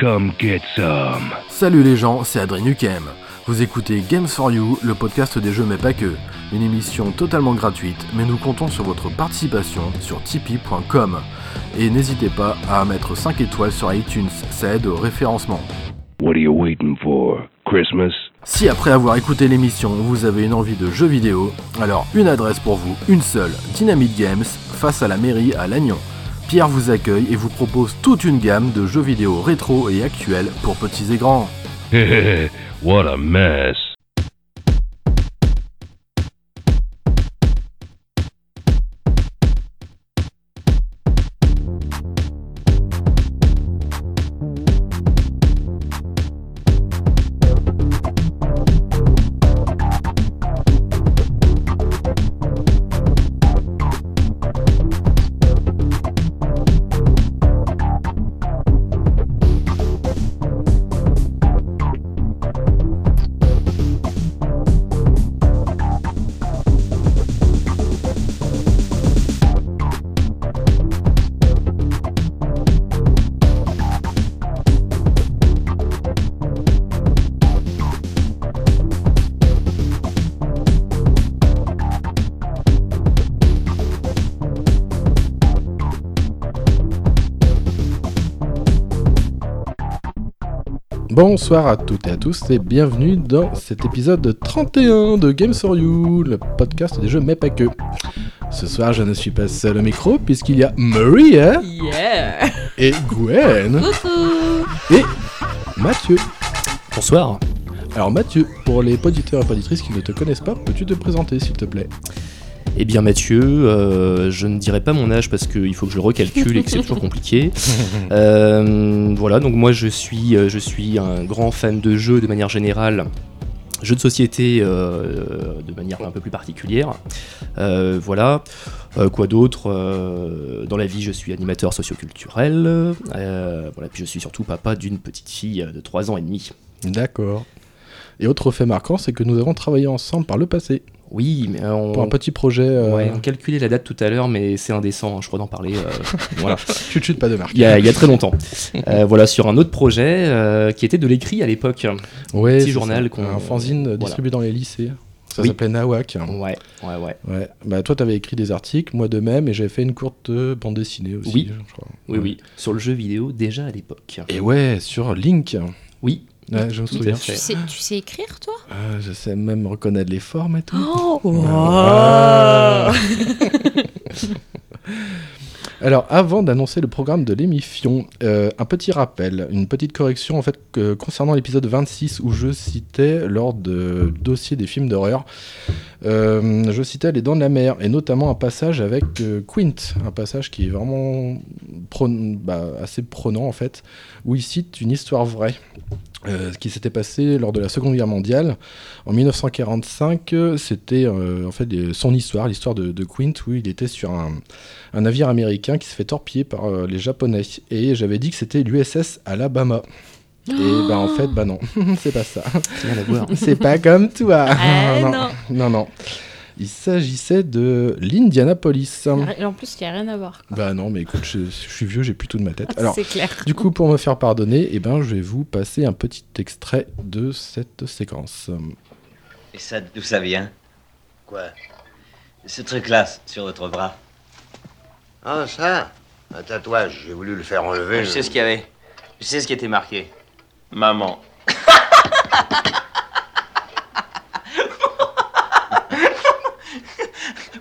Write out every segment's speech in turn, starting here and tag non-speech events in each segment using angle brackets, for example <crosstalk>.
Come get some. Salut les gens, c'est Adrien Nukem. Vous écoutez Games for You, le podcast des jeux mais pas que. Une émission totalement gratuite, mais nous comptons sur votre participation sur tipeee.com. Et n'hésitez pas à mettre 5 étoiles sur iTunes, ça aide au référencement. What are you waiting for? Christmas? Si après avoir écouté l'émission, vous avez une envie de jeux vidéo, alors une adresse pour vous, une seule, Dynamite Games, face à la mairie à Lannion. Pierre vous accueille et vous propose toute une gamme de jeux vidéo rétro et actuels pour petits et grands. <laughs> what a mess. Bonsoir à toutes et à tous et bienvenue dans cet épisode 31 de Games for You, le podcast des jeux mais pas que. Ce soir, je ne suis pas seul au micro puisqu'il y a Maria Yeah et Gwen et Mathieu. Bonsoir. Alors Mathieu, pour les auditeurs et auditrices qui ne te connaissent pas, peux-tu te présenter s'il te plaît? Eh bien Mathieu, euh, je ne dirai pas mon âge parce qu'il faut que je le recalcule et que c'est toujours compliqué. <laughs> Euh, voilà, donc moi je suis, euh, je suis un grand fan de jeux de manière générale. Jeux de société euh, de manière un peu plus particulière. Euh, voilà. Euh, quoi d'autre Dans la vie, je suis animateur socioculturel. Voilà, puis je suis surtout papa d'une petite fille de 3 ans et demi. D'accord. Et autre fait marquant, c'est que nous avons travaillé ensemble par le passé Oui, mais on, pour un petit projet. euh, Ouais, on calculait la date tout à l'heure, mais c'est indécent, hein, je crois d'en parler. euh, <laughs> voilà. Chut chut, pas de marque. il, y a, il y a très longtemps. <laughs> Euh, voilà, sur un autre projet euh, qui était de l'écrit à l'époque. Ouais, petit c'est journal qu'on- Un fanzine voilà. distribué dans les lycées. Ça Oui. s'appelait Nawak. Ouais, ouais, ouais. Ouais. Bah toi, t'avais écrit des articles, moi de même, et j'avais fait une courte euh, bande dessinée aussi. Oui. je crois. Oui, Ouais. oui. Sur le jeu vidéo déjà à l'époque. Et ouais, sur Link. Oui, Ouais, je me souviens. tu sais, tu sais écrire, toi? Euh, je sais même reconnaître les formes et tout. Oh Ah. Alors, avant d'annoncer le programme de l'émission, euh, un petit rappel, une petite correction en fait que- concernant l'épisode 26 où je citais lors de dossier des films d'horreur, euh, je citais Les Dents de la Mer et notamment un passage avec euh, Quint, un passage qui est vraiment prône- bah, assez prenant en fait, où il cite une histoire vraie. Euh, qui s'était passé lors de la Seconde Guerre mondiale. En 1945, euh, c'était euh, en fait son histoire, l'histoire de, de Quint, où il était sur un, un navire américain qui se fait torpiller par euh, les Japonais. Et j'avais dit que c'était l'USS Alabama. Et bah en fait, bah non, <laughs> c'est pas ça. C'est pas comme toi. Ah, <laughs> non. non, non. Il s'agissait de l'Indianapolis. Et en plus, il n'y a rien à voir. quoi. Bah non, mais écoute, je, je suis vieux, j'ai plus tout de ma tête. Alors, C'est clair. du coup, pour me faire pardonner, eh ben, je vais vous passer un petit extrait de cette séquence. Et ça, d'où ça vient? Quoi? Ce truc-là, sur votre bras? Ah, ça? Un tatouage, j'ai voulu le faire enlever. Je sais ce qu'il y avait. Je sais ce qui était marqué. Maman. <laughs>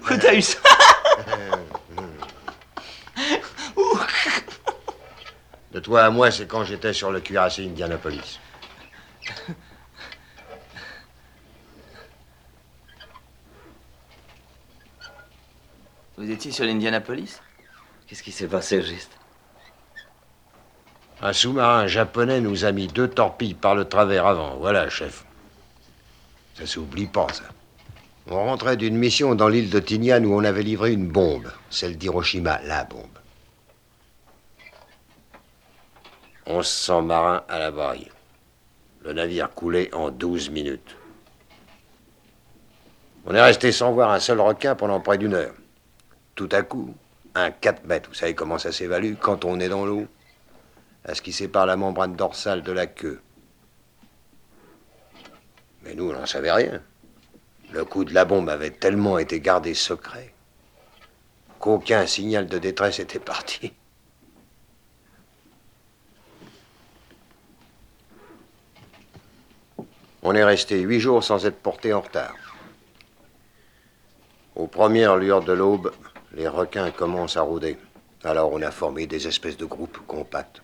Où t'as eu ça <laughs> De toi à moi, c'est quand j'étais sur le cuirassé Indianapolis. Vous étiez sur l'Indianapolis? Qu'est-ce qui s'est passé juste Un sous-marin japonais nous a mis deux torpilles par le travers avant. Voilà, chef. Ça s'oublie pas, ça. On rentrait d'une mission dans l'île de Tinian où on avait livré une bombe. Celle d'Hiroshima, la bombe. 1100 marins à la barrière. Le navire coulait en 12 minutes. On est resté sans voir un seul requin pendant près d'une heure. Tout à coup, un 4 mètres, vous savez comment ça s'évalue quand on est dans l'eau à ce qui sépare la membrane dorsale de la queue. Mais nous, on n'en savait rien. Le coup de la bombe avait tellement été gardé secret qu'aucun signal de détresse était parti. On est resté huit jours sans être porté en retard. Aux premières lueurs de l'aube, les requins commencent à rôder. Alors on a formé des espèces de groupes compacts.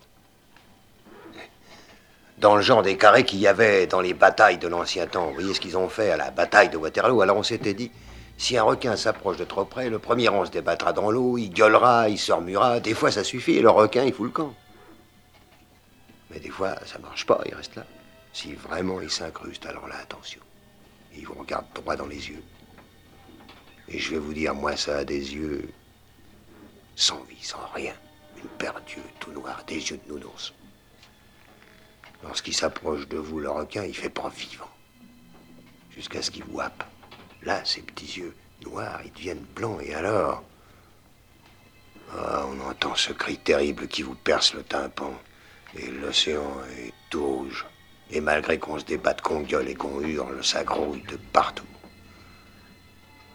Dans le genre des carrés qu'il y avait dans les batailles de l'ancien temps. Vous voyez ce qu'ils ont fait à la bataille de Waterloo Alors on s'était dit, si un requin s'approche de trop près, le premier rang se débattra dans l'eau, il gueulera, il se remuera. Des fois ça suffit, et le requin il fout le camp. Mais des fois ça marche pas, il reste là. Si vraiment il s'incruste, alors là attention. Il vous regarde droit dans les yeux. Et je vais vous dire, moi, ça a des yeux sans vie, sans rien. Une paire d'yeux tout noirs, des yeux de nounours. Lorsqu'il s'approche de vous, le requin, il fait pas vivant. Jusqu'à ce qu'il vous happe. Là, ses petits yeux noirs, ils deviennent blancs, et alors? Ah, on entend ce cri terrible qui vous perce le tympan. Et l'océan est tout rouge. Et malgré qu'on se débatte, qu'on gueule et qu'on hurle, ça grouille de partout.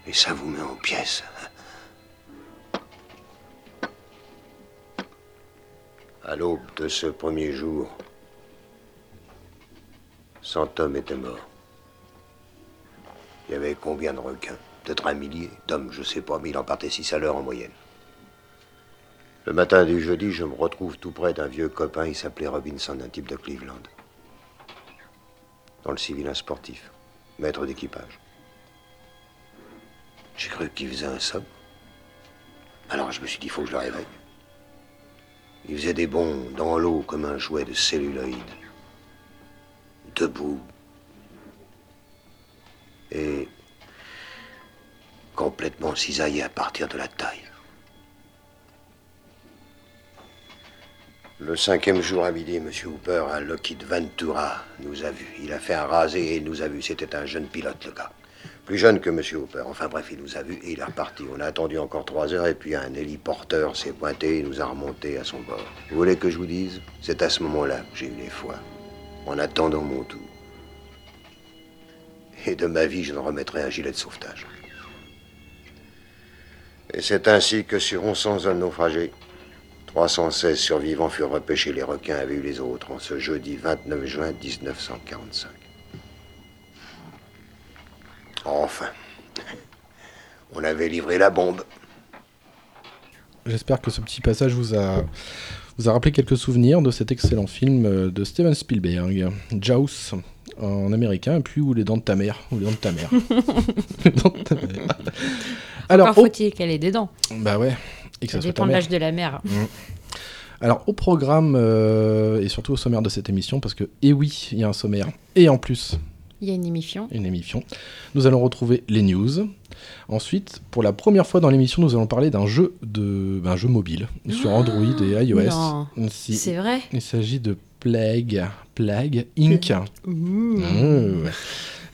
Et ça vous met en pièces. À l'aube de ce premier jour, cent hommes étaient morts. Il y avait combien de requins? Peut-être un millier d'hommes, je sais pas, mais il en partait six à l'heure en moyenne. Le matin du jeudi, je me retrouve tout près d'un vieux copain, il s'appelait Robinson, un type de Cleveland. Dans le civil, un sportif, maître d'équipage. J'ai cru qu'il faisait un somme. Alors je me suis dit, il faut que je le réveille. Il faisait des bonds dans l'eau comme un jouet de celluloïde. Debout. Et complètement cisaillé à partir de la taille. Le cinquième jour à midi, M. Hooper, à Lockheed Ventura, nous a vus. Il a fait un rasé et nous a vus. C'était un jeune pilote, le gars. Plus jeune que M. Hooper. Enfin bref, il nous a vus et il est reparti. On a attendu encore trois heures et puis un héliporteur s'est pointé et nous a remonté à son bord. Vous voulez que je vous dise? C'est à ce moment-là que j'ai eu les foies. En attendant mon tour. Et de ma vie, je ne remettrai un gilet de sauvetage. Et c'est ainsi que sur 1100 hommes naufragés, 316 survivants furent repêchés. Les requins avaient eu les autres en ce jeudi 29 juin 1945. Enfin, on avait livré la bombe. J'espère que ce petit passage vous a, vous a rappelé quelques souvenirs de cet excellent film euh, de Steven Spielberg, Jaws en américain, et puis ou les dents de ta mère, ou les dents de ta mère. <laughs> les dents de ta mère. Alors, au- faut-il qu'elle ait des dents bah ouais, et que Ça ça soit ta dépend de l'âge de la mère. Alors au programme euh, et surtout au sommaire de cette émission, parce que et oui, il y a un sommaire, et en plus Il y a une émission. une émission. Nous allons retrouver les news. Ensuite, pour la première fois dans l'émission, nous allons parler d'un jeu de, ben, un jeu mobile sur Android et iOS. Si- C'est vrai il s'agit de Plague, Plague Inc. Mmh, ouais.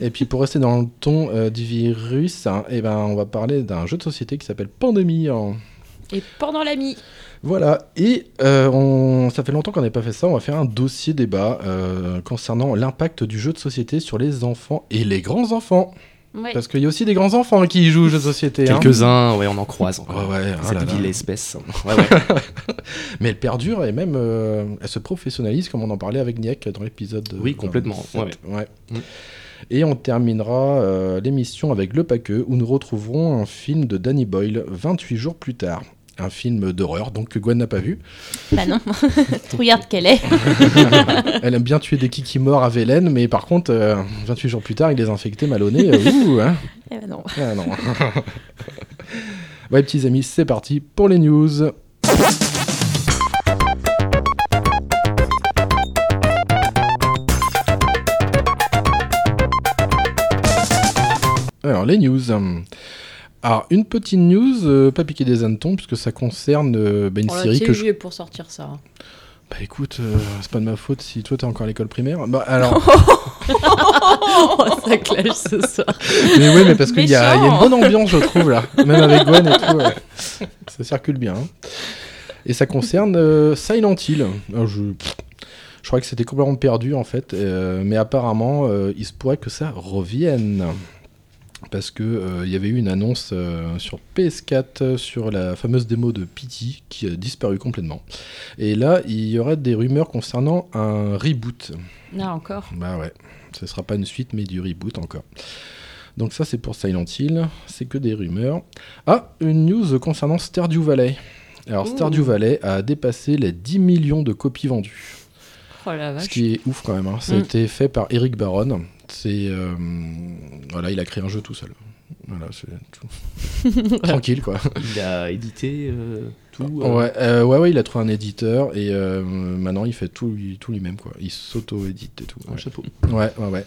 Et puis pour rester dans le ton euh, du virus, hein, eh ben, on va parler d'un jeu de société qui s'appelle Pandémie. hein. Et pendant l'ami. Voilà, et euh, on... ça fait longtemps qu'on n'avait pas fait ça, on va faire un dossier débat euh, concernant l'impact du jeu de société sur les enfants et les grands-enfants. Ouais. Parce qu'il y a aussi des grands-enfants qui y jouent aux jeux de société. hein. Quelques-uns, ouais, on en croise encore. Ouais, ouais, oh Cette là là. ville espèce. <laughs> Ouais, ouais. Mais elle perdure et même euh, elle se professionnalise, comme on en parlait avec Niek dans l'épisode. Oui, complètement, 27. Ouais. Mm. Et on terminera euh, l'émission avec Le Paqueux, où nous retrouverons un film de Danny Boyle 28 jours plus tard. Un film d'horreur, donc que Gwen n'a pas vu. Bah non. <laughs> Regarde qu'elle est. <laughs> Elle aime bien tuer des kikis morts à Vélène, mais par contre, euh, 28 jours plus tard, il les infectait mal au nez. euh, <laughs> ouh, hein. Eh ben non. Ah non. ouais, petits amis, c'est parti pour les news. Alors, les news. Alors, une petite news, euh, pas piquer des hannetons, puisque ça concerne euh, bah, une On série que je vieux pour sortir ça. bah écoute, euh, c'est pas de ma faute si toi t'es encore à l'école primaire. Bah alors, <laughs> oh, ça clash ce soir. mais oui, mais parce qu'il y, a il y a une bonne ambiance, je trouve là, même avec Gwen et tout. ouais. Ça circule bien. hein. Et ça concerne euh, Silent Hill. Alors, je, je crois que c'était complètement perdu en fait, euh, mais apparemment il se pourrait que ça revienne. Parce que euh, y avait eu une annonce euh, sur PS4 euh, sur la fameuse démo de Pity qui a disparu complètement. Et là, il y aurait des rumeurs concernant un reboot. Non, encore. Bah ouais, ce sera pas une suite, mais du reboot encore. Donc ça, c'est pour Silent Hill, c'est que des rumeurs. Ah, une news concernant Stardew Valley. Alors, Ouh. Stardew Valley a dépassé les 10 millions de copies vendues. Oh la Ce vache. qui est ouf quand même. hein. Ça a Mm. été fait par Eric Baron. C'est euh, voilà, il a créé un jeu tout seul. Voilà, c'est tout. <laughs> tranquille quoi. Il a édité euh, tout. euh, Ouais, euh, ouais, ouais, il a trouvé un éditeur et euh, maintenant il fait tout, lui- tout lui-même quoi. Il s'auto-édite et tout. Un Ouais. chapeau. Ouais, ouais, ouais.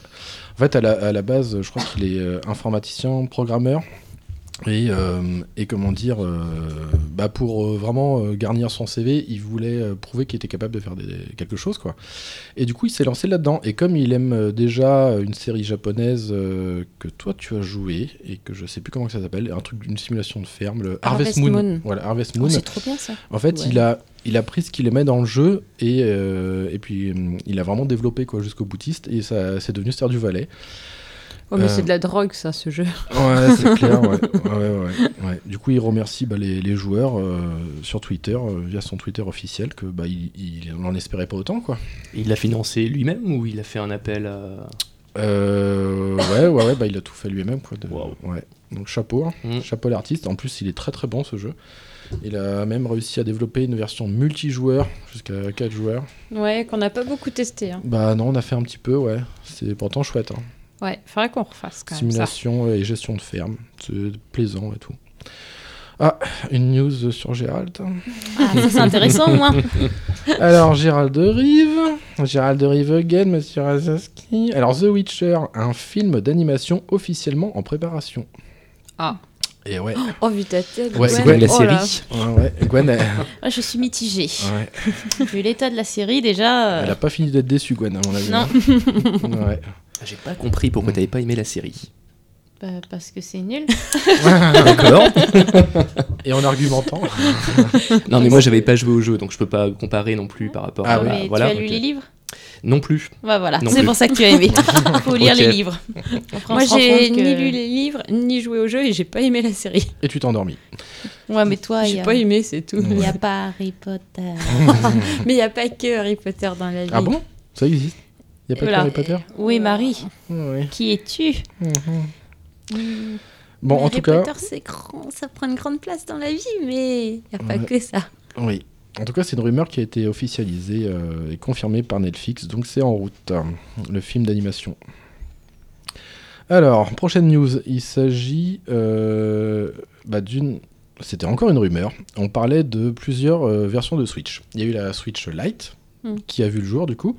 En fait, à la, à la base, je crois qu'il est euh, informaticien, programmeur. Et, euh, et comment dire, euh, bah pour euh, vraiment garnir son CV, il voulait prouver qu'il était capable de faire des, quelque chose, quoi. Et du coup, il s'est lancé là-dedans. Et comme il aime déjà une série japonaise que toi tu as joué et que je sais plus comment ça s'appelle, un truc d'une simulation de ferme, le Harvest, Harvest Moon. Moon. Voilà, Harvest Oh, Moon. c'est trop bien ça. En fait, Ouais. il, a, il a pris ce qu'il aimait dans le jeu et, et puis il a vraiment développé quoi jusqu'au boutiste et ça c'est devenu Stardew Valley. Oh, mais Euh, c'est de la drogue ça, ce jeu. Ouais, c'est <laughs> clair. Ouais. Ouais, ouais, ouais. Du coup, il remercie bah, les, les joueurs euh, sur Twitter euh, via son Twitter officiel que bah il, n'en espérait pas autant quoi. Il l'a financé lui-même ou il a fait un appel à. Euh, ouais, ouais, ouais, bah, il a tout fait lui-même quoi. de- Wow. ouais. Donc chapeau, hein. Mm. chapeau l'artiste. En plus, il est très très bon ce jeu. Il a même réussi à développer une version multijoueur jusqu'à 4 joueurs. Ouais, qu'on n'a pas beaucoup testé. Hein. Bah non, on a fait un petit peu, ouais. C'est pourtant chouette. Hein. Ouais, faudrait qu'on refasse quand même ça. Simulation et gestion de ferme. C'est plaisant et tout. Ah, une news sur Gérald. Ah, ça c'est intéressant, moi. <laughs> Alors, Gérald de Rive. Gérald de Rive again, Monsieur Razaski. Alors, The Witcher, un film d'animation officiellement en préparation. Ah. Et ouais. <gasps> Oh, vu ta tête. Ouais, Gwen. Gwen, la Oh série. Ouais, ouais. Gwen, elle, Ah, je suis mitigée. ouais. Vu l'état de la série, déjà. Elle euh, a pas fini d'être déçue, Gwen, à mon avis. Non. hein. Ouais. J'ai pas compris pourquoi t'avais pas aimé la série. bah, parce que c'est nul. <laughs> D'accord. <laughs> Et en argumentant. <laughs> non mais moi j'avais pas joué au jeu donc je peux pas comparer non plus par rapport Ah à oui. Mais voilà. tu as lu les livres Non plus. Bah voilà, c'est pour ça que tu as aimé. Faut lire les livres. Après, Moi, j'ai que- ni lu les livres, ni joué au jeu et j'ai pas aimé la série. Et tu t'es endormi. Ouais, mais toi, il J'ai y a... pas aimé, c'est tout. il y a pas Harry Potter. Mais il y a pas que Harry Potter dans la vie. Ah bon? Ça existe A pas Voilà. Harry Potter Oui, Marie, qui es-tu Mhm. Bon, en Harry tout cas. Potter, grand, ça prend une grande place dans la vie, mais il n'y a pas Ouais. que ça. Oui. En tout cas, c'est une rumeur qui a été officialisée euh, et confirmée par Netflix, donc c'est en route, le film d'animation. Alors, prochaine news, il s'agit euh, bah, d'une... C'était encore une rumeur. On parlait de plusieurs euh, versions de Switch. Il y a eu la Switch Lite, Hmm. qui a vu le jour du coup,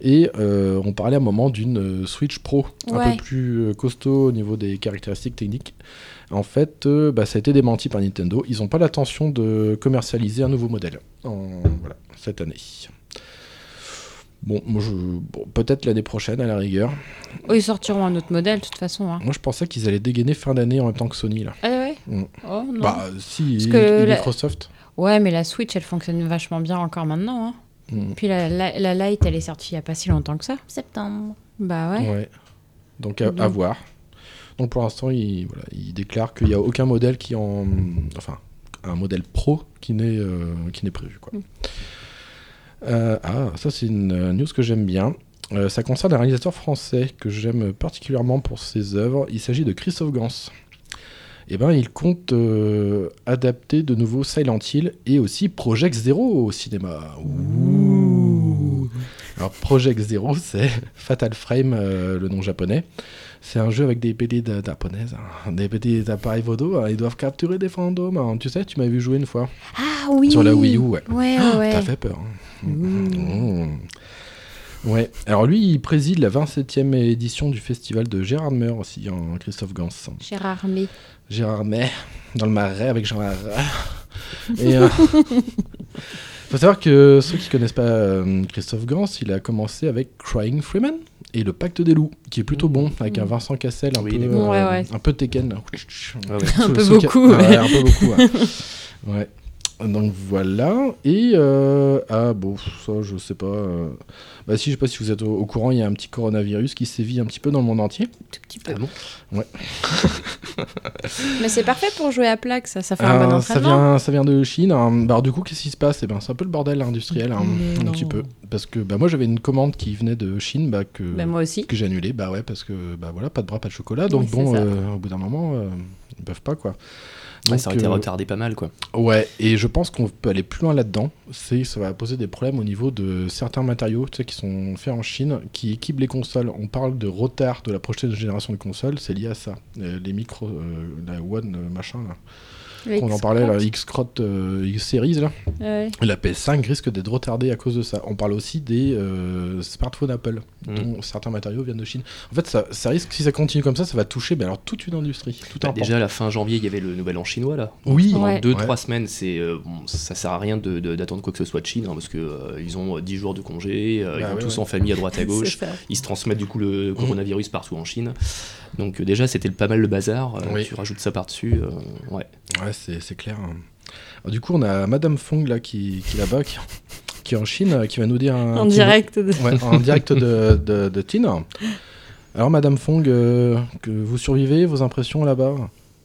et euh, on parlait à un moment d'une euh, Switch Pro, un peu plus euh, costaud au niveau des caractéristiques techniques. En fait, euh, bah, ça a été démenti par Nintendo. Ils n'ont pas l'intention de commercialiser un nouveau modèle en, voilà, cette année. Bon, peut-être l'année prochaine à la rigueur. Oh, ils sortiront un autre modèle, de toute façon. Hein. Moi, je pensais qu'ils allaient dégainer fin d'année en même temps que Sony là. Ah ouais? Mm. Oh non. Bah, si, Parce et- que et la- Microsoft. Ouais, mais la Switch, elle fonctionne vachement bien encore maintenant. Hein. Mm. Puis la, la, la Lite, elle est sortie il y a pas si longtemps que ça. Septembre. Bah ouais. Ouais. Donc à, voir. Donc pour l'instant, il, voilà, il déclare qu'il n'y a aucun modèle qui en, enfin, un modèle pro qui n'est euh, qui n'est prévu quoi. Mm. Euh, ah, ça c'est une euh, news que j'aime bien. Euh, ça concerne un réalisateur français que j'aime particulièrement pour ses œuvres. Il s'agit de Christophe Gans. Eh ben, il compte euh, adapter de nouveau Silent Hill et aussi Project Zero au cinéma. Ouh. Alors Project Zero, c'est Fatal Frame, euh, le nom japonais. C'est un jeu avec des petites japonaises, hein, des petits appareils vodo. hein, ils doivent capturer des fantômes. hein. Tu sais, tu m'as vu jouer une fois Ah oui sur la Wii U. Ouais. Ouais, Ah, ouais. T'as fait peur. hein. Mmh. Ouais. Alors lui, il préside la 27e édition du festival de Gérard Mer aussi, en Christophe Gans. Gérard May. Gérard May, dans le marais avec Jean Marais. <laughs> Et euh, faut savoir que ceux qui connaissent pas euh, Christophe Gans, il a commencé avec Crying Freeman et le Pacte des loups, qui est plutôt bon, avec un Vincent Cassel un Oui, peu. Ouais, ouais. un peu Tekken. <laughs> Ouais, ouais. Un peu beaucoup, un peu beaucoup. Ouais. <laughs> Donc voilà. Et euh, ah bon, ça je sais pas. euh, Bah si, je sais pas si vous êtes au, au courant, il y a un petit coronavirus qui sévit un petit peu dans le monde entier. Tout petit peu. Ah bon? <laughs> Mais c'est parfait pour jouer à plaque, ça. Ça fait un bon Euh, ça entraînement. vient, ça vient de Chine. hein. Bah, alors, du coup, qu'est-ce qui se passe? Eh ben, c'est un peu le bordel industriel, hein, un non. petit peu. Parce que bah, moi, j'avais une commande qui venait de Chine, bah, que Bah, moi aussi. que j'ai annulé. Bah ouais, parce que bah voilà, pas de bras, pas de chocolat. Donc Oui, bon, euh, au bout d'un moment, euh, ils peuvent pas quoi. Donc, ça aurait été euh, retardé pas mal, quoi. Ouais, et je pense qu'on peut aller plus loin là-dedans. C'est ça va poser des problèmes au niveau de certains matériaux, tu sais, qui sont faits en Chine, qui équipent les consoles. On parle de retard de la prochaine génération de consoles, c'est lié à ça. Euh, les micros, euh, la One machin là, Qu'on en parlait, la X-Crot euh, X Series là. Ouais. La PS5 risque d'être retardée à cause de ça. On parle aussi des euh, smartphones Apple, Mm. dont certains matériaux viennent de Chine. En fait, ça, ça risque, si ça continue comme ça, ça va toucher mais alors toute une industrie. Tout Bah, un déjà, à la fin janvier, il y avait le nouvel an chinois, là. Oui, Pendant Ouais. 2-3 Ouais. semaines, c'est euh, bon, ça sert à rien de- de- d'attendre quoi que ce soit de Chine, hein, parce que euh, ils ont euh, 10 jours de congé, euh, ils Bah vont ouais, tous ouais. en famille à droite à <laughs> gauche, ils se transmettent du coup le coronavirus partout en Chine. Donc euh, déjà, c'était pas mal le bazar. euh, Oui. Tu rajoutes ça par-dessus, euh, ouais. Ouais, c'est c'est clair. Alors, du coup, on a Madame Fong là qui, qui est là-bas, qui, qui est en Chine, euh, qui va nous dire un En direct. de- Ouais, en direct de, de, de Chine. Alors, Madame Fong, euh, que vous survivez, vos impressions là-bas?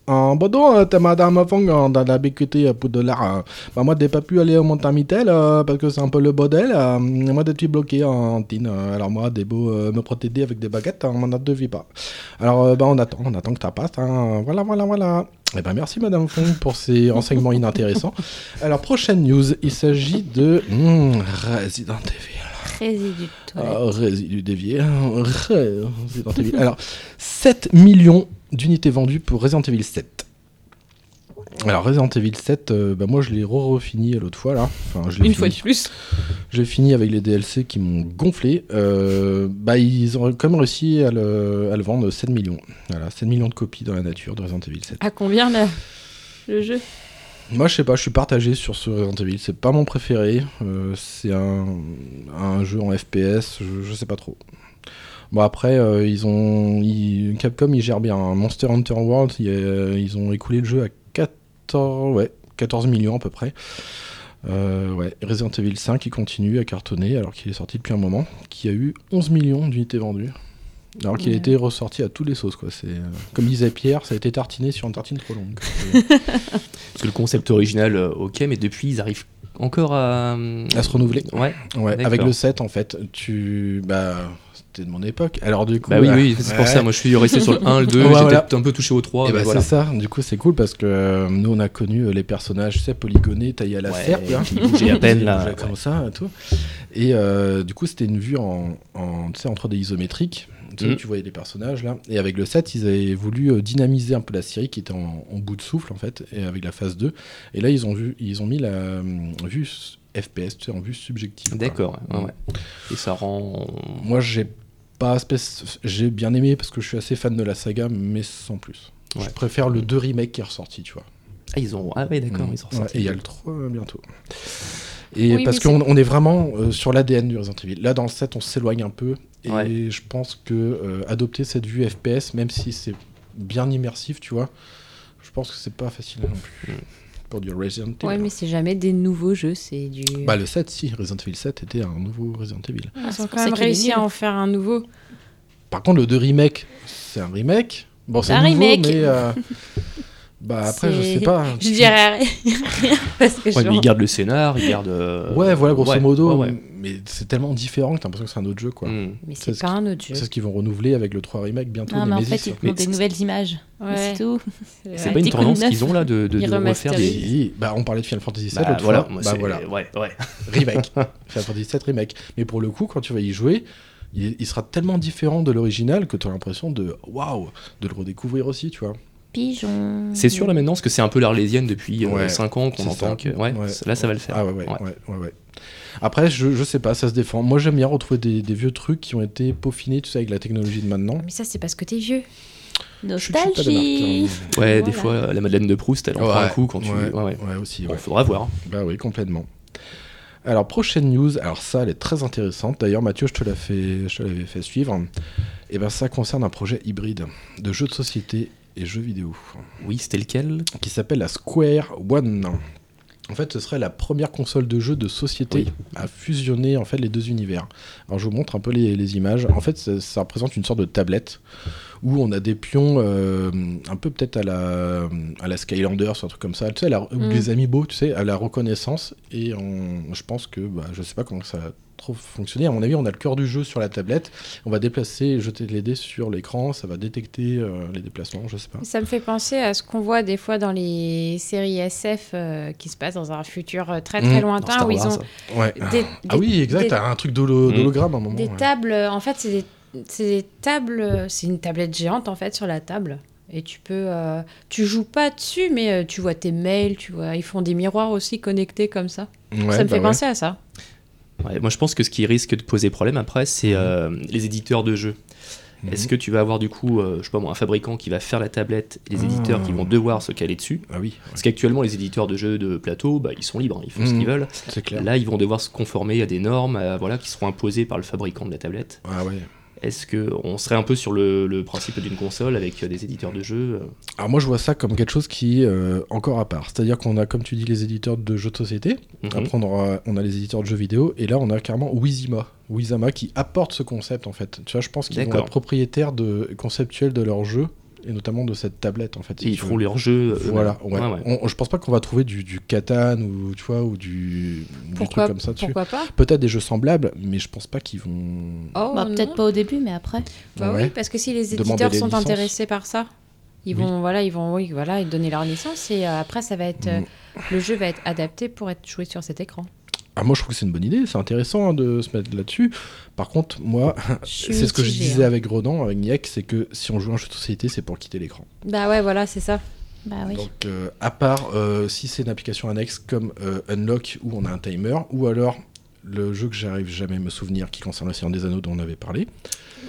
En Bordeaux, euh, t'as Madame Fong dans la BQT pour de l'art. euh. Bah, moi, j'ai pas pu aller au Montamitel euh, parce que c'est un peu le bordel. euh, moi, je suis bloqué en euh. Alors, moi, des beaux euh, me protéger avec des baguettes, hein, on m'en a deux vies pas. Alors, euh, bah, on attend, on attend que ça passe. hein. Voilà, voilà, voilà. Eh ben, merci Madame Fong pour ces <laughs> renseignements inintéressants. Alors, prochaine news, il s'agit de hmm, Resident Evil. Résidu de. Ah, résidu dévié. Resident Evil. Alors, 7 millions d'unités vendues pour Resident Evil 7. Alors, Resident Evil 7, euh, bah, moi je l'ai re-refini l'autre fois là. Enfin, je l'ai Une fini. fois de plus. J'ai fini avec les DLC qui m'ont gonflé. Euh, bah, ils ont quand même réussi à le, à le vendre 7 millions. Voilà, 7 millions de copies dans la nature de Resident Evil 7. À combien là le jeu? Moi, je sais pas, je suis partagé sur ce Resident Evil. C'est pas mon préféré. Euh, c'est un, un jeu en FPS, je, je sais pas trop. Bon, après, euh, ils ont. ils- Capcom, ils gèrent bien. Monster Hunter World, ils ont écoulé le jeu à 14, ouais, 14 millions à peu près. Euh, ouais. Resident Evil 5, il continue à cartonner alors qu'il est sorti depuis un moment, qui a eu 11 millions d'unités vendues. Alors qu'il a été ressorti à tous les sauces, quoi. C'est, euh, comme disait Pierre, ça a été tartiné sur une tartine trop longue. <laughs> Parce que le concept original, euh, ok, mais depuis, ils arrivent encore à. À se renouveler. Ouais. Avec le 7 en fait, tu bah de mon époque. Alors du coup Bah oui, oui, c'est pour ça. Moi, je suis resté sur le 1, le 2, <laughs> Ouais, voilà. peut-être un peu touché au 3. Et mais bah voilà. c'est ça. Du coup, c'est cool parce que euh, nous on a connu euh, les personnages, tu sais, polygonés, taillés à la Ouais, serpe, hein. qui bougeaient à peine, <laughs> là, comme ça et tout. Et euh, du coup, c'était une vue en, en en 3D isométrique. Tu, Mhm. tu voyais les personnages là. Et avec le 7, ils avaient voulu euh, dynamiser un peu la série qui était en, en bout de souffle en fait, et avec la phase 2. Et là, ils ont vu, ils ont mis la euh, vue FPS, tu sais, en vue subjective. D'accord, ouais, Mm. ouais. Et ça rend. Moi, j'ai pas j'ai bien aimé parce que je suis assez fan de la saga, mais sans plus. Je préfère le 2 remake qui est ressorti, tu vois. Ah, ils ont. Ah, ouais, d'accord, Mm. ils ont Ouais, et il y a le 3 bientôt. Et Oui, parce qu'on on est vraiment euh, sur l'ADN du Resident Evil. Là, dans le 7, on s'éloigne un peu. Et Ouais. je pense que euh, adopter cette vue FPS, même si c'est bien immersif, tu vois, je pense que c'est pas facile non plus. Pour du Resident Evil. Ouais, mais c'est jamais des nouveaux jeux, c'est du. Bah, le 7, si, Resident Evil 7 était un nouveau Resident Evil. Ah, Ils c'est ont quand même réussi à en faire un nouveau. Par contre, le 2 remake, c'est un remake. Bon, c'est Un nouveau, remake. mais. euh, <laughs> bah, après, je sais pas. Je dirais <laughs> rien parce que Ouais, je mais ils gardent le scénar, ils gardent. euh, Ouais, voilà, grosso ouais, modo. ouais, ouais. Mais c'est tellement différent que t'as l'impression que c'est un autre jeu, quoi. Mm. Mais C'est c'est ce pas un autre jeu. C'est ce qu'ils vont renouveler avec le 3 remake bientôt. Non, mais en fait, ils te Mais montrent des nouvelles images. Ouais. C'est tout. <laughs> C'est pas une tendance qu'ils ont là de, de, de refaire des. bah, on parlait de Final Fantasy VII Bah, l'autre voilà, fois. bah voilà, Ouais, ouais. <laughs> remake. Final Fantasy VII remake. Mais pour le coup, quand tu vas y jouer, il, il sera tellement différent de l'original que tu as l'impression de waouh, de le redécouvrir aussi, tu vois. Pigeon. C'est sûr là maintenant, parce que c'est un peu l'arlésienne depuis Ouais, 5 ans qu'on entend ça. que. Ouais, Ouais. là ça va le faire. Ah ouais, ouais, Ouais. ouais, ouais, ouais. Après, je, je sais pas, ça se défend. Moi, j'aime bien retrouver des, des vieux trucs qui ont été peaufinés, tu sais, avec la technologie de maintenant. Mais ça, c'est parce que t'es vieux. Je suis- je pas de Nostalgie. hein. Ouais, des fois, la Madeleine de Proust, elle en prend un coup quand tu. ouais, Ouais, ouais. ouais, aussi. Bon, ouais. faudra voir. Bah oui, complètement. Alors, prochaine news, alors ça, elle est très intéressante. D'ailleurs, Mathieu, je te l'ai fait, je te l'avais fait suivre. Et ben, ça concerne un projet hybride de jeux de société et jeux vidéo Oui, c'était lequel? Qui s'appelle la Square One. En fait, ce serait la première console de jeu de société à fusionner en fait les deux univers. Alors, je vous montre un peu les, les images. En fait, ça, ça représente une sorte de tablette où on a des pions euh, un peu peut-être à la, à la Skylanders, un truc comme ça, tu sais, à la- ou Mm. les Amiibo, tu sais, à la reconnaissance. Et on- je pense que, bah, je sais pas comment ça trop fonctionné. À mon avis, on a le cœur du jeu sur la tablette. On va déplacer et jeter les dés sur l'écran. Ça va détecter euh, les déplacements, je sais pas. Ça me fait penser à ce qu'on voit des fois dans les séries SF euh, qui se passent dans un futur euh, très très Mm. Dans lointain où ils Wars, ont. Ouais. des, ah oui, exact. des- T'as un truc d'holo- Mm. d'hologramme à un moment. des ouais. tables. En fait, c'est des, c'est des tables. C'est une tablette géante en fait sur la table. Et tu peux, euh, tu joues pas dessus, mais euh, tu vois tes mails, tu vois, ils font des miroirs aussi connectés comme ça. Ouais, ça me bah fait ouais. penser à ça. Ouais, moi, je pense que ce qui risque de poser problème après, c'est euh, les éditeurs de jeux. Mhm. Est-ce que tu vas avoir du coup, euh, je sais pas moi, un fabricant qui va faire la tablette, et les Ah. éditeurs qui vont devoir se caler dessus? Ah oui, Parce qu'actuellement, les éditeurs de jeux de plateau, bah, ils sont libres, hein, ils font ce Mhm. qu'ils veulent. clair. Là, ils vont devoir se conformer à des normes, voilà, qui seront imposées par le fabricant de la tablette. Ah ouais. Est-ce que on serait un peu sur le, le principe d'une console avec euh, des éditeurs de jeux euh, Alors moi je vois ça comme quelque chose qui est euh, encore à part. C'est-à-dire qu'on a, comme tu dis, les éditeurs de jeux de société. mhm. Après on, aura- on a les éditeurs de jeux vidéo. Et là on a carrément Wizima. Wizama qui apporte ce concept en fait. Tu vois, je pense qu'ils vont D'accord. être propriétaires de, conceptuels de leur jeu. Et notamment de cette tablette en fait. si Et ils tu feront veux. leurs jeux. eux-mêmes. Voilà, ouais. Ouais, ouais. On- je pense pas qu'on va trouver du, du Catan ou tu vois ou du, truc comme ça dessus. pourquoi pas Peut-être des jeux semblables, mais je pense pas qu'ils vont. Oh, Bah, peut-être pas au début, mais après. Bah Ouais. oui, parce que si les éditeurs les sont licences. intéressés par ça, ils Oui. vont, voilà, ils vont, oui, voilà, ils donner leur licence et euh, après ça va être, euh, Mm. le jeu va être adapté pour être joué sur cet écran. Ah, moi je trouve que c'est une bonne idée, c'est intéressant hein, de se mettre là-dessus. Par contre, moi, <laughs> c'est ce que je disais hein. avec Rodan, avec Niek, c'est que si on joue à un jeu de société, c'est pour quitter l'écran. Bah ouais, voilà, c'est ça. Bah oui. Donc, euh, à part euh, si c'est une application annexe comme euh, Unlock où on a un timer, ou alors le jeu que j'arrive jamais à me souvenir qui concerne le Seigneur des Anneaux dont on avait parlé.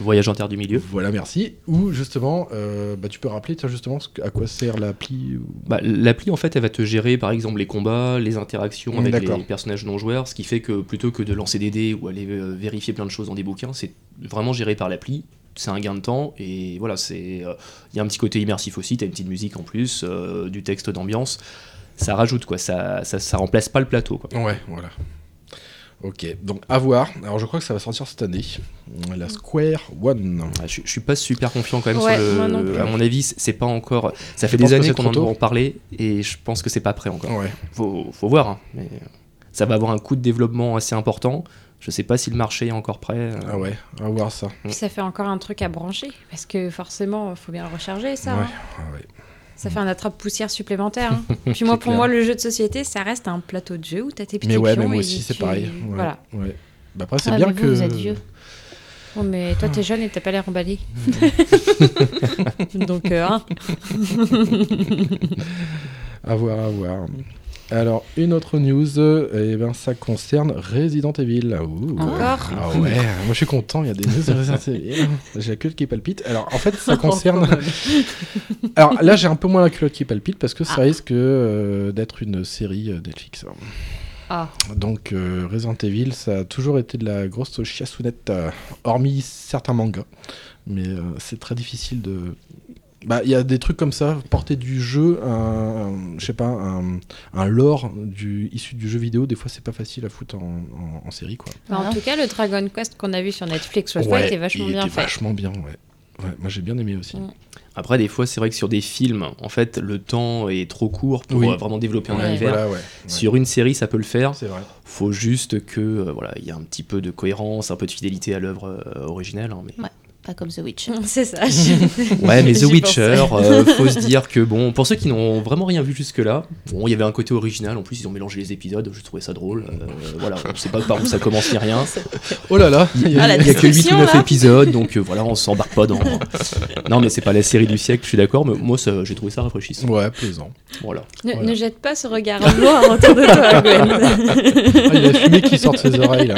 Voyage en terre du milieu. Voilà, merci. Ou justement, euh, bah, tu peux rappeler tiens, justement à quoi sert l'appli Bah, L'appli, en fait, elle va te gérer, par exemple, les combats, les interactions avec les personnages non joueurs, ce qui fait que plutôt que de lancer des dés ou aller euh, vérifier plein de choses dans des bouquins, c'est vraiment géré par l'appli. C'est un gain de temps et voilà, c'est euh, il y a un petit côté immersif aussi. T'as une petite musique en plus, du texte d'ambiance. Ça rajoute quoi, ça, ça, ça remplace pas le plateau quoi. Ouais, voilà. Ok, donc à voir. Alors je crois que ça va sortir cette année. La Square One. Ah, Je, je suis pas super confiant quand même Ouais, sur moi non le. plus. À mon avis, c'est pas encore. Ça fait des années qu'on en entend parler et je pense que c'est pas prêt encore. Ouais. Faut, faut voir, hein, mais ça va avoir un coût de développement assez important. Je sais pas si le marché est encore prêt. euh, Ah ouais, à voir ça. Puis ça fait encore un truc à brancher parce que forcément, il faut bien le recharger ça. Ouais, hein. ah ouais. Ça fait un attrape-poussière supplémentaire. hein. <laughs> Puis moi, pour clair. moi, le jeu de société, ça reste un plateau de jeu où t'as tes petits Mais ouais, pions mais moi aussi c'est tu- pareil. Ouais, Voilà. ouais. Bah après c'est Ah, bien vous, que. vous êtes vieux. Bon, mais toi, t'es jeune et t'as pas l'air emballé. <laughs> Donc, euh, hein. <laughs> À voir, à voir. Alors, une autre news, euh, eh ben, ça concerne Resident Evil. Ouh. Encore Ah ouais, moi je suis content, il y a des news de Resident Evil. <laughs> J'ai la culotte qui palpite. Alors, en fait, ça <laughs> concerne. <laughs> Alors là, j'ai un peu moins la culotte qui palpite parce que ça Ah. risque euh, d'être une série euh, Netflix. Ah. Donc, euh, Resident Evil, ça a toujours été de la grosse chiassounette, hormis certains mangas. Mais c'est très difficile de. Bah, il y a des trucs comme ça, porter du jeu, je sais pas, un, un lore du, issu du jeu vidéo, des fois c'est pas facile à foutre en, en- en série, quoi. Bah, en Ah. tout cas, le Dragon Quest qu'on a vu sur Netflix, ouais, Ouais, était vachement il bien était fait. vachement bien, ouais. Ouais, moi j'ai bien aimé aussi. Mm. Après, des fois, c'est vrai que sur des films, en fait, le temps est trop court pour Oui. euh, vraiment développer un Ouais. univers. Voilà, ouais. ouais. Sur une série, ça peut le faire. C'est vrai. Faut juste que euh, voilà, il y a un petit peu de cohérence, un peu de fidélité à l'œuvre euh, originale. hein, mais... Pas comme The Witch. <laughs> C'est ça. Ouais, mais The Witcher, euh, faut se dire que bon, pour ceux qui n'ont vraiment rien vu jusque-là, bon, il y avait un côté original. En plus, ils ont mélangé les épisodes. Je trouvais ça drôle. euh, voilà, on sait pas par où ça commence ni rien. <laughs> Oh là là il y a- Ah, la Il y a que 8 ou description, 9 là. épisodes, donc euh, voilà, on s'embarque pas dans. non, mais c'est pas la série du siècle, je suis d'accord, mais moi, j'ai trouvé ça rafraîchissant. Ouais, plaisant. Voilà. Ne, Voilà. ne jette pas ce regard noir autour de toi, <laughs> Gwen. Ah, il y a la fumée qui sort de ses oreilles là.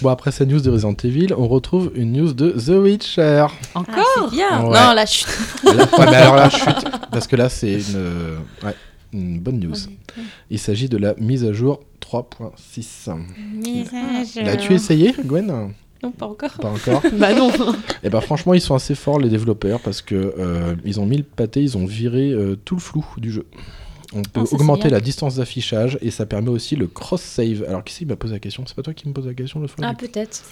Bon, après cette news de Resident Evil, on retrouve une news de The Witcher. Encore Bien. Ouais. Non, là, chut. Là- ouais, mais alors là, chute, parce que là, c'est une, ouais, une bonne news. Il s'agit de la mise à jour 3.6. Message. L'as-tu essayé, Gwen? Non, pas encore. Pas encore. <laughs> bah non. Et bah franchement, ils sont assez forts les développeurs parce que euh, ils ont mis le pâté, ils ont viré euh, tout le flou du jeu. On peut Ah, augmenter la distance d'affichage et ça permet aussi le cross-save. Alors qui c'est qui m'a posé la question? C'est pas toi qui me pose la question le fois Ah, peut-être.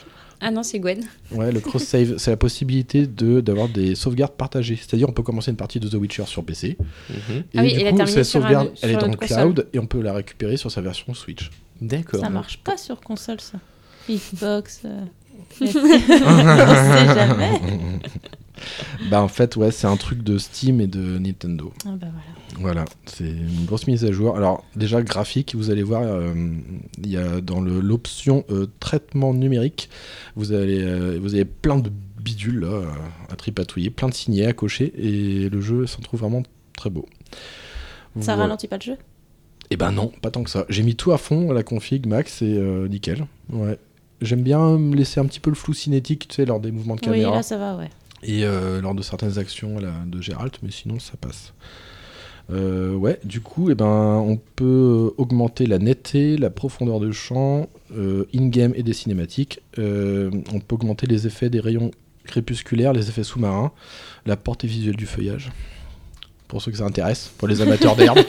Ah non, c'est Gwen. Ouais, le cross-save, <laughs> c'est la possibilité de d'avoir des sauvegardes partagées. C'est-à-dire, on peut commencer une partie de The Witcher sur PC. Mhm. Et Ah oui, du et la coup, cette un- sauvegarde, elle est dans le console. cloud et on peut la récupérer sur sa version Switch. D'accord. Ça marche pas sur console, ça. Xbox. euh. <laughs> On sait jamais. <laughs> bah, en fait, ouais, c'est un truc de Steam et de Nintendo. Ah bah voilà. Voilà, c'est une grosse mise à jour. Alors, déjà, graphique, vous allez voir, euh, il y a dans l'option euh, traitement numérique, vous, allez, euh, vous avez plein de bidules là, à tripatouiller, plein de signets à cocher, et le jeu s'en trouve vraiment très beau. Ça Voilà. ralentit pas le jeu? Eh ben non, pas tant que ça. J'ai mis tout à fond, la config max, et nickel. Ouais. J'aime bien me laisser un petit peu le flou cinétique, tu sais, lors des mouvements de Oui, caméra là ça va, ouais. Et euh, lors de certaines actions là, de Gérald, mais sinon ça passe. Euh, ouais, du coup, eh ben, on peut augmenter la netteté, la profondeur de champ, euh, in-game et des cinématiques. On peut augmenter les effets des rayons crépusculaires, les effets sous-marins, la portée visuelle du feuillage. Pour ceux que ça intéresse, pour les amateurs d'herbe. <laughs>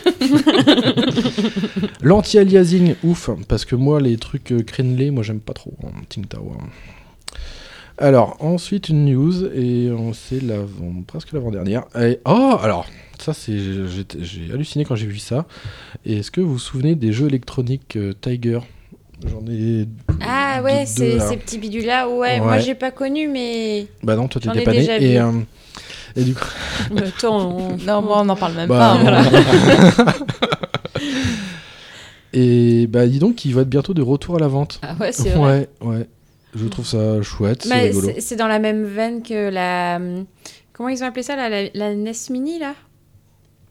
L'anti-aliasing, ouf, parce que moi, les trucs crénelés, moi j'aime pas trop en Ting Tower. Alors, ensuite une news, et on c'est l'avant, presque l'avant-dernière. Oh, alors, ça c'est, j'ai- halluciné quand j'ai vu ça. Et est-ce que vous vous souvenez des jeux électroniques euh, Tiger? J'en ai. Ah ouais, là. ces petits bidules-là. Ouais, moi Ouais. j'ai pas connu, mais. Bah non, toi t'étais ai pas né. Et, euh, et du coup. <laughs> Attends, on- Non, moi on n'en parle même Bah, pas. voilà. <laughs> et bah dis donc, il va être bientôt de retour à la vente. Ah ouais, c'est vrai. Ouais, ouais. Je trouve ça chouette, rigolo. c'est dans la même veine que la. hum, Comment ils ont appelé ça, la, la NES Mini, là?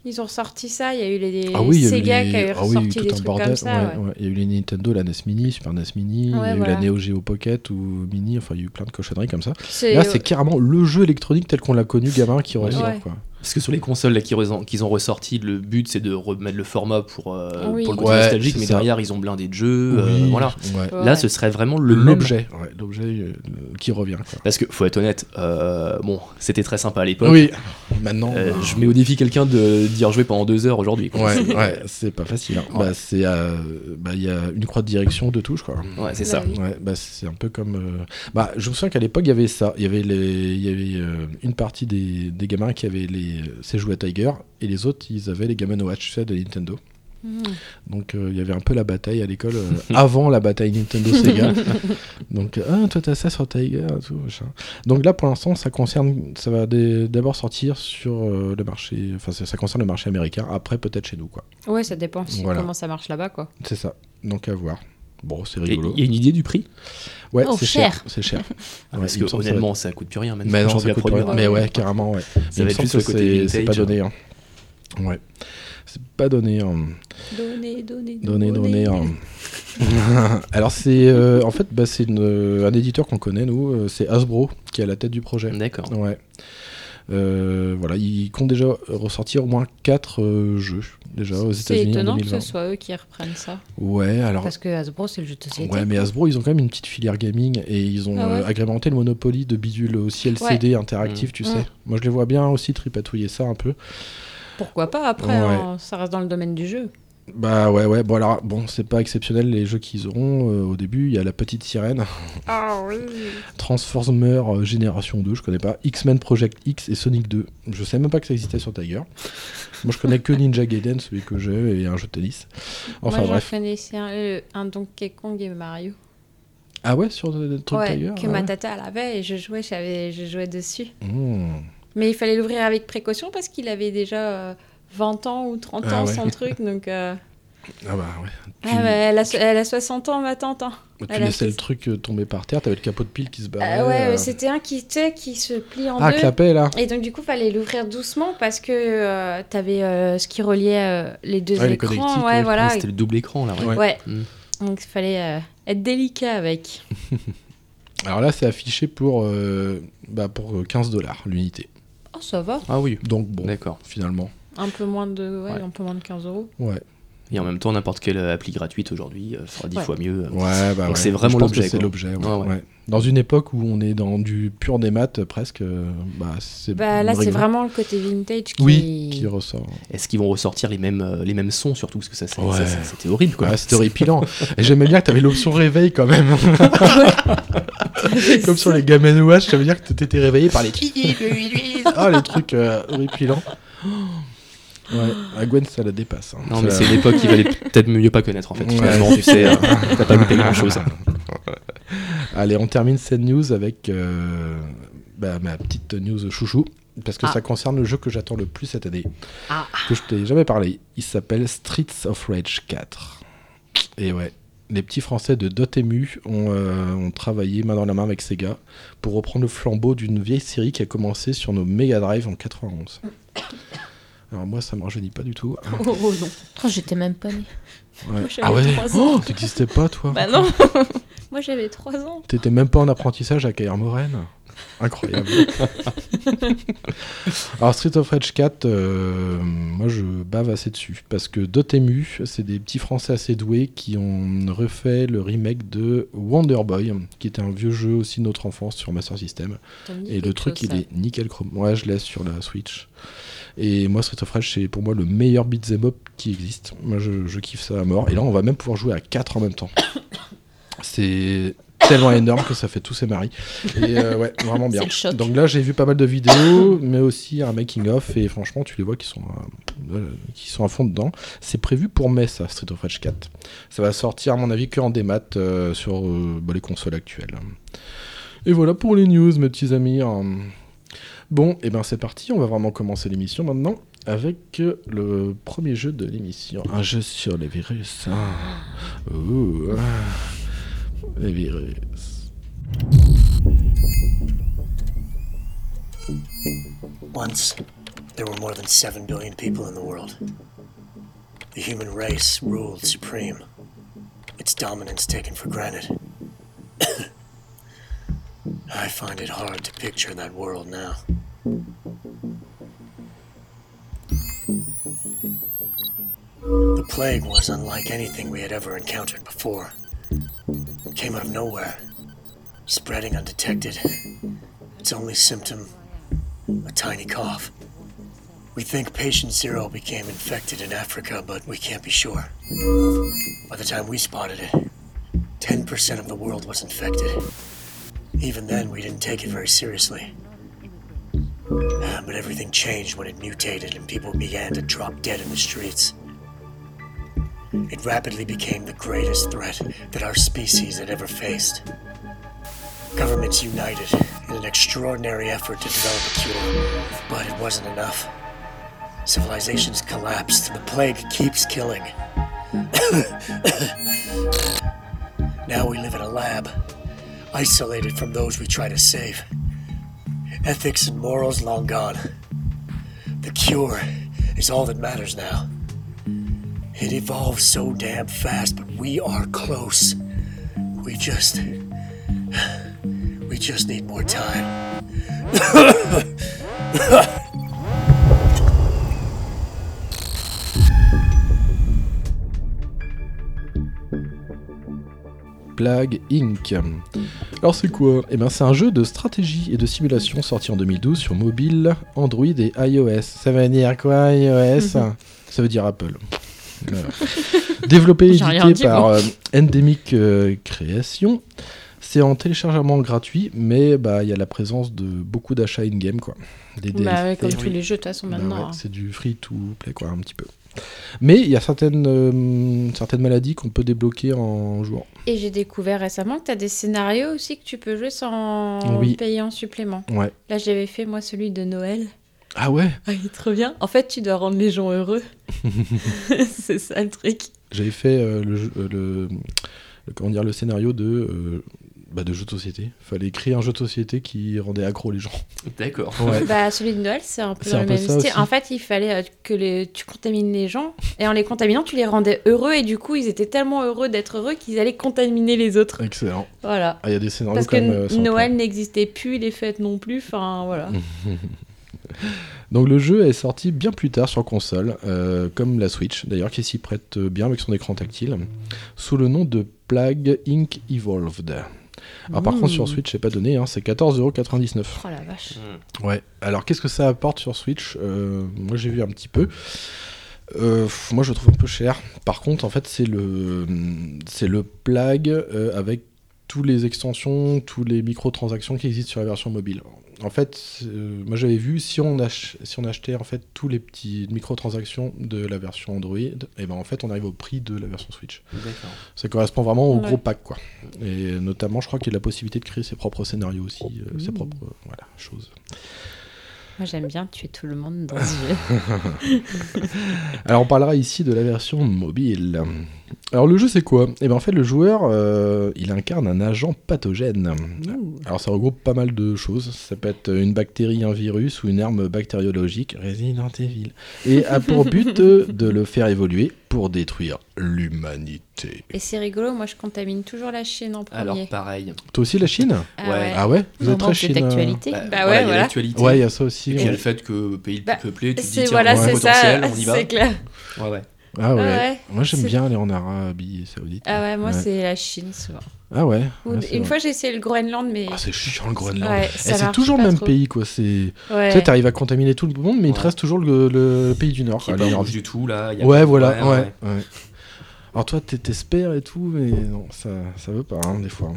Ils ont ressorti ça, il y a eu les Ah oui, Sega les- qui a ah ressorti oui, des tout trucs bordel. comme ça. ouais, ouais. ouais. Il y a eu les Nintendo, la NES Mini, Super NES Mini, il y a eu la Neo Geo Pocket ou Mini, enfin il y a eu plein de cochonneries comme ça. C'est- Là, c'est carrément le jeu électronique tel qu'on l'a connu gamin qui ressort. Quoi. Parce que sur les consoles là, qu'ils ont, qu'ils ont ressorti, le but c'est de remettre le format pour, euh, Oui. pour le côté Ouais, nostalgique, mais ça. derrière ils ont blindé de jeux. euh, voilà. ouais. Là, ce serait vraiment le même. L'objet, ouais, l'objet euh, qui revient. Quoi. Parce que faut être honnête, euh, bon, c'était très sympa à l'époque. Oui, maintenant. Euh, bah, je mets au défi quelqu'un de d'y rejouer pendant deux heures aujourd'hui. quoi. Ouais, C'est- <laughs> ouais, c'est pas facile. hein. Ouais. Bah, c'est, euh, bah, il y a une croix de direction de touche, quoi. Ouais, c'est ça. bah, c'est un peu comme. euh, Bah, je me souviens qu'à l'époque, il y avait ça. Il y avait, les... il y avait euh, une partie des... des gamins qui avaient les... ces jouets Tiger et les autres, ils avaient les Game Watch tu sais, de Nintendo. Mhm. Donc, euh, il y avait un peu la bataille à l'école euh, <laughs> avant la bataille Nintendo-Sega. <laughs> Donc, euh, ah, toi, t'as ça sur Tiger et tout, machin. Donc, là, pour l'instant, ça concerne. Ça va d'abord sortir sur euh, le marché. Enfin, ça, ça concerne le marché américain. Après, peut-être chez nous, quoi. Ouais, ça dépend Voilà. comment ça marche là-bas, quoi. C'est ça. Donc, à voir. Bon, c'est rigolo. Il y a une idée du prix? Ouais, Oh, c'est cher. cher. C'est cher. <laughs> Ouais, Parce que que ça va honnêtement, ça coûte plus rien maintenant. Mais non, ça coûte produire. rien. Mais ouais, carrément, ouais. Ça Il va me être semble plus le que côté c'est pas vintage. donné. hein. Ouais. C'est pas donné. hein. Donner, donner, Donné, donné. hein. <laughs> Alors, c'est. euh, en fait, bah, c'est euh, un éditeur qu'on connaît, nous. euh, c'est Hasbro qui est à la tête du projet. D'accord. Ouais. Euh, voilà, ils comptent déjà ressortir au moins 4 jeux déjà aux C'est États-Unis en étonnant que 2020. ce soit eux qui reprennent ça. Ouais, alors Parce que Hasbro, c'est le jeu de société. Ouais, mais Hasbro, ils ont quand même une petite filière gaming et ils ont Ah ouais euh, agrémenté le Monopoly de bidules aussi LCD interactifs, Mmh. tu Mmh. sais. Moi, je les vois bien aussi tripatouiller ça un peu. Pourquoi pas après Ouais. hein, Ça reste dans le domaine du jeu. Bah ouais, ouais. Bon, alors, bon, c'est pas exceptionnel les jeux qu'ils auront euh, au début. Il y a La Petite Sirène, Ah oui. <laughs> Transformer euh, Génération 2, je connais pas, X-Men Project X et Sonic 2. Je sais même pas que ça existait sur Tiger. Moi, je connais que Ninja Gaiden, celui que j'ai, et un jeu de tennis. Enfin, Moi, bref. j'en connaissais un, euh, un Donkey Kong et Mario. Ah ouais, sur des trucs Ouais, Tiger? que ah ma ouais. tata elle avait et je jouais, je jouais dessus. Mmh. Mais il fallait l'ouvrir avec précaution parce qu'il avait déjà euh, 20 ans ou 30 Ah ans ouais. son <laughs> truc. Donc, euh, Ah bah ouais. Tu, ah, bah, elle, a, elle a 60 ans, ma tante. hein. tu elle laissais le truc euh, tomber par terre, t'avais le capot de pile qui se barrait. Ah ouais, euh. c'était un qui, qui se plie en Ah, deux. clapet là Et donc, du coup, fallait l'ouvrir doucement parce que euh, t'avais euh, ce qui reliait euh, les deux Ouais, écrans. ouais, ouais. voilà. Ouais, C'était le double écran là. ouais. Ouais. Ouais. Mm. Donc, il fallait euh, être délicat avec. <laughs> Alors là, c'est affiché pour, euh, bah, pour euh, 15 dollars l'unité. Oh, ça va. Ah oui. Donc bon, D'accord. finalement, Un peu moins de, ouais, Ouais. un peu moins de 15 euros. ouais. Et en même temps, n'importe quelle appli gratuite aujourd'hui euh, fera dix Ouais. fois mieux. Ouais, bah Donc ouais. c'est vraiment l'objet, C'est l'objet. ouais, Ouais. Dans une époque où on est dans du pur des maths presque, euh, bah c'est. Bah, là, c'est vraiment le côté vintage qui. Oui, qui ressort. Est-ce qu'ils vont ressortir les mêmes, euh, les mêmes sons surtout? Parce que ça, Ouais. c'était horrible quoi. Ouais, c'était horripilant. Et j'aimais bien que t'avais l'option réveil quand même. <laughs> Comme sur les Game Watch, ça veut dire que t'étais réveillé par les. <laughs> <laughs> Ah, les trucs euh, horripilants. Ouais, à Gwen, ça la dépasse. hein. Non, mais c'est une époque qu'il valait peut-être mieux pas connaître en fait. Ouais. Finalement, tu sais, euh, <laughs> t'as pas goûté grand chose. <laughs> Allez, on termine cette news avec euh, bah, ma petite news chouchou. Parce que Ah. ça concerne le jeu que j'attends le plus cette année. Ah. Que je t'ai jamais parlé. Il s'appelle Streets of Rage 4. Et ouais, les petits français de Dotemu ont, euh, ont travaillé main dans la main avec Sega pour reprendre le flambeau d'une vieille série qui a commencé sur nos Mega Drive en 91. Alors moi, ça me rajeunit pas du tout. Oh, <laughs> oh, non. Oh, j'étais même pas née. Ouais. Ah ouais. Oh, t'existais pas toi Bah non <laughs> Moi j'avais 3 ans. T'étais même pas en apprentissage à Caire Moraine Incroyable. <laughs> Alors Street of Rage 4, euh, moi je bave assez dessus parce que Dotemu, c'est des petits Français assez doués qui ont refait le remake de Wonder Boy, qui était un vieux jeu aussi de notre enfance sur Master System. Et le truc, chose, il ça. est nickel chrome. Ouais, je laisse sur la Switch. Et moi, Street of Rage, c'est pour moi le meilleur beat'em up qui existe. Moi, je, je kiffe ça à mort. Et là, on va même pouvoir jouer à 4 en même temps. <coughs> C'est tellement énorme que ça fait tous ses maris. Et euh, ouais, vraiment bien. Donc là, j'ai vu pas mal de vidéos, mais aussi un making-of. Et franchement, tu les vois qui sont, euh, euh, qui sont à fond dedans. C'est prévu pour mai, ça, Street of Rage 4. Ça va sortir, à mon avis, que en démat euh, sur bah, les consoles actuelles. Et voilà pour les news, mes petits amis. Bon, et ben c'est parti, on va vraiment commencer l'émission maintenant avec euh, le premier jeu de l'émission. Un jeu sur les virus. Ouh, ah. Les virus. Once, there were more than 7 billion people in the world. The human race ruled supreme, its dominance taken for granted. <coughs> I find it hard to picture that world now. The plague was unlike anything we had ever encountered before. It came out of nowhere, spreading undetected. Its only symptom a tiny cough. We think patient zero became infected in Africa, but we can't be sure. By the time we spotted it, 10% of the world was infected. Even then, we didn't take it very seriously. But everything changed when it mutated and people began to drop dead in the streets. It rapidly became the greatest threat that our species had ever faced. Governments united in an extraordinary effort to develop a cure, but it wasn't enough. Civilizations collapsed, and the plague keeps killing. <coughs> now we live in a lab, isolated from those we try to save. Ethics and morals long gone. The cure is all that matters now. It evolves so damn fast, but we are close. We just. We just need more time. <laughs> Plague Inc. Alors c'est quoi? Eh ben c'est un jeu de stratégie et de simulation sorti en 2012 sur mobile, Android et iOS. Ça veut dire quoi iOS? Ça veut dire Apple. <laughs> Voilà. Développé et édité dit, par euh, Endemic euh, Création. C'est en téléchargement gratuit, mais bah il y a la présence de beaucoup d'achats in-game quoi. Des Bah ouais, comme tous les jeux de toute façon Bah maintenant. ouais, hein. c'est du free to play quoi un petit peu. Mais il y a certaines, euh, certaines maladies qu'on peut débloquer en jouant. Et j'ai découvert récemment que tu as des scénarios aussi que tu peux jouer sans Oui. payer en supplément. Ouais. Là, j'avais fait moi celui de Noël. Ah ouais? Ah, il est trop bien. En fait, tu dois rendre les gens heureux. <laughs> <laughs> c'est ça le truc. J'avais fait euh, le, euh, le, le- comment dire, le scénario de, euh, bah, de jeu de société. Fallait écrire un jeu de société qui rendait accro les gens. <laughs> D'accord. Ouais. Bah, celui de Noël, c'est un peu C'est dans un le peu même ça style. aussi. En fait, il fallait euh, que les... tu contamines les gens. Et en les contaminant, tu les rendais heureux. Et du coup, ils étaient tellement heureux d'être heureux qu'ils allaient contaminer les autres. Excellent. Voilà. Ah, il y a des scénarios Parce que même. euh. Noël n'existait plus, les fêtes non plus. Enfin, voilà. <laughs> Donc le jeu est sorti bien plus tard sur console, euh, comme la Switch d'ailleurs, qui s'y prête bien avec son écran tactile, sous le nom de Plague Inc. Evolved. Alors par Mmh. contre sur Switch c'est pas donné, hein, c'est 14,99€. Oh la vache. Ouais, alors qu'est-ce que ça apporte sur Switch Euh, Moi j'ai vu un petit peu. Euh, moi je le trouve un peu cher. Par contre en fait c'est le c'est le Plague euh, avec tous les extensions, tous les microtransactions qui existent sur la version mobile. En fait, euh, moi j'avais vu si on ach- si on achetait en fait tous les petits microtransactions de la version Android, et ben en fait on arrive au prix de la version Switch. Ça correspond vraiment au Ouais. gros pack quoi. Et notamment je crois qu'il y a la possibilité de créer ses propres scénarios aussi, euh, ses propres euh, voilà choses. Moi j'aime bien tuer tout le monde dans ce jeu. <laughs> Alors on parlera ici de la version mobile. Alors le jeu c'est quoi? Eh bien en fait le joueur euh, il incarne un agent pathogène. Alors ça regroupe pas mal de choses. Ça peut être une bactérie, un virus ou une arme bactériologique, Resident Evil. Et a pour but de le faire évoluer pour détruire l'humanité. Et c'est rigolo, moi je contamine toujours la Chine en premier. Alors pareil. Toi aussi la Chine ah ouais. ouais. Ah ouais Vous êtes très de Chine euh, d'actualité. Bah, Bah, voilà, il y ouais, a l'actualité. Ouais, il y a ça aussi. Et puis il y ouais. a le fait que pays le Bah, plus peuplé, tu te dis voilà, c'est potentiel, ça. on y va. C'est clair. Ouais, ouais. Ah ouais. Ouais, Moi j'aime bien aller en Arabie Saoudite. Ah ouais, moi Ouais. c'est la Chine souvent. Ah ouais. Ou- Ouais, c'est une vrai. fois j'ai essayé le Groenland, mais Ah, c'est chiant le Groenland. Ouais, Eh, c'est toujours le même trop. pays quoi. Tu sais, t'arrives à contaminer tout le monde, mais il te reste toujours le, le pays du Nord. Qui est pas rouge du tout là. il y a Ouais, voilà, ouais, ouais, ouais. ouais. Alors toi, t'es- t'espères et tout, mais non, ça, ça veut pas, hein, des fois.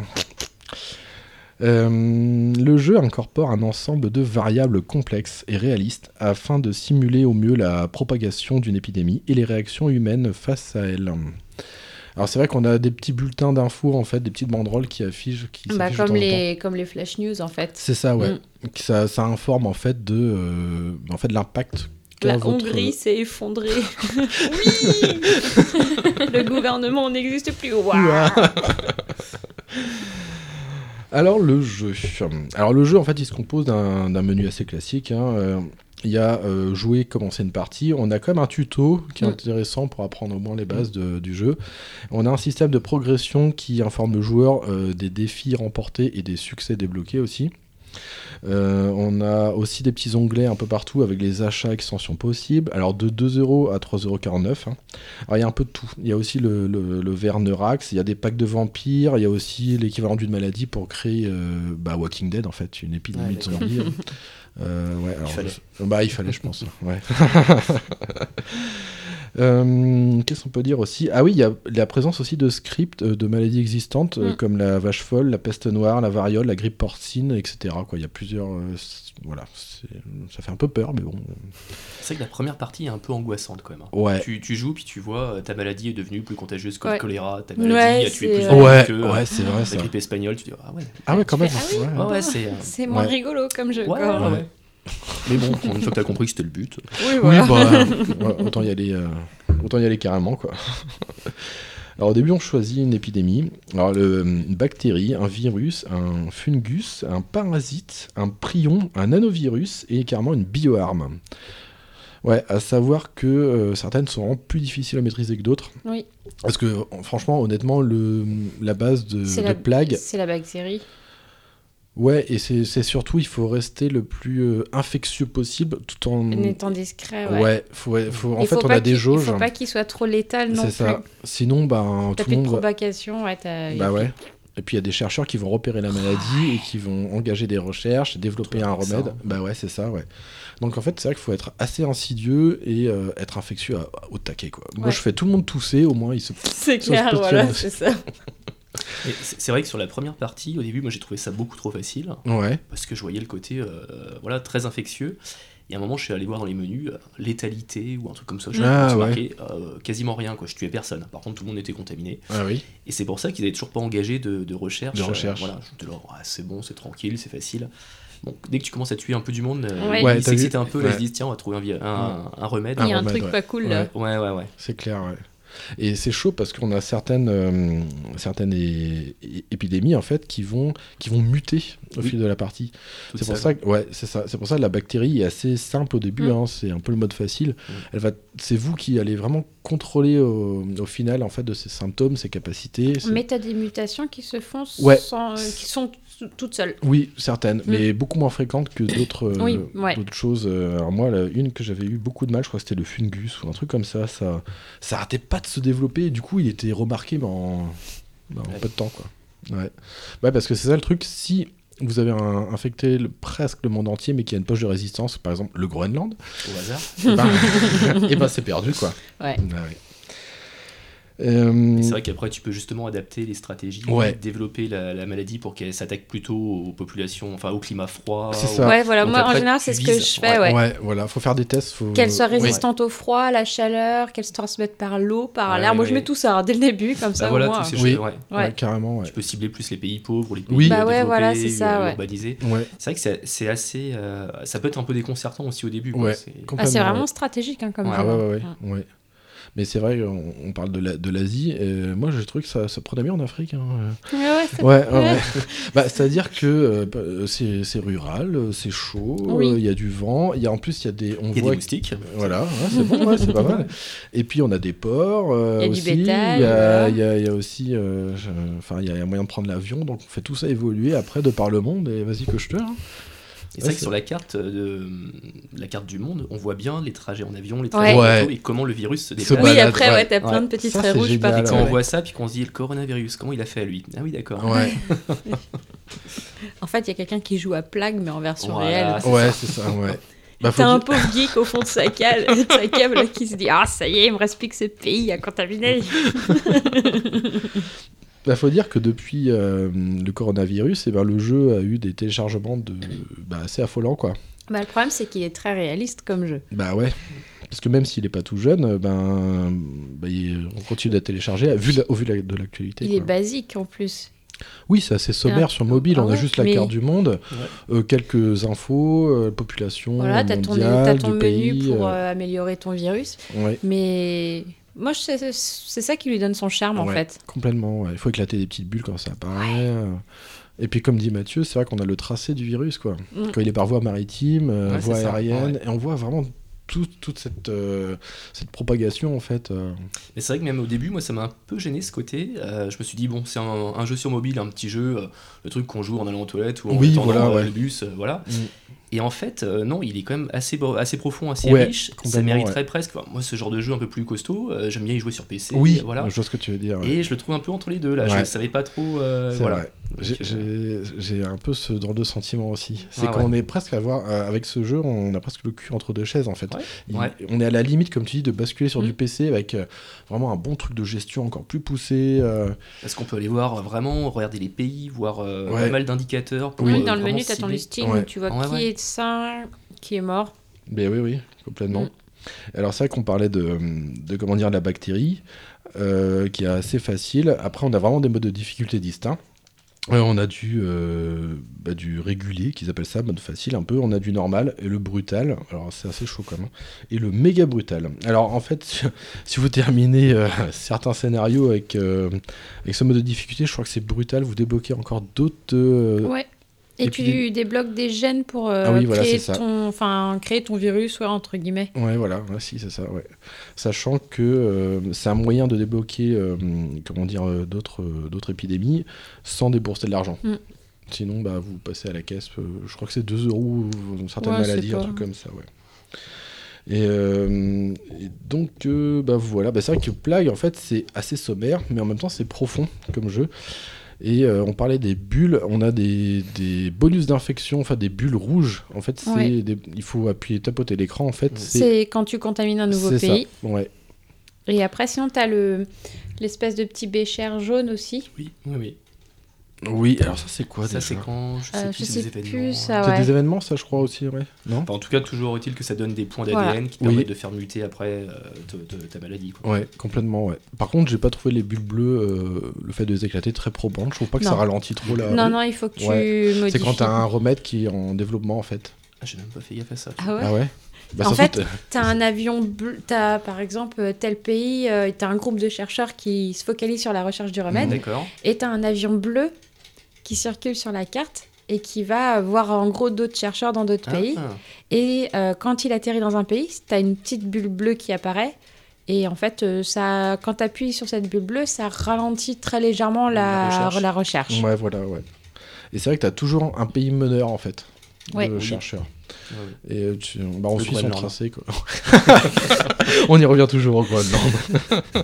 Euh, le jeu incorpore un ensemble de variables complexes et réalistes afin de simuler au mieux la propagation d'une épidémie et les réactions humaines face à elle. Alors c'est vrai qu'on a des petits bulletins d'infos en fait, des petites banderoles qui affichent, qui Bah, comme, les, comme les flash news en fait. C'est ça, ouais. Mm. Ça, ça informe en fait de, euh, en fait, l'impact. La votre- Hongrie <laughs> s'est effondrée. oui <laughs> Le gouvernement n'existe plus. Waouh Alors le jeu. Alors le jeu en fait il se compose d'un d'un menu assez classique. hein, euh, Il y a euh, jouer, commencer une partie. On a quand même un tuto qui est intéressant pour apprendre au moins les bases de- du jeu. On a un système de progression qui informe le joueur euh, des défis remportés et des succès débloqués aussi. Euh, on a aussi des petits onglets un peu partout avec les achats extensions possibles. Alors de 2€ à 3,49€. hein. Alors il y a un peu de tout. Il y a aussi le, le, le verre Neurax, il y a des packs de vampires, il y a aussi l'équivalent d'une maladie pour créer euh, bah, Walking Dead en fait, une épidémie Ouais, de zombies. <laughs> Euh, ouais, alors, fallait. je- Bah il fallait je pense. Ouais. <laughs> Euh, Qu'est-ce qu'on peut dire aussi? Ah oui, il y a la présence aussi de scripts euh, de maladies existantes euh, Mm. comme la vache folle, la peste noire, la variole, la grippe porcine, etc. Quoi. Il y a plusieurs. euh, voilà, ça fait un peu peur, mais bon. C'est vrai que la première partie est un peu angoissante quand même. hein. Ouais. Tu, tu joues puis tu vois ta maladie est devenue plus contagieuse que le Ouais. choléra, ta Ouais, maladie a tué plus de Ouais, que ouais, c'est vrai la ça. grippe espagnole. Tu dis ah ouais. Ah ouais, quand même. ah oui ouais. Ouais, ouais, c'est. euh, C'est moins Ouais. rigolo comme jeu. Ouais, quoi. ouais, ouais. Mais bon, une fois que t'as compris que c'était le but. Oui, Oui, bah, <laughs> autant y aller, euh, autant y aller carrément quoi. <laughs> Alors au début on choisit une épidémie, alors le- une bactérie, un virus, un fungus, un parasite, un prion, un nanovirus et carrément une bioarme. Ouais, à savoir que euh, certaines sont vraiment plus difficiles à maîtriser que d'autres. Oui. Parce que franchement, honnêtement, le, la base de, de la, plague, c'est la bactérie. Ouais, et c'est surtout, il faut rester le plus euh, infectieux possible tout en... En étant discret, ouais. Ouais, faut, faut- en Il fait, on a des jauges. Il faut pas qu'il soit trop létal non C'est ça. Sinon, ben, tout le plus de monde. va- propagation, ouais, Bah ouais. Et puis il y a des chercheurs qui vont repérer la maladie et qui vont engager des recherches, développer un remède. Bah ouais, c'est ça, ouais. Donc en fait, c'est vrai qu'il faut être assez insidieux et euh, être infectieux à- au taquet, quoi. Moi, je fais tout le monde tousser, au moins il se. C'est clair, voilà, c'est ça. <laughs> Et C'est vrai que sur la première partie, au début, moi j'ai trouvé ça beaucoup trop facile Ouais. parce que je voyais le côté euh, voilà très infectieux. Et à un moment, je suis allé voir dans les menus euh, létalité ou un truc comme ça. Je Ah, ouais. marqué euh, quasiment rien, quoi. Je tuais personne. Par contre, tout le monde était contaminé. Ah oui. Et c'est pour ça qu'ils n'avaient toujours pas engagé de, de recherche. De recherche. Euh, voilà, j'étais là, Ah, c'est bon, c'est tranquille, c'est facile. Bon, dès que tu commences à tuer un peu du monde, euh, Ouais. Ils s'excitent un peu, là, ils se disent tiens, on va trouver un, vi- un, un remède. Il y a un remède, truc ouais. pas cool là. Ouais, ouais, ouais. C'est clair, ouais. Et c'est chaud parce qu'on a certaines, euh, certaines épidémies en fait qui vont, qui vont muter au Oui. fil de la partie. C'est pour ça que ouais, c'est ça. C'est pour ça que la bactérie est assez simple au début. Mm. hein, c'est un peu le mode facile. Mm. Elle va, c'est vous qui allez vraiment contrôler au, au final en fait de ses symptômes, ses capacités. Mais t'as des mutations qui se font Ouais. sans, euh, qui sont t- toutes seules. Oui, certaines, mais beaucoup moins fréquentes que d'autres euh, Mm. Oui, ouais. d'autres choses. Euh, Alors moi, la- une que j'avais eu beaucoup de mal, je crois que c'était le fungus ou un truc comme ça. Ça, ça arrêtait pas de se développer. Et du coup, il était remarqué mais en, en Ouais. peu de temps, quoi. Ouais. Ouais, parce que c'est ça le truc. Si vous avez un- infecté le- presque le monde entier, mais qu'il y a une poche de résistance, par exemple le Groenland, Au hasard. et ben, <laughs> <laughs> eh ben, c'est perdu, quoi. Ouais. ouais. Euh, C'est vrai qu'après, tu peux justement adapter les stratégies, Ouais. développer la, la maladie pour qu'elle s'attaque plutôt aux populations, enfin au climat froid. C'est ça. Ouais, voilà. Donc Moi, en général, c'est ce que je fais, ouais. ouais. voilà, faut faire des tests. Faut... Qu'elle soit Ouais. résistante au froid, à la chaleur, qu'elle se transmette par l'eau, par Ouais, l'air. Moi, je mets tout ça hein, dès le début, comme ça, Bah voilà, au moins. tous ces Oui. choses, ouais. Ouais, Ouais. carrément, ouais. Tu peux cibler plus les pays pauvres, les pays Oui. Bah ouais, développés, voilà, c'est ça, euh, ouais. urbanisés. Ouais, C'est vrai que c'est- c'est assez. euh, ça peut être un peu déconcertant aussi au début. quoi. Ouais. C'est- Ah, c'est vraiment stratégique hein, comme Ah hein. ouais, ouais, ouais. Mais c'est vrai, on, on parle de la- de l'Asie, moi j'ai trouvé que ça, ça prenait bien en Afrique. hein. Ouais, ouais, <laughs> bah, C'est-à-dire que euh, bah, euh, c'est c'est rural, euh, c'est chaud, euh, il Oui. y a du vent, il y a en plus il y a des... On Il y a voit des moustiques. Voilà, ouais, c'est bon, ouais, c'est pas mal. <laughs> Et puis on a des ports. euh, Il y a du aussi, bétail, Il y, a- voilà. il y a- il y a aussi. euh, Enfin, il y a moyen de prendre l'avion, donc on fait tout ça évoluer après de par le monde, et vas-y que je te. hein. Et c'est vrai que sur la carte, euh, de, la carte du monde, on voit bien les trajets en avion, les trajets Ouais. en bateau et comment le virus se déplace. Oui, balade, après, ouais. ouais, t'as plein de petites Ça, traits rouges. Et quand ouais. on voit ça, puis qu'on se dit le coronavirus, comment il a fait à lui? Ah oui, d'accord. Ouais, <laughs> En fait, il y a quelqu'un qui joue à Plague, mais en version Voilà, réelle. ouais, c'est ça, ouais. <laughs> Bah, T'as un dire- pauvre geek au fond de sa <laughs> sa cave là, qui se dit Ah, ça y est, il me reste plus que ce pays à contaminer. Bah, faut dire que depuis euh, le coronavirus, et ben, le jeu a eu des téléchargements de, bah, assez affolants, quoi. Bah, le problème, c'est qu'il est très réaliste comme jeu. Bah ouais. Parce que même s'il est pas tout jeune, euh, ben, il- on continue à télécharger vu la- au vu de la- de l'actualité. Il quoi. est basique en plus. Oui, c'est assez sommaire Ah. sur mobile. Ah on a ouais, juste la mais- carte du monde, euh, quelques infos, euh, population Voilà, t'as ton, mondiale, t'as ton du menu pays. pour euh, améliorer ton virus. ouais, Mais moi, c'est ça qui lui donne son charme en fait. complètement. ouais. Il faut éclater des petites bulles quand ça apparaît. Et puis, comme dit Mathieu, c'est vrai qu'on a le tracé du virus, quoi. Mm. Quand il est par voie maritime, euh, voie aérienne, ouais. et on voit vraiment tout- toute cette, euh, cette propagation, en fait. euh. Mais c'est vrai que même au début, moi, ça m'a un peu gêné ce côté. Euh, je me suis dit, bon, c'est un, un jeu sur mobile, un petit jeu, euh, le truc qu'on joue en allant aux toilettes ou en Oui, attendant voilà, ouais. le bus, euh, voilà. Mm. Et en fait, euh, non, il est quand même assez, assez profond, assez Ouais, riche. Ça mériterait presque. enfin, moi, ce genre de jeu un peu plus costaud, euh, j'aime bien y jouer sur PC. Oui, voilà. je vois ce que tu veux dire. ouais. Et je le trouve un peu entre les deux là. Je Ouais. ne savais pas trop. euh, voilà. J'ai- euh, un peu ce genre de sentiment aussi. C'est Ah qu'on ouais. est presque à voir, euh, avec ce jeu, on a presque le cul entre deux chaises en fait. Ouais, Il- ouais. On est à la limite, comme tu dis, de basculer sur Mm. du PC avec euh, vraiment un bon truc de gestion encore plus poussé. euh, Parce qu'on peut aller voir vraiment, regarder les pays, voir euh, Ouais. pas mal d'indicateurs. Oui. Euh, dans le menu, t'as ton cibler. listing Ouais. où tu vois Ouais, qui ouais. est qui est mort. Mais oui, oui, complètement. Mm. Alors c'est vrai qu'on parlait de, de comment dire de la bactérie, euh, qui est assez facile. Après, on a vraiment des modes de difficulté distincts. Euh, on a du, euh, bah, du régulier, qu'ils appellent ça, mode facile un peu. On a du normal et le brutal. Alors c'est assez chaud quand même. Et le méga brutal. Alors en fait, si, vous terminez euh, <laughs> certains scénarios avec, avec ce mode de difficulté, je crois que c'est brutal. Vous débloquez encore d'autres. Ouais. Et, et tu débloques des gènes pour euh, Ah oui, voilà, créer, ton, enfin, créer ton virus, ouais, entre guillemets. Ouais, voilà, ouais, si, c'est ça, ouais. Sachant que euh, c'est un moyen de débloquer, euh, comment dire, d'autres, d'autres épidémies sans débourser de l'argent. Mm. Sinon, bah, vous passez à la caisse, je crois que c'est 2 euros, ou certaines Ouais, maladies, un truc comme ça, ouais. Et, euh, et donc, euh, bah voilà, bah, c'est vrai que Plague, en fait, c'est assez sommaire, mais en même temps, c'est profond comme jeu. Et euh, on parlait des bulles, on a des, des bonus d'infection, enfin des bulles rouges. En fait, c'est Ouais. des- il faut appuyer, tapoter l'écran. En fait, C'est quand tu contamines un nouveau c'est ça, pays. Ouais. Et après, sinon, t'as le l'espèce de petit bécher jaune aussi. Oui, oui, oui. Oui, alors ça c'est quoi ça, déjà c'est quand Je sais Euh, plus, je c'est sais des plus, événements. ça, C'est ouais. des événements, ça je crois aussi, ouais. Non Enfin, en tout cas, toujours est-il que ça donne des points Voilà. d'ADN qui Oui. permettent de faire muter après euh, te- te- ta maladie. Quoi. Ouais, complètement, ouais. Par contre, j'ai pas trouvé les bulles bleues, euh, le fait de les éclater très probantes. Je trouve pas que ça Non. ralentit trop la. Non, non, il faut que tu Ouais. modifies. C'est quand t'as un remède qui est en développement en fait. Ah, j'ai même pas fait gaffe à ça. Ah ouais Ah ouais bah, En surtout, fait, T'as un avion bleu, t'as par exemple euh, tel pays, euh, t'as un groupe de chercheurs qui se focalise sur la recherche du remède. D'accord. et t'as un avion bleu qui circule sur la carte et qui va voir en gros d'autres chercheurs dans d'autres pays. Ah. Et euh, quand il atterrit dans un pays, tu as une petite bulle bleue qui apparaît. Et en fait, euh, ça, quand tu appuies sur cette bulle bleue, ça ralentit très légèrement la, La recherche. la recherche. Ouais, voilà, ouais. Et c'est vrai que tu as toujours un pays meneur, en fait, Ouais. de Oui. chercheurs. Ouais, ouais. Et euh, tu, bah, on Le suit son tracé, quoi. <laughs> <laughs> on y revient toujours. C'est <laughs>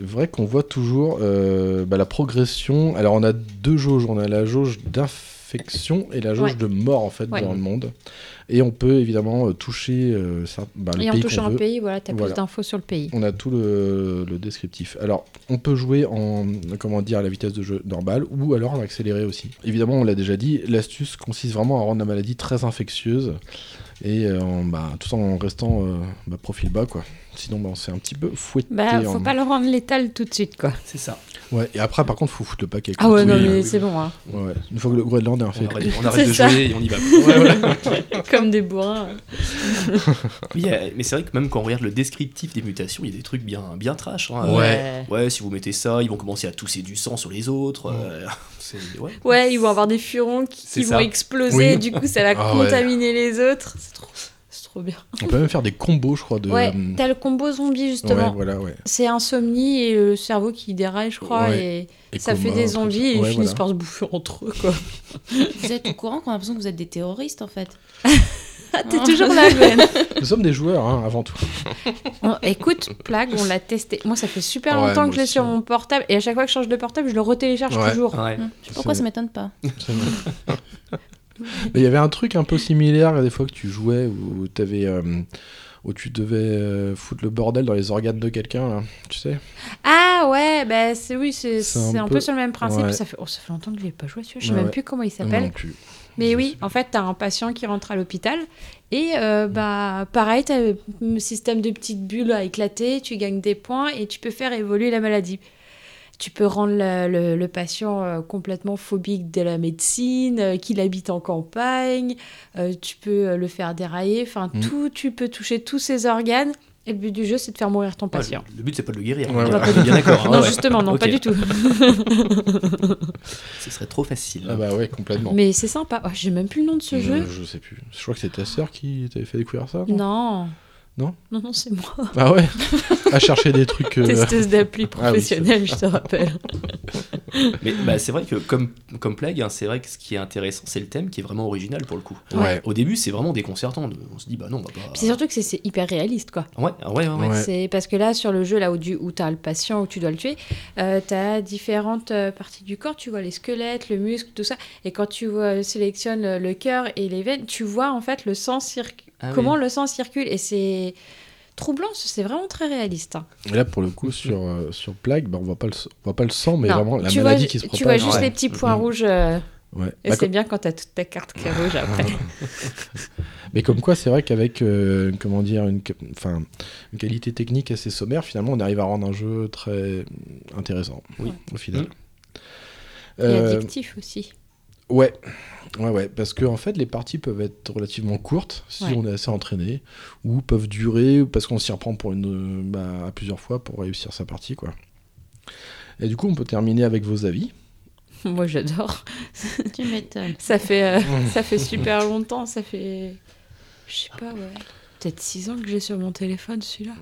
vrai qu'on voit toujours euh, bah, la progression. Alors, on a deux jauges. On a la jauge d'infection et la jauge Ouais. de mort, en fait, Ouais. dans le monde. Et on peut évidemment euh, toucher euh, ça, bah, le Et en touchant un veut. pays, voilà, tu as Voilà. plus d'infos sur le pays. On a tout le, le descriptif. Alors, on peut jouer en, comment dire, à la vitesse de jeu normale ou alors en accéléré aussi. Évidemment, on l'a déjà dit, l'astuce consiste vraiment à rendre la maladie très infectieuse et euh, en, bah, tout en restant euh, bah, profil bas, quoi. Sinon, bah, on s'est un petit peu fouetté. Bah, en- faut pas le rendre létal tout de suite, quoi. C'est ça. Ouais, et après, par contre, faut foutre le paquet. Ah ouais, non, mais oui. c'est bon, hein. Ouais. Une fois que le Groenland est On infecté. arrête, <laughs> on arrête de C'est ça. jouer et on y va. <laughs> Ouais, voilà. Comme des bourrins. Oui, euh, mais c'est vrai que même quand on regarde le descriptif des mutations, il y a des trucs bien, bien trash. hein. Ouais. Ouais, si vous mettez ça, ils vont commencer à tousser du sang sur les autres. euh, ouais. <laughs> Ouais, ils vont avoir des furons qui, vont exploser, Oui. et du coup, ça va Ah ouais. contaminer les autres. C'est trop, trop bien. On peut même faire des combos, je crois, de. Ouais, euh, t'as le combo zombie, ouais, justement. voilà, ouais. C'est insomnie et le cerveau qui déraille, je crois, Ouais. et, Et ça coma, fait des zombies et ils finissent par se bouffer entre eux, quoi. <laughs> Vous êtes au courant qu'on a l'impression que vous êtes des terroristes en fait. <laughs> Ah, t'es toujours là, Gwen. <laughs> Nous sommes des joueurs, hein, avant tout. On- écoute, Plague, on l'a testé. Moi, ça fait super Ouais, longtemps que je l'ai sur mon portable, et à chaque fois que je change de portable, je le retélécharge Ouais. toujours. Ouais. Je sais pas pourquoi ça m'étonne pas. Mais il y avait un truc un peu similaire des fois que tu jouais où, euh, où tu devais euh, foutre le bordel dans les organes de quelqu'un, tu sais. Ah ouais, bah c'est oui, c'est un peu- peu sur le même principe. ouais. Ça, fait, oh, ça fait longtemps que je l'ai pas joué, celui-là. je sais Ouais, même ouais. plus comment il s'appelle. Mais oui, en fait, t'as un patient qui rentre à l'hôpital et euh, bah pareil, t'as un système de petites bulles à éclater, tu gagnes des points et tu peux faire évoluer la maladie. Tu peux rendre le, le- le patient euh, complètement phobique de la médecine, euh, qu'il habite en campagne, euh, tu peux le faire dérailler, enfin Mm. tout, tu peux toucher tous ses organes. Et le but du jeu, c'est de faire mourir ton patient. le, le but, c'est pas de le guérir. Ouais, ouais. bien <laughs> d'accord. hein, non, ouais. justement, non, pas du tout. <laughs> Ce serait trop facile. Ah bah ouais, complètement. Mais c'est sympa. Oh, J'ai même plus le nom de ce jeu. Je sais plus. Je crois que c'est ta sœur qui t'avait fait découvrir ça. non? Non. Non Non, non, c'est moi. Ah ouais À chercher des trucs. euh, Testeuse d'appli Ah oui, professionnelle, je te rappelle. Mais bah, c'est vrai que comme, comme Plague, hein, c'est vrai que ce qui est intéressant, c'est le thème qui est vraiment original pour le coup. Ouais. Au début, c'est vraiment déconcertant. On se dit, bah non, on va pas. C'est surtout que c'est- hyper réaliste, quoi. Ouais, ah ouais, ouais, ouais. Ouais. C'est parce que là, sur le jeu, là où, du, où tu as le patient, où tu dois le tuer, euh, tu as différentes euh, parties du corps. Tu vois les squelettes, le muscle, tout ça. Et quand tu vois, sélectionnes le cœur et les veines, tu vois en fait le sang circule. Ah oui. comment le sang circule. Et c'est troublant, c'est vraiment très réaliste. hein. Et là, pour le coup, sur, euh, sur Plague, bah, on voit pas le, on voit pas le sang, mais Non, vraiment la tu maladie vois, qui se Tu vois juste Ouais. les petits points Mhm. rouges. euh, Ouais. et Bah, c'est bien quand tu as toute ta carte qui est rouge après. <laughs> Mais comme quoi, c'est vrai qu'avec euh, comment dire, une, enfin, une qualité technique assez sommaire, finalement, on arrive à rendre un jeu très intéressant. Oui. Au final. Et Euh, addictif aussi. Ouais. Ouais, ouais, parce que en fait, les parties peuvent être relativement courtes si Ouais. on est assez entraîné, ou peuvent durer parce qu'on s'y reprend pour une, bah, à plusieurs fois pour réussir sa partie, quoi. Et du coup, on peut terminer avec vos avis. <laughs> Moi, j'adore. <laughs> tu m'étonnes. Ça fait, euh, <laughs> ça fait super longtemps. Ça fait. Je sais pas, ouais. Peut-être 6 ans que j'ai sur mon téléphone celui-là.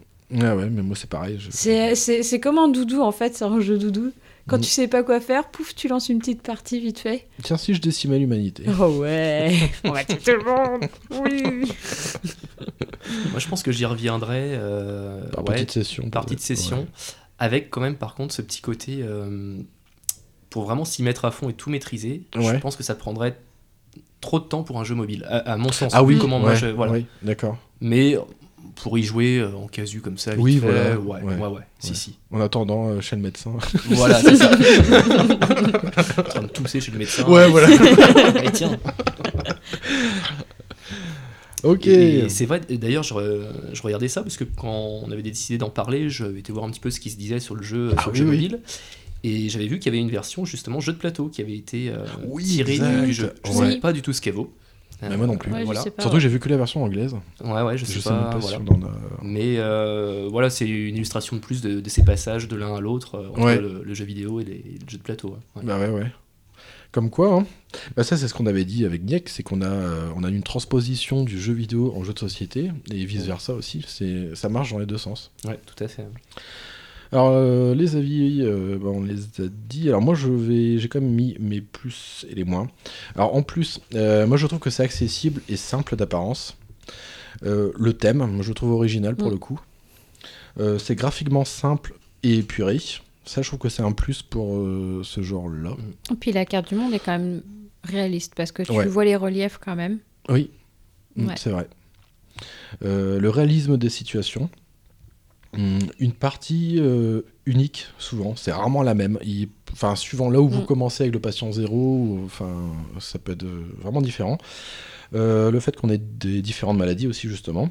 Ah ouais, mais moi c'est pareil. je- C'est- C'est c'est comme un doudou en fait, c'est un jeu doudou. Quand Mm. tu sais pas quoi faire, pouf, tu lances une petite partie vite fait. Tiens, si je décimais l'humanité. <laughs> Oh ouais, <laughs> on va tuer tout le monde. Oui. <laughs> Moi, je pense que j'y reviendrai. euh, Par ouais, petite session. partie de peut-être. session, Ouais. avec quand même par contre ce petit côté euh, pour vraiment s'y mettre à fond et tout maîtriser. Je pense que ça prendrait trop de temps pour un jeu mobile, à, à mon sens. Ah oui, comment moi ouais, je, voilà. oui, d'accord. Mais pour y jouer euh, en casu comme ça, Oui, fait, voilà, ouais, ouais. ouais, ouais, si, si. En attendant, euh, chez le médecin. <laughs> Voilà, c'est ça. en train de tousser chez le médecin. Ouais, voilà. Allez, tiens. ok. Et, et c'est vrai, d'ailleurs, je, je regardais ça parce que quand on avait décidé d'en parler, j'avais été voir un petit peu ce qui se disait sur le jeu, Ah sur le oui, jeu oui. mobile. Et j'avais vu qu'il y avait une version justement jeu de plateau qui avait été euh, Oui, tirée exact. du jeu. Je ne savais pas du tout ce qu'elle vaut. Euh, Mais moi non plus. Ouais, je voilà. sais pas. Surtout que j'ai vu que la version anglaise. Ouais, ouais, je sais Je sais pas. voilà. Mais euh, voilà, c'est une illustration de plus de, de ces passages de l'un à l'autre euh, entre Ouais. le, le jeu vidéo et, les- et le jeu de plateau. ouais. Ouais. Bah ouais, ouais. Comme quoi, hein. Bah, ça c'est ce qu'on avait dit avec Niek, c'est qu'on a, euh, on a une transposition du jeu vidéo en jeu de société et vice versa aussi. C'est, ça marche dans les deux sens. Ouais, tout à fait. Alors euh, les avis, euh, bah, on les a dit. Alors moi je vais, j'ai quand même mis mes plus et les moins. Alors en plus, euh, moi je trouve que c'est accessible et simple d'apparence. Le thème, moi, je le trouve original pour Mm. le coup. C'est graphiquement simple et épuré. Ça, je trouve que c'est un plus pour ce genre-là. Et puis la carte du monde est quand même réaliste parce que tu Ouais. vois les reliefs quand même. Oui, Mm, Ouais. c'est vrai. Le réalisme des situations. Mm, Une partie euh, unique, souvent. C'est rarement la même. Il- Enfin, suivant là où vous Mm. commencez avec le patient zéro, ou- enfin, ça peut être euh, vraiment différent. Euh, le fait qu'on ait des différentes maladies aussi, justement.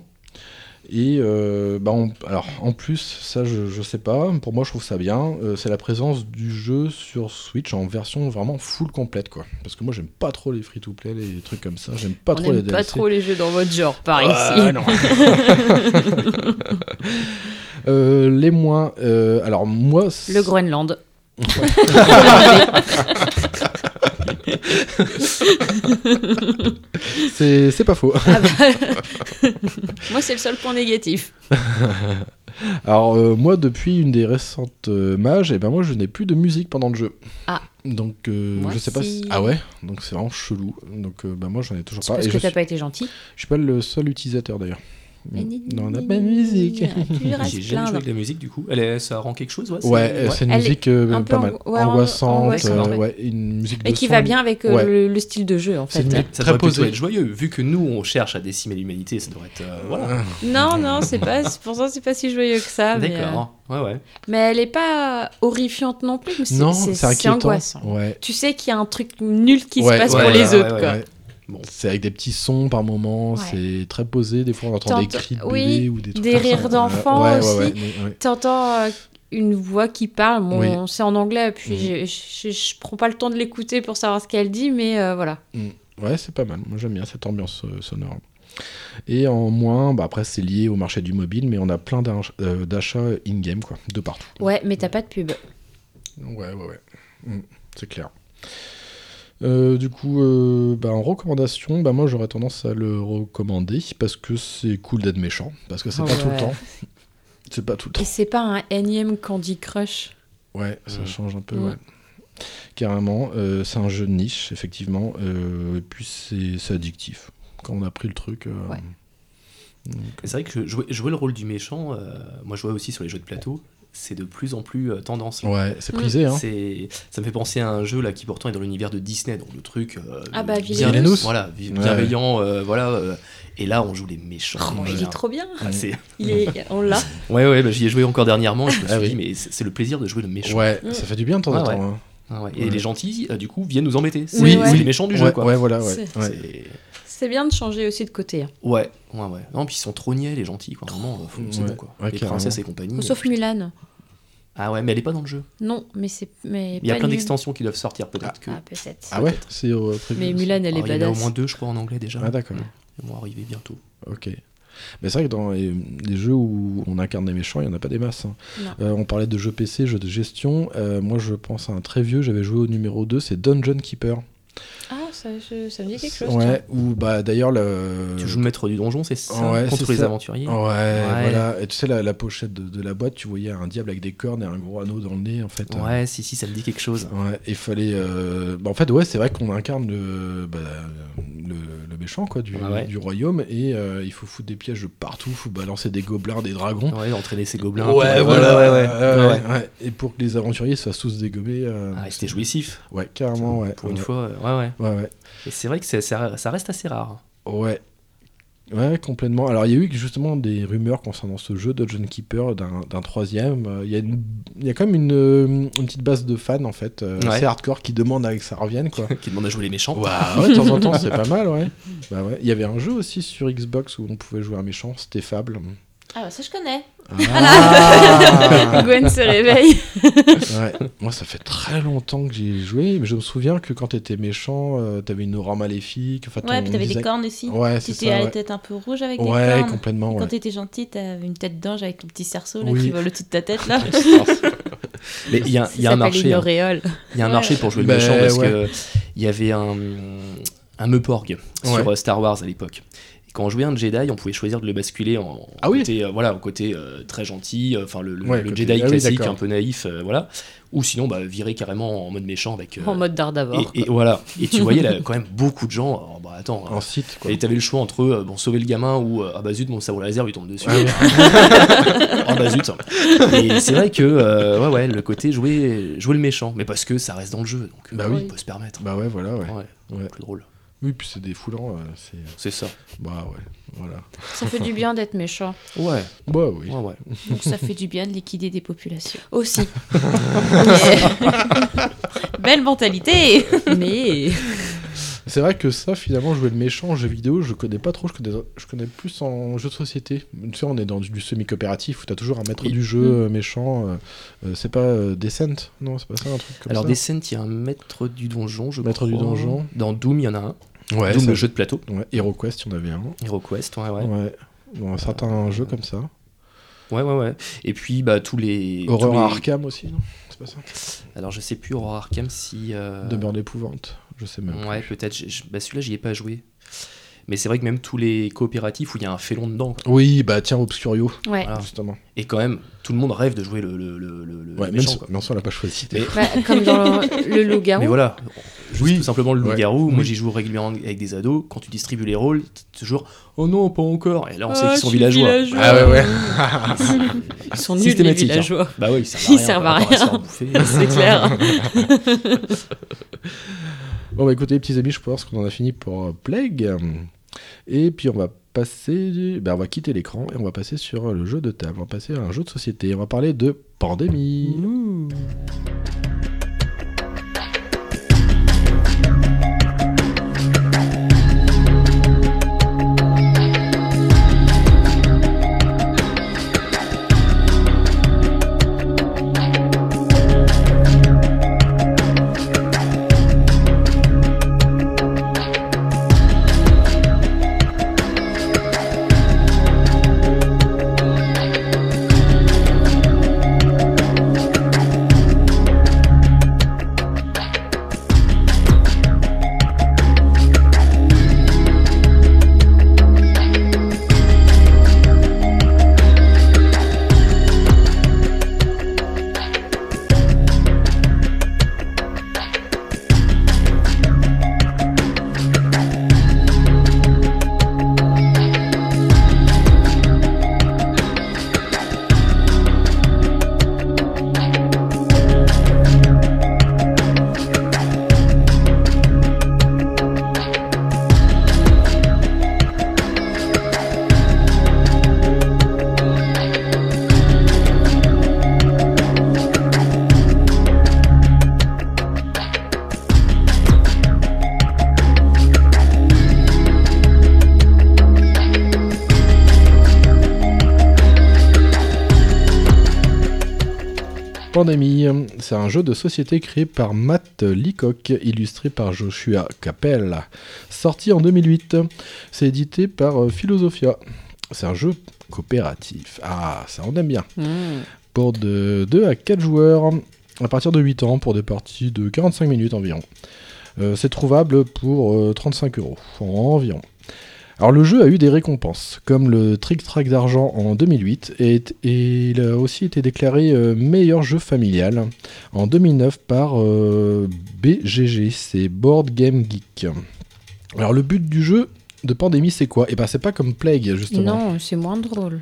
Et euh, bah, on- alors, en plus, ça je, je sais pas, pour moi je trouve ça bien, euh, c'est la présence du jeu sur Switch en version vraiment full complète quoi. Parce que moi j'aime pas trop les free-to-play, les trucs comme ça, j'aime pas On trop les n'aime pas DLC. trop les jeux dans votre genre, par Ah, ici. non. <laughs> <laughs> Euh, les moins, euh, alors moi... Le Groenland. <laughs> C'est c'est pas faux. Ah bah. <laughs> Moi, c'est le seul point négatif. <laughs> Alors euh, moi depuis une des récentes euh, mages, et ben moi je n'ai plus de musique pendant le jeu. Ah. Donc euh, je sais pas si. Ah ouais? Donc c'est vraiment chelou. Donc bah, moi j'en ai toujours pas. parce Et que t'as suis... pas été gentil. je suis pas le seul utilisateur d'ailleurs. Non, on n'a pas de musique. J'ai jamais joué avec la musique du coup. Elle est- ça rend quelque chose, ouais. Ouais, c'est une Elle musique euh, un pas mal. ouais, angoissante, euh, ouais. ouais, une musique de Et qui son. va bien avec euh, Ouais. le, le style de jeu, en fait. une musique Ça très devrait plutôt posée. être joyeux, vu que nous on cherche à décimer l'humanité, ça devrait être. euh, voilà. Non, non, c'est pas. Pour ça, c'est pas si joyeux que ça. Mais, D'accord. Ouais, ouais. mais elle est pas horrifiante non plus. Non, c'est angoissant. Ouais. Tu sais qu'il y a un truc nul qui Ouais, se passe ouais, pour ouais, les ouais, autres, ouais, quoi. Ouais. Bon. C'est avec des petits sons par moment, Ouais. c'est très posé. Des fois, on entend des cris de oui, bébé ou des trucs des rires d'enfants Ouais, aussi. ouais. T'entends euh, une voix qui parle. Bon, Oui. c'est en anglais, puis Mhm. j'ai- je je prends pas le temps de l'écouter pour savoir ce qu'elle dit, mais euh, voilà. Ouais, c'est pas mal. Moi, j'aime bien cette ambiance euh, sonore. Et en moins, bah, après, c'est lié au marché du mobile, mais on a plein d'ach- d'achats in-game, quoi, de partout. Ouais, mais t'as pas de pub. Ouais, ouais, ouais. Mm, c'est clair. Euh, du coup, euh, bah, en recommandation, bah, moi j'aurais tendance à le recommander parce que c'est cool d'être méchant, parce que c'est Ah pas tout le temps. C'est pas tout le temps. Et c'est pas un énième Candy Crush? Ouais, ça change un peu, ouais. Carrément, euh, c'est un jeu de niche, effectivement. euh, et puis c'est addictif. Quand on a pris le truc. euh, Ouais. C'est vrai que jouer, jouer le rôle du méchant, euh, moi je vois aussi sur les jeux de plateau, c'est de plus en plus euh, tendance. ouais, c'est Mm. prisé, hein. C'est, ça me fait penser à un jeu là qui pourtant est dans l'univers de Disney, donc le truc euh, Ah bah, bien- Villainous. voilà, Ouais. bienveillant, euh, voilà. euh, et là, on joue les méchants. Oh, il est trop bien. Ah, <laughs> Il est... On l'a. Ouais, ouais, bah, j'y ai joué encore dernièrement. Et je me suis Ah oui. dit, mais c'est, le plaisir de jouer le méchant. Ouais, Mm. ça fait du bien de temps en Ouais, temps. Ouais. Ah ouais. Et Ouais. les gentils, euh, du coup, viennent nous embêter. C'est, Oui, ouais. les méchants du ouais, jeu, quoi. ouais, voilà, ouais. C'est- bien de changer aussi de côté. hein. Ouais, ouais, ouais. Non, puis ils sont trop niais, les gentils, quoi. Vraiment, faut- c'est Ouais. bon, quoi. Ouais, les carrément. princesses et compagnie. Sauf euh, Mulan. Ah ouais, mais elle est pas dans le jeu. Non, mais c'est. Mais Il y a pas plein nul. d'extensions qui doivent sortir, peut-être que. Ah, peut-être. Ah ouais, c'est euh, prévu. Mais. Mulan, elle est Alors, il y en a au badass. moins deux, je crois, en anglais déjà. Ah d'accord. Ils vont arriver bientôt. Ok. Mais c'est vrai que dans les, les jeux où on incarne des méchants, il n'y en a pas des masses. hein. Euh, on parlait de jeux PC, jeux de gestion. Euh, moi, je pense à un très vieux, j'avais joué au numéro 2, c'est Dungeon Keeper. Ah, ça, je- ça me dit quelque chose. Ouais, ou bah d'ailleurs le. Tu joues le maître du donjon, c'est ça Ouais, Contre les ça. aventuriers Ouais, voilà. Et tu sais, la, la pochette de, de la boîte, tu voyais un diable avec des cornes et un gros anneau dans le nez, en fait. Ouais, si, si, ça me dit quelque chose. Ouais, il fallait. euh, bah, en fait, ouais, c'est vrai qu'on incarne le, bah, le, le méchant quoi, du, Ah ouais. du royaume et euh, il faut foutre des pièges de partout, faut balancer des gobelins, des dragons. Ouais, entraîner ces gobelins. Ouais, voilà, ouais, ouais, ouais, ouais. ouais, ouais. Et pour que les aventuriers se fassent tous dégommés. euh, Ah, c'était jouissif. Ouais, carrément, ouais. Pour ouais. une fois, euh, ouais, ouais. Ouais, ouais. Et c'est vrai que c'est- ça, ça reste assez rare. Ouais. Ouais, complètement. Alors, il y a eu justement des rumeurs concernant ce jeu, Dungeon Keeper, d'un d'un troisième. Euh, Il y, a une- il y a quand même une, euh, une petite base de fans, en fait, euh, Ouais. assez hardcore, qui demandent à que ça revienne, quoi. <laughs> qui demande à jouer les méchants. Bah ouais, de temps en temps, <laughs> c'est pas mal, ouais. Bah ouais. Il y avait un jeu aussi sur Xbox où on pouvait jouer un méchant, c'était Fable. Ah, bah, ça je connais. Ah <laughs> Gwen se réveille. Ouais. Moi, ça fait très longtemps que j'y ai joué, mais je me souviens que quand t'étais méchant, euh, t'avais une aura maléfique. Enfin, Ouais, puis t'avais des cornes aussi. Ouais, Tu c'est étais à ça. la Ouais, tête un peu rouge avec des Ouais, cornes. complètement. Et ouais. Quand t'étais gentil, t'avais une tête d'ange avec ton petit cerceau là, Oui. qui vole toute ta tête là. <laughs> Mais il y a, y un marché. hein. Il y a un Ouais. marché pour jouer le méchant parce ouais. que il y avait un, un Meuporg sur Ouais. Star Wars à l'époque. Quand on jouait un Jedi, on pouvait choisir de le basculer en, Ah oui. côté, euh, voilà, au côté euh, très gentil, euh, enfin le, le- Ouais, le côté- Jedi ah classique, un peu naïf, euh, voilà. Ou sinon, bah, virer carrément en mode méchant avec. euh, En mode Daredevil. et, et voilà. Et tu voyais là, <laughs> quand même beaucoup de gens. alors, bah attends. En site, quoi. Et t'avais le choix entre euh, bon, sauver le gamin ou euh, ah bah zut, mon sabre laser lui tombe dessus. Ouais. <laughs> ah bah zut. Et c'est vrai que euh, ouais, ouais, le côté jouer, jouer le méchant, mais parce que ça reste dans le jeu, donc Bah euh, oui. on peut se permettre. Bah ouais, voilà, ouais. Ouais, Ouais. plus drôle. Oui, puis c'est des foulants, euh, c'est... C'est ça. Bah ouais, voilà. Ça fait du bien d'être méchant. Ouais, Bah oui. ouais, ouais. Donc ça fait du bien de liquider des populations. Aussi. <laughs> <laughs> Belle mentalité Mais. C'est vrai que ça, finalement, jouer le méchant en jeu vidéo, je connais pas trop, je connais, je connais plus en jeu de société. Tu sais, on est dans du, du semi-coopératif où t'as toujours un maître Oui. du jeu Mm. euh, méchant. euh, euh, c'est pas euh, Descent Non, c'est pas ça, un truc comme Alors ça Descent, il y a un maître du donjon, je Maître du donjon. Dans Doom, il y en a un. Ouais, Doom, ça- le jeu de plateau. ouais, HeroQuest, il y en avait un. HeroQuest, ouais, ouais. Ouais. Bon, un certain jeu comme ça. Ouais, ouais, ouais. Et puis, bah, tous les. Tous les- Arkham aussi, non? C'est pas ça? Alors, je sais plus, Horror Arkham, si. euh, Demeure d'épouvante, je sais même. Ouais, peut-être. Bah, celui-là, j'y ai pas joué. Mais c'est vrai que même tous les coopératifs où il y a un félon dedans, quoi. Oui, bah tiens, Obscurio, Ouais. Voilà. justement. Et quand même, tout le monde rêve de jouer le, le, le, le- le Ouais, même méchant. si, en soi, on l'a pas choisi. Mais- Bah, comme dans le, <laughs> loup-garou. Mais voilà, juste Oui. tout simplement le Ouais. loup-garou. Moi, Oui. j'y joue régulièrement avec des ados. Quand tu distribues les rôles, toujours Oh non, pas encore. Et là, on sait Ah, qu'ils sont villageois. villageois. Ah ouais, ouais. <laughs> Ils sont nuls, les hein. villageois. Bah oui, ils servent Ils à rien. servent à rien. <laughs> C'est clair. Bon, bah écoutez, petits amis, je pense qu'on en a fini pour euh, Plague. Et puis, on va passer. Bah, on va quitter l'écran et on va passer sur euh, le jeu de table. On va passer à un jeu de société. On va parler de. Pandémie, c'est un jeu de société créé par Matt Leacock, illustré par Joshua Capel, sorti en 2008. C'est édité par euh, Philosophia. C'est un jeu coopératif. Ah, ça on aime bien. Pour de 2 à 4 joueurs, à partir de 8 ans, pour des parties de 45 minutes environ. Euh, c'est trouvable pour euh, 35 euros environ. Alors le jeu a eu des récompenses, comme le Trick Track d'argent en 2008, et, et il a aussi été déclaré euh, meilleur jeu familial en 2009 par euh, BGG, c'est Board Game Geek. Alors le but du jeu de Pandémie c'est quoi? Et ben c'est pas comme Plague justement. Non, c'est moins drôle.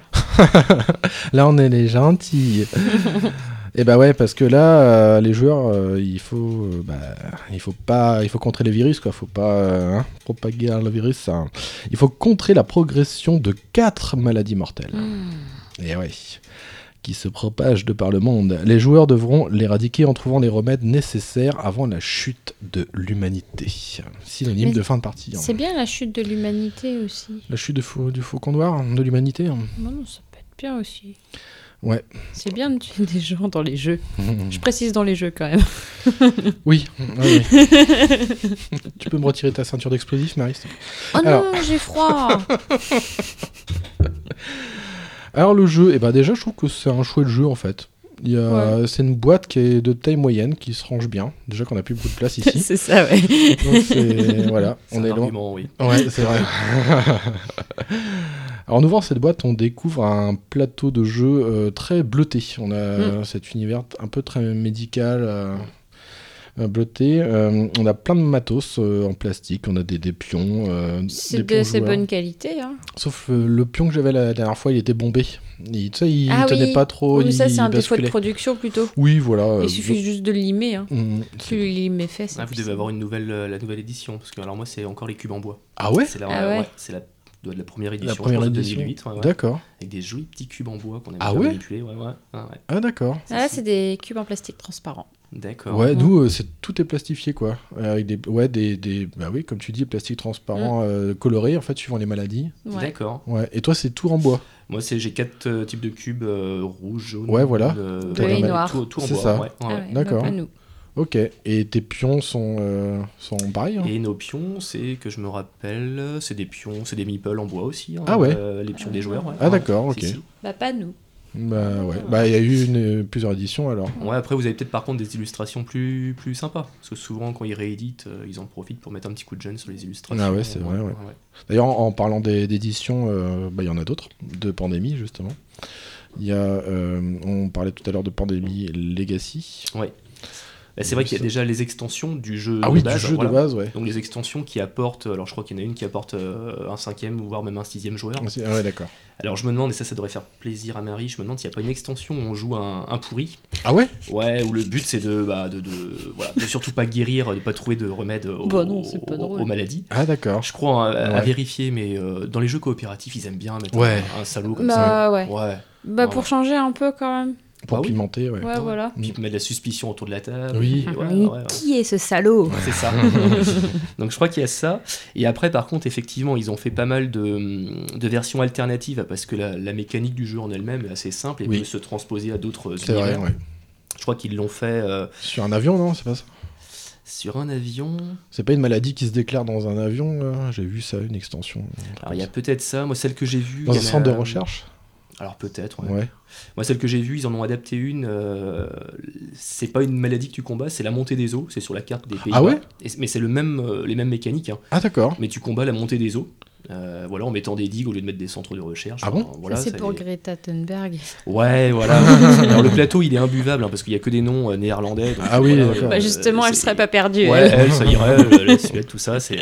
<laughs> Là on est les gentils. <laughs> Et bah ouais parce que là euh, les joueurs euh, il faut euh, bah, il faut pas il faut contrer les virus quoi faut pas euh, hein, propager le virus ça. il faut contrer la progression de quatre maladies mortelles. Et ouais qui se propagent de par le monde. Les joueurs devront l'éradiquer en trouvant les remèdes nécessaires avant la chute de l'humanité. Synonyme Mais de fin de partie. hein. C'est bien la chute de l'humanité aussi. La chute de faux- du faucon noir de l'humanité. hein. Non, non, ça peut être bien aussi. Ouais. C'est bien de tuer des gens dans les jeux. Je précise dans les jeux quand même. <laughs> Oui. oui, tu peux me retirer ta ceinture d'explosifs, Marie Oh Alors. non, j'ai froid. <laughs> Alors le jeu, eh ben déjà je trouve que c'est un chouette jeu en fait. Il y a- C'est une boîte qui est de taille moyenne, qui se range bien. Déjà qu'on a plus beaucoup de place ici. <laughs> c'est ça, ouais. Donc voilà, <laughs> C'est on est loin. oui. Ouais, c'est vrai. <laughs> Alors en ouvrant cette boîte, on découvre un plateau de jeu euh, très bleuté. On a euh, cet univers un peu très médical. euh, bleuté. Euh, on a plein de matos euh, en plastique. On a des, des pions. euh, C'est de pions assez joueurs. bonne qualité. Hein. Sauf euh, le pion que j'avais la dernière fois, il était bombé. Il, tu sais, il ah tenait oui. pas trop. Oui, mais ça, c'est un défaut de production plutôt. Oui, voilà. euh, Il suffit juste de le limer. Hein. mm, Tu limes et fesses. Ah, vous devez avoir une nouvelle, euh, la nouvelle édition, parce que alors moi c'est encore les cubes en bois. Ah ouais? C'est la, Ah ouais. ouais, c'est la, doit être la première édition, La première édition. 2008, ouais, ouais. D'accord. avec des jolis petits cubes en bois qu'on aime Ah bien ouais? manipuler. Ouais, ouais, ouais, ouais. Ah d'accord. Ah, là, c'est des cubes en plastique transparent. D'accord. Ouais, nous, euh, c'est tout est plastifié, quoi. Euh, Avec des, ouais, des, des, bah oui, comme tu dis, plastique transparent, euh, coloré, en fait, suivant les maladies. Ouais. D'accord. Ouais. Et toi, c'est tout en bois? Moi c'est j'ai quatre euh, types de cubes euh, rouge, jaune, Ouais, voilà. euh, Bleu et noir. Tout, tout en C'est bois. ça. ouais, ouais, Ah ouais. D'accord. pas nous. Ok. Et tes pions sont, euh, sont pareils hein? Et nos pions, c'est que je me rappelle, c'est des pions, c'est des meeples en bois aussi. hein, Ah ouais. euh, Les pions des joueurs. ouais. Ah, d'accord, Si, ok. si. Bah, pas nous. Bah ouais. Bah, il y a eu une, plusieurs éditions, alors. Ouais, après vous avez peut-être par contre des illustrations plus, plus sympas. Parce que souvent quand ils rééditent, euh, ils en profitent pour mettre un petit coup de jeune sur les illustrations. Ah ouais, c'est vrai, ouais. D'ailleurs, en, en parlant d'éditions, euh, bah, il y en a d'autres, de Pandémie, justement. Il y a, euh, on parlait tout à l'heure de Pandémie Legacy. Bah, c'est vrai qu'il y a déjà les extensions du jeu Ah de oui, base. du jeu voilà. de base, ouais. Donc les extensions qui apportent, alors je crois qu'il y en a une qui apporte euh, un cinquième ou voire même un sixième joueur. Ah, ah ouais, d'accord. Alors je me demande, et ça ça devrait faire plaisir à Marie, je me demande s'il n'y a pas une extension où on joue un, un pourri. Ah ouais? Ouais, où le but c'est de, bah, de, de, voilà, de surtout pas guérir, de pas trouver de remède aux, Bah non, c'est pas aux- drôle. aux maladies. Ah d'accord. Je crois à, à Ouais. vérifier, mais euh, dans les jeux coopératifs, ils aiment bien mettre Ouais. un, un salaud comme ça. Bah, ouais. Ouais. Bah, pour changer un peu quand même. Pour Bah oui. pimenter, ouais. Ouais, voilà. Puis mettre de la suspicion autour de la table. Oui. ouais, ouais. Qui est ce salaud C'est ça. <laughs> Donc je crois qu'il y a ça. Et après, par contre, effectivement, ils ont fait pas mal de, de versions alternatives parce que la, la mécanique du jeu en elle-même est assez simple et Oui. peut se transposer à d'autres C'est vrai, univers. ouais. Je crois qu'ils l'ont fait euh, Sur un avion, non C'est pas ça? Sur un avion. C'est pas une maladie qui se déclare dans un avion J'ai vu ça, une extension. Alors il y a peut-être ça. Moi, celle que j'ai vue. Dans un centre de recherche? Alors peut-être. ouais. Ouais. Moi, celle que j'ai vue, ils en ont adapté une. euh, c'est pas une maladie que tu combats, c'est la montée des eaux. C'est sur la carte des pays. Ah ouais? Mais c'est le même, euh, les mêmes mécaniques. hein. Ah d'accord. Mais tu combats la montée des eaux. Euh, voilà, en mettant des digues au lieu de mettre des centres de recherche. Ah bon Enfin, voilà, C'est pour est- Greta Thunberg. Ouais, voilà. <laughs> Alors le plateau, il est imbuvable hein, parce qu'il y a que des noms euh, néerlandais. donc, Ah oui, voilà, d'accord. Bah, justement, elle c'est- serait pas perdue. Ouais, elle. elle, ça irait, euh, la Suède, tout ça. C'est...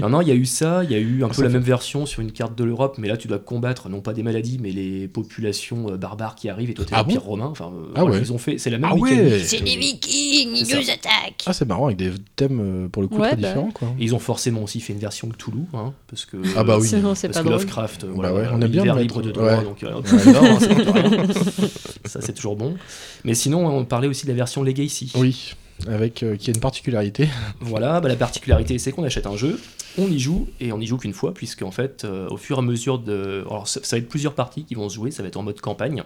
Non, non, il y a eu ça, il y a eu un Ah, peu la fait- même version sur une carte de l'Europe, mais là tu dois combattre non pas des maladies, mais les populations euh, barbares qui arrivent et toi t'es Ah l'Empire bon romain. Enfin, euh, Ah voilà, ouais. ils ont fait, c'est la même Ah ouais. C'est des vikings, ils nous attaquent. Ah c'est marrant avec des thèmes pour le coup Ouais, très bah. différents quoi. Et ils ont forcément aussi fait une version de Toulouse, hein, parce que. Ah bah oui. Sinon, c'est Parce pas que drôle. Lovecraft, euh, Bah voilà, ouais, on euh, aime bien libre de mettre- droit, ouais. donc euh, hein, <laughs> ça c'est toujours bon. Mais sinon, on parlait aussi de la version Legacy. Oui. Avec euh, qui a une particularité. <laughs> Voilà, bah, la particularité c'est qu'on achète un jeu, on y joue, et on y joue qu'une fois, puisque en fait, euh, au fur et à mesure de. Alors, ça, ça va être plusieurs parties qui vont se jouer, ça va être en mode campagne.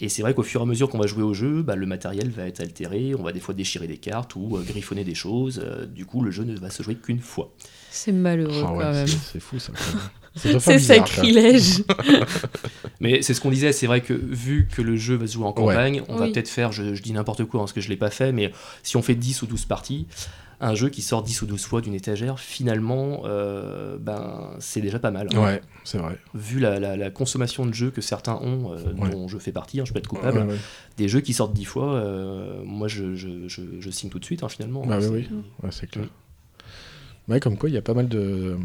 Et c'est vrai qu'au fur et à mesure qu'on va jouer au jeu, bah, le matériel va être altéré, on va des fois déchirer des cartes ou euh, griffonner des choses, euh, du coup le jeu ne va se jouer qu'une fois. C'est malheureux Ah ouais, quand même. c'est, fou ça. <laughs> C'est sacrilège. <laughs> Mais c'est ce qu'on disait, c'est vrai que vu que le jeu va se jouer en Ouais. campagne, on va peut-être faire, je, je dis n'importe quoi parce que je l'ai pas fait, mais si on fait 10 ou 12 parties, un jeu qui sort 10 ou 12 fois d'une étagère, finalement, euh, ben, c'est déjà pas mal. Ouais, c'est vrai. Vu la, la- la consommation de jeux que certains ont, euh, Ouais. dont je fais partie, hein, je peux être coupable, Ouais, ouais. des jeux qui sortent 10 fois, euh, moi je, je- je- je signe tout de suite hein, finalement. Bah oui, C'est- oui. Ouais, c'est clair. Ouais, comme quoi, il y a pas mal de,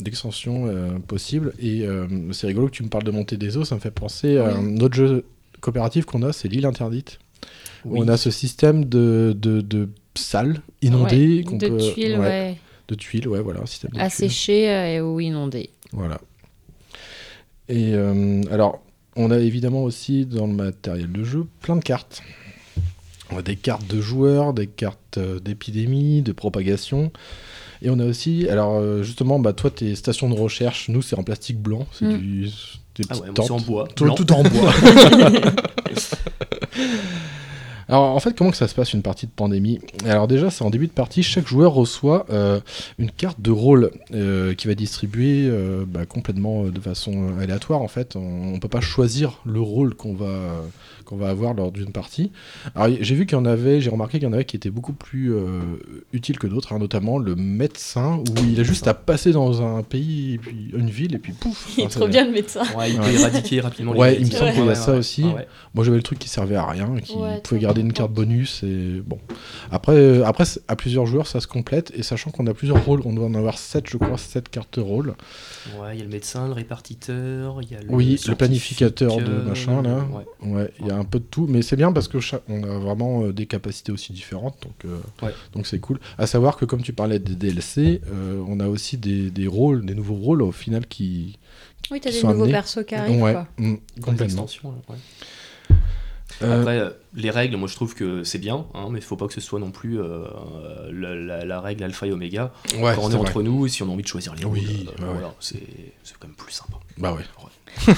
d'extensions euh, possibles. Et euh, c'est rigolo que tu me parles de montée des eaux. Ça me fait penser à un autre jeu coopératif qu'on a, c'est l'île interdite. Où Oui. on a ce système de, de, de salles inondées. Ouais, qu'on de peut, tuiles, ouais, ouais. De tuiles, ouais, voilà. Système de. Asséchées euh, et ou inondées. Voilà. Et euh, alors, on a évidemment aussi dans le matériel de jeu plein de cartes. On a des cartes de joueurs, des cartes euh, d'épidémie, de propagation. Et on a aussi, alors euh, justement, bah, toi, tes stations de recherche, nous, c'est en plastique blanc. C'est Mm. du. Des Ah ouais, c'est en bois. Tout en bois. <laughs> <laughs> Alors en fait, comment que ça se passe une partie de pandémie? Alors déjà, c'est en début de partie, chaque joueur reçoit euh, une carte de rôle euh, qui va distribuer euh, bah, complètement euh, de façon aléatoire. En fait, on, ne peut pas choisir le rôle qu'on va qu'on va avoir lors d'une partie. Alors j'ai vu qu'il y en avait, j'ai remarqué qu'il y en avait qui étaient beaucoup plus euh, utiles que d'autres, hein, notamment le médecin où il a juste à passer dans un pays, et puis une ville et puis pouf. Il est trop bien le médecin. Ouais, il peut éradiquer rapidement les Ouais, il me semble qu'il y a ça aussi. Moi j'avais le truc qui servait à rien, qui Ouais, pouvait trop garder une carte bonus et bon. Après, euh, après à plusieurs joueurs ça se complète et sachant qu'on a plusieurs rôles, on doit en avoir 7 je crois, 7 cartes rôle. Ouais, il y a le médecin, le répartiteur, il y a le Oui, le planificateur de euh, machin là. Ouais. Ouais, il y a un peu de tout, mais c'est bien parce que on a vraiment euh, des capacités aussi différentes, donc euh, Ouais. donc c'est cool. À savoir que comme tu parlais des DLC, euh, on a aussi des, des rôles, des nouveaux rôles au final qui. Oui, t'as Qui des nouveaux amenés. persos qui arrivent. ouais, quoi. mm, complètement. ouais. Après, euh, les règles, moi je trouve que c'est bien, hein, mais il faut pas que ce soit non plus euh, la, la- la règle alpha et oméga. ouais, Quand on est entre nous, et si on a envie de choisir les Oui, voilà, c'est c'est quand même plus sympa. Bah ouais. <laughs>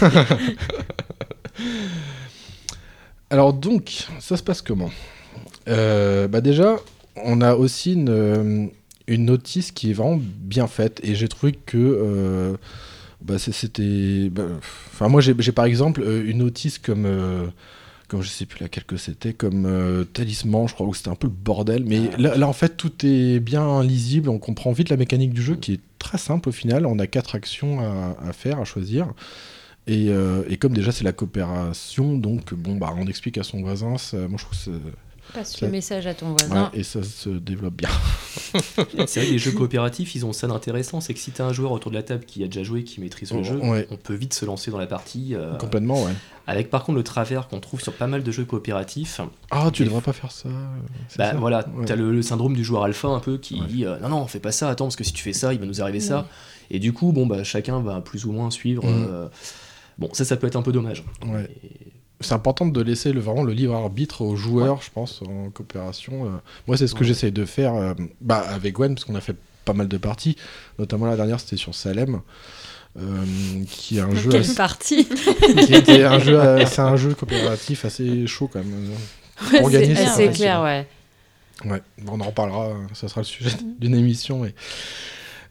Alors donc, ça se passe comment? Euh, Bah déjà, on a aussi une, une notice qui est vraiment bien faite et j'ai trouvé que bah, c'était... bah, Enfin moi j'ai par exemple une notice comme... comme je sais plus laquelle que c'était, comme euh, talisman, je crois, où c'était un peu le bordel. Mais Ah. là, là, en fait, tout est bien lisible. On comprend vite la mécanique du jeu qui est très simple au final. On a quatre actions à, à faire, à choisir. Et, euh, et comme déjà c'est la coopération, donc bon, bah, on explique à son voisin. ça- moi, je trouve que c'est- Passe Ça- le message à ton ouais, voisin. et ça se développe bien. <laughs> C'est vrai, les jeux coopératifs, ils ont ça d'intéressant, c'est que si t'as un joueur autour de la table qui a déjà joué, qui maîtrise le Oh, jeu, ouais. on peut vite se lancer dans la partie. euh, Complètement, ouais. Avec par contre le travers qu'on trouve sur pas mal de jeux coopératifs, Ah, tu devrais pas faire ça. c'est bah ça voilà, Ouais. t'as le, le syndrome du joueur alpha un peu qui Ouais. dit euh, non non fais pas ça, attends parce que si tu fais ça, il va nous arriver ça. Et du coup bon bah chacun va plus ou moins suivre. Mhm. euh, Bon ça ça peut être un peu dommage. Ouais. Et- C'est important de laisser le, vraiment le libre arbitre aux joueurs, je pense, en coopération. euh. Moi, c'est ce que Ouais. j'essaye de faire euh, bah, avec Gwen, parce qu'on a fait pas mal de parties. Notamment la dernière, c'était sur Salem. Euh, qui est un jeu Quelle assez- partie <laughs> <laughs> qui était un jeu c'est un jeu coopératif assez chaud quand même Ouais, Pour gagner, c'est clair, ouais. Ouais, on en reparlera, ça sera le sujet d'une émission. Mais...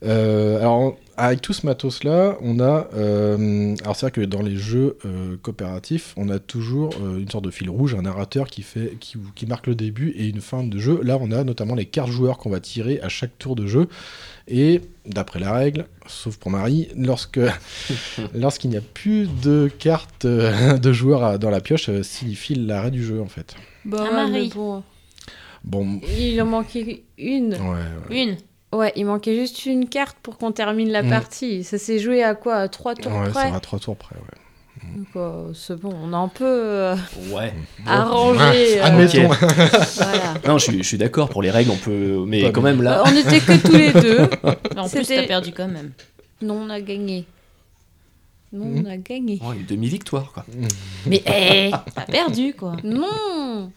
Euh, alors, avec tout ce matos-là, on a. euh, alors, c'est vrai que dans les jeux euh, coopératifs, on a toujours euh, une sorte de fil rouge, un narrateur qui, fait, qui, qui marque le début et une fin de jeu. Là, on a notamment les cartes joueurs qu'on va tirer à chaque tour de jeu. Et d'après la règle, sauf pour Marie, lorsque <laughs> lorsqu'il n'y a plus de cartes de joueurs dans la pioche, euh, signifie l'arrêt du jeu en fait. Bon, Ah, Marie. bon, Bon, il en manquait une. ouais, ouais. Une. Ouais, il manquait juste une carte pour qu'on termine la Mm. partie. Ça s'est joué à quoi? À Trois tours Ouais, près? ça va à trois tours près, ouais. Donc, euh, C'est bon, on a un peu euh, Ouais. <laughs> arrangé. euh, Admettons. voilà. Non je suis, je suis d'accord pour les règles on peut mais Pas quand bien. même là. On était que tous les deux. Mais <laughs> en plus, t'as perdu quand même. Non, on a gagné. Non, on a gagné. Oh, une demi-victoire quoi. Mais hé T'as perdu, quoi. Non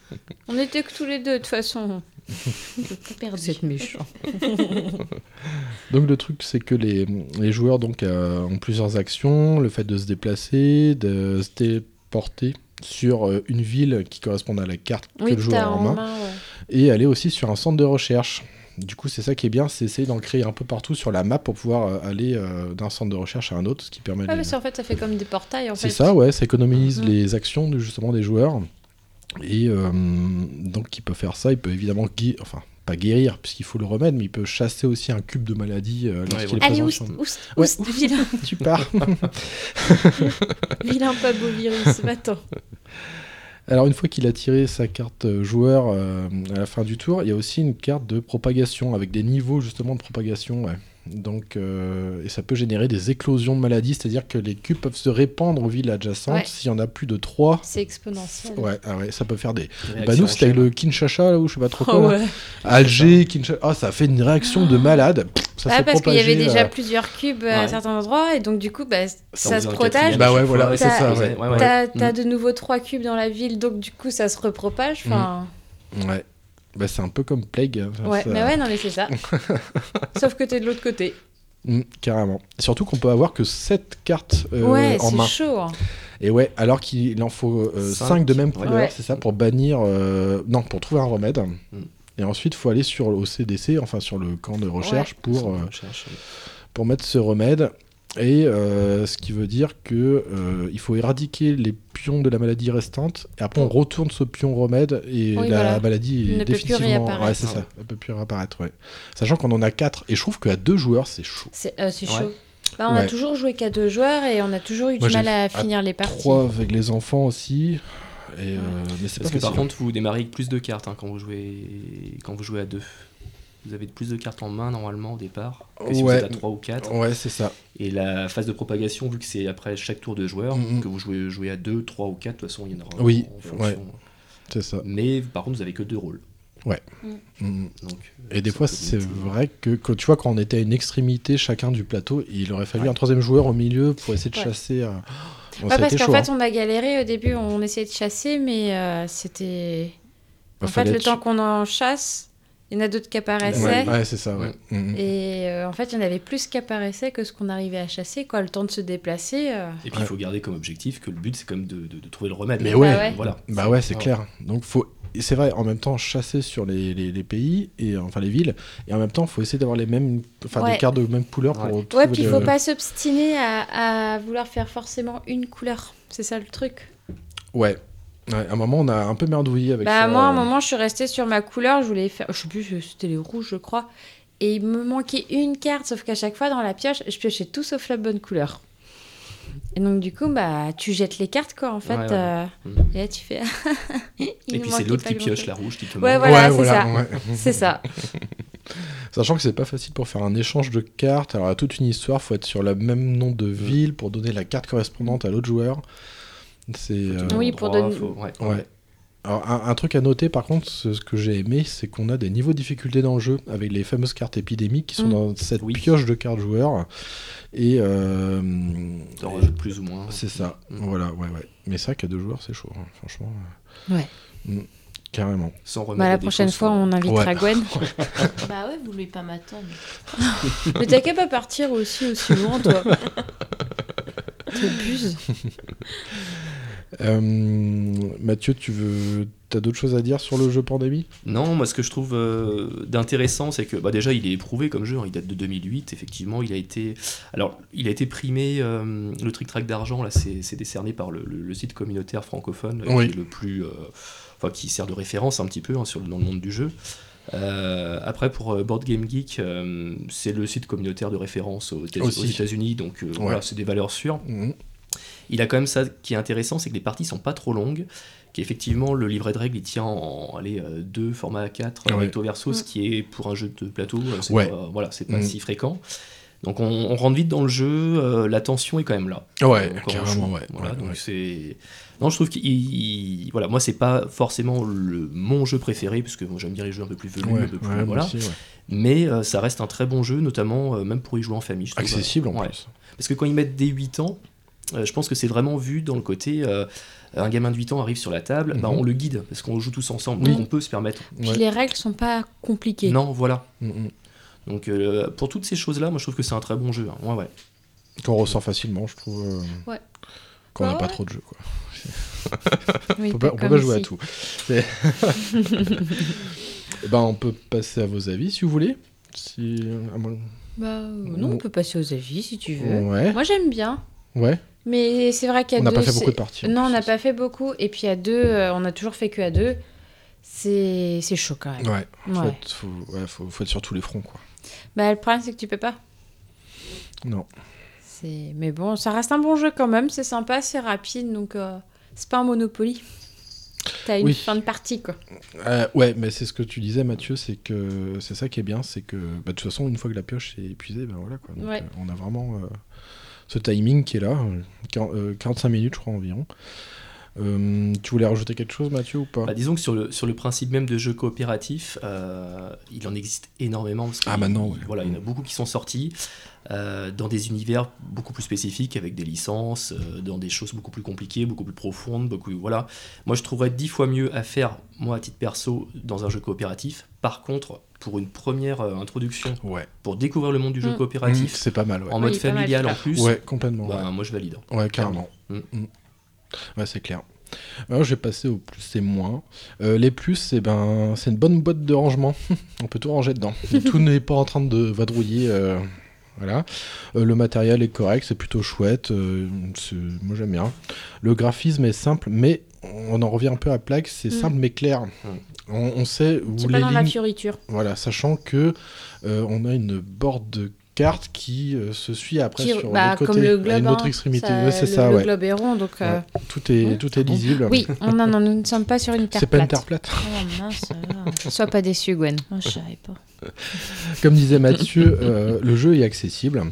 On était que tous les deux, de toute façon. <laughs> Perdu. Vous êtes méchant. <laughs> Donc le truc c'est que les, les joueurs donc euh, ont plusieurs actions, le fait de se déplacer, de se téléporter sur euh, une ville qui correspond à la carte que le joueur a en main, main, ouais. et aller aussi sur un centre de recherche. Du coup c'est ça qui est bien, c'est essayer d'en créer un peu partout sur la map pour pouvoir euh, aller euh, d'un centre de recherche à un autre, ce qui permet Ah, mais en fait, ça fait comme des portails, en fait. C'est ça, ouais, ça économise Mhm. les actions de, justement des joueurs. Et euh, donc, il peut faire ça, il peut évidemment guérir, enfin, pas guérir, puisqu'il faut le remède, mais il peut chasser aussi un cube de maladie euh, lorsqu'il est Allez, présent oust, oust, Ouais, oust, vilain, <laughs> Tu pars. <laughs> vilain pas beau virus, va-t'en. Alors, une fois qu'il a tiré sa carte euh, joueur euh, à la fin du tour, il y a aussi une carte de propagation avec des niveaux justement de propagation. ouais. Donc, euh, et ça peut générer des éclosions de maladies, c'est-à-dire que les cubes peuvent se répandre aux villes adjacentes. Ouais. S'il y en a plus de 3, C'est exponentiel. ouais, ah ouais, ça peut faire des, Bah nous c'était le Kinshasa là où je sais pas trop <laughs> quoi. Oh, là. ouais. Alger, Kinshasa. Ah ça a fait une réaction de malade. Ça s'est parce qu'il y avait déjà euh, plusieurs cubes à certains endroits, et donc du coup, bah, ça, se protège. Bah ouais, voilà, c'est ça, faisait- ouais. ouais, ouais. T'as Mm. t'as de nouveau trois cubes dans la ville, donc du coup, ça se repropage. Enfin, Ouais. Bah, c'est un peu comme Plague. enfin, Ouais, ça- mais ouais, non, mais c'est ça. <laughs> Sauf que t'es de l'autre côté. Mm, carrément. Surtout qu'on peut avoir que 7 cartes euh, ouais, en c'est main. chaud. hein. Et ouais, alors qu'il en faut Cinq. 5 de même couleur, Ouais. c'est ça, pour bannir. euh, Non, pour trouver un remède. Mm. Et ensuite, il faut aller sur au CDC, enfin sur le camp de recherche, pour, Sans euh, recherche. pour mettre ce remède. Et euh, ce qui veut dire que euh, il faut éradiquer les pions de la maladie restante. Et après, on retourne ce pion remède et Oui, la voilà. maladie est ne peut plus définitivement. Ouais, c'est ça. Elle peut plus réapparaître. Ouais. Sachant qu'on en a 4 et je trouve qu'à deux joueurs, c'est chaud. C'est euh, Ouais. chaud. Bah, on a Ouais. toujours joué qu'à deux joueurs et on a toujours eu Moi, du mal à à finir les parties. 3 avec les enfants aussi. Et, euh, mais c'est Parce que par contre, vous démarrez avec plus de cartes hein, quand, vous jouez... quand vous jouez à deux. Vous avez plus de cartes en main normalement au départ que si Ouais. vous êtes à 3 ou 4. Ouais, c'est ça. Et la phase de propagation, vu que c'est après chaque tour de joueur, Mhm. que vous jouez, jouez à 2, 3 ou 4, de toute façon il y en aura Oui, en fonction. ouais. C'est ça. Mais par contre, vous avez que deux rôles. Mm. Donc, Et des fois, c'est vrai que quand tu vois, quand on était à une extrémité chacun du plateau, il aurait fallu Ouais. un troisième joueur au milieu pour essayer de Ouais. chasser. Bon, Ouais, a parce qu'en fait, hein. on a galéré au début, on essayait de chasser, mais euh, c'était. Bah, en fait, le temps qu'on en chasse, il y en a d'autres qui apparaissaient. Ouais, ouais, c'est ça, ouais. Mm. Et euh, en fait, il y en avait plus qui apparaissaient que ce qu'on arrivait à chasser, quoi. Le temps de se déplacer. euh, Et puis il faut garder comme objectif que le but c'est quand même de, de- de trouver le remède. Mais Bah ouais. ouais. Voilà. Bah ouais, c'est Ouais. clair. Donc faut. C'est vrai, en même temps, chasser sur les, les- les pays, et enfin les villes, et en même temps, faut essayer d'avoir les mêmes, enfin Ouais. des cartes de même couleur pour Ouais. trouver Ouais, puis il faut le- pas s'obstiner à, à vouloir faire forcément une couleur. C'est ça le truc. Ouais. Ouais, à un moment, on a un peu merdouillé avec Bah, ça. moi, à un moment, je suis restée sur ma couleur. Je voulais faire. Je sais plus, c'était les rouges, je crois. Et il me manquait une carte, sauf qu'à chaque fois, dans la pioche, je piochais tout sauf la bonne couleur. Et donc, du coup, bah, tu jettes les cartes, quoi, en fait. Ouais, ouais. euh, Mhm. Et là, tu fais. <laughs> Et puis c'est l'autre qui pioche la rouge qui te Ouais, voilà, ouais, c'est ça. ouais. <laughs> C'est ça. <laughs> Sachant que c'est pas facile pour faire un échange de cartes. Alors, il y a toute une histoire, faut être sur le même nom de ville pour donner la carte correspondante à l'autre joueur. C'est. euh, Oui, pour donner- faut- ouais. Ouais. Alors, un, un truc à noter, par contre, ce, ce que j'ai aimé, c'est qu'on a des niveaux de difficulté dans le jeu, avec les fameuses cartes épidémiques qui sont Mm. dans cette Oui. pioche de cartes joueurs. Et. euh, T'en rajoutes plus ou moins. c'est ça. Mm. Voilà, ouais, ouais. Mais vrai qu'à deux joueurs, c'est chaud, hein, franchement. Ouais. Mm. Carrément. Sans remettre Bah, la prochaine fois, on invitera Ouais. Gwen. <laughs> Bah ouais, vous voulez pas m'attendre. Mais t'as qu'à pas partir aussi, aussi loin, toi. <laughs> T'abuses. Euh, Mathieu, tu veux. T'as d'autres choses à dire sur le jeu Pandémie? Non, moi ce que je trouve euh, d'intéressant, c'est que bah, déjà il est éprouvé comme jeu, hein, il date de 2008, effectivement, il a été, alors il a été primé, euh, le Trick Track d'argent, là c'est décerné par le, le- le site communautaire francophone, Oui. qui est le plus, enfin qui sert de référence un petit peu hein, sur, le- dans le monde du jeu. Euh, après pour euh, Board Game Geek, euh, c'est le site communautaire de référence aux États-Unis, donc voilà, c'est des valeurs sûres. Mhm. Il a quand même ça qui est intéressant, c'est que les parties sont pas trop longues, qu'effectivement le livret de règles il tient en allez, euh, deux formats A4 Ouais. recto verso, ce qui est pour un jeu de plateau, euh, c'est Ouais. pas, voilà, c'est pas Mm. si fréquent. Donc on, on rentre vite dans le jeu, euh, la tension est quand même là. Ouais, Euh, carrément, ouais. Voilà, Ouais, donc ouais. c'est. Non, je trouve qu'il. il- Voilà, moi c'est pas forcément le, mon jeu préféré, parce que moi, j'aime bien les jeux un peu plus velus, Ouais, un peu plus. voilà. aussi, ouais. Mais euh, ça reste un très bon jeu, notamment euh, même pour y jouer en famille. je trouve. Accessible en Ouais. plus. Parce que quand ils mettent des 8 ans, euh, je pense que c'est vraiment vu dans le côté euh, un gamin de 8 ans arrive sur la table, bah, Mhm. on le guide parce qu'on joue tous ensemble, Oui. donc on peut se permettre. Puis Ouais. les règles sont pas compliquées. Non, voilà. Mhm. Donc euh, pour toutes ces choses-là, moi je trouve que c'est un très bon jeu. hein. Ouais, ouais. Qu'on ressort facilement, je trouve. euh, Ouais. Quand on n'a pas trop de jeux, quoi. <laughs> Oui, On peut pas, on peut pas jouer à tout. <laughs> Eh ben, on peut passer à vos avis si vous voulez. Si... à moins- Bah, euh, non, on peut passer aux avis si tu veux. Ouais. Moi, j'aime bien. Ouais. Mais c'est vrai qu'à On deux. n'a pas fait beaucoup de parties. Non, on n'a pas fait beaucoup. Et puis à deux, euh, on a toujours fait que à deux. C'est chaud quand même. Ouais. Faut, Ouais. être, faut, ouais, faut, faut être sur tous les fronts, quoi. Bah, le problème, c'est que tu peux pas. Non. Mais bon, ça reste un bon jeu quand même. C'est sympa, c'est rapide. Donc, euh, c'est pas un Monopoly. T'as une Oui. fin de partie, quoi. Euh, ouais, mais c'est ce que tu disais, Mathieu, c'est que c'est ça qui est bien, c'est que bah, de toute façon, une fois que la pioche est épuisée, ben voilà quoi. Donc, Ouais. euh, on a vraiment euh, ce timing qui est là, euh, quar- euh, 45 minutes, je crois environ. Euh, tu voulais rajouter quelque chose, Mathieu, ou pas? Bah, disons que sur le, sur le principe même de jeu coopératif, euh, il en existe énormément. parce Ah, maintenant, ouais. Voilà, il y en a beaucoup qui sont sortis euh, dans des univers beaucoup plus spécifiques, avec des licences, euh, dans des choses beaucoup plus compliquées, beaucoup plus profondes. Beaucoup, voilà. Moi, je trouverais dix fois mieux à faire, moi, à titre perso, dans un jeu coopératif. Par contre, pour une première euh, introduction, Ouais. pour découvrir le monde du jeu Mm. Mmh, coopératif, c'est pas mal, ouais. en mode Oui, pas mal, familial en plus, Ouais, complètement. bah, ouais. moi, je valide. Ouais, carrément. Mm. Mm. Ouais, c'est clair. Alors, je vais passer au plus et moins. Euh, les plus, c'est ben, c'est une bonne boîte de rangement. <laughs> On peut tout ranger dedans. <laughs> tout n'est pas en train de vadrouiller. euh, voilà. Euh, le matériel est correct, c'est plutôt chouette. euh, moi, j'aime bien. Le graphisme est simple, mais on en revient un peu à plaque. C'est Mm. simple mais clair. On, on sait où les pas dans la fioriture. Voilà, sachant que euh, on a une board de cartes qui euh, se suit après Qui- sur bah, l'autre côté, comme le à globe. une autre hein, extrémité. ça- Ouais, c'est le, ça, le ouais. globe est rond, donc. euh, Tout est, Ouais. tout est lisible. Oui, on, non, non, nous ne sommes pas sur une terre C'est pas une plate. terre plate. Oh mince. Sois pas déçu, Gwen. Oh, je savais pas. Comme disait Mathieu, euh, le jeu est accessible.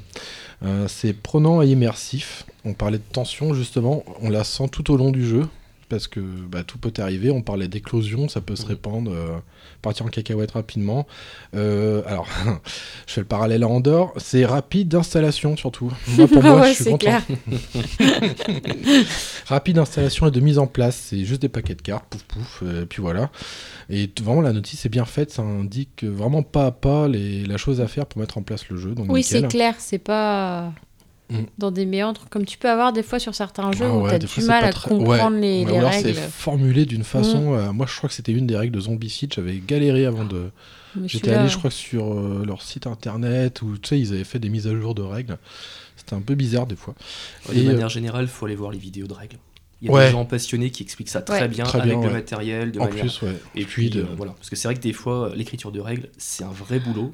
Euh, c'est prenant et immersif. On parlait de tension justement, on la sent tout au long du jeu parce que bah, tout peut arriver. On parlait d'éclosion, ça peut se répandre, euh, partir en cacahuète rapidement. Euh, alors, <laughs> je fais le parallèle à Andorre, c'est rapide d'installation surtout. Moi, pour Ah <laughs> moi, ouais, je suis content. clair. <laughs> Rapide d'installation et de mise en place, c'est juste des paquets de cartes, pouf pouf, euh, et puis voilà. Et vraiment la notice est bien faite, ça indique vraiment pas à pas les, la chose à faire pour mettre en place le jeu. Donc Oui, c'est clair, c'est pas Mm. dans des méandres comme tu peux avoir des fois sur certains jeux Ah où ouais, tu as des du fois, mal à très- comprendre ouais. les, Ou les alors règles. c'est formulé d'une façon. euh, moi, je crois que c'était une des règles de Zombie Siege. J'avais galéré avant de. J'étais allé, je crois, sur euh, leur site internet où tu sais, ils avaient fait des mises à jour de règles. C'était un peu bizarre des fois. Ouais, de euh, manière générale, il faut aller voir les vidéos de règles. Il y a Ouais. des gens passionnés qui expliquent ça très Ouais. bien Très avec bien, le ouais. matériel, de en manière. plus, ouais. Et puis, puis, de- euh, voilà. Parce que c'est vrai que des fois, l'écriture de règles, c'est un vrai boulot.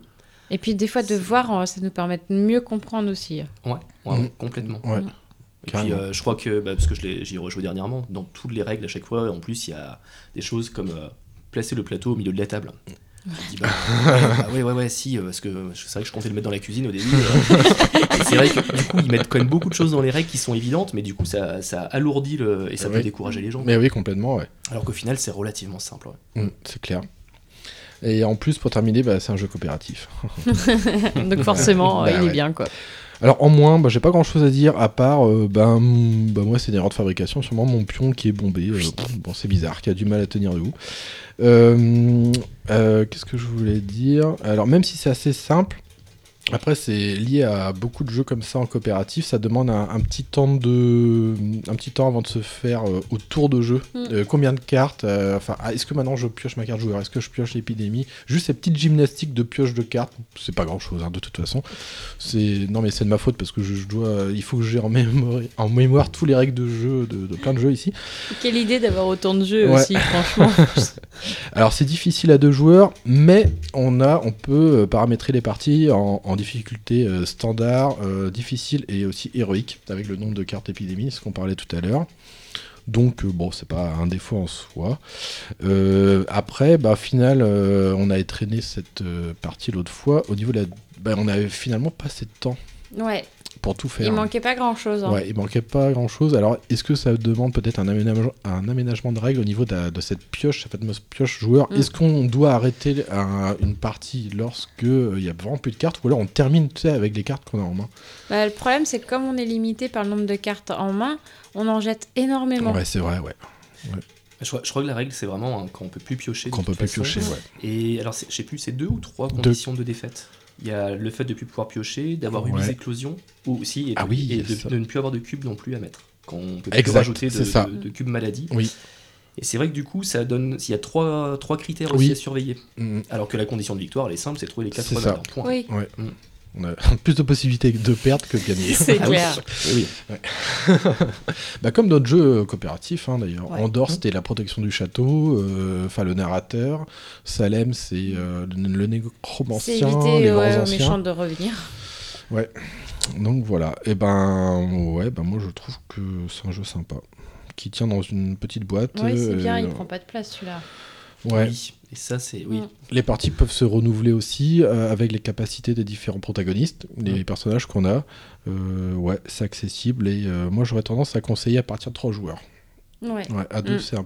Et puis des fois de voir, euh, ça nous permet de mieux comprendre aussi. Ouais, ouais, Mm. complètement. Ouais. Mm. Et puis, euh, je crois que, bah, parce que je l'ai- j'y ai rejoué dernièrement, dans toutes les règles à chaque fois, en plus, il y a des choses comme euh, placer le plateau au milieu de la table. Je dis, bah, ouais, <laughs> bah, ouais, ouais, ouais, si, parce que c'est vrai que je comptais le mettre dans la cuisine au début. <laughs> c'est vrai que du coup, ils mettent quand même beaucoup de choses dans les règles qui sont évidentes, mais du coup, ça, ça alourdit le, et ça peut décourager les gens. Mais oui, complètement, ouais. Alors qu'au final, c'est relativement simple. ouais. Mm, c'est clair. Et en plus, pour terminer, bah, c'est un jeu coopératif. <laughs> Donc forcément, Bah il est bien quoi. Alors en moins, bah, j'ai pas grand chose à dire à part, euh, ben, mm, bah, moi c'est une erreur de fabrication, sûrement mon pion qui est bombé. euh, bon, c'est bizarre, qui a du mal à tenir debout. Euh, euh, Qu'est-ce que je voulais dire? Alors même si c'est assez simple, après c'est lié à beaucoup de jeux comme ça en coopératif, ça demande un, un petit temps de, un petit temps avant de se faire euh, au tour de jeu. Mm. Euh, combien de cartes euh, Enfin, ah, est-ce que maintenant je pioche ma carte joueur? Est-ce que je pioche l'épidémie? Juste ces petites gymnastiques de pioche de cartes, c'est pas grand chose de toute façon. C'est non mais c'est de ma faute parce que je, je dois, il faut que j'ai en mémoire, en mémoire tous les règles de jeu de, de plein de jeux ici. Quelle idée d'avoir autant de jeux Ouais. aussi, franchement. <laughs> Alors c'est difficile à deux joueurs, mais on a, on peut euh, paramétrer les parties en, en difficulté euh, standard, euh, difficile et aussi héroïque avec le nombre de cartes épidémie, ce qu'on parlait tout à l'heure. Donc euh, bon, c'est pas un défaut en soi. Après, bah final, on a traîné cette partie l'autre fois. Au niveau de la, bah, on avait finalement pas assez de temps ouais, pour tout faire. il manquait pas grand chose. Ouais, il manquait pas grand chose. Alors, est-ce que ça demande peut-être un aménagement, un aménagement de règles au niveau de, cette pioche, cette fameuse pioche joueur? Mm. Est-ce qu'on doit arrêter un- une partie lorsque euh, il y a vraiment plus de cartes ou alors on termine tu sais, avec les cartes qu'on a en main? Bah, le problème, c'est que comme on est limité par le nombre de cartes en main, on en jette énormément. Ouais, c'est vrai, ouais. Je, crois- je crois que la règle, c'est vraiment hein, quand on peut plus piocher. de Qu'on peut plus façon. piocher, ouais. Et alors, je sais plus, c'est deux ou trois Deux. conditions de défaite? Il y a le fait de ne plus pouvoir piocher, d'avoir eu Ouais. des éclosions, ou aussi, et, de, Ah oui, et de, ne plus avoir de cubes non plus à mettre. Quand on peut Exact, rajouter de, c'est ça. de- de cubes maladie. Oui. Et c'est vrai que du coup, ça donne. Il y a trois, trois critères Oui. aussi à surveiller. Mm, Alors que la condition de victoire, elle est simple, c'est trouver les quatre C'est valeurs. ça. Point. Oui, ouais. Mm. On a <laughs> plus de possibilités de perdre que de gagner. <laughs> c'est Ah clair. Oui. <laughs> Bah, comme d'autres jeux euh, coopératifs, hein, d'ailleurs. Ouais. Andorre, c'était la protection du château, euh, enfin le narrateur. Salem, c'est euh, le, le C'est nécromancien, éviter ouais, aux méchants de revenir. Donc voilà, et ben ouais, ben moi je trouve que c'est un jeu sympa qui tient dans une petite boîte. Oui, c'est bien, euh, il prend pas de place celui-là. Ouais. Oui. Et ça, c'est. Oui. Mm. Les parties peuvent se renouveler aussi euh, avec les capacités des différents protagonistes, les Mm. personnages qu'on a. Euh, ouais, c'est accessible et euh, moi j'aurais tendance à conseiller à partir de 3 joueurs. Ouais. Ouais, à deux, Mm. c'est un,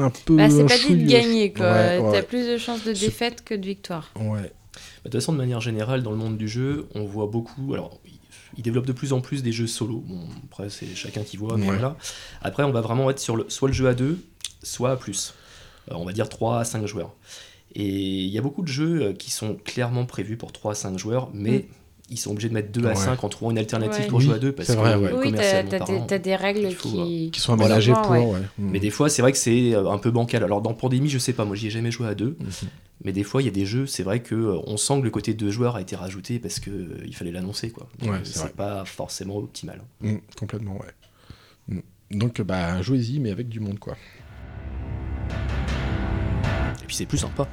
un peu. Bah, c'est pas dit de chouille- gagner, quoi. Ouais, ouais. T'as plus de chances de défaite que de victoire. Ouais. De toute façon, de manière générale, dans le monde du jeu, on voit beaucoup. Alors, ils- ils développent de plus en plus des jeux solo. Bon, après, c'est chacun qui voit, mais Ouais. voilà. Après, on va vraiment être sur le, soit le jeu à deux, soit à plus. Euh, on va dire 3 à 5 joueurs. Et il y a beaucoup de jeux euh, qui sont clairement prévus pour 3 à 5 joueurs, mais Mm. ils sont obligés de mettre 2 à Ouais. 5 en trouvant une alternative Ouais. pour Oui, jouer à deux parce c'est que vrai, ouais. euh, Oui, t'as des, règles il faut, qui. Qui sont Voilà. aménagés pour. Ouais. Ouais. Mm. Mais des fois, c'est vrai que c'est euh, un peu bancal. Alors dans Pandémie, je sais pas, moi j'y ai jamais joué à deux. Mhm. Mais des fois, il y a des jeux, c'est vrai que euh, on sent que le côté deux joueurs a été rajouté parce que euh, il fallait l'annoncer, quoi. Euh, c'est vrai. pas forcément optimal. Mm, complètement, ouais. Donc, bah, jouez-y, mais avec du monde, quoi. Et puis c'est plus sympa.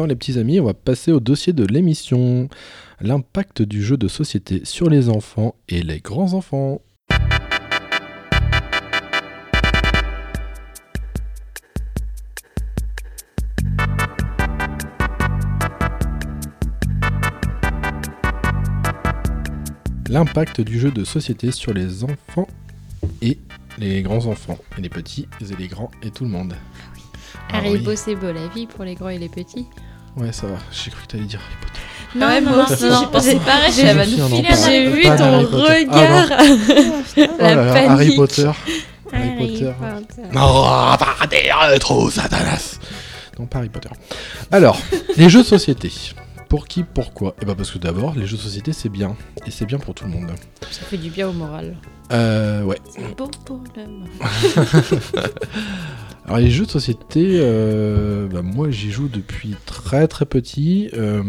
Maintenant, les petits amis, on va passer au dossier de l'émission. L'impact du jeu de société sur les enfants et les grands-enfants. L'impact du jeu de société sur les enfants et les grands-enfants. Et les petits et les grands et tout le monde. Ah oui. Haribo, c'est beau la vie pour les grands et les petits. Ouais, ça va. J'ai cru que t'allais dire Harry Potter. Non, ouais, non, moi aussi, j'ai pensé pareil, va nous filer J'ai vu ton Potter. Ah, regard. <laughs> Oh là La là, panique. Harry Potter. Harry Potter. Non, pas des trop Satanas. Non, pas Harry Potter. Alors, les jeux de société. Pour qui, pourquoi? Eh ben parce que d'abord, les jeux de société, c'est bien. Et c'est bien pour tout le monde. Ça fait du bien au moral. Euh, ouais. C'est bon pour. <laughs> Alors les jeux de société, euh, bah, moi j'y joue depuis très très petit. Euh,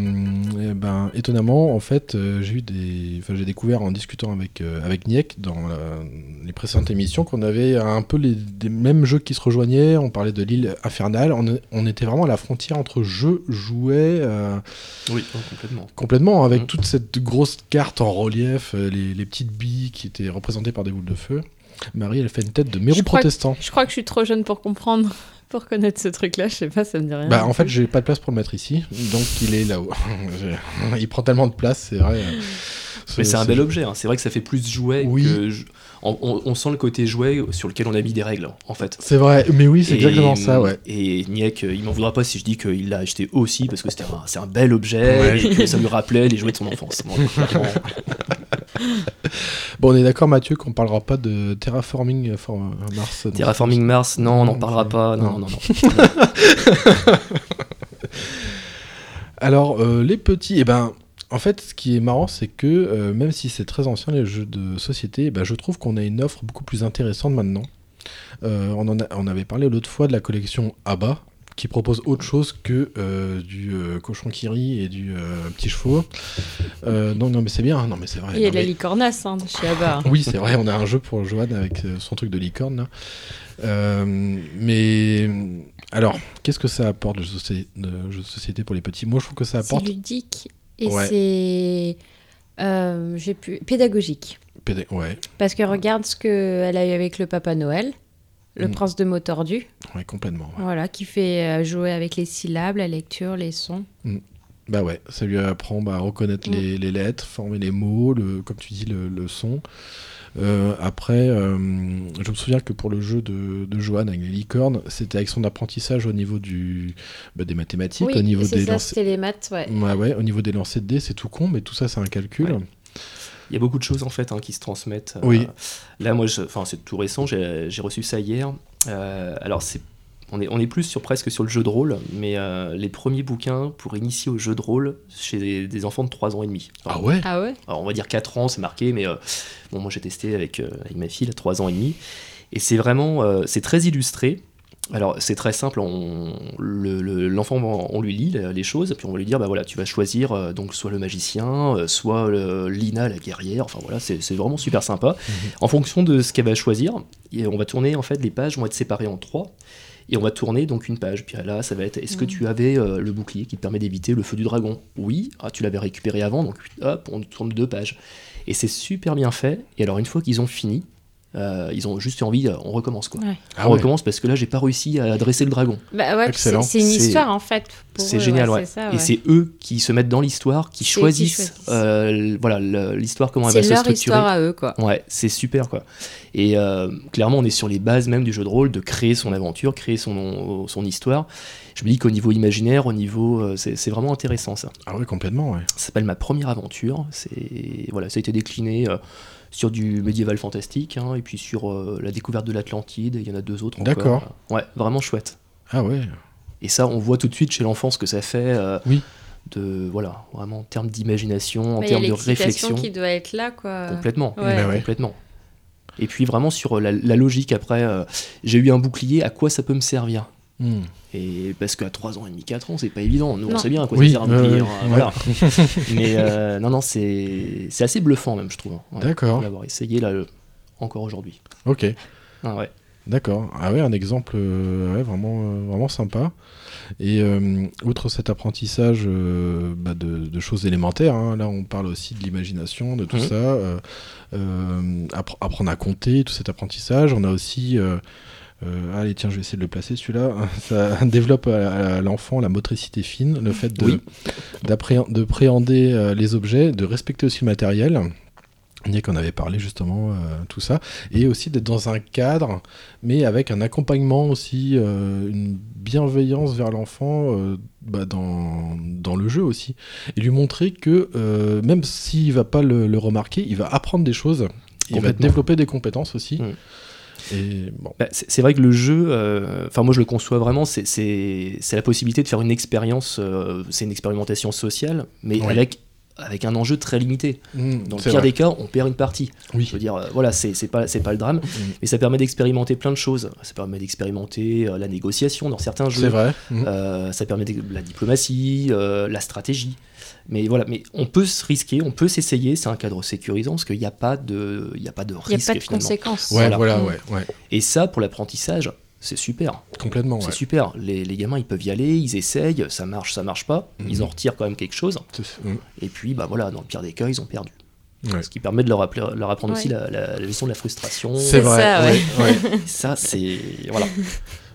et ben, étonnamment, en fait, j'ai eu des, enfin, j'ai découvert en discutant avec euh, avec Niek dans la- les précédentes émissions qu'on avait un peu les des mêmes jeux qui se rejoignaient. On parlait de l'île infernale. On, on était vraiment à la frontière entre jeux, jouets. euh, Oui, non, complètement. Complètement, avec Mhm. toute cette grosse carte en relief, les, les petites billes qui étaient représentées par des boules de feu. Marie, elle fait une tête de mérou Je crois que- protestant. Je crois que je suis trop jeune pour comprendre, <laughs> pour connaître ce truc-là. Je sais pas, ça me dit rien. Bah, en fait, j'ai pas de place pour le mettre ici, donc il est là-haut. <laughs> Il prend tellement de place, c'est vrai. Mais ce- c'est un bel objet. hein. C'est vrai que ça fait plus jouet Oui. que. On, on- on sent le côté jouet sur lequel on a mis des règles, en fait. C'est vrai, mais oui, c'est exactement ça, ouais. Et Niek, euh, il m'en voudra pas si je dis qu'il l'a acheté aussi parce que c'était un, c'est un bel objet Ouais. et que ça lui rappelait les jouets de son enfance. <laughs> Bon, on est d'accord, Mathieu, qu'on parlera pas de terraforming for Mars. dans Terraforming Mars, non, on n'en Non, parlera pas. Non, non. non, non. <laughs> Alors, euh, les petits, eh ben, en fait, ce qui est marrant, c'est que euh, même si c'est très ancien les jeux de société, ben, je trouve qu'on a une offre beaucoup plus intéressante maintenant. Euh, on, en a- on avait parlé l'autre fois de la collection ABBA, qui propose autre chose que euh, du euh, cochon qui rit et du euh, petit chevaux. Non, non, mais c'est bien, non, mais c'est vrai. Il y a non, de la mais- licornasse hein, de chez Abba. <laughs> oui, c'est vrai, on a un jeu pour Johan avec son truc de licorne. là. Mais alors, qu'est-ce que ça apporte le jeu, de société- pour les petits? Moi, je trouve que ça C'est apporte ludique et Ouais. c'est euh, j'ai pu pédagogique. Ouais, Parce que regarde ce qu'elle a eu avec le Papa Noël, le Mm. prince de mots tordu, ouais, complètement. ouais. voilà, qui fait euh, jouer avec les syllabes, la lecture, les sons. Bah ouais, ça lui apprend bah, à reconnaître Mm. les, les lettres, former les mots, le, comme tu dis, le, le son. Euh, après, euh, je me souviens que pour le jeu de, de Johan avec les licornes, c'était avec son apprentissage au niveau du, bah, des mathématiques, oui, au niveau c'est des ça, lancers. c'était les maths, ouais. Ouais, ouais, au niveau des lancers de dés, c'est tout con, mais tout ça, c'est un calcul. Ouais. Il y a beaucoup de choses en fait hein, qui se transmettent. Euh, Oui. là, moi, enfin, c'est tout récent. J'ai j'ai reçu ça hier. Euh, alors, c'est on est, on est plus sur presque sur le jeu de rôle, mais euh, les premiers bouquins pour initier au jeu de rôle chez des, des enfants de 3 ans et demi. Enfin, Ah ouais? Ah ouais? alors, on va dire 4 ans, c'est marqué, mais euh, bon, moi j'ai testé avec, euh, avec ma fille, à 3 ans et demi. Et c'est vraiment, euh, c'est très illustré. Alors c'est très simple, on, le- le- l'enfant, on lui lit les choses, puis on va lui dire, bah voilà, tu vas choisir euh, donc soit le magicien, euh, soit le- Lina la guerrière, enfin voilà, c'est c'est vraiment super sympa. En fonction de ce qu'elle va choisir, et on va tourner, en fait, les pages vont être séparées en trois, et on va tourner donc une page. Puis là, ça va être est-ce que tu avais euh, le bouclier qui te permet d'éviter le feu du dragon? Oui. Ah, tu l'avais récupéré avant, donc hop, on tourne deux pages. Et c'est super bien fait. Et alors, une fois qu'ils ont fini, euh, ils ont juste envie, euh, on recommence quoi. Ouais. Ah on ouais. recommence parce que là, j'ai pas réussi à adresser le dragon. Bah ouais, c'est Excellent. c'est une C'est- histoire en fait. C'est génial, ouais, ouais. c'est ça, Et c'est eux qui se mettent dans l'histoire, qui C'est choisissent, euh, voilà, l'histoire comment elle va C'est se leur structurer. histoire à eux, quoi. Ouais, c'est super quoi. Et euh, clairement, on est sur les bases même du jeu de rôle, de créer son aventure, créer son, son histoire. Je me dis qu'au niveau imaginaire, au niveau, euh, c'est c'est vraiment intéressant ça. Ah ouais, complètement, ouais. Ça s'appelle ma première aventure. C'est voilà, ça a été décliné euh, sur du médiéval fantastique hein, et puis sur euh, la découverte de l'Atlantide. Il y en a deux autres encore. D'accord. Ouais, vraiment chouette. Ah ouais. Et ça, on voit tout de suite chez l'enfant ce que ça fait. euh, Oui. De voilà, vraiment en termes d'imagination, en termes de réflexion. qui doit être là, quoi. Complètement. Ouais. Bah ouais. Complètement. Et puis vraiment sur la, la logique après, euh, j'ai eu un bouclier, à quoi ça peut me servir? Hmm. Et parce qu'à 3 ans et demi, 4 ans, c'est pas évident. Nous, on sait bien à quoi Oui, <laughs> ouais. voilà. Mais euh, non, non, c'est assez bluffant même, je trouve. hein. Ouais, D'accord. pour l'avoir essayé là, euh, encore aujourd'hui. Ok. Ah ouais. D'accord. Ah ouais, un exemple euh, ouais, vraiment, euh, vraiment sympa. Et euh, outre cet apprentissage euh, bah, de, de choses élémentaires, hein, là on parle aussi de l'imagination, de tout Mhm. ça, euh, euh, appre- apprendre à compter, tout cet apprentissage. On a aussi... euh, allez, tiens, je vais essayer de le placer celui-là. <laughs> Ça développe à, à l'enfant la motricité fine, le fait de, Oui. d'appréhen- de préhender euh, les objets, de respecter aussi le matériel. Nick en avait parlé justement, euh, tout ça. Et aussi d'être dans un cadre, mais avec un accompagnement aussi, euh, une bienveillance vers l'enfant euh, bah, dans, dans le jeu aussi. Et lui montrer que même s'il va pas le, le remarquer, il va apprendre des choses. Il va développer des compétences aussi. Mm. Bon, Bah, c'est vrai que le jeu, euh, enfin moi je le conçois vraiment, c'est- la possibilité de faire une expérience, euh, c'est une expérimentation sociale, mais Oui. avec avec un enjeu très limité. Mm, Dans le pire vrai. des cas, on perd une partie. Oui. Je veux dire, euh, voilà, c'est pas, le drame, mais ça permet d'expérimenter plein de choses. Ça permet d'expérimenter euh, la négociation dans certains jeux. C'est vrai. Mm. Euh, ça permet de- la diplomatie, la stratégie. Mais voilà, mais on peut se risquer, on peut s'essayer. C'est un cadre sécurisant parce qu'il n'y a pas de, il y a pas de Il n'y a risque pas de finalement. conséquences. Ouais, Voilà. voilà, ouais, ouais. Et ça, pour l'apprentissage, c'est super. Complètement, ouais. C'est super. Les, les gamins, ils peuvent y aller, ils essayent, ça marche, ça marche pas. Mhm. Ils en retirent quand même quelque chose. Mm. Et puis, bah voilà, dans le pire des cas, ils ont perdu. Ouais. Ce qui permet de leur, appeler- leur apprendre aussi la, la- la leçon de la frustration. C'est vrai. ça, ouais. ouais, ouais. Ça, c'est. Voilà. <laughs>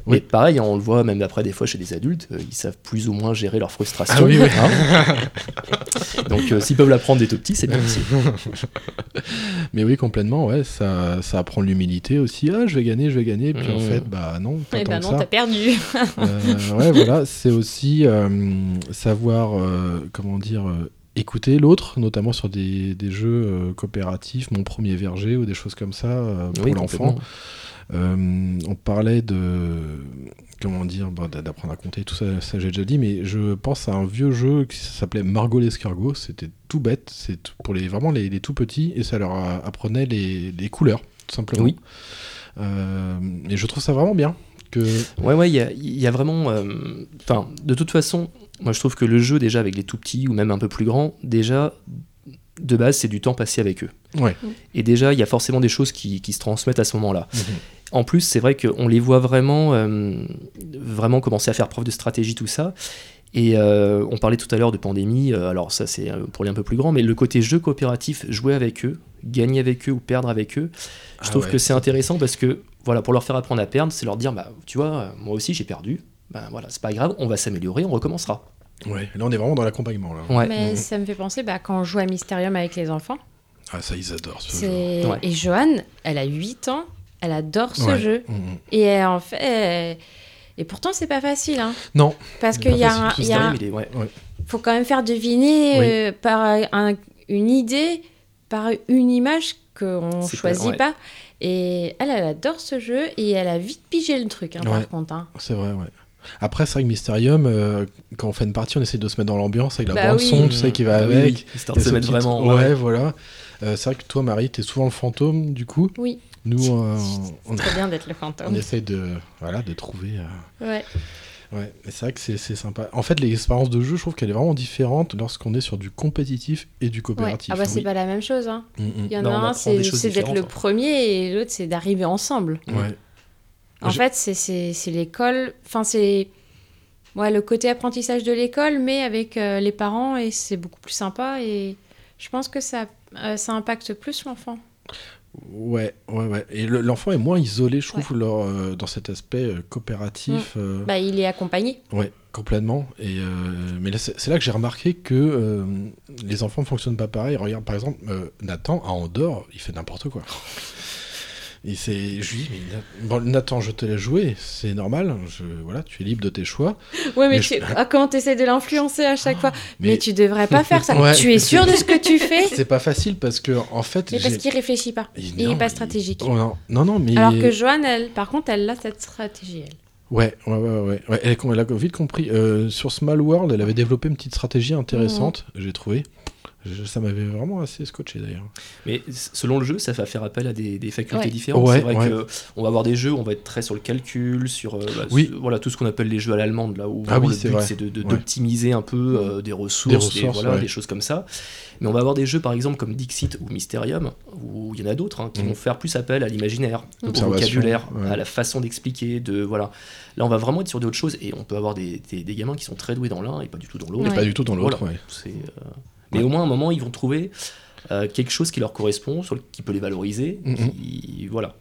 Oui. Mais pareil, on le voit même après, des fois, chez des adultes, euh, ils savent plus ou moins gérer leur frustration. Ah oui, oui. hein. <laughs> Donc, euh, s'ils peuvent l'apprendre dès tout petit, c'est bien aussi. <laughs> Mais oui, complètement, ouais, ça, ça apprend l'humilité aussi. Ah, je vais gagner, je vais gagner. Puis en Mhm. fait, bah non, pas Eh ben t'as perdu. Euh, ouais, voilà, c'est aussi euh, savoir, euh, comment dire, euh, écouter l'autre, notamment sur des, des jeux euh, coopératifs, mon premier verger ou des choses comme ça euh, pour Oui, l'enfant. Euh, on parlait de comment dire bon, d'a- d'apprendre à compter tout ça, ça j'ai déjà dit mais je pense à un vieux jeu qui s'appelait Margot l'escargot c'était tout bête c'est pour les vraiment les, les tout petits et ça leur a- apprenait les, les couleurs tout simplement Oui. Euh, et je trouve ça vraiment bien que Ouais, ouais, il y a, il y a vraiment. euh, Enfin, de toute façon, moi je trouve que le jeu, déjà avec les tout petits ou même un peu plus grands, déjà, de base, c'est du temps passé avec eux. ouais Et déjà, il y a forcément des choses qui, qui se transmettent à ce moment-là. Mhm. En plus, c'est vrai qu'on les voit vraiment, euh, vraiment commencer à faire preuve de stratégie, tout ça. Et euh, on parlait tout à l'heure de pandémie, euh, alors ça c'est pour les un peu plus grands, mais le côté jeu coopératif, jouer avec eux, gagner avec eux ou perdre avec eux, je Ah trouve ouais, que c'est intéressant parce que voilà, pour leur faire apprendre à perdre, c'est leur dire, bah, tu vois, moi aussi j'ai perdu, ben voilà, c'est pas grave, on va s'améliorer, on recommencera. ouais là on est vraiment dans l'accompagnement là Ouais. Mais Mhm. ça me fait penser, bah, quand on joue à Mysterium avec les enfants, ah ça ils adorent ce jeu c'est... Ouais. et Joanne, elle a 8 ans, elle adore ce Ouais. jeu. Mhm. Et elle, en fait, elle- et pourtant c'est pas facile, hein, non parce qu'il y a, un- il y a un- Il est- ouais. faut quand même faire deviner Oui. euh, par un- une idée, par une image qu'on choisit ouais. pas. Et elle, elle adore ce jeu et elle a vite pigé le truc, hein, Ouais. par contre. hein. C'est vrai, ouais. Après, c'est vrai que Mysterium, euh, quand on fait une partie, on essaie de se mettre dans l'ambiance avec la Bah bande oui. son, tu sais, qui va Ah oui, avec. oui, histoire de se mettre petit- vraiment. Ouais, voilà. Euh, c'est vrai que toi, Marie, t'es souvent le fantôme, du coup. Oui, Nous, euh, on, trop bien d'être le on essaie de, voilà, de trouver. euh, Ouais. Ouais, c'est vrai que c'est c'est sympa. En fait, l'expérience de jeu, je trouve qu'elle est vraiment différente lorsqu'on est sur du compétitif et du Ouais. coopératif. Ah bah c'est pas la même chose. Hein. Mm, mm. Il y en Non, a on un, c'est d'être le différentes. premier et l'autre, c'est d'arriver ensemble. Ouais. En Je- fait, c'est- l'école. Enfin, c'est ouais, le côté apprentissage de l'école, mais avec euh, les parents et c'est beaucoup plus sympa. Et je pense que ça, euh, ça impacte plus l'enfant. Ouais, ouais, ouais. Et le- l'enfant est moins isolé, je trouve, leur, euh, dans cet aspect euh, coopératif. euh, Bah, il est accompagné. Ouais, complètement. Et mais c'est là que j'ai remarqué que les enfants ne fonctionnent pas pareil. Regarde, par exemple, Nathan à Andorre, il fait n'importe quoi. Et c'est, je lui dis, mais bon, Nathan, je te laisse jouer, c'est normal. Je, voilà, tu es libre de tes choix. Ouais, mais, Mais tu... je- ah, comment t'essaies de l'influencer à chaque fois mais... mais- tu devrais pas faire ça. <laughs> Ouais. Tu es sûr de ce que tu fais C'est pas facile parce que en fait, Mais parce qu'il réfléchit pas. il- Il non, est pas stratégique. Oh, non, non, non, mais Alors que Joanne, elle, par contre, elle a cette stratégie, elle. Ouais, ouais, ouais, ouais. ouais. Elle, elle a vite compris. Euh, sur Small World, elle avait développé une petite stratégie intéressante, j'ai trouvé. Je- ça m'avait vraiment assez scotché d'ailleurs. Mais selon le jeu, ça va faire appel à des, des facultés Ouais. différentes. Ouais, c'est vrai ouais. que on va avoir des jeux, où on va être très sur le calcul, sur euh, bah, Oui. voilà tout ce qu'on appelle les jeux à l'allemande là où Ah oui, le but c'est d'optimiser un peu euh, des ressources, Des ressources, voilà, ouais. des choses comme ça. Mais on va avoir des jeux par exemple comme Dixit ou Mysterium où il y en a d'autres hein, qui Mhm. vont faire plus appel à l'imaginaire, au Observation, vocabulaire, ouais. à la façon d'expliquer, de voilà. Là, on va vraiment être sur d'autres choses et on peut avoir des, des- des gamins qui sont très doués dans l'un et pas du tout dans l'autre. Et pas du tout dans l'autre, Voilà, ouais. c'est, euh, Mais au moins, à un moment, ils vont trouver euh, quelque chose qui leur correspond, sur le- qui peut les valoriser. Mhm. qui- Voilà.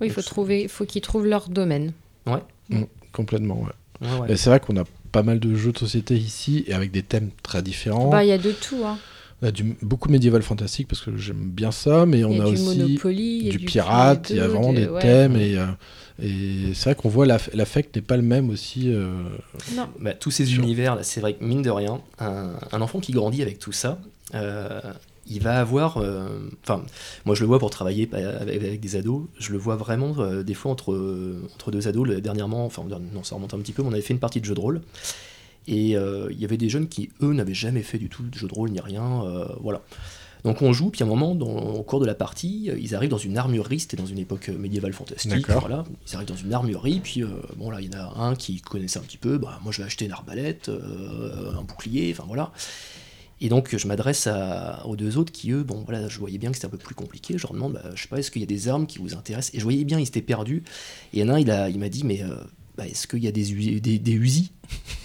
Oui, il faut trouver, faut qu'ils trouvent leur domaine. Mm, complètement, ouais. Ouais, ouais. Et C'est vrai qu'on a pas mal de jeux de société ici et avec des thèmes très différents. Bah, il y a de tout. Hein. On a du, beaucoup médiéval fantastique parce que j'aime bien ça, mais on a, a, du aussi Monopoly, du du pirate, il y a vraiment de- des ouais. thèmes et, euh, et c'est vrai qu'on voit l'aff- l'affect n'est pas le même aussi. euh, Non. Bah, tous ces Sûr. univers, là, c'est vrai que mine de rien, un, un enfant qui grandit avec tout ça, euh, il va avoir. euh, Enfin, moi je le vois pour travailler pa- avec, avec des ados, je le vois vraiment euh, des fois entre, entre deux ados. dernièrement, enfin, non, ça remonte un petit peu, mais on avait fait une partie de jeu de rôle. Et euh, il y avait des jeunes qui, eux, n'avaient jamais fait du tout de jeu de rôle ni rien. euh, voilà. Donc on joue, puis à un moment, dans, au cours de la partie, euh, ils arrivent dans une armurerie, c'était dans une époque médiévale fantastique. Voilà. Ils arrivent dans une armurerie, puis euh, bon là, il y en a un qui connaissait un petit peu, bah, moi je vais acheter une arbalète, euh, un bouclier, enfin voilà. Et donc je m'adresse aux deux autres qui, eux, bon voilà, je voyais bien que c'était un peu plus compliqué. Je leur demande, bah, je sais pas, est-ce qu'il y a des armes qui vous intéressent? Et je voyais bien, ils étaient perdus. Et il y en a un, il m'a dit, mais euh, bah, est-ce qu'il y a des, Uzi- des, des Uzi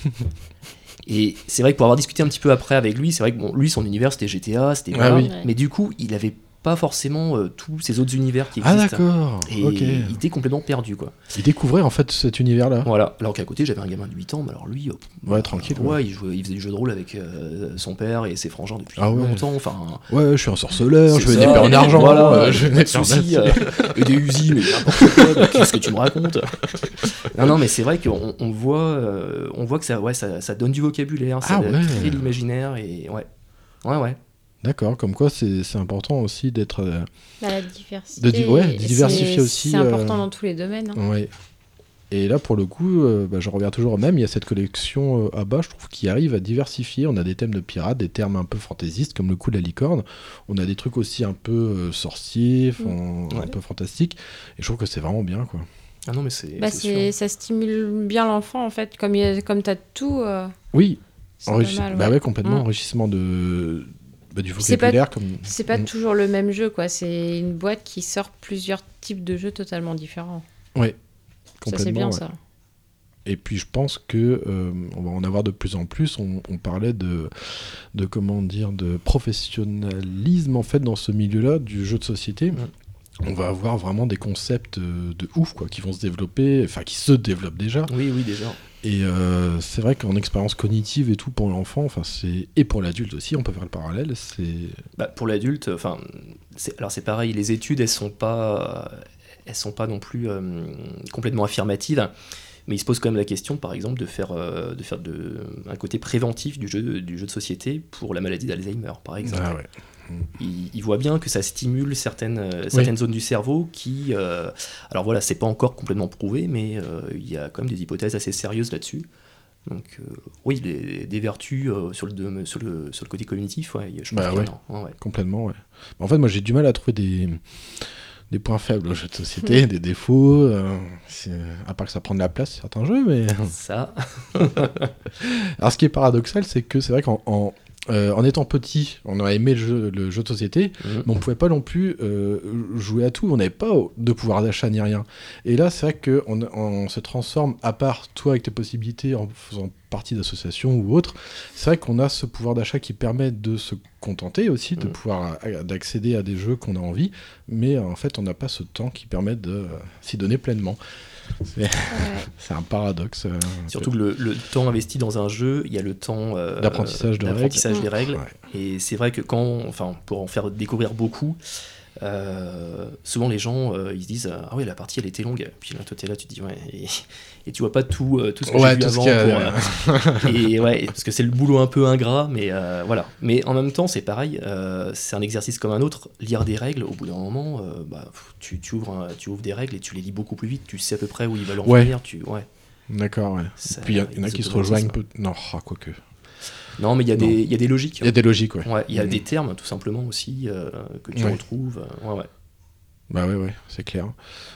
<laughs> Et c'est vrai que pour avoir discuté un petit peu après avec lui, c'est vrai que bon, lui, son univers, c'était GTA, c'était Ah oui. Mais du coup, il avait pas forcément euh, tous ces autres univers qui Ah existent. d'accord, Et il était complètement perdu, quoi. Il découvrait en fait cet univers-là. Voilà. Alors qu'à côté, j'avais un gamin de 8 ans, mais alors lui, euh, Ouais, tranquille. ouais, Ouais, il, jouait- il faisait du jeu de rôle avec euh, son père et ses frangins depuis Ah ouais. longtemps. Enfin, Ouais, je suis un sorceleur, je veux <laughs> des en argent. Voilà, je pas de soucis. euh, et des usines, mais n'importe quoi. mais Qu'est-ce que tu me racontes <laughs> Non, non, mais c'est vrai qu'on on voit, on voit que ça, ouais, ça, ça donne du vocabulaire, ça Ah crée l'imaginaire et ouais, ouais, ouais. D'accord, comme quoi c'est important aussi d'être. euh, Bah, la diversité. De ouais, diversifier aussi, C'est important euh, dans tous les domaines. hein. Ouais. Et là, pour le coup, euh, bah, je reviens toujours au même. Il y a cette collection euh, à bas, je trouve, qui arrive à diversifier. On a des thèmes de pirates, des termes un peu fantaisistes, comme le coup de la licorne. On a des trucs aussi un peu euh, sorciers, Mm. fan- un Ouais. peu fantastiques. Et je trouve que c'est vraiment bien, quoi. Ah non, mais c'est. Bah, ça stimule bien l'enfant en fait. Comme, il y a- comme tu as tout, euh, Oui, enrichi- bah ouais. ouais, complètement Mm. enrichissement de bah, du C'est pas- vocabulaire. Comme... C'est pas Mm. toujours le même jeu, quoi. C'est une boîte qui sort plusieurs types de jeux totalement différents. Ouais, Ça, c'est complètement. bien ouais. ça. Et puis je pense que euh, on va en avoir de plus en plus. On, on parlait de, de comment dire, de professionnalisme en fait dans ce milieu-là du jeu de société. On va avoir vraiment des concepts euh, de ouf quoi, qui vont se développer, enfin qui se développent déjà. Oui, oui, déjà. Et euh, c'est vrai qu'en expérience cognitive et tout pour l'enfant, enfin c'est et pour l'adulte aussi, on peut faire le parallèle. C'est Bah, pour l'adulte, enfin, c'est- alors c'est pareil, les études, elles sont pas, elles sont pas non plus euh, complètement affirmatives, mais il se pose quand même la question, par exemple, de faire, euh, de faire de, un côté préventif du jeu, du jeu de société pour la maladie d'Alzheimer, par exemple. ah ouais. Il, il voit bien que ça stimule certaines, euh, certaines zones du cerveau qui. euh, alors voilà, c'est pas encore complètement prouvé, mais euh, il y a quand même des hypothèses assez sérieuses là-dessus. Donc euh, oui, des vertus sur, le, sur, le, sur le côté cognitif, ouais, je pense Bah en ouais. Complètement, ouais. En fait, moi, j'ai du mal à trouver des, des points faibles au jeu de société, <laughs> des défauts. euh, à part que ça prend de la place, certains jeux, mais. Ça, <laughs> Alors, ce qui est paradoxal, c'est que c'est vrai qu'en en, euh, en étant petit, on a aimé le jeu, le jeu de société, Mhm. mais on pouvait pas non plus euh, jouer à tout. On n'avait pas de pouvoir d'achat ni rien. Et là, c'est vrai qu'on on se transforme, à part toi avec tes possibilités en faisant partie d'associations ou autres, c'est vrai qu'on a ce pouvoir d'achat qui permet de se contenter aussi, de Mhm. pouvoir d'accéder à des jeux qu'on a envie, mais en fait, on n'a pas ce temps qui permet de euh, s'y donner pleinement. C'est Ouais. <laughs> un paradoxe. euh, surtout que le, le temps investi dans un jeu, il y a le temps euh, D'apprentissage de d'apprentissage règles. des règles. Ouais. Et c'est vrai que quand, enfin, pour en faire découvrir beaucoup, euh, souvent les gens euh, ils se disent ah oui la partie elle était longue puis là toi t'es là tu te dis ouais et, et tu vois pas tout euh, tout ce que Ouais, j'ai vu avant pour, euh, et <laughs> ouais parce que c'est le boulot un peu ingrat mais euh, voilà mais en même temps c'est pareil euh, c'est un exercice comme un autre lire des règles au bout d'un moment bah, tu, tu ouvres un- tu ouvres des règles et tu les lis beaucoup plus vite tu sais à peu près où ils veulent en Ouais. venir tu ouais D'accord, ouais. ça- Puis il y, en- y a qui se rejoignent. Peu... Non, ah, quoique. non mais il y a des il y a des logiques Il y a des logiques, ouais. Ouais, il y a Mhm. des termes tout simplement aussi euh, que tu Ouais. retrouves. euh, ouais, ouais. Bah ouais, ouais, c'est clair.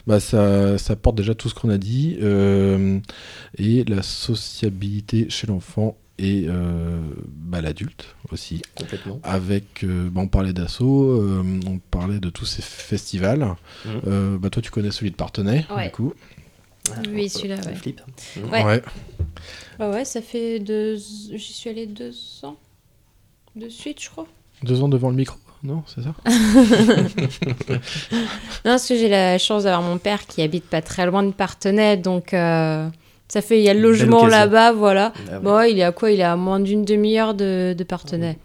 Bah ça, ça porte déjà tout ce qu'on a dit. euh, et la sociabilité chez l'enfant et euh, bah, l'adulte aussi. complètement. Avec, euh, bah, on parlait d'assaut, euh, on parlait de tous ces festivals. Euh, bah toi, tu connais celui de Partenay, Ouais. du coup. Oui, Euh, celui-là, ouais. Flip. Ouais. Bah ouais, ça fait deux. J'y suis allée deux ans de suite, je crois. Deux ans devant le micro, non C'est ça <laughs> Non, parce que j'ai la chance d'avoir mon père qui habite pas très loin de Partenay, donc euh, ça fait il y a le logement là-bas, voilà. Ah. Bon, ouais, il est à quoi Il est à moins d'une demi-heure de, de Partenay.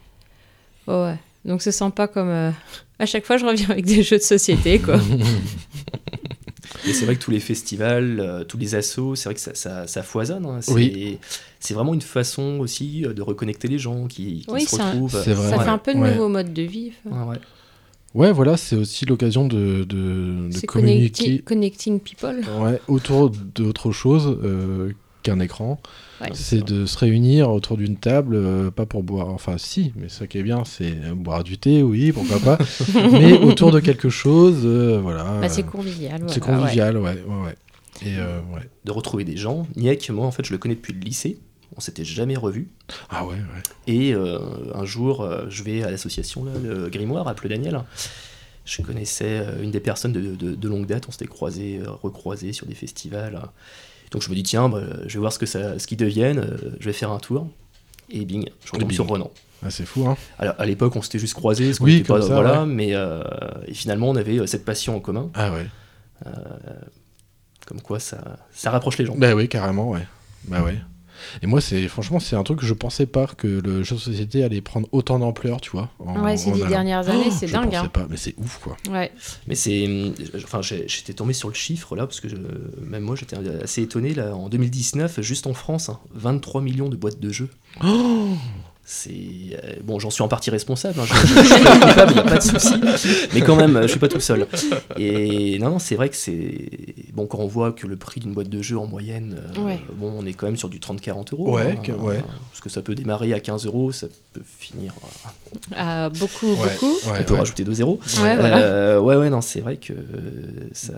Oh, ouais. Donc c'est sympa comme. euh, À chaque fois, je reviens avec des jeux de société, quoi. <laughs> Et c'est vrai que tous les festivals, euh, tous les assos, c'est vrai que ça, ça, ça foisonne. hein. C'est, Oui. c'est vraiment une façon aussi euh, de reconnecter les gens qui, qui Oui, se c'est un- retrouvent. C'est vrai. ça Ouais. fait un peu de Ouais. nouveau mode de vie. Ouais, ouais. Ouais, voilà, c'est aussi l'occasion de, de, de C'est communiquer connecti- connecting people. ouais, autour d'autre chose euh, qu'un écran. Ouais. c'est de se réunir autour d'une table, euh, pas pour boire, enfin si, mais ça qui est bien, c'est euh, boire du thé, oui, pourquoi pas, <laughs> mais autour de quelque chose, euh, voilà. Bah, c'est convivial. c'est voilà, convivial, ouais, ouais, ouais. Et euh, ouais. De retrouver des gens. Niek, moi, en fait, je le connais depuis le lycée. On s'était jamais revus. Ah ouais, ouais. Et euh, un jour, euh, je vais à l'association, le Grimoire, à Pleu Daniel. Je connaissais une des personnes de, de- de longue date. On s'était croisés, recroisés sur des festivals. Donc je me dis, tiens, bah, je vais voir ce que ça, ce qu'ils deviennent. euh, je vais faire un tour. Et bing, je Et retombe sur Renan. Ah, c'est fou, hein. Alors, à l'époque, on s'était juste croisés. parce qu'on Oui, était comme pas- ça, voilà, ouais. mais euh, et finalement, on avait euh, cette passion en commun. Ah ouais. Comme quoi, ça, ça rapproche les gens. Bah oui, carrément, ouais. Bah ouais. Et moi, c'est franchement, c'est un truc que je pensais pas que le jeu de société allait prendre autant d'ampleur, tu vois. en- Ouais, ces dix dernières années, Oh, c'est je dingue. pensais hein. pas, mais c'est ouf, quoi. Ouais. Mais c'est. hum, Enfin, j'étais tombé sur le chiffre là, parce que je- même moi j'étais assez étonné. Là, en 2019, juste en France, hein, 23 millions de boîtes de jeux. C'est. euh, bon, j'en suis en partie responsable, hein, je, je- je suis pas coupable, il n'y a pas de souci. Mais quand même, je suis pas tout seul. Et non, non, c'est vrai que c'est. Bon, quand on voit que le prix d'une boîte de jeux en moyenne, euh, Ouais. bon, on est quand même sur du 30-40 euros. Ouais, hein, que- ouais. Parce que ça peut démarrer à 15 euros, ça peut finir. euh, Ah, beaucoup, Ouais, beaucoup. ouais, on peut ouais. rajouter 2 zéros. Ouais, voilà. Euh, ouais, ouais, non, c'est vrai que euh, ça,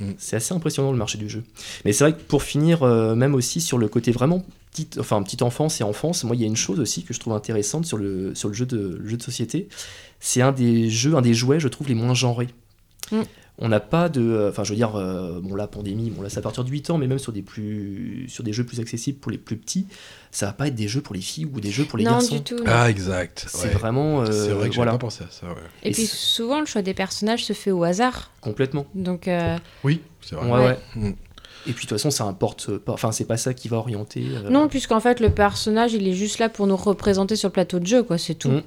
Mm. c'est assez impressionnant le marché du jeu. Mais c'est vrai que pour finir, euh, même aussi sur le côté vraiment petite, enfin petite enfance et enfance, moi il y a une chose aussi que je trouve intéressante sur le sur le jeu de le jeu de société, c'est un des jeux, un des jouets, je trouve les moins genrés. Mm. On n'a pas de, euh, enfin je veux dire, euh, bon la pandémie, bon là c'est à partir de 8 ans, mais même sur des plus, sur des jeux plus accessibles pour les plus petits, ça va pas être des jeux pour les filles ou des jeux pour les non, garçons. du tout. non. Ah, exact. C'est ouais. vraiment, euh, C'est vrai que voilà, pas pensé à ça, ouais. Et, Et puis souvent, le choix des personnages se fait au hasard. complètement. Donc, euh, Oui, c'est vrai. Ouais, ouais. Et puis de toute façon, ça importe pas. Enfin, c'est pas ça qui va orienter. euh, non, puisqu'en fait, le personnage, il est juste là pour nous représenter sur le plateau de jeu, quoi, c'est tout. Mm.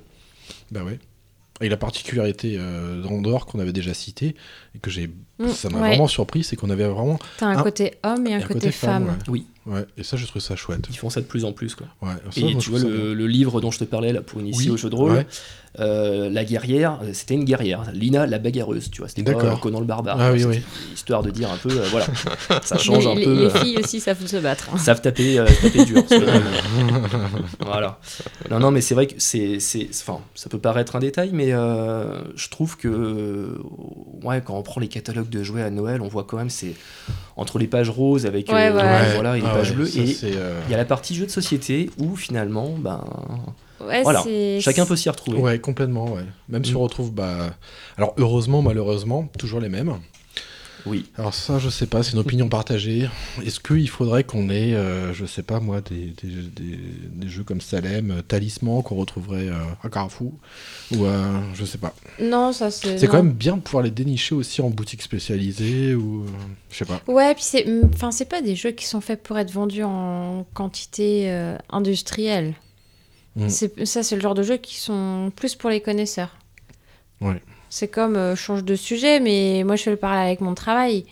Bah ouais. Et la particularité euh, d'Andorre qu'on avait déjà citée, et que j'ai, Mm, ça m'a ouais. vraiment surpris, c'est qu'on avait vraiment T'as un Ah. côté homme et un, un côté, femme. ouais. Oui. Ouais, et ça, je trouve ça chouette. Ils font ça de plus en plus, quoi. Ouais, ça, Et moi, tu vois, le, le livre dont je te parlais là pour initier Oui, au jeu de rôle, ouais. Euh, la guerrière, euh, c'était une guerrière. Lina, la bagarreuse, tu vois. C'était pas D'accord. euh, Conan le barbare. Ah oui, oui. Histoire de dire un peu, euh, voilà, <laughs> ça change les, un les- peu. les euh, filles aussi savent se battre. hein. savent taper, euh, taper dur. <laughs> voilà. Non, non, mais c'est vrai que c'est, c'est, enfin, ça peut paraître un détail, mais euh, je trouve que, ouais, quand on prend les catalogues de jouets à Noël, on voit quand même c'est entre les pages roses avec, Ouais, euh, ouais. voilà, et les Ah pages ouais, bleues, ça, et euh, il y a la partie jeux de société où finalement, ben, Ouais, voilà, chacun peut s'y retrouver. Ouais, complètement, ouais. Même si Mm. on retrouve, bah... Alors, heureusement, malheureusement, toujours les mêmes. Oui. Alors ça, je sais pas, c'est une opinion partagée. Est-ce qu'il faudrait qu'on ait, euh, je sais pas moi, des, des, des- des jeux comme Salem, euh, Talisman, qu'on retrouverait euh, à Carrefour Ou, euh, je sais pas. Non, ça c'est. C'est quand même bien de pouvoir les dénicher aussi en boutique spécialisée, ou... euh, je sais pas. Ouais, puis c'est, enfin, c'est pas des jeux qui sont faits pour être vendus en quantité euh, industrielle. Mm. Ça, c'est le genre de jeux qui sont plus pour les connaisseurs. Ouais. C'est comme, euh, change de sujet, mais moi je fais le parallèle avec mon travail.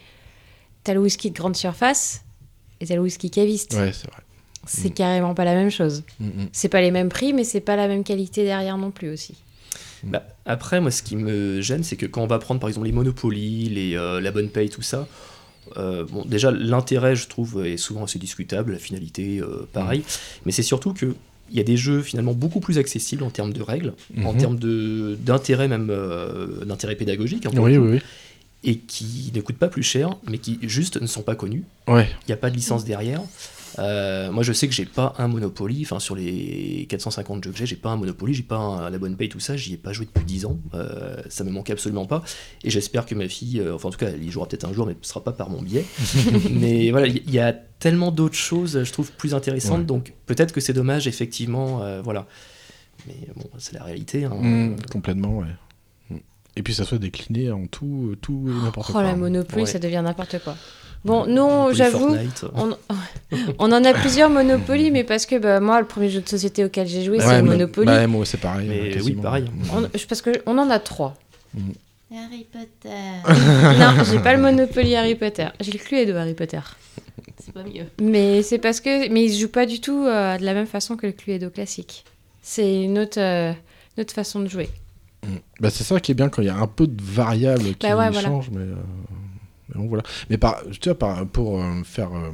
T'as le whisky de grande surface et t'as le whisky caviste. Ouais, c'est vrai. C'est Mm. carrément pas la même chose. Mm, mm. C'est pas les mêmes prix, mais c'est pas la même qualité derrière non plus aussi. Bah, après, moi, ce qui me gêne, c'est que quand on va prendre par exemple les Monopoly, les, euh, la bonne paye, tout ça, euh, bon, déjà l'intérêt, je trouve, est souvent assez discutable, la finalité, euh, pareil, mais c'est surtout que il y a des jeux finalement beaucoup plus accessibles en termes de règles, en Mhm. termes de- d'intérêt même, euh, d'intérêt pédagogique, hein, pour Oui, oui, oui. et qui ne coûtent pas plus cher, mais qui juste ne sont pas connus. Ouais. Il n'y a pas de licence derrière. Euh, moi, je sais que j'ai pas un Monopoly. Enfin, sur les 450 jeux que j'ai, j'ai pas un Monopoly, j'ai pas un, la bonne paye, tout ça. J'y ai pas joué depuis 10 ans. Euh, ça me manque absolument pas. Et j'espère que ma fille, euh, enfin, en tout cas, elle y jouera peut-être un jour, mais ce sera pas par mon biais. <laughs> mais voilà, il y, y a tellement d'autres choses, je trouve, plus intéressantes. Ouais. Donc, peut-être que c'est dommage, effectivement. euh, voilà. Mais bon, c'est la réalité. hein. Mm, complètement, ouais. Mm. Et puis ça soit décliné en tout, tout et n'importe Oh, quoi. la Monopoly, Ouais. ça devient n'importe quoi. Bon, nous, Monopoly, j'avoue, on, on en a plusieurs Monopoly, mais parce que bah, moi, le premier jeu de société auquel j'ai joué, Ouais, c'est mais- Monopoly. bah, moi, c'est pareil. Mais ouais, oui, quasiment. pareil. Mm. On- parce qu'on en a trois. Harry Potter. <laughs> non, j'ai pas le Monopoly Harry Potter. J'ai le Cluedo Harry Potter. C'est pas mieux. Mais c'est parce que. Mais il se joue pas du tout euh, de la même façon que le Cluedo classique. C'est une autre, euh, une autre façon de jouer. Mm. Bah, c'est ça qui est bien quand il y a un peu de variables qui Bah ouais, voilà. changent, mais, euh, Donc, voilà. Mais par, tu vois, par, pour euh, faire euh,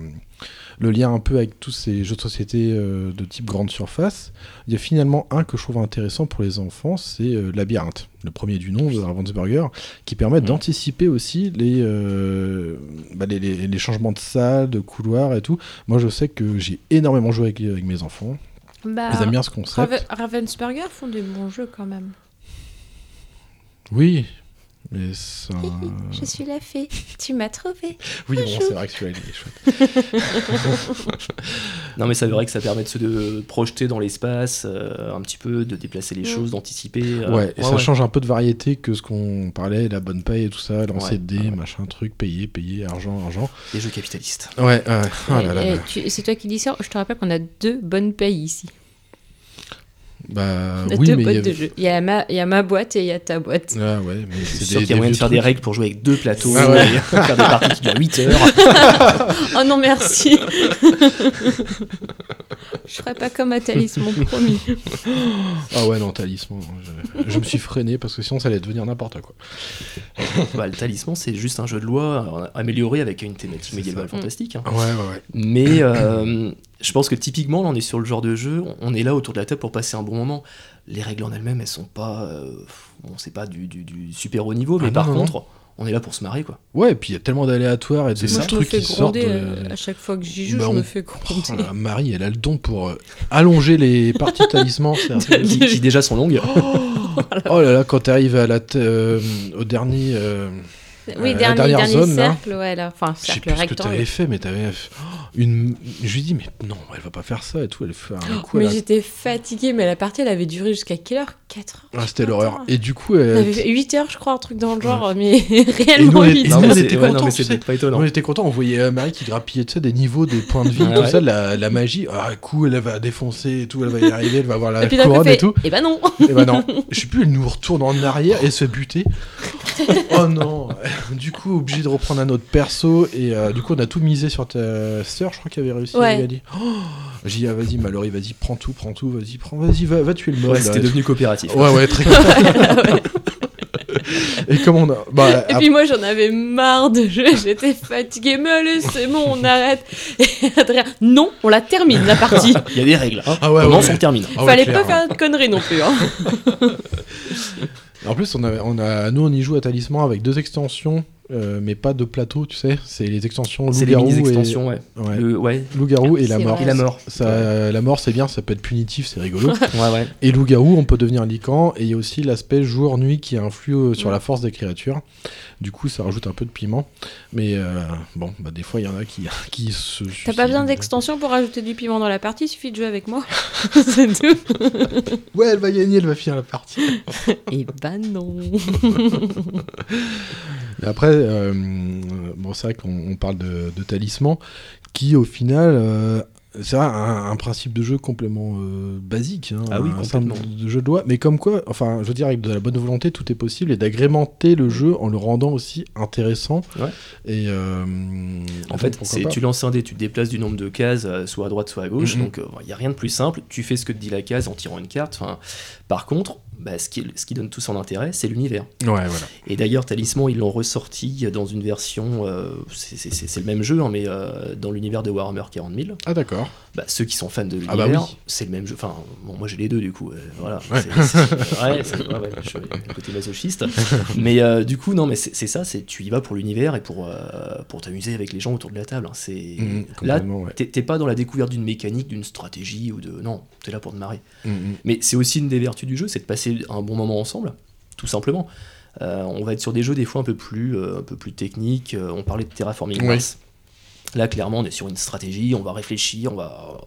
le lien un peu avec tous ces jeux de société euh, de type grande surface, il y a finalement un que je trouve intéressant pour les enfants, c'est euh, Labyrinthe, le premier du nom de Ravensburger, qui permet d'anticiper aussi les, euh, bah, les, les- les changements de salle, de couloir et tout. Moi, je sais que j'ai énormément joué avec, avec mes enfants. Bah, Ils aiment bien ce concept. Raven- Ravensburger font des bons jeux quand même. Oui, mais <laughs> ça... Je suis la fée. Tu m'as trouvé. Oui, bon, c'est vrai que celui-là, il est chouette. <laughs> Non, mais c'est vrai que ça permet de se de projeter dans l'espace, euh, un petit peu, de déplacer les Mm. choses, d'anticiper. euh, Ouais, et ça ouais. change un peu de variété que ce qu'on parlait, la bonne paye et tout ça, lancer Ouais, de dés, ouais. machin, truc, payer, payer, argent, argent. Les jeux capitalistes. Ouais, ouais. Oh là là Et- et là. tu- C'est toi qui dis ça. Je te rappelle qu'on a deux bonnes payes ici. Bah On a oui, deux mais. il y boîtes de avait- jeux. Il y, a ma, il y a ma boîte et il y a ta boîte. Ah ouais, mais C'est sûr des, qu'il y a moyen de faire des règles pour jouer avec deux plateaux, Ah ouais. et faire des parties qui durent 8 heures. <laughs> Oh non, merci. <laughs> Je ferai pas comme à Talisman, promis. Ah ouais, non, talisman. Je, je me suis freiné parce que sinon ça allait devenir n'importe quoi. Bah, le talisman, c'est juste un jeu de loi euh, amélioré avec une thématique médiévale fantastique. hein. Ouais, ouais, ouais. Mais euh, je pense que typiquement, là, on est sur le genre de jeu, on est là autour de la table pour passer un bon moment. Les règles en elles-mêmes, elles sont pas. euh, bon, c'est pas du, du- du super haut niveau, mais Ah non, par non, contre, on est là pour se marrer, quoi. Ouais, et puis il y a tellement d'aléatoires et de C'est Moi, je trucs qui sortent. de- euh, à chaque fois que j'y joue. Bah, je on- me fais Oh gronder. là, Marie, elle a le don pour euh, allonger les <laughs> parties de talisman. <laughs> Qui, qui déjà sont longues. <laughs> Oh là là, quand t'arrives à la euh, au dernier. euh, Oui, la dernier, dernière dernier zone, là. cercle, ouais, là. Enfin, Je sais cercle plus ce que rectangle. t'avais fait, mais t'avais oh, une. Je lui dis, mais non, elle va pas faire ça et tout. Elle fait un coup. Mais a- j'étais fatiguée, mais la partie elle avait duré jusqu'à quelle heure? 4 heures Ah, c'était l'horreur. Et du coup, elle... avait fait 8 heures, je crois, un truc dans le genre, mais <laughs> Et nous, réellement on 8 était- Non, Nous, mais on était contents, tu sais. pas étonnant. on était contents. On voyait euh, Marie qui grappillait tu sais, des niveaux, des points de vie, Ah tout ouais. ça, la, la magie. Ah, coup, elle va défoncer et tout, elle va y arriver, elle va avoir la <laughs> Et puis couronne fait, et tout. et bah non Et bah non, je sais plus, elle nous retourne en arrière et se fait buter. oh non <laughs> Du coup, obligé de reprendre un autre perso et euh, du coup, on a tout misé sur ta sœur, je crois qu'elle avait réussi. Ouais. Elle a dit oh J'ai dit, ah, vas-y, Mallory, vas-y, prends tout, prends tout, vas-y, prends, vas-y, va, va tuer le mob. Ouais, c'était devenu coopératif. Ouais, ouais, très <laughs> Et comme on a. Bah, Et puis moi j'en avais marre de jeu, j'étais fatiguée, mais allez c'est bon, on arrête. Et Adrien, non, on la termine la partie. <laughs> Il y a des règles. Hein. Ah ouais, Comment ouais. on termine Ah ouais, Fallait clair, pas faire de conneries non plus. Hein. <laughs> En plus, on a, on a, nous, on y joue à Talisman avec deux extensions, euh, mais pas de plateau, tu sais. C'est les extensions C'est les loup-garou ouais. et... ouais. Le- ouais. Loup-garou et la mort. Et la mort. Ça, La mort, c'est bien, ça peut être punitif, c'est rigolo. <laughs> Ouais, ouais. et loup-garou, on peut devenir lican. Et il y a aussi l'aspect jour-nuit qui influe euh, sur la force des créatures. Du coup, ça rajoute un peu de piment. Mais euh, bon, bah, des fois, il y en a qui, <laughs> qui se. T'as pas besoin d'extension pour rajouter du piment dans la partie, il suffit de jouer avec moi. <laughs> c'est tout. Ouais, elle va gagner, elle va finir la partie. Et bah non. Mais après, euh, bon, c'est vrai qu'on on parle de, de talisman, qui au final, euh, c'est vrai, un, un principe de jeu complètement euh, basique. hein, Ah oui, un simple de jeu de loi. Mais comme quoi, enfin, je veux dire, avec de la bonne volonté, tout est possible et d'agrémenter le jeu en le rendant aussi intéressant. Ouais. Et euh, En fait, c'est tu lances un dé, tu te déplaces du nombre de cases, euh, soit à droite, soit à gauche. Mhm. Donc, il n'y a rien de plus simple. Tu fais ce que te dit la case en tirant une carte. Par contre, bah, ce, qui, ce qui donne tout son intérêt, c'est l'univers. Ouais, voilà. Et d'ailleurs, Talisman, ils l'ont ressorti dans une version. euh, c'est- le même jeu, hein, mais euh, dans l'univers de Warhammer 40 000. Ah, d'accord. Bah, ceux qui sont fans de l'univers, Ah bah oui. c'est le même jeu. Enfin, bon, moi j'ai les deux du coup. euh, voilà. Ouais. C'est- c'est- ouais, c'est- ouais, ouais, je suis un côté masochiste. <laughs> mais du coup, non, mais c'est ça. C'est tu y vas pour l'univers et pour pour t'amuser avec les gens autour de la table. hein. C'est Mhm, là, t'es pas dans la découverte d'une mécanique, d'une stratégie ou de non. T'es là pour te marrer. Mm, mm. Mais c'est aussi une des vertus du jeu, c'est de passer un bon moment ensemble, tout simplement. Euh, on va être sur des jeux des fois un peu plus, euh, un peu plus techniques. Euh, on parlait de Terraforming Oui. Mars. Là, clairement, on est sur une stratégie, on va réfléchir, on va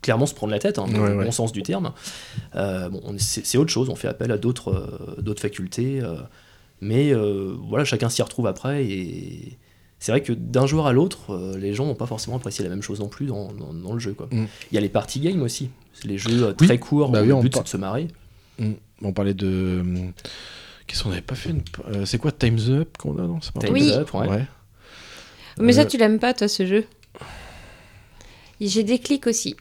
clairement se prendre la tête, hein, dans le bon sens du terme. Euh, bon, on est- c'est autre chose, on fait appel à d'autres d'autres facultés. mais voilà, chacun s'y retrouve après. Et c'est vrai que d'un joueur à l'autre, les gens n'ont pas forcément apprécié la même chose non plus dans, dans- dans le jeu. quoi. Mm. Il y a les party games aussi. Les jeux très courts, Bah oui, on but c'est de se marrer. Mm. On parlait de. hum, Qu'est-ce qu'on avait pas fait une- euh, C'est quoi Time's Up qu'on a non C'est pas un Time's Oui. Up, ouais. Ouais. Mais ça, Euh, tu l'aimes pas, toi, ce jeu? J'ai des clics aussi.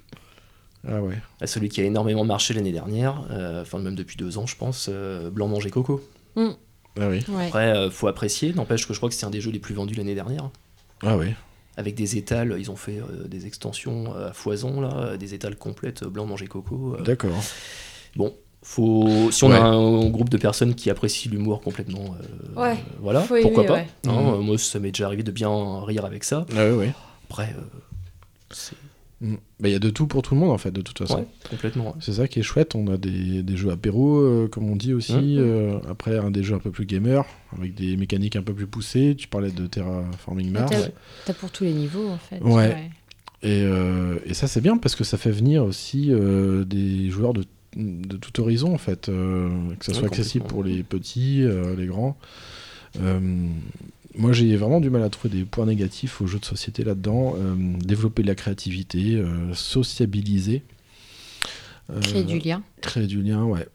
Ah ouais. À celui qui a énormément marché l'année dernière, euh, enfin même depuis deux ans je pense, euh, Blanc Manger Coco. Ah oui. Ouais. Après, euh, faut apprécier. N'empêche que je crois que c'est un des jeux les plus vendus l'année dernière. Ah oui. Avec des étals, ils ont fait euh, des extensions euh, à foison, là, euh, des étals complètes, euh, blanc manger coco. euh. D'accord. Bon, faut, si on Ouais. a un, groupe de personnes qui apprécient l'humour complètement, euh, Ouais, voilà, faut pourquoi aimer, pas. ouais. hein, euh, moi, ça m'est déjà arrivé de bien rire avec ça. Ah. Après, euh, c'est Mm. Bah, Il y a de tout pour tout le monde en fait, de toute façon. ouais, complètement. ouais. C'est ça qui est chouette. On a des, des jeux apéro, euh, comme on dit aussi. Euh, après, un des jeux un peu plus gamer, avec des mécaniques un peu plus poussées. Tu parlais de Terraforming Mars. t'as- T'as pour tous les niveaux en fait. Ouais. Et, euh, et ça, c'est bien parce que ça fait venir aussi euh, des joueurs de, de tout horizon, en fait. euh, que ça Ouais, soit accessible pour les petits, euh, les grands. Euh, moi, j'ai vraiment du mal à trouver des points négatifs aux jeux de société là-dedans. Euh, développer de la créativité, euh, sociabiliser. Euh, Créer du lien. Créer du lien, ouais.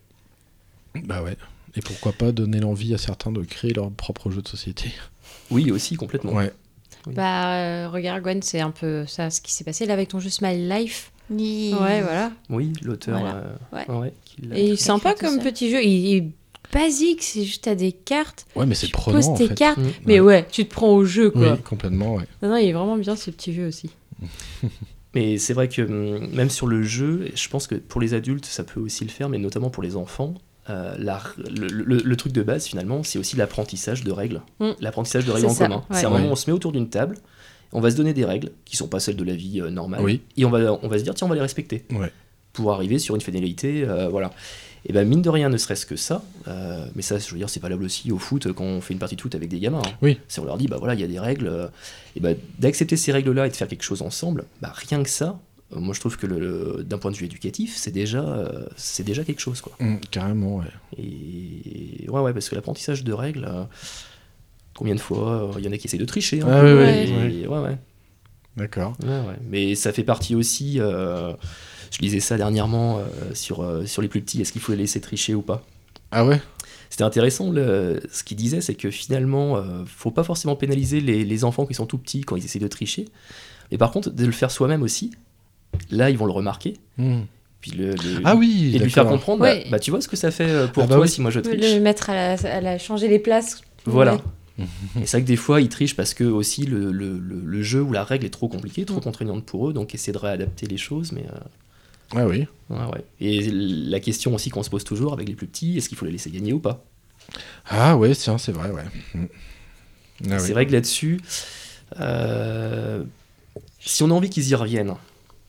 Bah ouais. Et pourquoi pas donner l'envie à certains de créer leur propre jeu de société. Oui, aussi, complètement. Ouais. Oui. Bah, euh, regarde Gwen, c'est un peu ça ce qui s'est passé là avec ton jeu Smile Life. Oui. Ouais, voilà. Oui, l'auteur. Voilà. euh, Ouais. ouais, qui l'a- Et sympa comme petit jeu. Il est basique, c'est juste t'as des cartes. Ouais, mais c'est Tu prenant, poses en tes fait. cartes. Mm. Mais ouais, tu te prends au jeu quoi. Oui, complètement, ouais. Non, non, il est vraiment bien ce petit jeu aussi. <laughs> Mais c'est vrai que hum, même sur le jeu, je pense que pour les adultes, ça peut aussi le faire, mais notamment pour les enfants, euh, la- le, le- le truc de base finalement, c'est aussi l'apprentissage de règles. Mm. L'apprentissage de règles en ça, commun. ouais. C'est un moment où on se met autour d'une table, on va se donner des règles qui sont pas celles de la vie euh, normale, Oui. et on va, on va se dire tiens on va les respecter Ouais. pour arriver sur une finalité, euh, voilà. Et ben mine de rien, ne serait-ce que ça, euh, mais ça je veux dire c'est valable aussi au foot quand on fait une partie de foot avec des gamins. hein. Oui. Si on leur dit bah voilà il y a des règles, euh, et ben d'accepter ces règles-là et de faire quelque chose ensemble, bah rien que ça, moi je trouve que le, le- d'un point de vue éducatif c'est déjà euh, c'est déjà quelque chose quoi. Mm, carrément, ouais. Et ouais ouais parce que l'apprentissage de règles, euh, combien de fois euh, il y en a qui essayent de tricher. hein. Ah ouais, ouais, Et- ouais ouais. D'accord. Ouais, ouais. Mais ça fait partie aussi. euh, je lisais ça dernièrement euh, sur, euh, sur les plus petits. Est-ce qu'il faut les laisser tricher ou pas? Ah ouais? C'était intéressant. le- ce qu'il disait, c'est que finalement, euh, faut pas forcément pénaliser les, les enfants qui sont tout petits quand ils essaient de tricher. Mais par contre, de le faire soi-même aussi. Là, ils vont le remarquer. Mm. Puis le, le- Ah oui et lui faire comprendre. Ouais. Bah, bah, tu vois ce que ça fait euh, pour Ah bah toi oui. si moi je triche. Le mettre à la, à la changer les places. Voilà. Et c'est vrai que des fois, ils trichent parce que aussi le, le- le- le jeu ou la règle est trop compliquée, trop contraignante pour eux, donc essayer de réadapter les choses. Mais euh, Ah oui. Ouais, ouais. Et la question aussi qu'on se pose toujours avec les plus petits, est-ce qu'il faut les laisser gagner ou pas? Ah ouais, tiens, c'est vrai, ouais. Mm. Ah C'est oui. vrai que là-dessus, euh, si on a envie qu'ils y reviennent,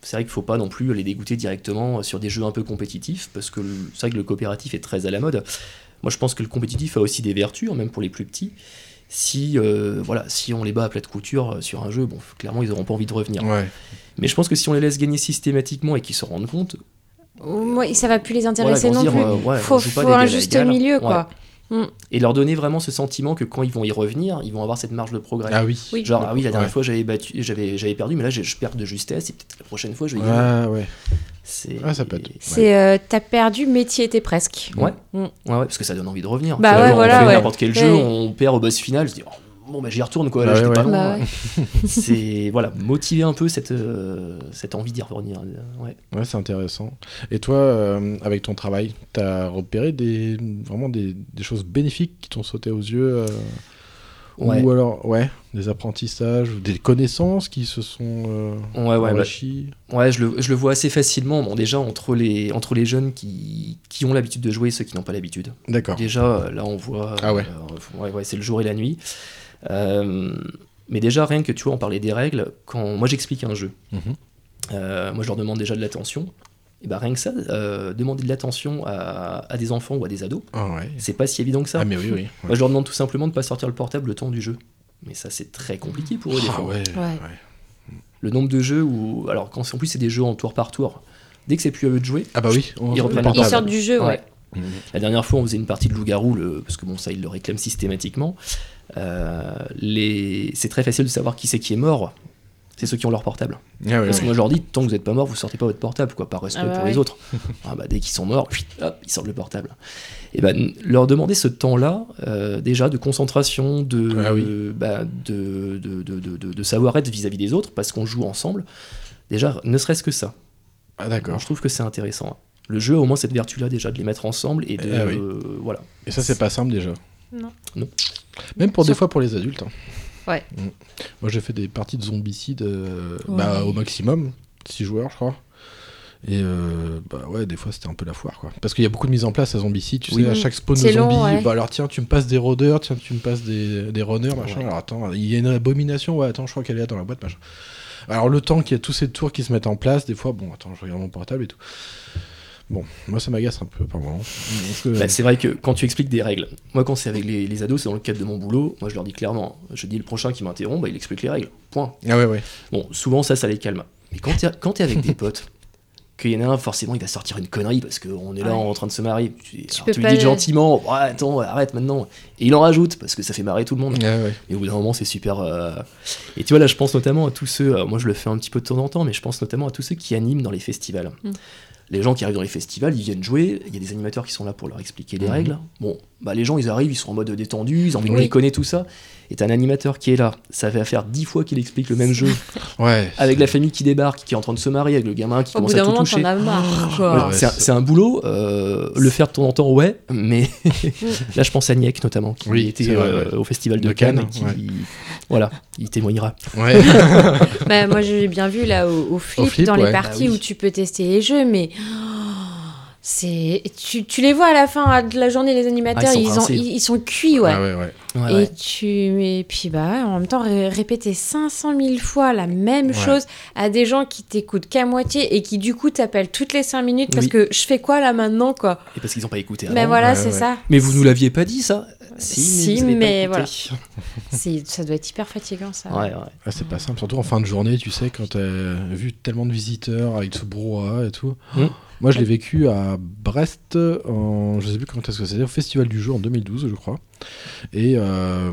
c'est vrai qu'il ne faut pas non plus les dégoûter directement sur des jeux un peu compétitifs, parce que c'est vrai que le coopératif est très à la mode. Moi, je pense que le compétitif a aussi des vertus, hein, même pour les plus petits. Si, euh, voilà, si on les bat à plat de couture euh, sur un jeu, bon, clairement, ils n'auront pas envie de revenir. Ouais. Mais je pense que si on les laisse gagner systématiquement et qu'ils se rendent compte, Ouais, ça va plus les intéresser non dire, plus. euh, ouais, faut faut un juste égal. milieu Ouais. Quoi. et leur donner vraiment ce sentiment que quand ils vont y revenir, ils vont avoir cette marge de progrès. Ah oui. Oui. Genre, ah oui, la dernière Ouais. fois j'avais battu, j'avais, j'avais perdu, mais là je, je perds de justesse, et peut-être la prochaine fois je vais y Ah ouais. C'est... Ah, ça peut être- C'est euh, t'as perdu, mais t'y étais presque. Ouais. Mm. ouais, ouais, parce que ça donne envie de revenir. Bah ouais, voilà, on fait ouais. n'importe quel jeu, on perd au boss final, je dis, oh, bon, bah j'y retourne quoi, là Bah ouais, pas ouais. loin. <laughs> Bah c'est, voilà, motiver un peu cette, euh, cette envie d'y revenir. euh, Ouais. Ouais, c'est intéressant. Et toi, euh, avec ton travail, t'as repéré des, vraiment des, des choses bénéfiques qui t'ont sauté aux yeux euh, Ouais. Ou alors, ouais, des apprentissages, ou des connaissances qui se sont euh, Ouais, ouais, bah, enrichies? Ouais, je le, je le vois assez facilement. Bon, déjà, entre les, entre les jeunes qui, qui ont l'habitude de jouer et ceux qui n'ont pas l'habitude. D'accord. Déjà, là, on voit. Ah ouais. euh, ouais, ouais, c'est le jour et la nuit. Euh, mais déjà, rien que tu vois, on parlait des règles. Quand moi j'explique un jeu, Mhm. euh, moi je leur demande déjà de l'attention. Et bah rien que ça, euh, demander de l'attention à, à des enfants ou à des ados, Ah ouais. c'est pas si évident que ça. Ah, mais oui, oui. Moi je leur demande tout simplement de pas sortir le portable le temps du jeu. Mais ça c'est très compliqué pour eux des Ah fois. ouais, Ouais. ouais. Le nombre de jeux où. Alors quand en plus c'est des jeux en tour par tour, dès que c'est plus à eux de jouer, Ah bah oui. on- Ils reprennent le le Ils portable. sortent du jeu, ouais. Mhm. La dernière fois, on faisait une partie de loup-garou, le- parce que bon, ça, ils le réclament systématiquement. Euh, les... C'est très facile de savoir qui c'est qui est mort. C'est ceux qui ont leur portable. Ah ouais, Parce ouais. que moi, je leur dis, tant que vous n'êtes pas mort, vous sortez pas votre portable, quoi, par respect Ah bah pour ouais. les autres. Ah bah, dès qu'ils sont morts, puis, hop, ils sortent le portable. Et ben, leur demander ce temps-là, euh, déjà, de concentration, de, Ah oui. bah, de, de, de, de- de- de savoir-être vis-à-vis des autres, parce qu'on joue ensemble. Déjà, ne serait-ce que ça. Ah d'accord. Je trouve que c'est intéressant. Le jeu a au moins cette vertu-là déjà de les mettre ensemble et de Ah oui. euh, voilà. Et ça, c'est pas simple déjà. Non. Même pour des fois pour les adultes. hein. Ouais. Mm. Moi j'ai fait des parties de zombicide euh, Ouais. bah, au maximum, 6 joueurs je crois. Et euh, bah ouais, des fois c'était un peu la foire quoi. Parce qu'il y a beaucoup de mise en place à Zombicide, tu Oui. sais, à chaque spawn de C'est long, zombie, ouais. bah alors tiens, tu me passes des rôdeurs, tiens, tu me passes des, des runners, machin. Ouais. Alors attends, il y a une abomination, ouais, attends, je crois qu'elle est là dans la boîte, machin. Alors le temps qu'il y a tous ces tours qui se mettent en place, des fois, bon, attends, je regarde mon portable et tout. Bon, moi ça m'agace un peu par moment. Que- Bah, c'est vrai que quand tu expliques des règles, moi quand c'est avec les, les ados, c'est dans le cadre de mon boulot, moi je leur dis clairement, je dis le prochain qui m'interrompt, bah, il explique les règles. Point. Ah ouais, ouais. Bon, souvent ça, ça les calme. Mais quand t'es quand t'es avec des potes, <laughs> qu'il y en a un, forcément, il va sortir une connerie parce qu'on est là Ouais. en train de se marier. Tu, tu lui dis gentiment, attends, arrête maintenant. Et il en rajoute parce que ça fait marrer tout le monde. Ouais, ouais. Et au bout d'un moment, c'est super. euh, Et tu vois, là, je pense notamment à tous ceux. euh, Moi, je le fais un petit peu de temps en temps, mais je pense notamment à tous ceux qui animent dans les festivals. Mm. Les gens qui arrivent dans les festivals, ils viennent jouer. Il y a des animateurs qui sont là pour leur expliquer les Mhm. règles. Bon, bah, les gens, ils arrivent, ils sont en mode détendu, ils ont envie de Oui. déconner, tout ça. Et t'as un animateur qui est là. Ça va faire dix fois qu'il explique le même jeu. <laughs> Ouais. avec la famille qui débarque, qui est en train de se marier, avec le gamin qui Au bout commence à d'un tout moment, toucher. t'en as marre. quoi. Ouais, ouais, c'est un- c'est- c'est un, boulot, euh, le faire de temps en temps, ouais, mais <laughs> là je pense à Niek notamment, qui Oui, était vrai, euh, ouais. au festival de, De Cannes, Cannes, et qui, ouais. voilà, il témoignera. Ouais. <laughs> Bah, moi, j'ai bien vu là au, au flip, Au flip, dans ouais. les parties Bah oui. où tu peux tester les jeux, mais. C'est, tu, tu les vois à la fin de la journée, les animateurs, Ah, ils sont ils, ont, sont cuits, ouais. Ah ouais, ouais. Ouais, et ouais. tu, et puis bah, en même temps, ré- répéter 500 000 fois la même Ouais. chose à des gens qui t'écoutent qu'à moitié et qui du coup t'appellent toutes les 5 minutes parce Oui. que je fais quoi là maintenant, quoi? Et parce qu'ils n'ont pas écouté avant. Mais voilà, ouais, c'est ouais. ça. Mais vous nous l'aviez pas dit ça? Si, Si, vous avez pas mais. <laughs> C'est, ça doit être hyper fatigant, ça. Ouais, ouais. Ah, c'est pas simple, surtout en fin de journée, tu sais, quand t'as vu tellement de visiteurs avec ce brouhaha et tout. Mm. Moi, je l'ai vécu à Brest, en, je sais plus quand est-ce que c'était, au Festival du jeu en 2012, je crois. Et euh,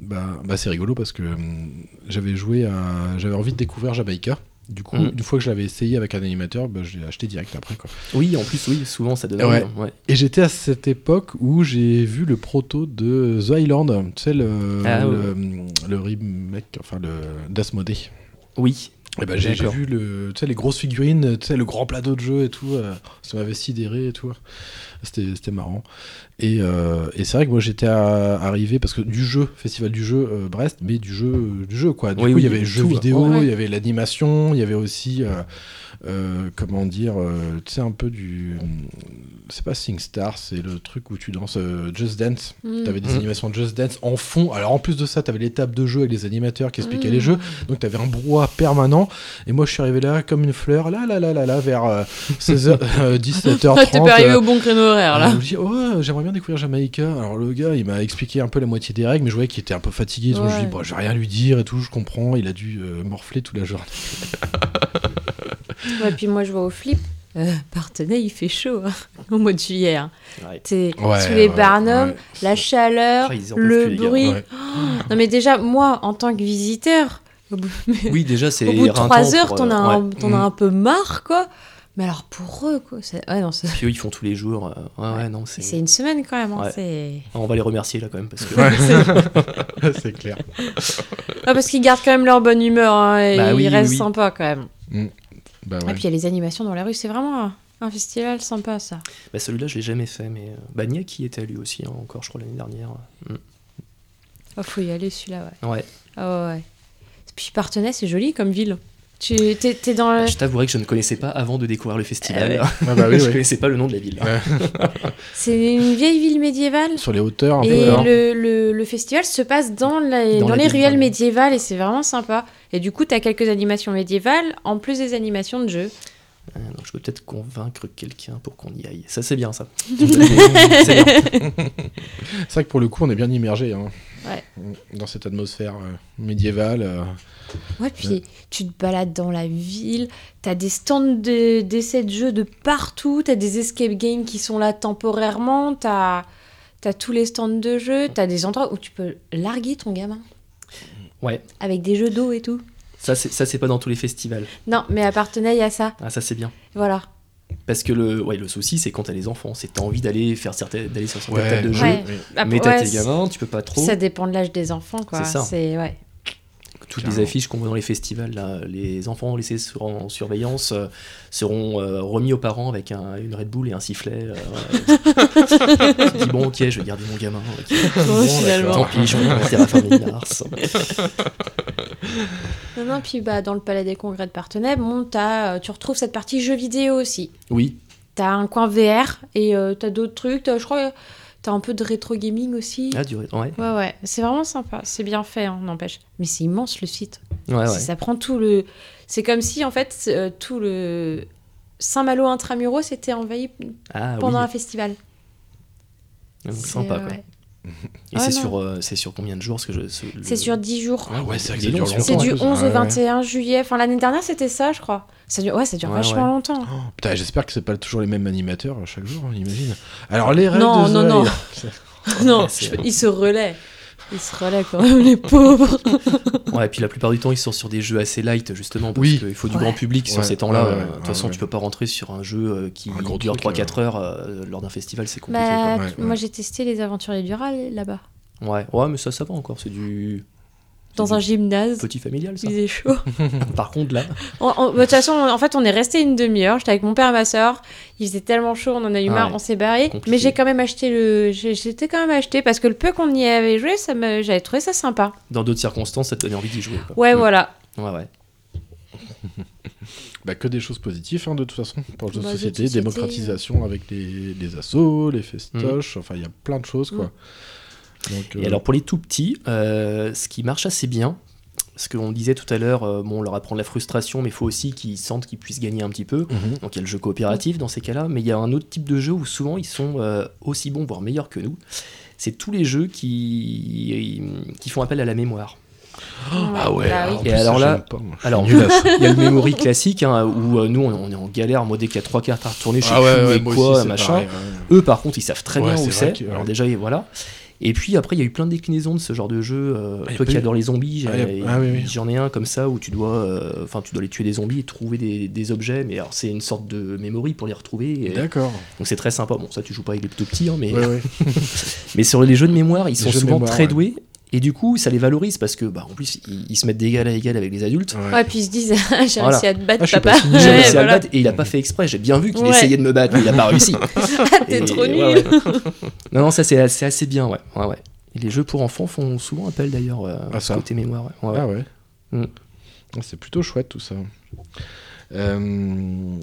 bah, bah, c'est rigolo parce que hum, j'avais joué à. J'avais envie de découvrir Jamaïca. Du coup, Mm. une fois que je l'avais essayé avec un animateur, bah, je l'ai acheté direct après. Quoi. Oui, en plus, oui, souvent ça donne Ouais. envie, ouais. Et j'étais à cette époque où j'ai vu le proto de The Island, tu sais, le, Ah, ouais. le, le remake, enfin le d'Asmodée. Oui, Et ben, j'ai vu le, les grosses figurines, le grand plateau de jeu et tout. euh, ça m'avait sidéré et tout. C'était c'était marrant. Et, euh, et c'est vrai que moi j'étais arrivé parce que du jeu, festival du jeu euh, Brest, mais du jeu, du jeu quoi. Du Oui, coup, oui, il y avait le jeu tout, vidéo, ouais. il y avait l'animation, il y avait aussi, euh, comment dire, euh, tu sais, un peu du. C'est pas SingStar, c'est le truc où tu danses euh, Just Dance. Mm. T'avais des Mhm. animations Just Dance en fond. Alors en plus de ça, t'avais les tables de jeu avec les animateurs qui expliquaient Mm. les jeux. Donc t'avais un brouhaha permanent. Et moi, je suis arrivé là comme une fleur, là, là, là, là, là, vers euh, <laughs> 16h, euh, 17h30. Ah, T'es pas arrivé euh, au bon créneau horaire là. je me dis, oh, j'aimerais bien découvrir Jamaïca. Alors le gars, il m'a expliqué un peu la moitié des règles, mais je voyais qu'il était un peu fatigué. Donc je Ouais. dis, bon, je vais rien lui dire et tout, je comprends. Il a dû euh, morfler toute la journée. <laughs> Ouais, puis moi je vois au flip. Euh, Partenay, il fait chaud hein, <laughs> au mois de juillet. hein. Ouais. T'es Ouais, sous les ouais, barnums, ouais. la chaleur, Ah, le bruit. Ouais. <gasps> Non mais déjà, moi, en tant que visiteur, au bout, <laughs> oui, déjà c'est au bout de trois heures, t'en as, un, ouais. t'en as Mm. un peu marre, quoi. Mais alors pour eux, quoi. Ouais, non, Puis eux, ils font tous les jours. euh, ouais, ouais, non, c'est. c'est une semaine quand même. hein, Ouais. c'est- On va les remercier là quand même parce que. Ouais. <laughs> c'est clair. Ah, parce qu'ils gardent quand même leur bonne humeur. hein, et Bah ils oui, restent oui. sympas quand même. Bah Et ouais. puis il y a les animations dans la rue. C'est vraiment un, un festival sympa, ça. Bah, celui-là, je l'ai jamais fait, mais. euh, Bah, Nia qui était lui aussi, hein, encore, je crois, l'année dernière. Mm. Oh, faut y aller celui-là, ouais. Ouais. Ah ouais, ouais. Puis Partenay, c'est joli comme ville. Tu t'es, t'es dans le... Bah, je t'avouerai que je ne connaissais pas avant de découvrir le festival. Euh, Ah bah oui, <laughs> je oui. connaissais pas le nom de la ville. Ouais. <laughs> C'est une vieille ville médiévale. Sur les hauteurs, un peu. Et le, le, le festival se passe dans, la- Dans dans la les ruelles médiévales et c'est vraiment sympa. Et du coup, tu as quelques animations médiévales en plus des animations de jeu. Ah, non, je peux peut-être convaincre quelqu'un pour qu'on y aille. Ça, c'est bien, ça. <laughs> C'est bien. C'est vrai que pour le coup, on est bien immergé hein, Ouais. dans cette atmosphère euh, médiévale. euh. Ouais, puis Ouais. tu te balades dans la ville, tu as des stands de- d'essais de, jeux de partout, tu as des escape games qui sont là temporairement, tu as, tous les stands de jeux, tu as des endroits où tu peux larguer ton gamin Ouais, avec des jeux d'eau et tout. ça, c'est ça, c'est pas dans tous les festivals. Non, mais à Partenay, il y a ça. Ah, ça, c'est bien. Voilà. Parce que le, ouais, le souci, c'est quand t'as les enfants, c'est que t'as envie d'aller faire certaines, d'aller sur certaines Ouais, tables de jeu. Ouais. Mais t'as ouais, tes gamins, tu peux pas trop. Ça dépend de l'âge des enfants, quoi. C'est ça. C'est ouais. Toutes Carrément. les affiches qu'on voit dans les festivals, là, les enfants laissés sur, en surveillance euh, seront euh, remis aux parents avec un- une Red Bull et un sifflet. euh, <laughs> dis bon, ok, je vais garder mon gamin. ok. Bon, finalement. Tant pis, je vais rester à la famille Mars. <laughs> Non, non, puis bah, dans le Palais des Congrès de Partenay, bon, t'as, tu retrouves cette partie jeux vidéo aussi. Oui, T'as un coin VR et euh, t'as d'autres trucs. Je crois t'as un peu de rétro gaming aussi. ah, du ouais, ouais, Ouais, ouais, c'est vraiment sympa. C'est bien fait, hein, n'empêche. Mais c'est immense le site. ouais. C'est- Ça prend tout le. C'est comme si, en fait, euh, tout le. Saint-Malo intramuros était envahi Ah pendant oui, un festival. donc sympa. quoi. ouais. Et Ah, c'est non. sur, euh, c'est sur combien de jours parce que je, ce- C'est le- sur 10 jours. Ah ouais, c'est Il. C'est du plus. 11 Ouais, au ouais. 21 juillet. Enfin, l'année dernière, c'était ça, je crois. Ça dure, ouais, ça dure Ouais, vachement ouais. longtemps. Oh, putain, j'espère que c'est pas toujours les mêmes animateurs chaque jour, on imagine. Alors les règles Non, de non, non. <laughs> Non, c'est- je- ils se relaient. Ils se relaient quand même, les pauvres. <laughs> Ouais, et puis la plupart du temps, ils sont sur des jeux assez light, justement, parce Oui. qu'il faut du Ouais. grand public sur Ouais, ces temps-là. ouais, ouais, Euh, De toute ouais, façon, ouais. tu peux pas rentrer sur un jeu euh, qui Un gros dure truc, 3-4 heures euh, lors d'un festival, c'est compliqué. Bah, Ouais, tu- ouais. Moi, j'ai testé les aventuriers du Rail là-bas. Ouais, ouais, mais ça, ça va encore. C'est du. Dans un gymnase. Petit familial, ça. Il faisait chaud. <laughs> Par contre, là. En- De toute façon, en fait, on est resté une demi-heure. J'étais avec mon père et ma soeur. Il faisait tellement chaud, on en a eu Ah marre, ouais. on s'est barré. Compliqué. Mais j'ai quand même acheté le. J'étais quand même acheté parce que le peu qu'on y avait joué, ça me... j'avais trouvé ça sympa. Dans d'autres circonstances, ça te donnait envie d'y jouer. quoi. Ouais, voilà. Ouais, ouais. <laughs> Bah, que des choses positives hein, de toute façon pour le jeu de Bah, de société, société, démocratisation avec les, les assos, les festoches, enfin il y a plein de choses quoi. Donc, Et euh, alors, pour les tout petits, euh, ce qui marche assez bien, parce qu'on disait tout à l'heure, euh, bon, on leur apprend de la frustration, mais il faut aussi qu'ils sentent qu'ils puissent gagner un petit peu. mhm. Donc il y a le jeu coopératif dans ces cas-là, mais il y a un autre type de jeu où souvent ils sont euh, aussi bons, voire meilleurs que nous. C'est tous les jeux qui, qui font appel à la mémoire. Ah ouais, Bah oui. Et plus, alors ça, là- pas, Alors, <laughs> il y a le memory classique hein, où euh, nous on, est en galère, moi dès qu'il y a trois cartes à retourner, je sais Ah ouais, plus où ouais, et quoi, aussi, machin. pareil, ouais. Eux par contre ils savent très Ouais, bien c'est où c'est. que- Alors déjà et voilà. Et puis après il y a eu plein de déclinaisons de ce genre de jeu. euh, Ah, toi qui adore les zombies, Ah, a- j'ai- ah oui, oui. j'en ai un comme ça où tu dois, euh, enfin tu dois les tuer des zombies et trouver des, des objets. Mais alors c'est une sorte de memory pour les retrouver. et- D'accord. donc c'est très sympa. Bon ça tu joues pas avec les tout petits, hein, mais Ouais, ouais. <laughs> mais sur les jeux de mémoire, ils sont souvent mémoire, très ouais. doués. Et du coup, ça les valorise parce que, bah, en plus, ils, ils se mettent d'égal à égal avec les adultes. Ouais. Ouais, puis ils se disent, <laughs> j'ai Voilà. réussi à te battre, Ah, papa. J'ai Ouais, réussi à voilà. battre et il a pas fait exprès. J'ai bien vu qu'il Ouais. essayait de me battre, mais il a pas réussi. <laughs> T'es trop nul. ouais, ouais. <laughs> Non, non, ça c'est assez, assez bien, ouais. ouais, ouais. Et les jeux pour enfants font souvent appel d'ailleurs euh, Ah, à côté mémoire. Ouais. Ouais, Ah ouais. Mm. Ah, C'est plutôt chouette tout ça. Euh,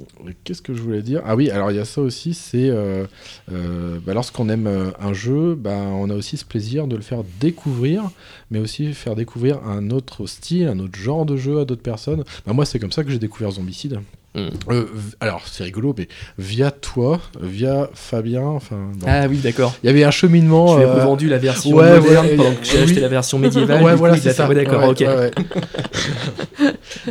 Qu'est-ce que je voulais dire? Ah oui, alors il y a ça aussi, c'est euh, euh, bah, lorsqu'on aime un jeu, bah, on a aussi ce plaisir de le faire découvrir, mais aussi faire découvrir un autre style, un autre genre de jeu à d'autres personnes. Bah, moi, c'est comme ça que j'ai découvert Zombicide. Euh, alors, c'est rigolo, mais via toi, via Fabien, enfin. Ah oui, d'accord. il y avait un cheminement. Ai euh, revendu la version ouais, moderne ouais, pendant que j'ai oui. acheté la version médiévale. ouais, voilà, il c'est ça. ouais, d'accord, Ouais, ok. ouais, ouais.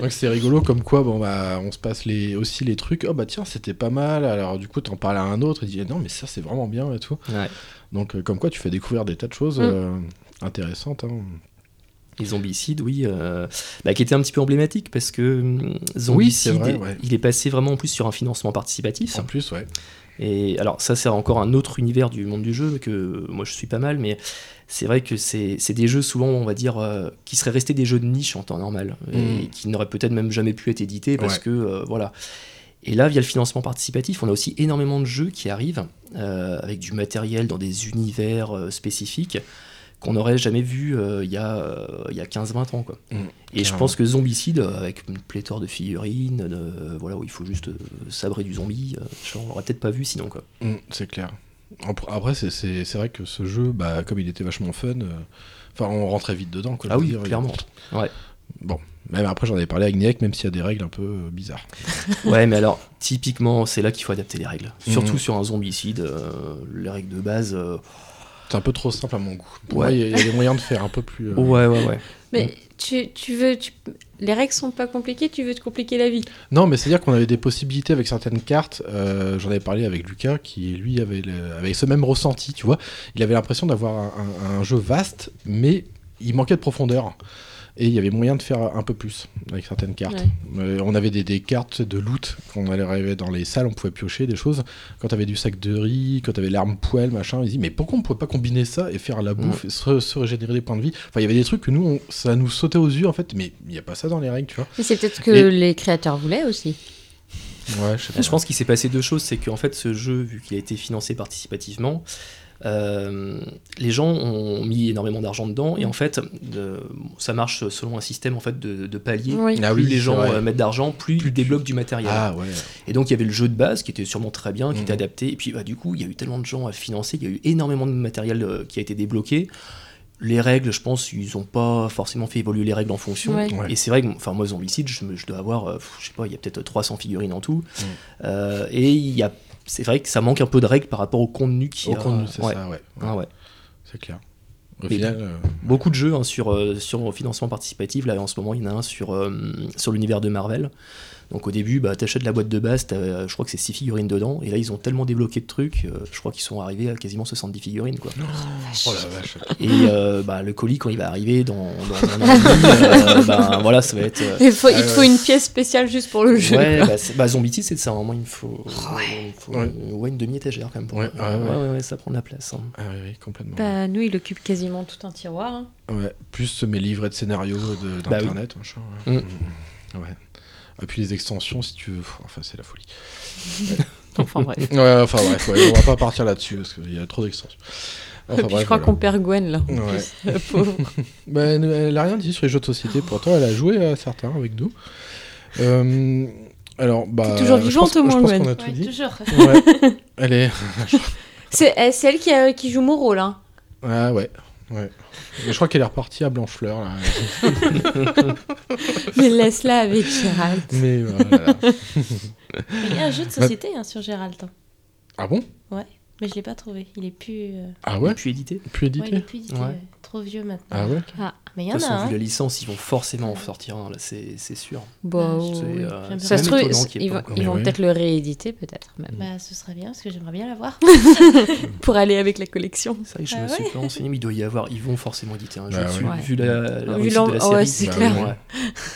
Donc c'est rigolo comme quoi, bon bah, on se passe les, aussi les trucs. Oh bah tiens, c'était pas mal. Alors du coup, t'en parles à un autre, il dit non mais ça c'est vraiment bien et tout. Ouais. Donc euh, comme quoi, tu fais découvrir des tas de choses Mm. euh, intéressantes. hein. Et Zombicide, oui, euh, bah, qui était un petit peu emblématique parce que hum, Oui, Zombicide, vrai, ouais. il est passé vraiment en plus sur un financement participatif. En plus, ouais. Et alors ça c'est encore un autre univers du monde du jeu que moi je suis pas mal, mais c'est vrai que c'est des jeux souvent on va dire euh, qui seraient restés des jeux de niche en temps normal et Mm. qui n'auraient peut-être même jamais pu être édités parce Ouais. que euh, voilà. Et là via le financement participatif on a aussi énormément de jeux qui arrivent euh, avec du matériel dans des univers spécifiques qu'on n'aurait jamais vu euh, il y a, euh, il y a 15-20 ans quoi. Mm, Et je pense que Zombicide, euh, avec une pléthore de figurines, de- voilà, où il faut juste sabrer du zombie, on l'aurait peut-être pas vu sinon quoi. Mm, c'est clair. Ap- Après, c'est- c'est c'est vrai que ce jeu, bah, comme il était vachement fun, enfin, on rentrait vite dedans. Quoi, Ah oui, dire, clairement. Ouais. Bon, même après, j'en avais parlé avec Niek, même s'il y a des règles un peu euh, bizarres. <laughs> Ouais, mais alors, typiquement, c'est là qu'il faut adapter les règles. Surtout Mhm. sur un zombicide, euh, les règles de base. euh, C'est un peu trop simple à mon goût. Pour Ouais. moi, il y, a- il y a des moyens de faire un peu plus. euh, Ouais, ouais, ouais. Mais tu, tu veux. Tu... Les règles sont pas compliquées, tu veux te compliquer la vie. Non, mais c'est-à-dire qu'on avait des possibilités avec certaines cartes. euh, J'en avais parlé avec Lucas, qui lui avait, le- avait ce même ressenti, tu vois. Il avait l'impression d'avoir un, un- un jeu vaste, mais il manquait de profondeur. Et il y avait moyen de faire un peu plus avec certaines cartes. Euh, on avait des, des cartes de loot quand on allait arriver dans les salles, on pouvait piocher des choses. Quand tu avais du sac de riz, quand tu avais l'arme poêle, machin, ils disaient mais pourquoi on pourrait pas combiner ça et faire la bouffe et se, se régénérer des points de vie? Enfin, il y avait des trucs que nous, on- ça nous sautait aux yeux en fait, mais il n'y a pas ça dans les règles, tu vois. Mais c'est peut-être que Et- les créateurs voulaient aussi. Ouais, je sais pas. Je pense qu'il s'est passé deux choses. C'est qu'en fait, ce jeu, vu qu'il a été financé participativement, euh, les gens ont mis énormément d'argent dedans. Et en fait, euh, ça marche selon un système en fait, de, de paliers. Oui. Ah plus oui, les gens vrai. euh, mettent d'argent, plus ils débloquent du matériel. Ah ouais. Et donc il y avait le jeu de base qui était sûrement très bien, qui Mhm. était adapté. Et puis bah, du coup, il y a eu tellement de gens à financer, il y a eu énormément de matériel euh, qui a été débloqué. Les règles, je pense, ils n'ont pas forcément fait évoluer les règles en fonction. Ouais. Ouais. Et c'est vrai que, enfin, moi, Zombicide, je, je dois avoir, euh, je sais pas, il y a peut-être 300 figurines en tout. Mhm. Euh, et il y a, c'est vrai que ça manque un peu de règles par rapport au contenu qui Au contenu, c'est ouais. ça, ouais. Ah ouais. C'est clair. Au final, euh, Beaucoup de jeux hein, sur, euh, sur le financement participatif. Là, en ce moment, il y en a un sur, euh, sur l'univers de Marvel. Donc au début, bah, t'achètes la boîte de base, t'as, euh, je crois que c'est 6 figurines dedans. Et là, ils ont tellement débloqué de trucs, euh, je crois qu'ils sont arrivés à quasiment 70 figurines. Quoi. oh la vache. Et euh, bah, le colis, quand il va arriver dans, dans un an et demi, euh, <laughs> bah, voilà, ça va être. euh, Il, faut, il Ah te faut une pièce spéciale juste pour le jeu. Ouais, bah, c'est- bah, Zombie c'est de ça. hein. Moi, il me faut, faut Ouais. ouais, une demi-étagère quand même. Pour Ouais, ouais, ouais, ouais. ouais, ouais, ça prend de la place. hein. Ah oui, oui, complètement. Bah, nous, il occupe quasiment tout un tiroir. hein. Ouais, plus mes livrets de scénarios de- Bah oui. d'internet, machin. Ouais. Mm. Mm. Ouais. Et puis les extensions, si tu veux. Enfin, c'est la folie. <laughs> Enfin bref. Ouais, enfin bref, ouais, on va pas partir là-dessus parce qu'il y a trop d'extensions. Enfin, Et puis bref, je crois voilà. qu'on perd Gwen là. en Ouais. plus. La pauvre. <laughs> Bah, elle, elle a rien dit sur les jeux de société, pourtant elle a joué à certains avec nous. Euh, alors, bah. T'es toujours vivante au moins, Gwen. Ouais, toujours. <laughs> Ouais. Elle est. C'est eh, c'est elle qui, a- qui joue mon rôle. Hein. Ah ouais. Ouais. Mais je crois qu'elle est repartie à Blanchefleur là. <laughs> Mais laisse-la avec Gérald. Mais voilà. Mais <laughs> Il y a un jeu de société hein, sur Gérald. hein. Ah bon? Mais je l'ai pas trouvé. Il est plus. euh, Ah ouais? Puis édité. Plus ouais, il est édité plus édité, Ouais. ouais. Trop vieux maintenant. Ah ouais Ah, Mais il y De en toute a façon, vu un. la licence, ils vont forcément en sortir un, là, c'est c'est sûr. bah, C'est, oui. euh, Ça se trouve, ils vont, ils peut-être le rééditer, peut-être même. Bah, ce serait bien parce que j'aimerais bien l'avoir. <laughs> <laughs> Pour aller avec la collection. C'est vrai que je Ah me suis ouais. pas renseigné, mais il doit y avoir. Ils vont forcément éditer un jeu Bah dessus, ouais. vu la, la Vu de la série. c'est Bah clair. oui.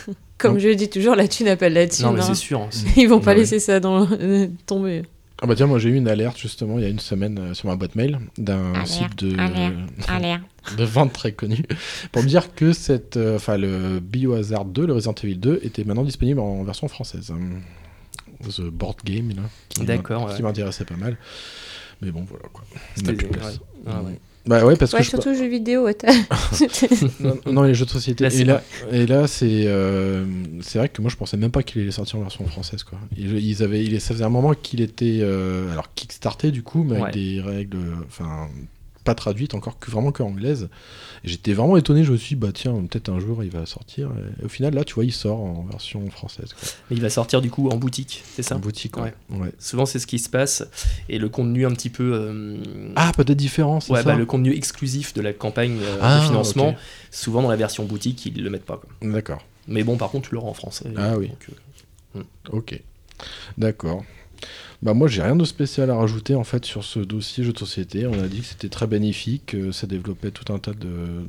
Ouais. Comme je dis toujours, la thune appelle la thune. Non, mais hein. c'est sûr. hein, c'est- Ils vont pas Bah laisser ça euh, tomber. Ah bah tiens, moi j'ai eu une alerte justement il y a une semaine euh, sur ma boîte mail d'un site de, alerte, <laughs> Alerte. de vente très connu pour me dire que cette, euh, enfin le Biohazard 2, le Resident Evil 2, était maintenant disponible en version française. The Board Game là, qui ouais. m'intéressait pas mal. Mais bon voilà quoi. On plus ouais. Ah ouais. Bah ouais parce Ouais, que je surtout jeux vidéo. ouais, <laughs> Non, non, les jeux de société. Là, et, là, et là, c'est euh, c'est vrai que moi, je pensais même pas qu'il allait sortir en version française. Quoi. Ils, ils avaient, il, ça faisait un moment qu'il était euh, alors kickstarté du coup, mais Ouais. avec des règles, enfin pas traduites encore, que vraiment que anglaise. J'étais vraiment étonné. Je me suis dit, bah tiens, peut-être un jour il va sortir. Et au final, là, tu vois, il sort en version française. Quoi. Mais il va sortir du coup en boutique, c'est ça? En boutique. Ouais. Ouais. Souvent, c'est ce qui se passe. Et le contenu un petit peu. euh, Ah, peut-être différent. c'est ouais, ça? bah, le contenu exclusif de la campagne euh, Ah, de financement, souvent dans la version boutique, ils le mettent pas. D'accord. Mais bon, par contre, tu l'auras en français. Ah oui. euh, Ok. D'accord. Bah moi j'ai rien de spécial à rajouter en fait sur ce dossier jeu de société. On a dit que c'était très bénéfique, que ça développait tout un tas de,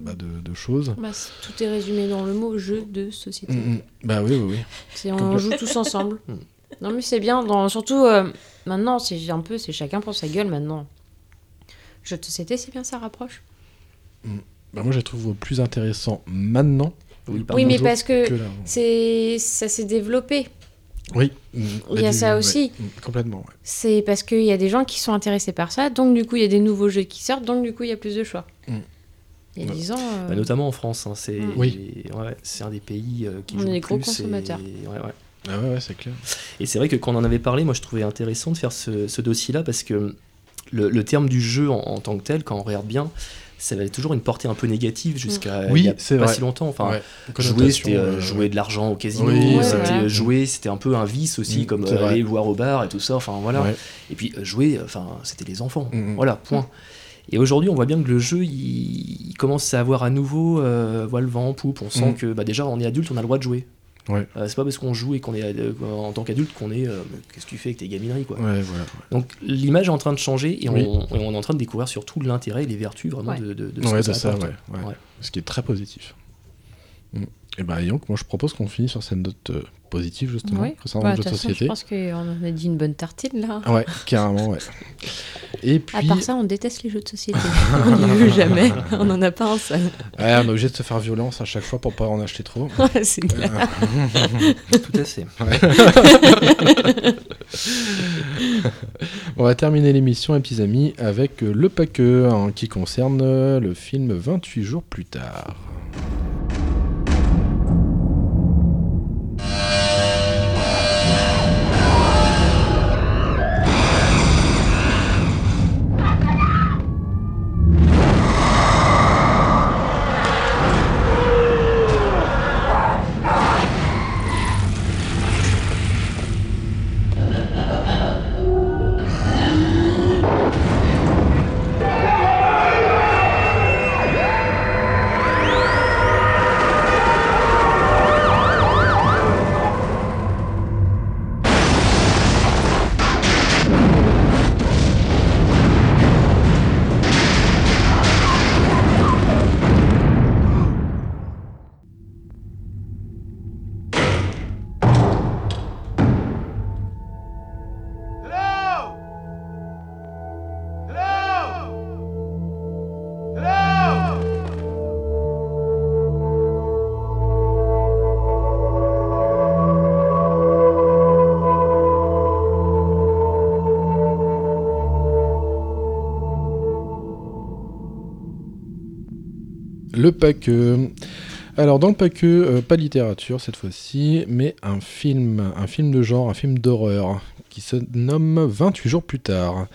bah, de, de choses. Bah, tout est résumé dans le mot jeu de société. Mm, mm. Bah oui, oui, oui. C'est on joue tous ensemble. <laughs> Mm. non mais c'est bien. Dans, surtout euh, maintenant, c'est un peu, c'est chacun pour sa gueule maintenant. Jeu de société, c'est bien, ça rapproche. Bah moi je les trouve plus intéressant maintenant. oui, mais parce que que là. c'est ça s'est développé. Oui. mm, Il y a ça aussi. mm, complètement. ouais. C'est parce qu'il y a des gens qui sont intéressés par ça, donc du coup il y a des nouveaux jeux qui sortent, donc du coup il y a plus de choix. Mm. Il y a Ouais. 10 ans. euh, Bah, notamment en France, hein, c'est Oui. ouais, c'est un des pays euh, qui On joue est des gros et- consommateurs. ouais, ouais. Ah ouais, ouais, c'est clair. Et c'est vrai que quand on en avait parlé, moi je trouvais intéressant de faire ce, ce dossier-là parce que le, le terme du jeu en, en tant que tel, quand on regarde bien, ça avait toujours une portée un peu négative jusqu'à Oui, il a c'est pas vrai. si longtemps. Enfin, Ouais. jouer, c'était euh, euh, jouer de l'argent au casino, Oui, c'était ouais. euh, jouer, c'était un peu un vice aussi, Mm, comme euh, aller boire au bar et tout ça. Enfin voilà. Ouais. Et puis euh, jouer, enfin c'était les enfants. Mm, mm. Voilà, point. Et aujourd'hui, on voit bien que le jeu, il, il commence à avoir à nouveau euh, voile le vent en poupe. On sent Mm. que bah, déjà, on est adulte, on a le droit de jouer. Ouais. Euh, c'est pas parce qu'on joue et qu'on est euh, en tant qu'adulte qu'on est. euh, Qu'est-ce que tu fais avec tes gamineries quoi. Ouais, voilà. Donc l'image est en train de changer et, Oui. on, et on est en train de découvrir surtout l'intérêt et les vertus vraiment Ouais. de, de, de ce Ouais, que de ça ça, apporte. ouais, ouais. Ouais. Ce qui est très positif. Et bah, donc, moi je propose qu'on finisse sur cette note euh, positive, justement, Ouais. concernant Bah, le de jeu de toute façon, je société. pense qu'on en a dit une bonne tartine là. Ouais, carrément, ouais. <laughs> Et puis, À part ça, on déteste les jeux de société. on n'y joue jamais. On n'en a pas un seul. ouais, on est obligé de se faire violence à chaque fois pour pas en acheter trop. <laughs> C'est clair. <laughs> Tout à fait. On va terminer l'émission, mes petits amis, avec euh, le paqueux hein, qui concerne euh, le film 28 jours plus tard. Paqueux. Alors dans le paqueux, euh, pas de littérature cette fois-ci, mais un film, un film de genre, un film d'horreur, qui se nomme 28 jours plus tard.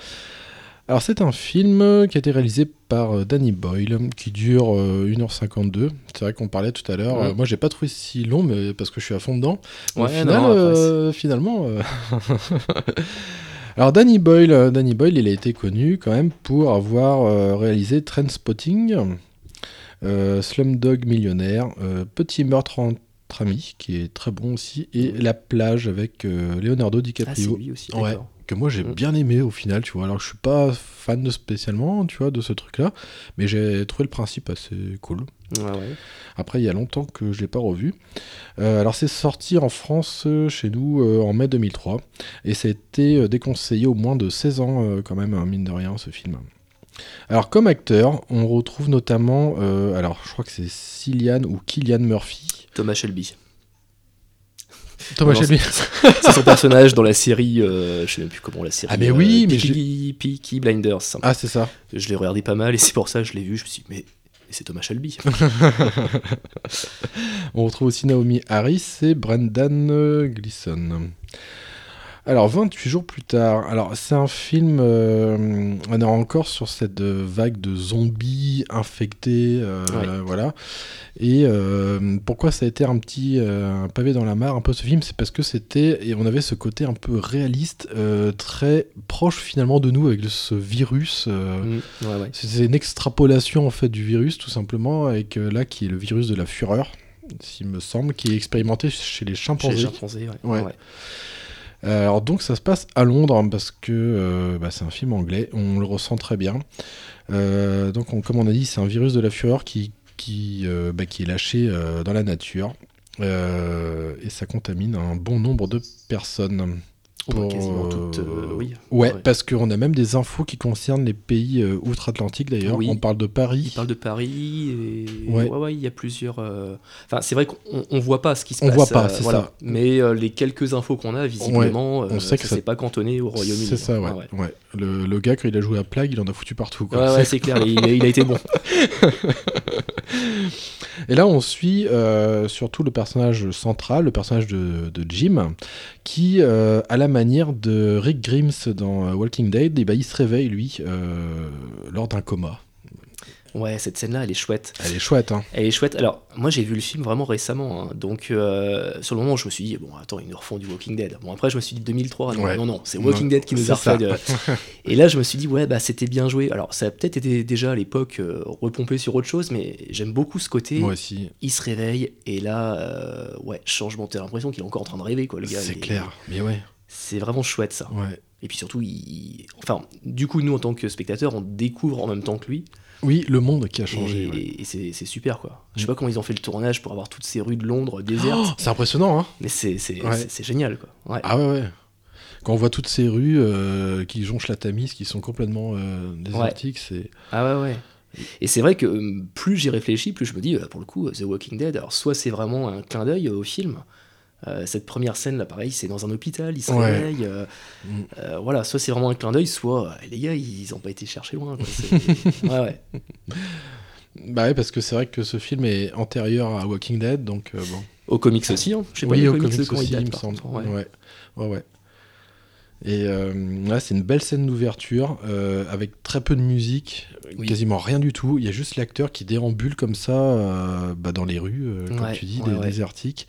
Alors c'est un film qui a été réalisé par euh, Danny Boyle, qui dure euh, 1h52. C'est vrai qu'on parlait tout à l'heure. Ouais. euh, moi j'ai pas trouvé si long, mais parce que je suis à fond dedans. Ouais, final, non, après, euh, finalement. euh, <laughs> Alors Danny Boyle, euh, Danny Boyle, il a été connu quand même pour avoir euh, réalisé Trainspotting, euh, Slumdog Millionnaire, euh, Petit meurtre entre amis, qui est très bon aussi, et La plage avec euh, Leonardo Ah, DiCaprio, aussi, Ouais. que moi j'ai Mm. bien aimé au final, tu vois. Alors je suis pas fan de spécialement, tu vois, de ce truc-là, mais j'ai trouvé le principe assez cool. Ouais, ouais. Après, il y a longtemps que je l'ai pas revu. Euh, alors, c'est sorti en France, euh, chez nous, euh, en mai 2003. Et ça a été euh, déconseillé au moins de 16 ans, euh, quand même, hein, mine de rien, ce film. Alors, comme acteur, on retrouve notamment, euh, alors, je crois que c'est Cillian ou Killian Murphy. Thomas Shelby. Thomas Shelby. C'est son personnage dans la série, euh, je sais même plus comment la série. Ah, mais oui, euh, mais Peaky, Peaky Blinders. Ah, c'est ça. Je l'ai regardé pas mal et c'est pour ça que je l'ai vu. Je me suis dit, mais, mais c'est Thomas Shelby. <laughs> On retrouve aussi Naomi Harris et Brendan euh, Gleeson. Alors, 28 jours plus tard, alors c'est un film, euh, on est encore sur cette euh, vague de zombies infectés, euh, voilà. Et euh, pourquoi ça a été un petit un pavé dans la mare, un peu ce film, c'est parce que c'était, et on avait ce côté un peu réaliste, très proche finalement de nous avec ce virus. euh, Mm, ouais, ouais. c'est une extrapolation en fait du virus tout simplement, avec là qui est le virus de la fureur, s'il me semble, qui est expérimenté chez les Chez chimpanzés. les chimpanzés, ouais. Ouais. ouais. Euh, alors donc ça se passe à Londres hein, parce que euh, bah, c'est un film anglais, on le ressent très bien. Euh, donc on- comme on a dit, c'est un virus de la fureur qui, bah, est lâché dans la nature et ça contamine un bon nombre de personnes. Pour, quasiment euh, toutes, euh, oui. Ouais, Ouais. parce qu'on a même des infos qui concernent les pays euh, outre-Atlantique d'ailleurs. Oui. On parle de Paris. Il parle de Paris et Ouais. ouais, ouais, il y a plusieurs. euh, Enfin, c'est vrai qu'on on voit pas ce qui se On passe. voit pas, c'est voilà. ça. Mais les quelques infos qu'on a, visiblement, on sait que ça s'est pas cantonné au Royaume-Uni. C'est ça, ouais. Ah ouais. ouais. Le, le gars, quand il a joué à Plague, il en a foutu partout. Quoi. Ouais, ouais, c'est clair, il, il a été bon. <laughs> Et là, on suit euh, surtout le personnage central, le personnage de, Jim, qui, euh, à la manière de Rick Grimes dans euh, Walking Dead, eh ben, il se réveille, lui, euh, lors d'un coma. Ouais, cette scène-là, elle est chouette. Elle est chouette, hein. Elle est chouette. Alors, moi, j'ai vu le film vraiment récemment. hein. Donc, euh, sur le moment, je me suis dit, bon, attends, ils nous refont du Walking Dead. Bon, après, je me suis dit 2003. Non, Ouais. non, non, c'est Walking Dead qui nous a refait. de- <laughs> Et là, je me suis dit, ouais, bah, c'était bien joué. Alors, ça a peut-être été déjà à l'époque euh, repompé sur autre chose, mais j'aime beaucoup ce côté. Moi aussi. Il se réveille, et là, euh, ouais, changement. T'as l'impression qu'il est encore en train de rêver, quoi, le gars. C'est clair. Mais ouais. C'est vraiment chouette, ça. ouais. Et puis surtout, il... enfin, du coup, nous en tant que spectateurs, on découvre en même temps que lui. Oui, le monde qui a Et, changé. ouais. et c'est c'est super quoi. Je sais Mm. pas comment ils ont fait le tournage pour avoir toutes ces rues de Londres désertes, C'est impressionnant, hein mais c'est c'est- Ouais. c'est- génial quoi. Ouais. Ah ouais, ouais. Quand on voit toutes ces rues euh, qui jonchent la Tamise, qui sont complètement euh, désertiques, c'est... Ah ouais, ouais. Et c'est vrai que euh, plus j'y réfléchis, plus je me dis, pour le coup, The Walking Dead, alors soit c'est vraiment un clin d'œil au film, euh, cette première scène là, pareil, c'est dans un hôpital, il se Ouais. réveille, euh, Mm. euh, voilà, soit c'est vraiment un clin d'œil, soit les gars, ils ont pas été chercher loin. quoi. <laughs> Ouais, ouais. Bah ouais, parce que c'est vrai que ce film est antérieur à Walking Dead, donc bon. Aux comics aussi, hein. je sais pas, oui, les au comics, comics ils aussi, il me semble. ouais. Ouais, ouais, ouais. Et là, c'est une belle scène d'ouverture avec très peu de musique, Oui. quasiment rien du tout. Il y a juste l'acteur qui déambule comme ça bah, dans les rues, comme tu dis, des- désertiques.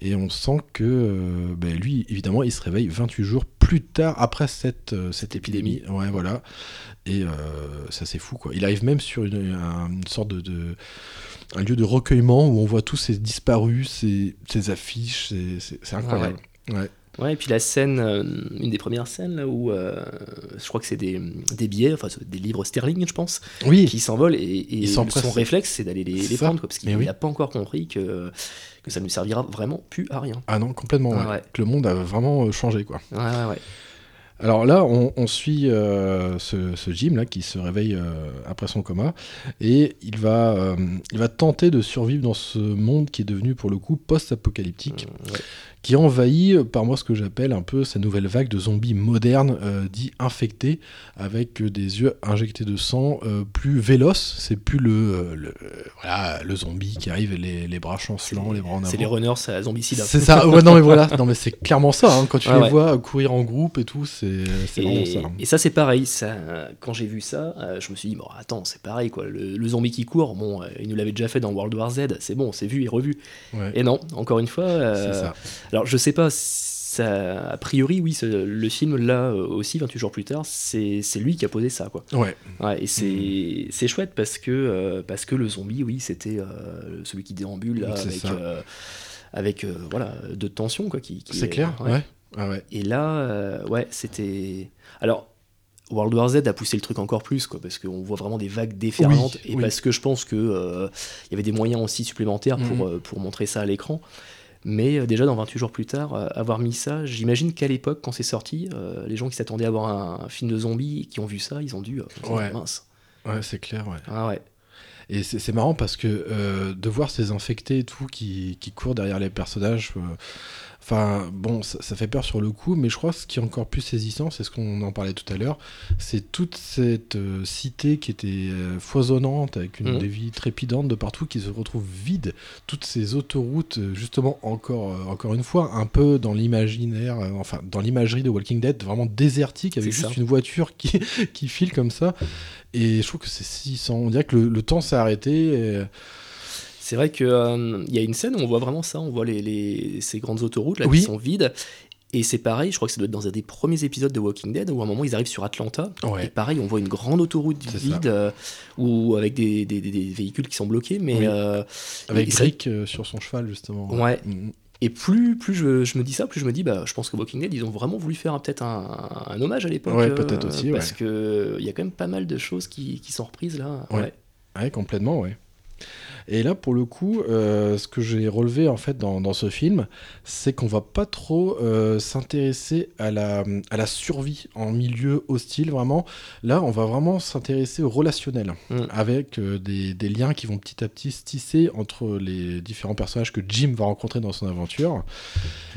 Et on sent que euh, bah, lui, évidemment, il se réveille 28 jours plus tard après cette, euh, cette épidémie. Ouais, voilà. Et euh, ça, c'est fou, quoi. Il arrive même sur une, un- une sorte de, de- un lieu de recueillement où on voit tous ces disparus, ces, ces affiches. c'est- incroyable. Ouais. Ouais, et puis la scène, euh, une des premières scènes là où euh, je crois que c'est des, des billets, enfin des livres sterling, je pense, Oui, qui s'envolent et, son réflexe c'est d'aller les, prendre quoi, parce qu'il oui. n'a pas encore compris que, que ça ne lui servira vraiment plus à rien. Ah non, complètement. Ouais. ouais. Que le monde a vraiment euh, changé, quoi. Ouais, ouais, ouais. Alors là, on, on suit euh, ce, ce Jim là qui se réveille euh, après son coma et il va, euh, il va tenter de survivre dans ce monde qui est devenu pour le coup post-apocalyptique, ouais. Qui est envahi euh, par moi ce que j'appelle un peu cette nouvelle vague de zombies modernes, euh, dits infectés, avec euh, des yeux injectés de sang, euh, plus véloces. C'est plus le, le, voilà, le zombie qui arrive, les, les bras chancelants, les bras en avant. C'est les runners à zombicide. C'est ça, ouais, non mais voilà, non mais c'est clairement ça, hein. quand tu les ouais. vois courir en groupe et tout, c'est vraiment ça. hein. et ça c'est pareil, ça, quand j'ai vu ça, euh, je me suis dit, bon attends, c'est pareil quoi, le, le zombie qui court, bon, il nous l'avait déjà fait dans World War Z, c'est bon, c'est vu et revu. Ouais, Et non, encore une fois, euh, c'est ça. Alors je sais pas, ça, a priori oui, le film là euh, aussi, 28 jours plus tard, c'est lui qui a posé ça quoi. Ouais, Ouais, et c'est Mm. c'est chouette parce que, euh, parce que le zombie, oui, c'était euh, celui qui déambule là, avec, avec voilà, de tension quoi. Qui, qui c'est est- clair, ouais. Ah ouais. Et là, ouais, c'était. Alors, World War Z a poussé le truc encore plus, quoi, parce qu'on voit vraiment des vagues déferlantes, Oui, et oui. parce que je pense que euh, y avait des moyens aussi supplémentaires pour, euh, pour montrer ça à l'écran. Mais euh, déjà, dans 28 jours plus tard, euh, avoir mis ça, j'imagine qu'à l'époque, quand c'est sorti, euh, les gens qui s'attendaient à voir un, un film de zombies et qui ont vu ça, ils ont dû. Ouais. mince. Ouais, c'est clair, ouais. Ah ouais. Et c'est c'est marrant parce que euh, de voir ces infectés et tout qui, qui courent derrière les personnages, euh, enfin bon, ça, ça fait peur sur le coup, mais je crois que ce qui est encore plus saisissant, c'est ce qu'on en parlait tout à l'heure, c'est toute cette euh, cité qui était euh, foisonnante, avec une Mhm. des vies trépidantes de partout, qui se retrouve vide, toutes ces autoroutes, euh, justement encore, euh, encore une fois, un peu dans l'imaginaire, enfin dans l'imagerie de Walking Dead, vraiment désertique, avec juste ça. une voiture qui, <laughs> qui file comme ça. Et je trouve que c'est si sans. On dirait que le, le temps s'est arrêté. et- C'est vrai qu'il y a une scène où on voit vraiment ça, on voit les, les- ces grandes autoroutes là, Oui. qui sont vides. Et c'est pareil, je crois que ça doit être dans un des premiers épisodes de Walking Dead où à un moment ils arrivent sur Atlanta. Ouais. Et pareil, on voit une grande autoroute vide euh, ou avec des, des- des- des véhicules qui sont bloqués. Mais Oui. euh, Avec Rick euh, sur son cheval, justement. Ouais. Mm. Et plus, plus je, je me dis ça, plus je me dis, bah, je pense que Walking Dead, ils ont vraiment voulu faire un- peut-être un, un hommage à l'époque. Ouais, euh, peut-être aussi, Parce ouais. que il y a quand même pas mal de choses qui, qui sont reprises là. Ouais. Ouais, complètement, ouais. Et là, pour le coup, euh, ce que j'ai relevé en fait dans, dans ce film, c'est qu'on va pas trop euh, s'intéresser à la, à la survie en milieu hostile, vraiment. Là, on va vraiment s'intéresser au relationnel, Mm. avec euh, des, des liens qui vont petit à petit se tisser entre les différents personnages que Jim va rencontrer dans son aventure.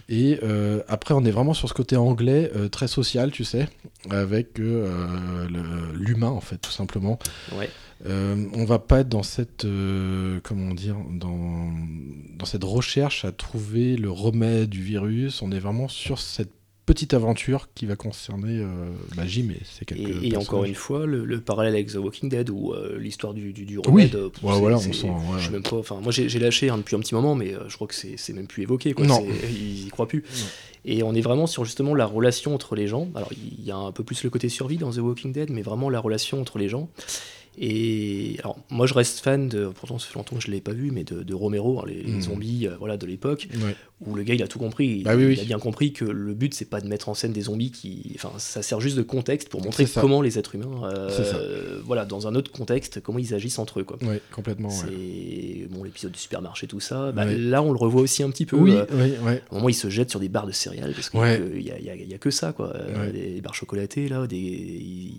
Et après, on est vraiment sur ce côté anglais, très social, tu sais, avec euh, l'humain, en fait, tout simplement. Ouais. Euh, on va pas être dans cette euh, comment dire dans, dans cette recherche à trouver le remède du virus. On est vraiment sur cette petite aventure qui va concerner euh, bah, Jim et ses quelques Et, et encore une fois, le, le parallèle avec The Walking Dead ou euh, l'histoire du, du, du Oui. remède. euh, pff, Ouais, voilà, on sent, ouais, même pas. Moi j'ai lâché hein, depuis un petit moment, mais euh, je crois que c'est même plus évoqué. Quoi. Non. <laughs> Ils y croient plus. Non. Et on est vraiment sur justement la relation entre les gens. Alors il y a un peu plus le côté survie dans The Walking Dead, mais vraiment la relation entre les gens. Et alors, moi, je reste fan de. Pourtant, ça fait longtemps que je ne l'ai pas vu, mais de, de Romero, hein, les, les Mhm. zombies euh, voilà, de l'époque, Ouais. où le gars, il a tout compris. Il, Bah oui, il a bien compris que le but, c'est pas de mettre en scène des zombies qui. Enfin, ça sert juste de contexte pour montrer comment les êtres humains, euh, voilà, dans un autre contexte, comment ils agissent entre eux, quoi. Ouais, complètement. C'est ouais. bon l'épisode du supermarché tout ça. Bah. Là on le revoit aussi un petit peu. Oui, euh, au moment il se jette sur des barres de céréales parce qu'il n'y a, y a- y a que ça quoi. Euh. Des barres chocolatées là, des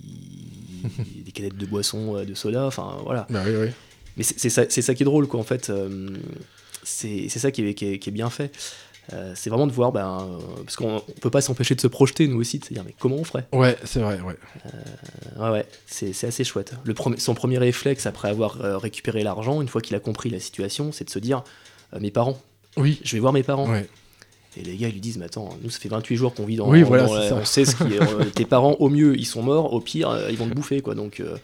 des canettes de boissons, euh, de soda, enfin voilà. Bah oui, oui. Mais c'est ça, qui est drôle quoi en fait. euh, c'est ça qui est, qui est- qui est bien fait. Euh, c'est vraiment de voir, ben, euh, parce qu'on on peut pas s'empêcher de se projeter nous aussi, de se dire mais comment on ferait? Ouais, c'est vrai, ouais. Euh, Ouais, ouais, c'est assez chouette. Le premier- son premier réflexe après avoir récupéré l'argent, une fois qu'il a compris la situation, c'est de se dire mes parents, Oui, je vais voir mes parents. ouais. Et les gars, ils lui disent, mais attends, nous, ça fait 28 jours qu'on vit dans. Oui, voilà, dans la-. On sait ce qui est. euh, tes parents, au mieux, ils sont morts, au pire, euh, ils vont te bouffer, quoi. Donc. euh,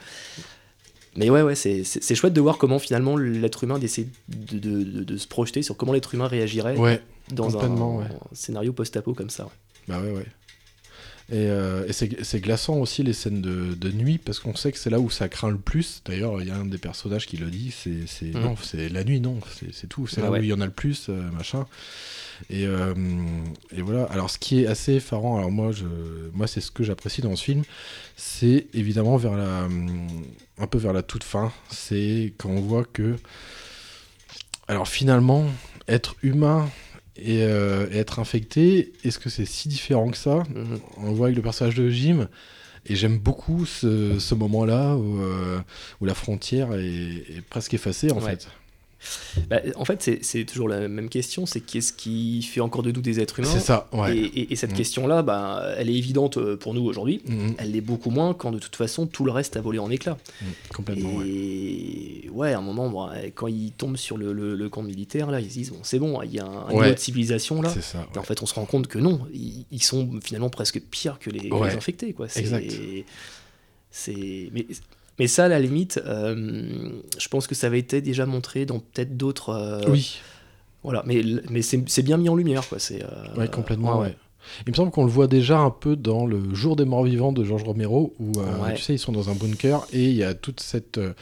Mais ouais, ouais, c'est chouette de voir comment finalement l'être humain essaie de, de- de- de se projeter sur comment l'être humain réagirait Ouais, dans un, scénario post-apo comme ça. bah ouais, ouais. Et, euh, et c'est glaçant aussi les scènes de, de nuit parce qu'on sait que c'est là où ça craint le plus. D'ailleurs, il y a un des personnages qui le dit, c'est non, c'est la nuit, non, c'est c'est tout. C'est Ah là ouais. où il y en a le plus, euh, machin. Et, euh, et voilà. Alors, ce qui est assez effarant, alors moi, je, moi, c'est ce que j'apprécie dans ce film, c'est évidemment vers la, un peu vers la toute fin. C'est quand on voit que, alors finalement, être humain et, euh, et être infecté, est-ce que c'est si différent que ça Mhm. On le voit avec le personnage de Jim. Et j'aime beaucoup ce, ce moment-là où, euh, où la frontière est, est presque effacée en Ouais. fait. Bah, en fait, c'est- toujours la même question c'est qu'est-ce qui fait encore de nous des êtres humains C'est ça, ouais. Et, et- et cette Mhm. question-là, bah, elle est évidente euh, pour nous aujourd'hui. Mhm, Elle l'est beaucoup moins quand de toute façon tout le reste a volé en éclats. mhm, complètement. Et ouais, à un moment, bon, quand ils tombent sur le, le- le camp militaire, là, ils se disent bon, c'est bon, il y a un, Ouais. niveau de civilisation là. C'est ça. Et en fait, on se rend compte que non, ils, ils sont finalement presque pires que les, infectés, quoi. Exact. C'est mais, mais ça, à la limite, euh, je pense que ça avait été déjà montré dans peut-être d'autres. euh, Oui, Voilà, mais mais c'est bien mis en lumière, quoi. C'est euh, ouais, complètement, ouais, ouais. Il me semble qu'on le voit déjà un peu dans le Jour des morts vivants de Georges Romero, où euh, Ouais. tu sais, ils sont dans un bunker et il y a toute cette. euh,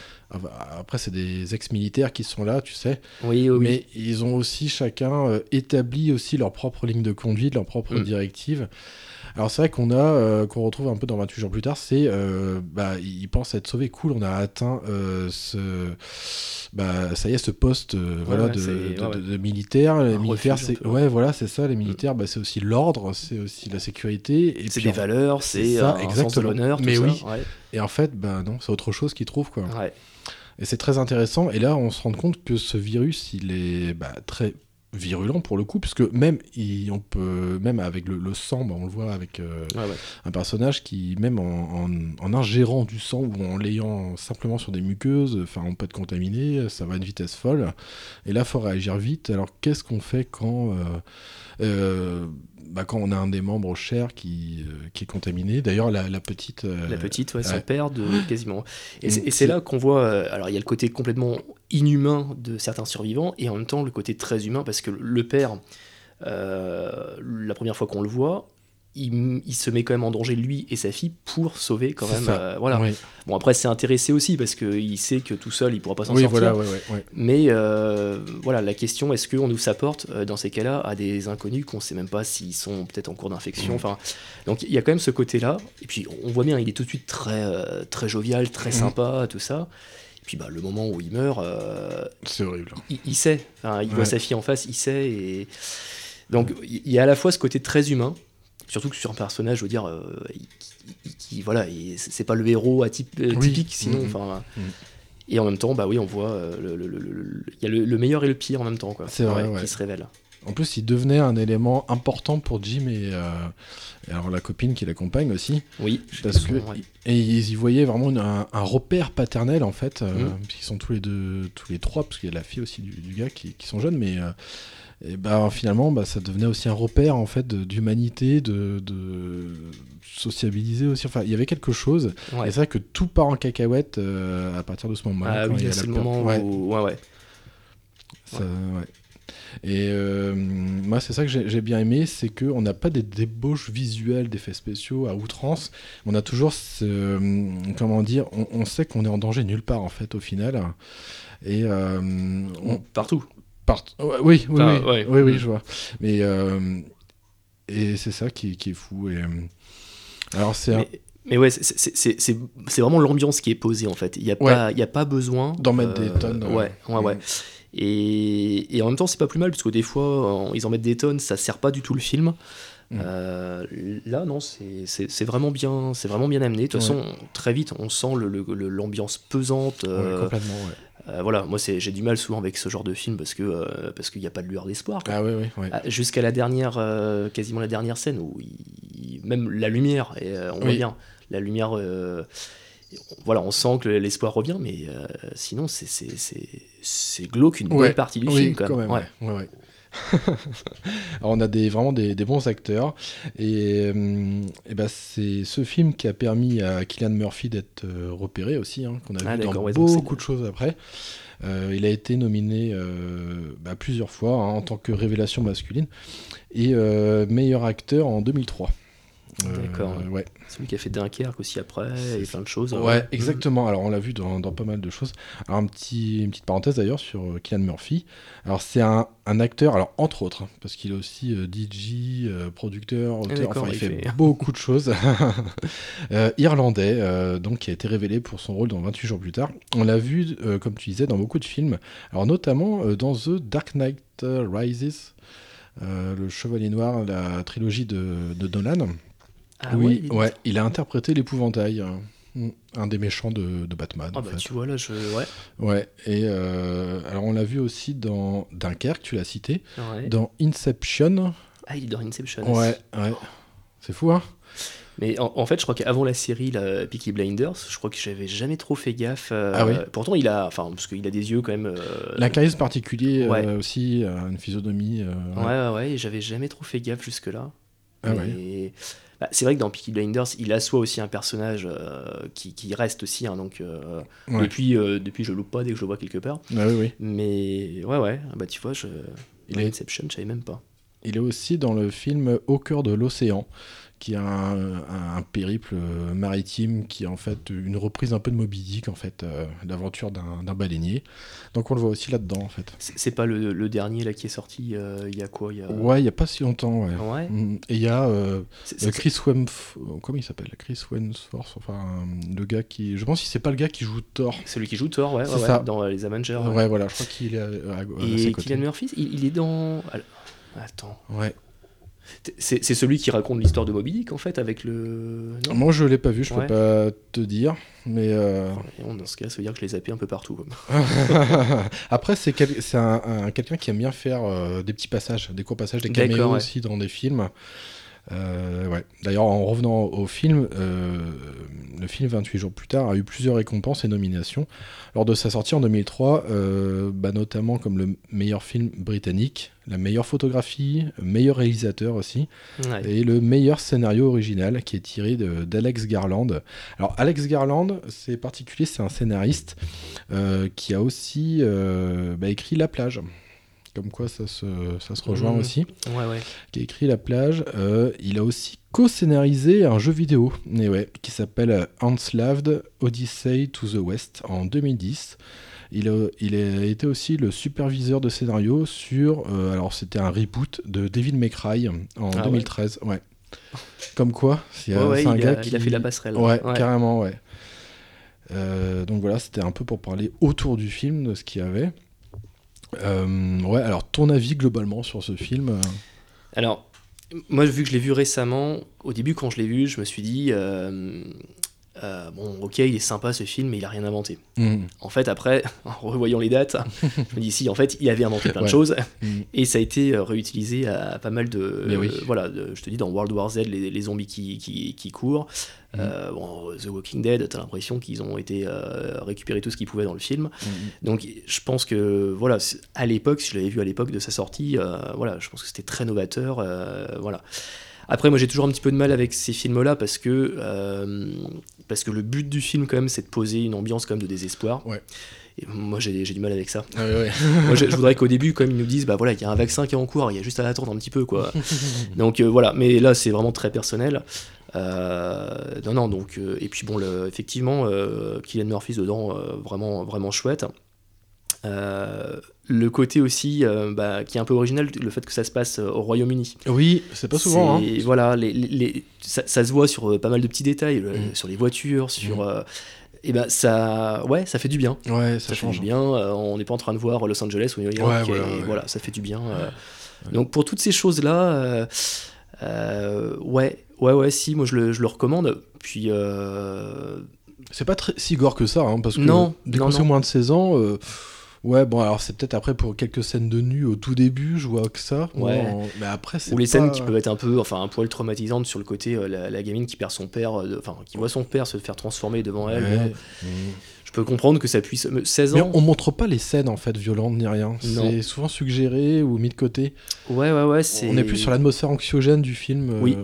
après, c'est des ex-militaires qui sont là, tu sais, Oui, oui, mais ils ont aussi chacun euh, établi aussi leur propre ligne de conduite, leur propre Mm. directive. Alors c'est vrai qu'on a, euh, qu'on retrouve un peu dans 28 jours plus tard, c'est, euh, bah, ils pensent être sauvés, cool, on a atteint euh, ce, bah, ça y est, ce poste, voilà, ouais, de, de- ouais, ouais. de- de militaires. Les militaires, c'est, ouais, voilà, c'est ça, les militaires, bah, c'est aussi l'ordre, c'est aussi la sécurité. Et C'est des valeurs, c'est ça, un sens de exactement. l'honneur, Mais ça. oui. Ouais, Et en fait, bah non, c'est autre chose qu'ils trouvent, quoi. Et c'est très intéressant. Et là, on se rend compte que ce virus, il est bah, très virulent pour le coup, puisque même il- on peut, même avec le, le sang, bah, on le voit avec euh, ouais. un personnage qui, même en, en- en ingérant du sang ou en l'ayant simplement sur des muqueuses, enfin, on peut être contaminé, ça va à une vitesse folle. Et là, faut réagir vite. Alors, qu'est-ce qu'on fait quand, euh, euh, bah, quand on a un des membres chers qui, euh, qui est contaminé D'ailleurs, la, la petite. euh, La petite, ouais, son ouais. père de quasiment. Et c'est- et c'est- c'est là qu'on voit. euh, alors, il y a le côté complètement inhumain de certains survivants et en même temps le côté très humain parce que le père, euh, la première fois qu'on le voit, il, il se met quand même en danger lui et sa fille pour sauver quand même. euh, voilà. Oui, Bon, après, c'est intéressé aussi parce qu'il sait que tout seul il pourra pas s'en oui sortir. voilà, ouais. Mais euh, voilà, la question, est-ce qu'on nous sa porte euh, dans ces cas-là à des inconnus qu'on sait même pas s'ils sont peut-être en cours d'infection. Enfin, donc il y a quand même ce côté-là. Et puis on voit bien, il est tout de suite très très jovial, très Mhm. sympa, tout ça. Et puis bah, le moment où il meurt, C'est horrible. il, il sait. Enfin, il voit sa fille en face, il sait. Et donc il y a à la fois ce côté très humain. Surtout que sur un personnage, je veux dire, euh, il- qui, qui- voilà, il- c'est pas le héros atyp- euh, Oui. sinon, Mhm. enfin, Mhm. et en même temps, bah oui, on voit euh, le, le- il y a le, le meilleur et le pire en même temps, quoi. C'est vrai, ouais. Qui se révèlent. En plus, il devenait un élément important pour Jim et, euh, et alors la copine qui l'accompagne aussi, Oui. parce que Ouais. et ils y voyaient vraiment une- un, un repère paternel en fait, euh, Mhm. puisqu'ils sont tous les deux, tous les trois, parce qu'il y a la fille aussi du, du gars qui, qui sont jeunes, mais euh, et bah, finalement, bah, ça devenait aussi un repère en fait d'humanité, de, de sociabiliser aussi. Enfin, il y avait quelque chose. Ouais. Et c'est vrai que tout part en cacahuète euh, à partir de ce moment-là. Ah oui, là, la c'est le moment Ouais, où. Ouais, ouais. ça- ouais. Et euh, moi, c'est ça que j'ai bien aimé, c'est qu'on n'a pas des débauches visuelles d'effets spéciaux à outrance. On a toujours ce. euh, Comment dire On, on sait qu'on est en danger nulle part, en fait, au final. Et. euh, on, Partout. Part- ouais, oui, oui, oui, ouais. oui, oui, je vois. Mais. euh, et c'est ça qui, qui est fou. Et, euh, alors, c'est. un- Mais, mais ouais, c'est- vraiment l'ambiance qui est posée en fait. Il n'y a, Ouais. pas- y a pas besoin D'en mettre des tonnes, euh, Ouais, ouais, ouais. mm. Et, et en même temps, c'est pas plus mal, parce que des fois, ils en mettent des tonnes, ça sert pas du tout le film. Mm. Euh, là, non, c'est vraiment, bien- c'est vraiment bien amené. De toute Ouais. façon, très vite, on sent le- le- le- l'ambiance pesante. ouais, euh, complètement, ouais. Euh, voilà, moi, c'est- j'ai du mal souvent avec ce genre de film parce que euh, parce qu'il n'y a pas de lueur d'espoir. Ah, oui, oui, oui. Ah, Jusqu'à la dernière, euh, quasiment la dernière scène où il- même la lumière, et on bien, la lumière, voilà, on sent que l'espoir revient, mais sinon c'est- c'est c'est- glauque une bonne partie du film quand quand même. même, ouais, ouais, ouais. Alors, <laughs> on a des, vraiment des, des bons acteurs. Et, euh, et ben, c'est ce film qui a permis à Killian Murphy d'être euh, repéré aussi, hein, qu'on a Ah, vu dans ouais, beaucoup de choses après. Euh, il a été nominé euh, bah, plusieurs fois hein, en tant que révélation masculine et euh, meilleur acteur en 2003. Euh, D'accord, ouais. Celui qui a fait Dunkerque aussi après, et plein de choses. Ouais, exactement. Alors, on l'a vu dans, dans pas mal de choses. Alors, un petit, une petite parenthèse d'ailleurs sur euh, Cillian Murphy. Alors, c'est un, un acteur, alors entre autres, hein, parce qu'il est aussi euh, DJ, euh, producteur, auteur, enfin, il, il fait, fait- beaucoup de choses. <laughs> Irlandais, donc, qui a été révélé pour son rôle dans 28 jours plus tard. On l'a vu, comme tu disais, dans beaucoup de films. Alors, notamment dans The Dark Knight Rises. le Chevalier Noir, la trilogie de, de Nolan. Ah oui, il ouais, il a interprété l'épouvantail, hein. Mm, un des méchants de, de Batman. Ah en bah fait. tu vois là, je. Ouais. Ouais, et euh, alors on l'a vu aussi dans Dunkerque, tu l'as cité, ouais. dans Inception. Ah, il est dans Inception. Ouais, ouais. C'est fou, hein Mais en, en fait, je crois qu'avant la série la Peaky Blinders, je crois que j'avais jamais trop fait gaffe. euh, Ah oui Pourtant, il a. Enfin, parce qu'il a des yeux quand même. euh, La charisme particulier euh, ouais. aussi, euh, une physionomie. Ouais, ouais, ouais, j'avais jamais trop fait gaffe jusque-là. Ah Et- bah, c'est vrai que dans Peaky Blinders, il assoit aussi un personnage euh, qui, qui reste aussi. hein, donc, euh, Ouais. depuis, euh, depuis, je loupe pas dès que je le vois quelque part. Ah oui, oui. Mais ouais, ouais, ah bah tu vois, je... Il est- Inception, je savais même pas. Il est aussi dans le film Au cœur de l'océan, qui est un, périple euh, maritime qui est en fait une reprise un peu de Moby Dick, en fait, euh, l'aventure d'un baleinier. Donc on le voit aussi là-dedans, en fait. C'est pas le, le dernier là qui est sorti euh, il y a quoi y a... Ouais, il n'y a pas si longtemps, ouais. Ouais. Mm, Et il y a euh, Chris Wemf... Comment il s'appelle? Chris Wemsworth, enfin, le gars qui... Je pense que c'est pas le gars qui joue Thor. Celui qui joue Thor, ouais, dans les Avengers. Ouais, ouais. voilà, je crois qu'il est à, à- Et. Kylian Murphy, il, il est dans. Attends. Ouais. C'est celui qui raconte l'histoire de Moby Dick en fait avec le. Non? Moi, je l'ai pas vu, je Ouais. peux pas te dire, mais... euh, Dans ce cas, ça veut dire que je l'ai zappé un peu partout. <laughs> Après, c'est quel- un, un- quelqu'un qui aime bien faire euh, des petits passages, des courts passages, des caméos ouais. aussi dans des films. Euh, ouais. D'ailleurs, en revenant au film, euh, le film 28 jours plus tard a eu plusieurs récompenses et nominations lors de sa sortie en 2003, euh, bah, notamment comme le meilleur film britannique, la meilleure photographie, meilleur réalisateur aussi, Ouais. et le meilleur scénario original qui est tiré d'Alex Garland. Alors Alex Garland, c'est particulier, c'est un scénariste qui a aussi bah, écrit La plage. Comme quoi ça se, ça se rejoint Mhm. aussi. Ouais, ouais. Qui a écrit La plage. Euh, il a aussi co-scénarisé un jeu vidéo et ouais, qui s'appelle Enslaved Odyssey to the West en 2010. Il a, il a été aussi le superviseur de scénario sur. euh, alors, c'était un reboot de May Cry en Ah ouais. 2013. Ouais. Comme quoi, c'est ouais, un il, gars a, qui. il a fait la passerelle. Ouais, carrément, ouais. Euh, donc voilà, c'était un peu pour parler autour du film, de ce qu'il y avait. Euh, ouais, alors ton avis globalement sur ce film euh, Alors, moi, vu que je l'ai vu récemment, au début, quand je l'ai vu, je me suis dit, euh, euh, bon, ok, il est sympa ce film, mais il a rien inventé. hmm, En fait, après, <laughs> en revoyant les dates, <laughs> je me dis, si, en fait, il avait inventé plein Ouais. de choses, hmm. et ça a été euh, réutilisé à, pas mal de. Mais oui. euh, voilà, de- je te dis, dans World War Z, les, les zombies qui, qui, qui courent. Mm. Euh, bon, The Walking Dead, t'as l'impression qu'ils ont été récupérer tout ce qu'ils pouvaient dans le film. hmm. Donc je pense que voilà, à l'époque, si je l'avais vu à l'époque de sa sortie, voilà, je pense que c'était très novateur, voilà. Après, moi j'ai toujours un petit peu de mal avec ces films-là parce que, euh, parce que le but du film, quand même, c'est de poser une ambiance quand même de désespoir. Ouais. Et moi j'ai du mal avec ça. Ouais, ouais. <laughs> moi je, je voudrais qu'au début, quand même, ils nous disent bah voilà, il y a un vaccin qui est en cours, il y a juste à attendre un petit peu, quoi. <laughs> donc euh, voilà, mais là c'est vraiment très personnel. Euh, non, non, donc. et puis bon, le, effectivement, Kylian Murphy dedans, vraiment, vraiment chouette. Euh, le côté aussi euh, bah, qui est un peu original, le fait que ça se passe euh, au Royaume-Uni. Oui, c'est pas souvent. Hein. Voilà, les, les- les- ça, ça se voit sur pas mal de petits détails, Mm. sur les voitures, sur. euh, et ben ça, ouais, ça fait du bien. Ouais, Ça, ça, fait change. du bien. on n'est pas en train de voir Los Angeles ou New York. Ouais, et voilà, ça fait du bien. Donc pour toutes ces choses-là, euh, euh, ouais, ouais, ouais, si, moi je le, je le recommande. Puis C'est pas très, si gore que ça, hein, parce que Non, dès qu'on moins de 16 ans, euh, ouais, bon, alors c'est peut-être après pour quelques scènes de nu au tout début, je vois que ça. Ouais. Bon, mais après, c'est ou les pas- scènes qui peuvent être un peu, enfin un poil traumatisantes sur le côté, euh, la, la gamine qui perd son père, euh, enfin qui voit son père se faire transformer devant elle. Ouais. Mm. je peux comprendre que ça puisse. mais 16 Mais ans. on montre pas les scènes en fait violentes ni rien. C'est souvent suggéré ou mis de côté. Ouais, ouais, ouais. c'est- On est plus sur l'atmosphère anxiogène du film. euh, Oui.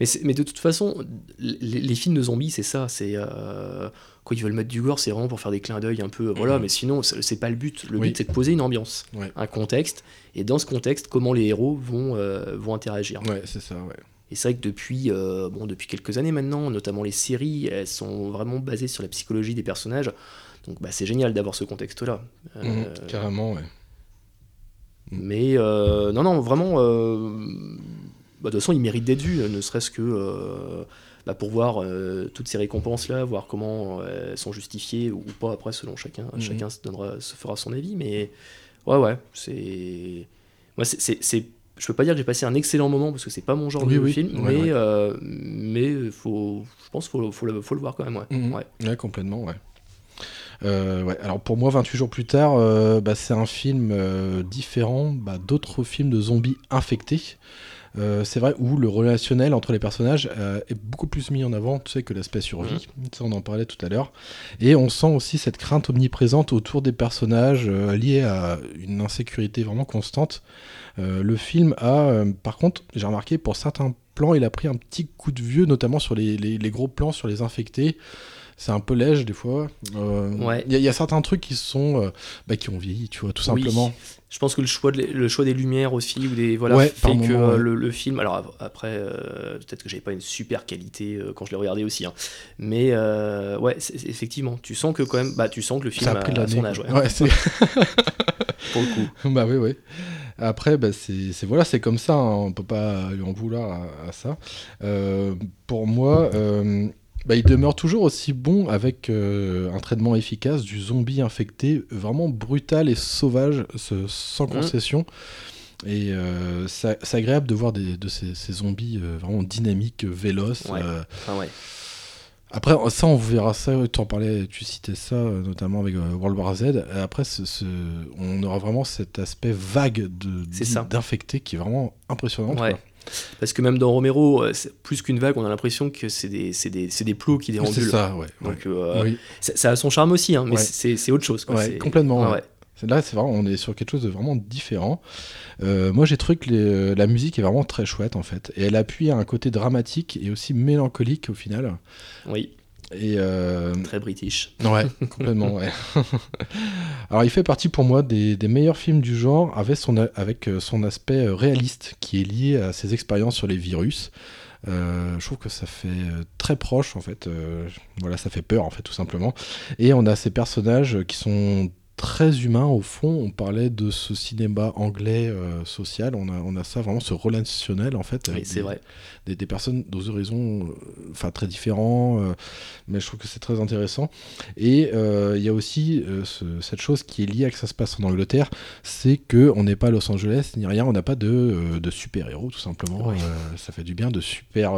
Mais, mais de toute façon, les, les films de zombies, c'est ça. C'est euh, quand ils veulent mettre du gore, c'est vraiment pour faire des clins d'œil un peu. Voilà, mais sinon, c'est pas le but. Le Oui. but, c'est de poser une ambiance, Ouais. un contexte, et dans ce contexte, comment les héros vont, euh, vont interagir. Ouais, c'est ça, ouais. Et c'est vrai que depuis, euh, bon, depuis quelques années maintenant, notamment les séries, elles sont vraiment basées sur la psychologie des personnages. Donc bah, c'est génial d'avoir ce contexte-là. Euh, Mhm, carrément, ouais. mais euh, non, non, vraiment, bah, de toute façon, il mérite d'être vu, ne serait-ce que bah, pour voir euh, toutes ces récompenses-là, voir comment euh, elles sont justifiées ou pas, après, selon chacun, Mhm. chacun se, donnera, se fera son avis. Mais ouais, ouais, c'est. Moi, c'est. Je peux pas dire que j'ai passé un excellent moment parce que c'est pas mon genre Oui, de oui. film, Ouais, mais, ouais. euh, mais faut, je pense qu'il faut, faut, le, faut le voir quand même. Ouais. Mhm. Ouais. Ouais, complètement, ouais. Euh, ouais. Alors pour moi, 28 jours plus tard, euh, bah, c'est un film différent bah, d'autres films de zombies infectés. Euh, c'est vrai où le relationnel entre les personnages euh, est beaucoup plus mis en avant, tu sais, que l'aspect survie. Ça, on en parlait tout à l'heure. Et on sent aussi cette crainte omniprésente autour des personnages euh, liée à une insécurité vraiment constante. Le film a, par contre, j'ai remarqué pour certains plans, il a pris un petit coup de vieux, notamment sur les, les- les gros plans sur les infectés. C'est un peu léger des fois. Euh, Il Ouais. y, a- y a certains trucs qui sont, euh, bah, qui ont vieilli, tu vois, tout Oui. simplement. Je pense que le choix, de, le choix des lumières aussi, ou des voilà, Ouais, fait que moment, euh, ouais. le, le film. Alors ap- après, euh, peut-être que j'avais pas une super qualité quand je l'ai regardé aussi, hein. mais ouais, effectivement, tu sens que quand même, bah, tu sens que le film Ça a pris de a, l'année. son âge, ouais, c'est- <laughs> pour le coup. <laughs> bah oui, oui. Après, bah, c'est voilà, c'est comme ça. hein, on peut pas lui en vouloir à, à ça. Pour moi, bah, il demeure toujours aussi bon avec euh, un traitement efficace du zombie infecté, vraiment brutal et sauvage, ce- sans Mhm. concession. Et euh, c'est agréable de voir des, de ces, ces zombies euh, vraiment dynamiques, véloces. Ouais. Enfin, ouais. après, ça, on verra ça. Tu en parlais, tu citais ça, notamment avec World War Z. Après, ce- ce- on aura vraiment cet aspect vague d'infectés qui est vraiment impressionnant. Ouais. Parce que même dans Romero, euh, c'est plus qu'une vague, on a l'impression que c'est des, c'est des, c'est des plots qui C'est déambulent. ça, ouais. Donc euh, Oui. ça, ça a son charme aussi, hein, mais Ouais. c'est c'est autre chose. quoi. Ouais, C'est- complètement, ouais. C'est- Là, c'est vraiment, on est sur quelque chose de vraiment différent. Euh, moi, j'ai trouvé que les- la musique est vraiment très chouette, en fait. Et elle appuie à un côté dramatique et aussi mélancolique, au final. Oui, Et euh, très british. Ouais, <laughs> complètement, ouais. <laughs> Alors, il fait partie pour moi des, des meilleurs films du genre avec son, avec euh, son aspect euh, réaliste qui est lié à ses expériences sur les virus. Euh, je trouve que ça fait très proche, en fait. euh, voilà, ça fait peur, en fait, tout simplement. Et on a ces personnages qui sont très humains, au fond. On parlait de ce cinéma anglais euh, social. On a, on a ça, vraiment, ce relationnel, en fait. Oui, c'est vrai. des, des personnes aux horizons euh, enfin très différents euh, mais je trouve que c'est très intéressant et il y a aussi ce- cette chose qui est liée à que ça se passe en Angleterre c'est que on n'est pas à Los Angeles ni rien on n'a pas de, de super héros tout simplement Oui. Ça fait du bien de super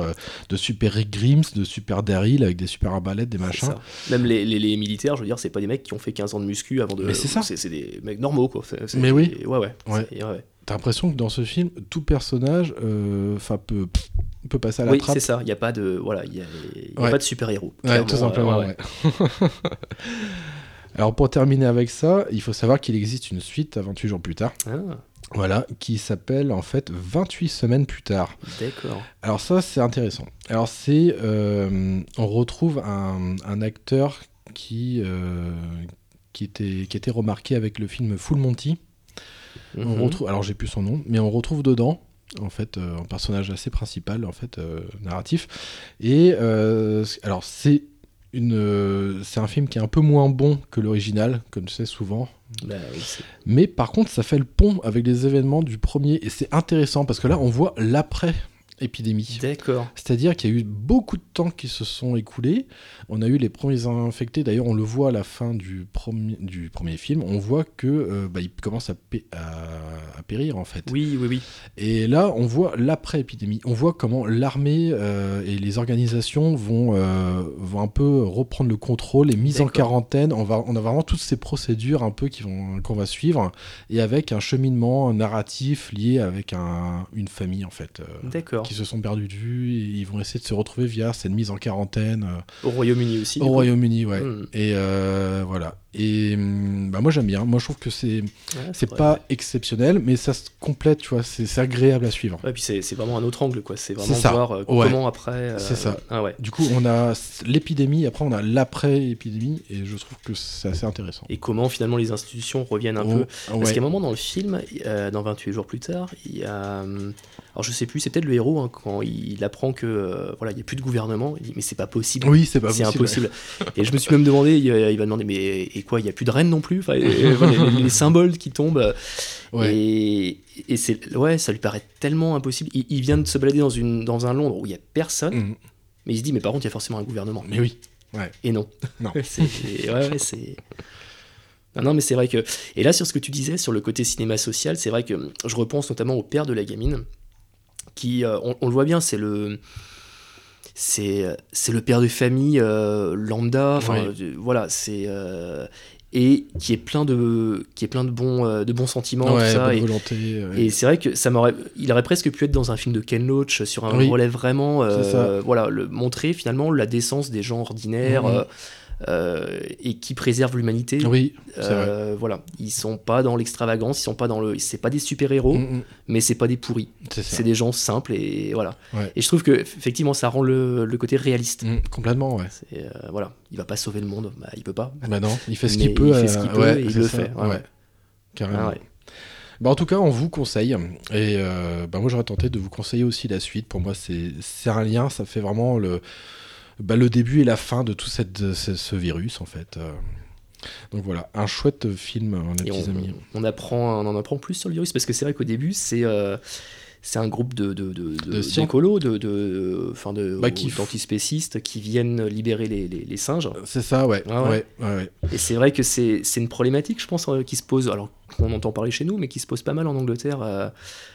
de super Rick Grimes de super Daryl avec des super arbalètes des machins. Même les, les, les militaires, je veux dire, c'est pas des mecs qui ont fait 15 ans de muscu avant de. Mais c'est ça. C'est des mecs normaux, quoi. Mais oui. Ouais, ouais. Ouais. C'est- ouais. t'as l'impression que dans ce film tout personnage euh, enfin peut peut passer à la Oui, trappe c'est ça. Il n'y a pas de. Voilà, il y a, il y a Ouais. pas de super-héros. Ouais, tout simplement, ouais. ouais. <laughs> Alors pour terminer avec ça, il faut savoir qu'il existe une suite à 28 jours plus tard. Ah, Voilà, qui s'appelle en fait 28 semaines plus tard. D'accord. Alors ça, c'est intéressant. Alors c'est, euh, on retrouve un, un acteur qui euh, qui était qui était remarqué avec le film Full Monty. On Mhm. retrouve, alors j'ai plus son nom, mais on retrouve dedans en fait euh, un personnage assez principal en fait euh, narratif. Et euh, alors c'est une, c'est un film qui est un peu moins bon que l'original, comme tu sais souvent. Bah oui, Mais par contre, ça fait le pont avec les événements du premier. Et c'est intéressant parce que là, on voit l'après-épidémie. D'accord. C'est-à-dire qu'il y a eu beaucoup de temps qui se sont écoulés. On a eu les premiers infectés. D'ailleurs, on le voit à la fin du premier, du premier film. On voit que euh, bah, ils commencent à, pé- à- à périr, en fait. Oui, oui, oui. Et là, on voit l'après-épidémie. On voit comment l'armée euh, et les organisations vont, euh, vont un peu reprendre le contrôle, les mises en quarantaine. On, va, on a vraiment toutes ces procédures un peu qui vont- qu'on va suivre et avec un cheminement narratif lié avec un- une famille, en fait. euh, D'accord. Qui se sont perdus de vue et ils vont essayer de se retrouver via cette mise en quarantaine euh, Au Royaume-Uni aussi. au. Royaume-Uni, ouais. Hmm. Et euh, voilà. Et hum, bah, moi j'aime bien. Moi je trouve que c'est Ouais, c'est vrai, pas ouais. exceptionnel, mais ça se complète, tu vois. C'est agréable à suivre. Ouais, puis c'est vraiment un autre angle, quoi. C'est vraiment ça. voir euh, comment après. euh, C'est ça. Ah ouais. Du coup, on a l'épidémie, après on a l'après-épidémie, et je trouve que c'est assez intéressant. Et comment finalement les institutions reviennent un Oh, peu. ah Parce qu'à un moment dans le film, euh, dans 28 jours plus tard, il y a. hum, Alors je sais plus, c'est peut-être le héros hein, quand il apprend que euh, voilà, il n'y a plus de gouvernement. Il dit mais c'est pas possible. Oui, c'est pas c'est possible, impossible. Et je me suis même demandé, il, il va demander mais quoi, il n'y a plus de reine non plus Enfin, et, voilà, les, les symboles qui tombent. Ouais. Et, et c'est ouais, ça lui paraît tellement impossible. Il, il vient de se balader dans une dans un Londres où il y a personne, Mhm. mais il se dit mais par contre il y a forcément un gouvernement. Mais oui. Ouais. Et non. Non. <laughs> C'est- ouais, ouais, c'est. Non, non, mais c'est vrai que. Et là, sur ce que tu disais, sur le côté cinéma social, c'est vrai que je repense notamment au père de la gamine, qui, euh, on, on le voit bien, c'est le. C'est c'est le père de famille euh, lambda, Oui. euh, voilà, c'est. euh, et qui est plein de, qui est plein de, bons, euh, de bons sentiments, Ouais, tout ça. bonne et- volonté. ouais. et c'est vrai que ça m'aurait, il aurait presque pu être dans un film de Ken Loach sur un Oui. relais vraiment, euh, voilà, le, montrer finalement la décence des gens ordinaires Mhm. euh, euh, et qui préservent l'humanité. Oui, c'est vrai. Euh, voilà, ils sont pas dans l'extravagance, ils sont pas dans le, c'est pas des super héros, Mhm. mais c'est pas des pourris. C'est des gens simples et voilà. Ouais. Et je trouve que effectivement ça rend le, le côté réaliste. Mhm, complètement, ouais. Euh, voilà, il va pas sauver le monde, bah, il peut pas. Bah non, il fait ce qu'il peut. il fait euh, ce qu'il peut ouais, et il c'est le ça, fait, ouais. ouais. Carrément. Ah ouais. Bah, en tout cas, on vous conseille. Et euh, bah, moi, j'aurais tenté de vous conseiller aussi la suite. Pour moi, c'est un lien. Ça fait vraiment le, bah, le début et la fin de tout cette, ce, ce virus, en fait. Euh, Donc voilà, un chouette film, hein, les Et petits on, amis. on apprend, on en apprend plus sur le virus parce que c'est vrai qu'au début, c'est euh, c'est un groupe de, de, de, de, De scien- d'écolos, de, de, enfin de, Bah, qui d'antispécistes qui viennent libérer les, les, les singes. C'est ça, ouais. Ah ouais. ouais, ouais, ouais. Et c'est vrai que c'est, une problématique, je pense, euh, qui se pose, alors qu'on entend parler chez nous, mais qui se pose pas mal en Angleterre. euh,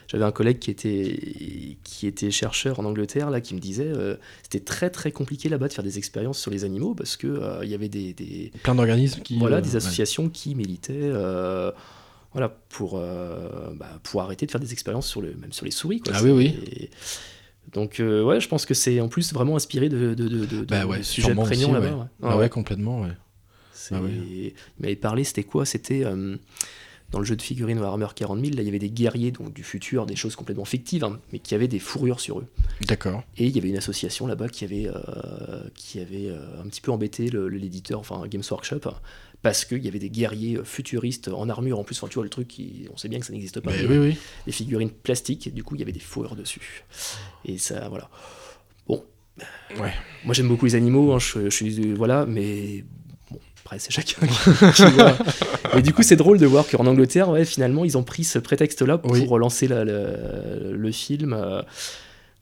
j'avais un collègue qui était, qui était chercheur en Angleterre, là, qui me disait euh, c'était très très compliqué là-bas de faire des expériences sur les animaux parce que euh, il y avait des, des, Plein d'organismes qui. voilà, euh, des ouais. associations qui militaient euh, voilà, pour, euh, bah, pour arrêter de faire des expériences sur le, même sur les souris. Quoi. Ah oui, oui. Donc, euh, ouais, je pense que c'est en plus vraiment inspiré de, de, de, de- Bah de ouais, sujets prégnants là-bas. ouais. ouais. Ah Ouais, ouais, complètement, ouais. Ah. Il m'avait parlé, c'était quoi? C'était euh, dans le jeu de figurines Warhammer 40 000, là, il y avait des guerriers donc, du futur, des choses complètement fictives, hein, mais qui avaient des fourrures sur eux. D'accord. Et il y avait une association là-bas qui avait, euh, qui avait un petit peu embêté l'éditeur, enfin Games Workshop, parce qu'il y avait des guerriers futuristes en armure en plus. Enfin, tu vois, le truc, qui- on sait bien que ça n'existe pas. Oui, oui. Des figurines plastiques, du coup, il y avait des fourrures dessus. Et ça, voilà. Bon. Ouais. Moi, j'aime beaucoup les animaux, hein, je, suis. Voilà, mais. Après, c'est chacun <laughs> qui, voit. Mais du coup, c'est drôle de voir qu'en Angleterre, ouais, finalement, ils ont pris ce prétexte-là pour Oui. relancer la- le, le film. euh,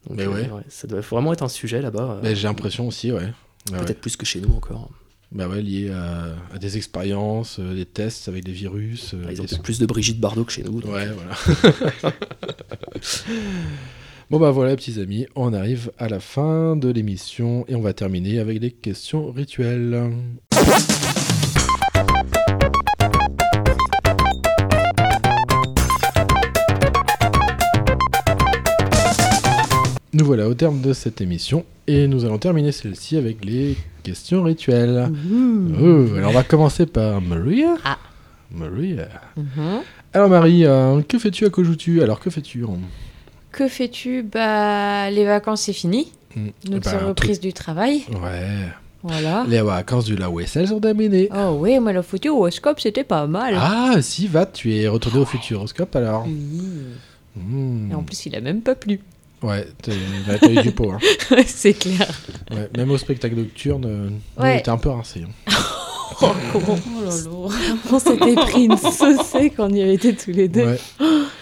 donc, Mais euh, ouais. ça doit vraiment être un sujet là-bas. euh, Mais j'ai l'impression aussi, ouais. Peut-être plus que chez nous encore. Bah ouais, lié à, à des expériences, euh, des tests avec des virus. euh, Ils ont des- plus de Brigitte Bardot que chez nous. donc, Ouais, voilà. <laughs> bon bah voilà, petits amis, on arrive à la fin de l'émission et on va terminer avec les questions rituelles. Nous voilà au terme de cette émission et nous allons terminer celle-ci avec les questions rituelles. Oh, alors on va commencer par Maria. Ah. Maria. Mhm. Alors Marie, euh, que fais-tu à joues-tu Alors que fais-tu hein Que fais-tu Bah, les vacances, c'est fini. Hmm. Donc, Bah, c'est reprise du travail. Ouais. Voilà. Les vacances du la OSL sont terminées. Oh oui, moi, le futuroscope, c'était pas mal. Ah, si, va, tu es retourné au Futuroscope alors. Oui. Hmm. Et en plus, il a même pas plu. Ouais, t'es- t'as eu du pot. Hein. <laughs> c'est clair. Ouais, même au spectacle nocturne, euh, on était un peu rincés. hein. <laughs> Oh, comment On s'était pris une saucée quand on y avait été tous les deux. Ouais.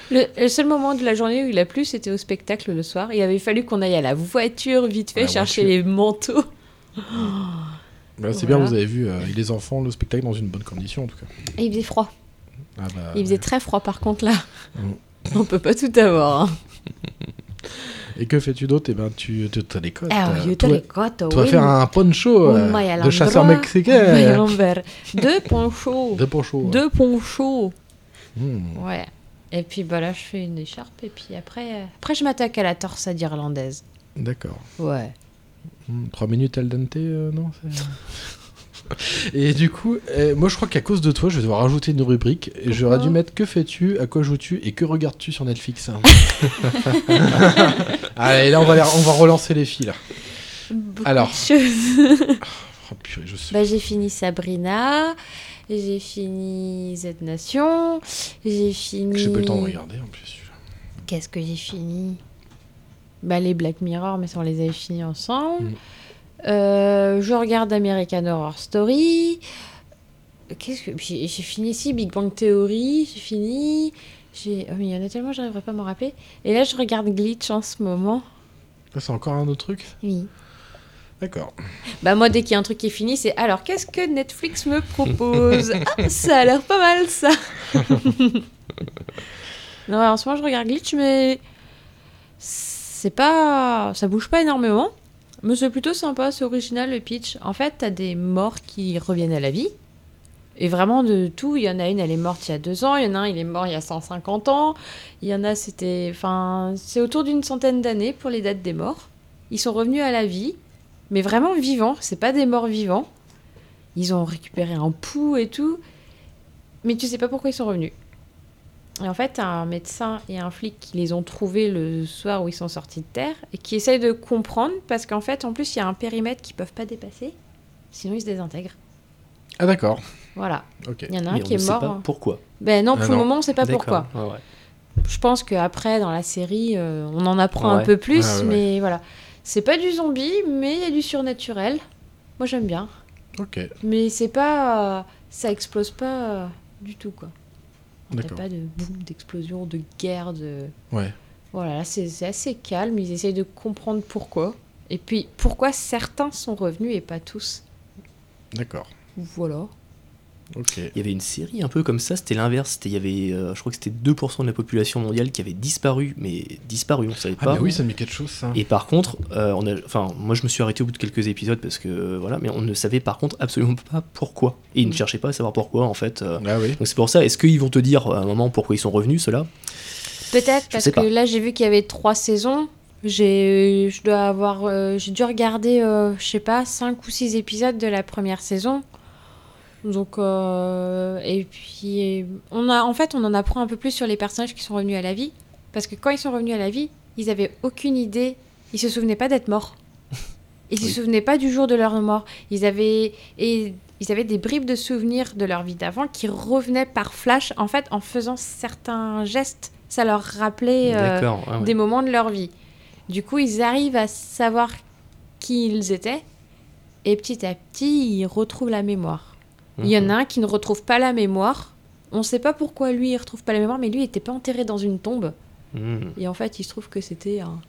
Le, le seul moment de la journée où il a plu, c'était au spectacle le soir. Il avait fallu qu'on aille à la voiture vite fait chercher voiture. les manteaux. Bah, c'est Voilà. bien, vous avez vu euh, les enfants le spectacle dans une bonne condition en tout cas. Et il faisait froid. Ah bah, il faisait très froid par contre là. Mm. On peut pas tout avoir. hein. <laughs> Et que fais-tu d'autre? Eh ben, tu. Ah, te coto, Tu vas oui. faire un poncho Un euh, de chasseur mexicain. <laughs> Deux ponchos. Deux ponchos. Hmm. Ouais. Et puis bah là, je fais une écharpe. Et puis après, euh, après je m'attaque à la torsade irlandaise. D'accord. Ouais. Hmm, Trois minutes al dente, euh, non? <laughs> <laughs> Et du coup, euh, moi je crois qu'à cause de toi, je vais devoir rajouter une rubrique. Et j'aurais dû mettre que fais-tu, à quoi joues-tu? Et que regardes-tu sur Netflix. <laughs> Allez, là on va, les- on va relancer les là. Beaucoup Alors. de choses. <laughs> Oh, purée, je sais. Bah, j'ai fini Sabrina, j'ai fini Z Nation, j'ai fini. J'ai pas eu le temps de regarder en plus. celui-là. Qu'est-ce que j'ai fini? Bah, les Black Mirror, mais ça, on les avait finis ensemble. Mm. Euh, je regarde American Horror Story. Qu'est-ce que. J'ai fini ici Big Bang Theory, j'ai fini. J'ai... Oh, mais il y en a tellement, j'arriverai pas à m'en rappeler. Et là, je regarde Glitch en ce moment. C'est encore un autre truc? Oui. D'accord. Bah moi dès qu'il y a un truc qui est fini, c'est alors qu'est-ce que Netflix me propose? Ah, ça a l'air pas mal ça. <laughs> non, en ce moment je regarde Glitch mais c'est pas ça bouge pas énormément. Mais c'est plutôt sympa, c'est original le pitch. En fait, t'as des morts qui reviennent à la vie. Et vraiment de tout, il y en a une, elle est morte il y a deux ans, il y en a un, il est mort il y a 150 ans, il y en a, c'était... Enfin, c'est autour d'une centaine d'années pour les dates des morts. Ils sont revenus à la vie, mais vraiment vivants, c'est pas des morts vivants. Ils ont récupéré un pouls et tout, mais tu sais pas pourquoi ils sont revenus. Et en fait, un médecin et un flic qui les ont trouvés le soir où ils sont sortis de terre et qui essayent de comprendre parce qu'en fait, en plus, il y a un périmètre qu'ils peuvent pas dépasser, sinon ils se désintègrent. Ah d'accord. Voilà. Ok. Il y en a un Mais on qui ne est sait mort. pas hein. pourquoi. Ben non, Ah pour non. le moment, on sait pas pourquoi. Ouais, ouais. Je pense qu'après, dans la série, euh, on en apprend un peu plus, Ouais, ouais, ouais. mais voilà. C'est pas du zombie, mais il y a du surnaturel. Moi, j'aime bien. Ok. Mais c'est pas. euh, ça explose pas euh, du tout, quoi. Il n'y a pas de boum, d'explosion, de guerre, de. Ouais. Voilà, là, c'est c'est assez calme. Ils essayent de comprendre pourquoi. Et puis, pourquoi certains sont revenus et pas tous. D'accord. Voilà. Il y avait une série un peu comme ça, c'était l'inverse. C'était- Il y avait, euh, je crois que c'était 2% de la population mondiale qui avait disparu, mais disparu, on savait Ah pas. bah oui, ça me dit quelque chose ça. Et par contre, euh, on a, enfin, moi je me suis arrêté au bout de quelques épisodes parce que euh, voilà, mais on ne savait par contre absolument pas pourquoi. Et ils ne Mm. cherchaient pas à savoir pourquoi en fait. euh. Ah oui. donc c'est pour ça. Est-ce qu'ils vont te dire à un moment pourquoi ils sont revenus ceux-là? Peut-être Je parce sais que pas. là j'ai vu qu'il y avait trois saisons. J'ai, je dois avoir, euh, j'ai dû regarder, euh, je sais pas, cinq ou six épisodes de la première saison. Donc euh, et puis on a, en fait, on en apprend un peu plus sur les personnages qui sont revenus à la vie, parce que quand ils sont revenus à la vie, ils avaient aucune idée, ils se souvenaient pas d'être morts. <laughs> Ils se Oui. souvenaient pas du jour de leur mort. Ils avaient et ils avaient des bribes de souvenirs de leur vie d'avant qui revenaient par flash. En fait, en faisant certains gestes, ça leur rappelait euh, ah ouais. des moments de leur vie. Du coup, ils arrivent à savoir qui ils étaient. Et petit à petit, ils retrouvent la mémoire. Il y en a un qui ne retrouve pas la mémoire. On ne sait pas pourquoi lui, il retrouve pas la mémoire, mais lui, il n'était pas enterré dans une tombe. Mhm. Et en fait, il se trouve que c'était un,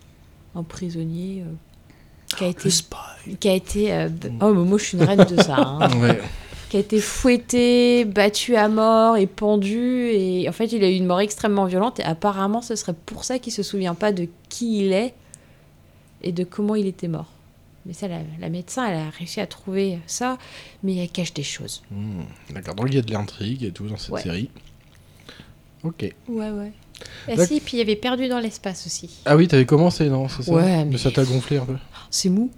un prisonnier euh, qui a été... Qui a été euh, b- Oh, mais moi, je suis une reine de ça. hein. <laughs> Ouais. qui a été fouetté, battu à mort et pendu. Et en fait, il a eu une mort extrêmement violente. Et apparemment, ce serait pour ça qu'il se souvient pas de qui il est et de comment il était mort. Mais ça, la, la médecin, elle a réussi à trouver ça, mais elle cache des choses. Hmm, D'accord. Donc il y a de l'intrigue et tout dans cette Ouais. série. Ok. Ouais, ouais. Et D'ac- si, puis il y avait perdu dans l'espace aussi. Ah oui, t'avais commencé, non C'est ça Ouais, mais mais- ça t'a gonflé un peu. C'est mou.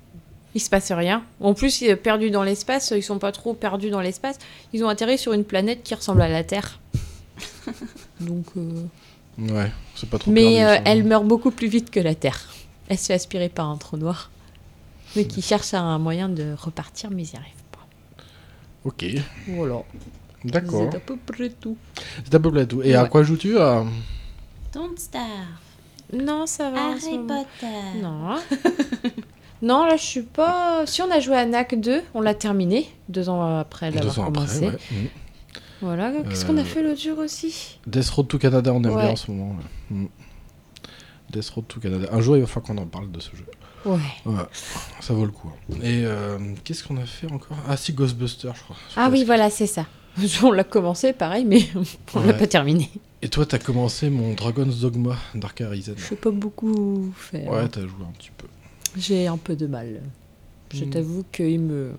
Il se passe rien. En plus, ils- perdus dans l'espace, ils sont pas trop perdus dans l'espace. Ils ont atterri sur une planète qui ressemble à la Terre. <laughs> Donc, euh, Ouais, c'est pas trop mais perdu, euh, elle meurt beaucoup plus vite que la Terre. Elle se fait aspirer par un trou noir. Mais qui cherche un moyen de repartir, mais ils n'y arrivent pas. Ok, Voilà. d'accord. C'est à peu près tout. C'est à peu près tout. Et à quoi joues-tu à... Don't Starve. Non, ça va. Harry. Potter. Non. <laughs> non, là, je suis pas. Si on a joué à NAC 2, on l'a terminé, deux ans après l'avoir Deux ans commencé. après, ouais. Mm. Voilà. Qu'est-ce qu'on a Euh, fait l'autre jour aussi? Death Road to Canada, on aime Ouais. bien en ce moment. Mm. Death Road to Canada. Un jour, il va falloir qu'on en parle de ce jeu. Ouais. Ouais, ça vaut le coup. hein. Et euh, qu'est-ce qu'on a fait encore? Ah si, Ghostbusters, je crois. Je Ah oui, voilà, c'est ça. <laughs> On l'a commencé, pareil, mais <laughs> on l'a Ouais. pas terminé. Et toi, t'as commencé mon Dragon's Dogma Dark Arisen. Je sais pas beaucoup faire. Ouais, t'as joué un petit peu. J'ai un peu de mal. Je Mm. t'avoue qu'il me.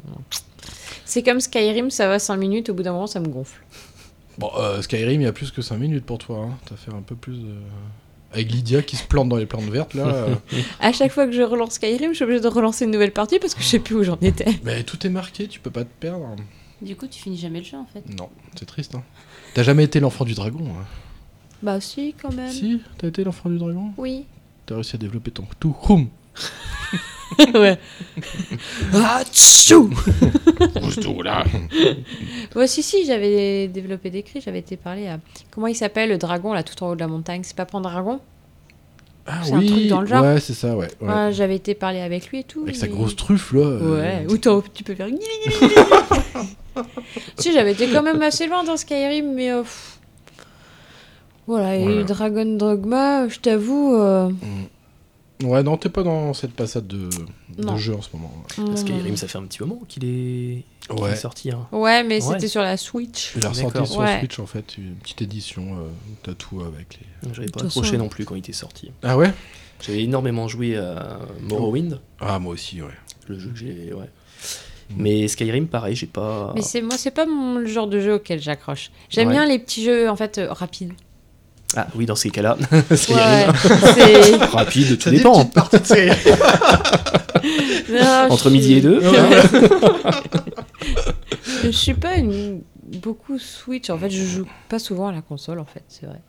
C'est comme Skyrim, ça va 5 minutes, au bout d'un moment, ça me gonfle. Bon, euh, Skyrim, il y a plus que 5 minutes pour toi. Hein. T'as fait un peu plus. de- Avec Lydia qui se plante dans les plantes vertes, là. euh, <laughs> À chaque fois que je relance Skyrim, je suis obligée de relancer une nouvelle partie parce que je sais plus où j'en étais. Mais tout est marqué, tu peux pas te perdre. Du coup, tu finis jamais le jeu en fait. Non, c'est triste. Hein. T'as jamais été l'enfant du dragon hein. Bah si, quand même. Si, t'as été l'enfant du dragon? Oui. T'as réussi à développer ton tout. <laughs> <laughs> ouais. Ah, tchou là. Ouais, si, si, j'avais développé des cris, j'avais été parler à. Comment il s'appelle le dragon là tout en haut de la montagne C'est pas Pendragon Ah C'est un oui, truc dans le genre ouais, c'est ça, ouais. ouais. Ouais, J'avais été parler avec lui et tout. Avec sa grosse truffe, là. euh, Ouais, ou tu peux faire. <laughs> si, j'avais été quand même assez loin dans Skyrim, mais. euh. Voilà, et Voilà. Dragon Dogma, je t'avoue. euh, Ouais, non, t'es pas dans cette passade de, jeu en ce moment. mm, Skyrim, ça fait un petit moment qu'il est... Ouais. est sorti. hein. Ouais, mais Ouais. c'était sur la Switch. J'ai ressorti D'accord. sur Ouais. Switch en fait, une petite édition, euh, t'as tout avec les. J'avais pas accroché façon- non plus quand il était sorti. Ah ouais? J'avais énormément joué à Morrowind, Ah, moi aussi, ouais. le jeu que j'ai. Ouais. Mm. Mais Skyrim, pareil, j'ai pas. Mais c'est moi, c'est pas mon, le genre de jeu auquel j'accroche. J'aime Ouais. bien les petits jeux en fait euh, rapides. Ah oui, dans ces cas-là, <laughs> Skyrim. Ouais, c'est. <laughs> Rapide, tout dépend. de. <laughs> Non, Entre je midi et deux. Je suis pas une beaucoup Switch. En fait, je joue pas souvent à la console. En fait, c'est vrai.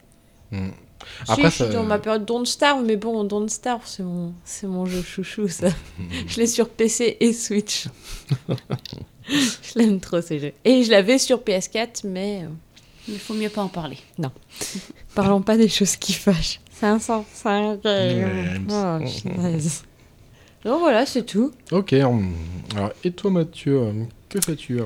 Mm. Si, Après, je suis ça- dans ma période Don't Starve, mais bon, Don't Starve, c'est mon, c'est mon jeu chouchou, ça. je l'ai sur PC et Switch. je l'aime trop, ces jeux. Et je l'avais sur PS4, mais euh, Mais il faut mieux pas en parler. parlons pas des choses qui fâchent. 505 Games. Oh. Donc voilà, c'est tout. Ok, alors, et toi Mathieu, que fais-tu?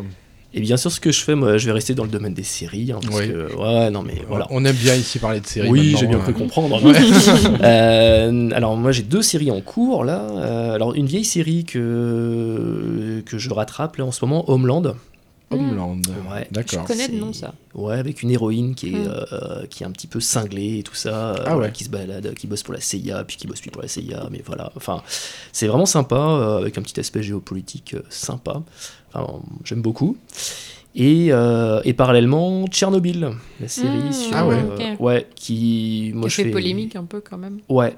Et bien sûr, ce que je fais, moi, je vais rester dans le domaine des séries. hein, parce Oui. que, ouais, non, mais voilà. On aime bien ici parler de séries. Oui, j'ai bien pu comprendre. <laughs> Euh, alors moi j'ai deux séries en cours là. Euh, alors une vieille série que que je rattrape là en ce moment, Homeland. Homeland. Ouais. Je D'accord. connais de C'est- nom, ça. Ouais, avec une héroïne qui est Mm. euh, qui est un petit peu cinglée et tout ça, euh, Ah ouais. qui se balade, qui bosse pour la CIA, puis qui bosse plus pour la CIA, mais voilà. Enfin, c'est vraiment sympa euh, avec un petit aspect géopolitique euh, sympa. Enfin, j'aime beaucoup. Et, euh, et parallèlement, Tchernobyl, la série Mm, sur, ah ouais. euh, ouais, qui moi Qui je fait fais polémique un peu quand même. Ouais,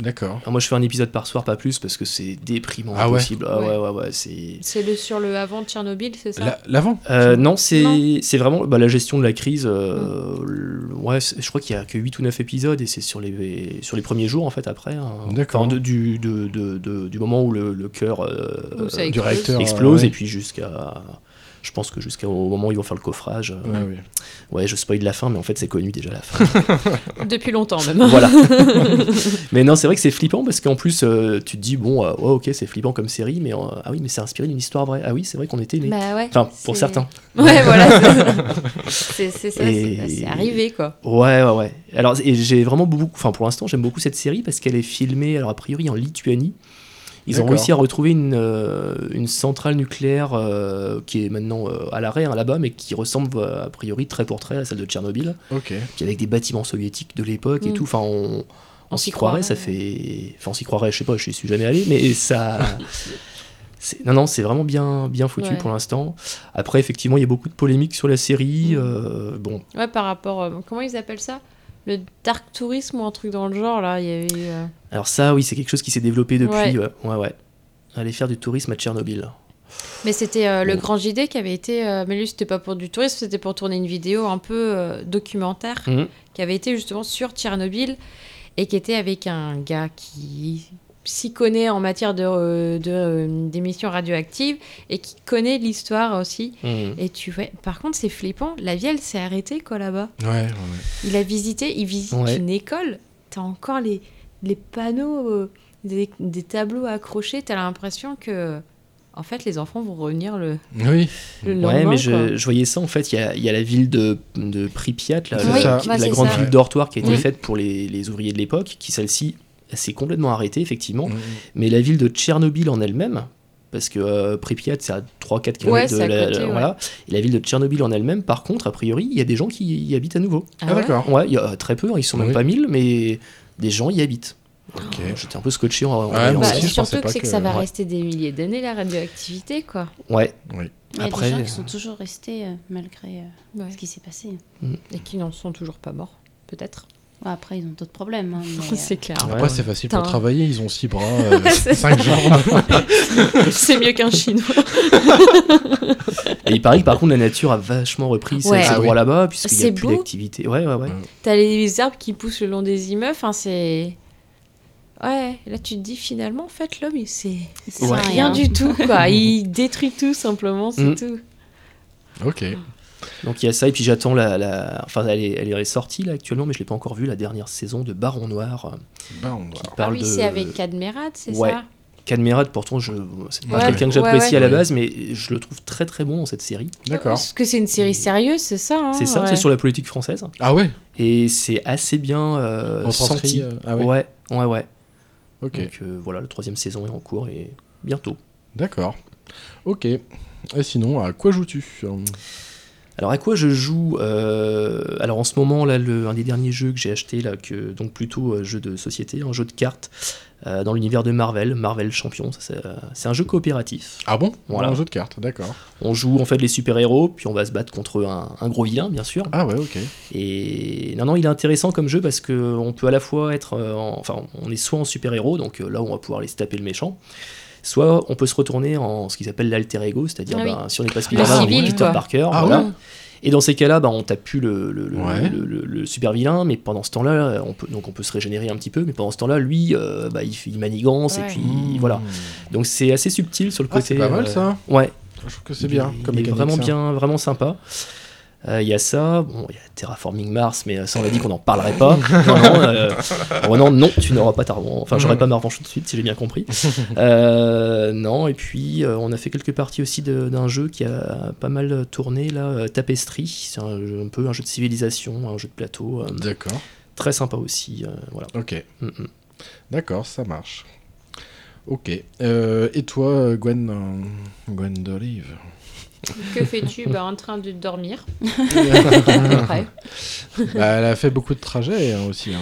D'accord. alors moi je fais un épisode par soir, pas plus, parce que c'est déprimant Ah ouais impossible. Ah ouais, Ouais. ouais, ouais, c'est. C'est le sur le avant de Tchernobyl, c'est ça? La- L'avant Euh, non, c'est vraiment bah, la gestion de la crise. euh, le- ouais, je crois qu'il y a que 8 ou 9 épisodes et c'est sur les, sur les premiers jours en fait après. hein. D'accord. Enfin, de- du, de, de- de- du moment où le, le cœur euh, Du réacteur. explose ouais. et puis jusqu'à. Je pense que jusqu'au moment où ils vont faire le coffrage. euh, Ouais, ouais. ouais, je spoil la fin, mais en fait c'est connu déjà la fin. <laughs> Depuis longtemps même. <laughs> voilà. <laughs> mais non, c'est vrai que c'est flippant parce qu'en plus, euh, tu te dis, bon, euh, ouais, ok, c'est flippant comme série, mais euh, ah oui, mais c'est inspiré d'une histoire vraie. Ah oui, c'est vrai qu'on était né. Bah ouais. enfin, pour certains. Ouais, voilà. c'est- ça, Et- c'est arrivé quoi. Ouais, ouais, ouais. Alors, j'ai vraiment beaucoup, enfin, pour l'instant, j'aime beaucoup cette série parce qu'elle est filmée, alors a priori en Lituanie. Ils ont réussi à retrouver une, euh, une centrale nucléaire euh, qui est maintenant euh, à l'arrêt hein, là-bas, mais qui ressemble euh, a priori très pour trait à celle de Tchernobyl, Ok. puis avec des bâtiments soviétiques de l'époque et Mm. tout. Enfin, on, on s'y s'y croirait, croirait, ça fait. Enfin, on s'y croirait, je sais pas, je suis jamais allé, mais ça. <laughs> c'est- Non, non, c'est vraiment bien, bien foutu Ouais. pour l'instant. Après, effectivement, il y a beaucoup de polémiques sur la série. Euh, bon, Ouais, par rapport. euh, comment ils appellent ça? Le dark tourisme ou un truc dans le genre là. Il y avait. euh, alors ça, oui, c'est quelque chose qui s'est développé depuis. Ouais. Ouais, ouais. ouais. aller faire du tourisme à Tchernobyl. Mais c'était euh, le Bon. grand JD qui avait été. euh, mais lui, c'était pas pour du tourisme, c'était pour tourner une vidéo un peu euh, documentaire Mhm. qui avait été justement sur Tchernobyl et qui était avec un gars qui s'y connaît en matière de, euh, de, euh, d'émissions radioactives et qui connaît l'histoire aussi. Mhm. Et tu vois, par contre, c'est flippant. La vie, elle s'est arrêtée, quoi, là-bas. Ouais, ouais, ouais. Il a visité, il visite Ouais. une école. T'as encore les, les panneaux, euh, des, des tableaux accrochés. T'as l'impression que, en fait, les enfants vont revenir le, Oui, le Ouais, mais je, je voyais ça en fait. Il y a, il y a la ville de, de Pripyat, là, la, grande ça. ville dortoir qui a été Oui. faite pour les, les ouvriers de l'époque, qui celle-ci s'est complètement arrêtée, effectivement. Mhm. Mais la ville de Tchernobyl en elle-même, parce que euh, Pripyat, c'est à 3-4 km Ouais, de la, côté, la- ouais. voilà. Et la ville de Tchernobyl en elle-même, par contre, a priori, il y a des gens qui y habitent à nouveau. Ah Ah, ouais d'accord. Ouais, il y a très peu, hein, ils sont même Oui. pas 1000, mais des gens y habitent. Ok. J'étais un peu scotché en, en Bah, aussi, je pensais surtout que c'est que, que- ça va ouais. rester des milliers d'années, la radioactivité, quoi. Ouais, Oui. Il y a Après- des gens qui sont toujours restés euh, malgré euh, Ouais. ce qui s'est passé. Et qui n'en sont toujours pas morts, peut-être. Après, ils ont d'autres problèmes. hein, mais, <laughs> euh, c'est clair. Après, ouais. c'est facile pour travailler. Ils ont six bras, <laughs> euh, cinq jambes. <laughs> c'est mieux qu'un chinois. Et il paraît que par contre la nature a vachement repris ses- Ouais. ses Ah droits oui. là-bas, puisqu'il n'y a plus d'activité. Ouais, ouais, ouais. T'as les arbres qui poussent le long des immeubles, enfin, c'est... Ouais, là tu te dis finalement, en fait, l'homme, c'est Ouais. rien du tout, quoi. Il détruit tout, simplement, c'est Mm. tout. ok. Donc il y a ça, et puis j'attends la, la- Enfin, elle est, elle est sortie là actuellement, mais je l'ai pas encore vue, la dernière saison de Baron Noir, euh, Ben, on qui va- Ah parle oui, de... c'est avec Cadmerade, c'est Ouais. ça? Cadmerade, pourtant, je... c'est pas Ouais, quelqu'un que j'apprécie ouais. à la base, mais je le trouve très très bon dans cette série. D'accord. Parce que c'est une série sérieuse, c'est ça hein, c'est ça, ouais. c'est sur la politique française, Ah ouais? et c'est assez bien euh, senti. euh, ah ouais. ouais, ouais, ouais. Ok. Donc euh, voilà, la troisième saison est en cours, et bientôt. D'accord. Ok. Et sinon, à quoi joues-tu? Alors à quoi je joue euh, Alors en ce moment là, le, un des derniers jeux que j'ai acheté là, que donc plutôt euh, jeu de société, un jeu de cartes euh, dans l'univers de Marvel, Marvel Champion. C'est euh, c'est un jeu coopératif. Ah bon? Voilà. Un jeu de cartes, d'accord. On joue en fait les super héros, puis on va se battre contre un, un gros vilain bien sûr. Ah ouais, ok. Et non non, il est intéressant comme jeu parce que on peut à la fois être, en- enfin on est soit en super héros, donc là on va pouvoir aller se taper le méchant. Soit on peut se retourner en ce qu'ils appellent l'alter ego, c'est-à-dire Ah oui. ben, si on n'est pas Spider-Man, on est civil, Peter quoi. Parker. Ah voilà. ouais. Et dans ces cas-là, bah, on tape plus le, le, le- Ouais. le- le- le super vilain, mais pendant ce temps-là, on peut, donc on peut se régénérer un petit peu, mais pendant ce temps-là, lui, euh, bah, il, manigance, Ouais. et puis Mmh. voilà. Donc c'est assez subtil sur le Ah, côté. c'est pas mal euh, ça. Ouais, Je trouve que c'est bien. Comme il est vraiment ça. bien, vraiment sympa. Euh, Il y a ça, bon, il y a Terraforming Mars, mais euh, ça on a dit qu'on n'en parlerait pas. <laughs> non, non, euh, Renan, non, tu n'auras pas ta revanche. Enfin, j'aurais pas ma revanche tout de suite, si j'ai bien compris. Non, et puis on a fait quelques parties aussi de- d'un jeu qui a pas mal tourné, là, Tapestry. C'est un, peu un jeu de civilisation, un jeu de plateau. D'accord. très sympa aussi. voilà. Ok. Mm, mm. D'accord, ça marche. Ok. Euh, et toi, Gwen, Gwen d'Olive Que fais-tu bah, En train de dormir. <laughs> Bah, Elle a fait beaucoup de trajets hein, aussi. hein.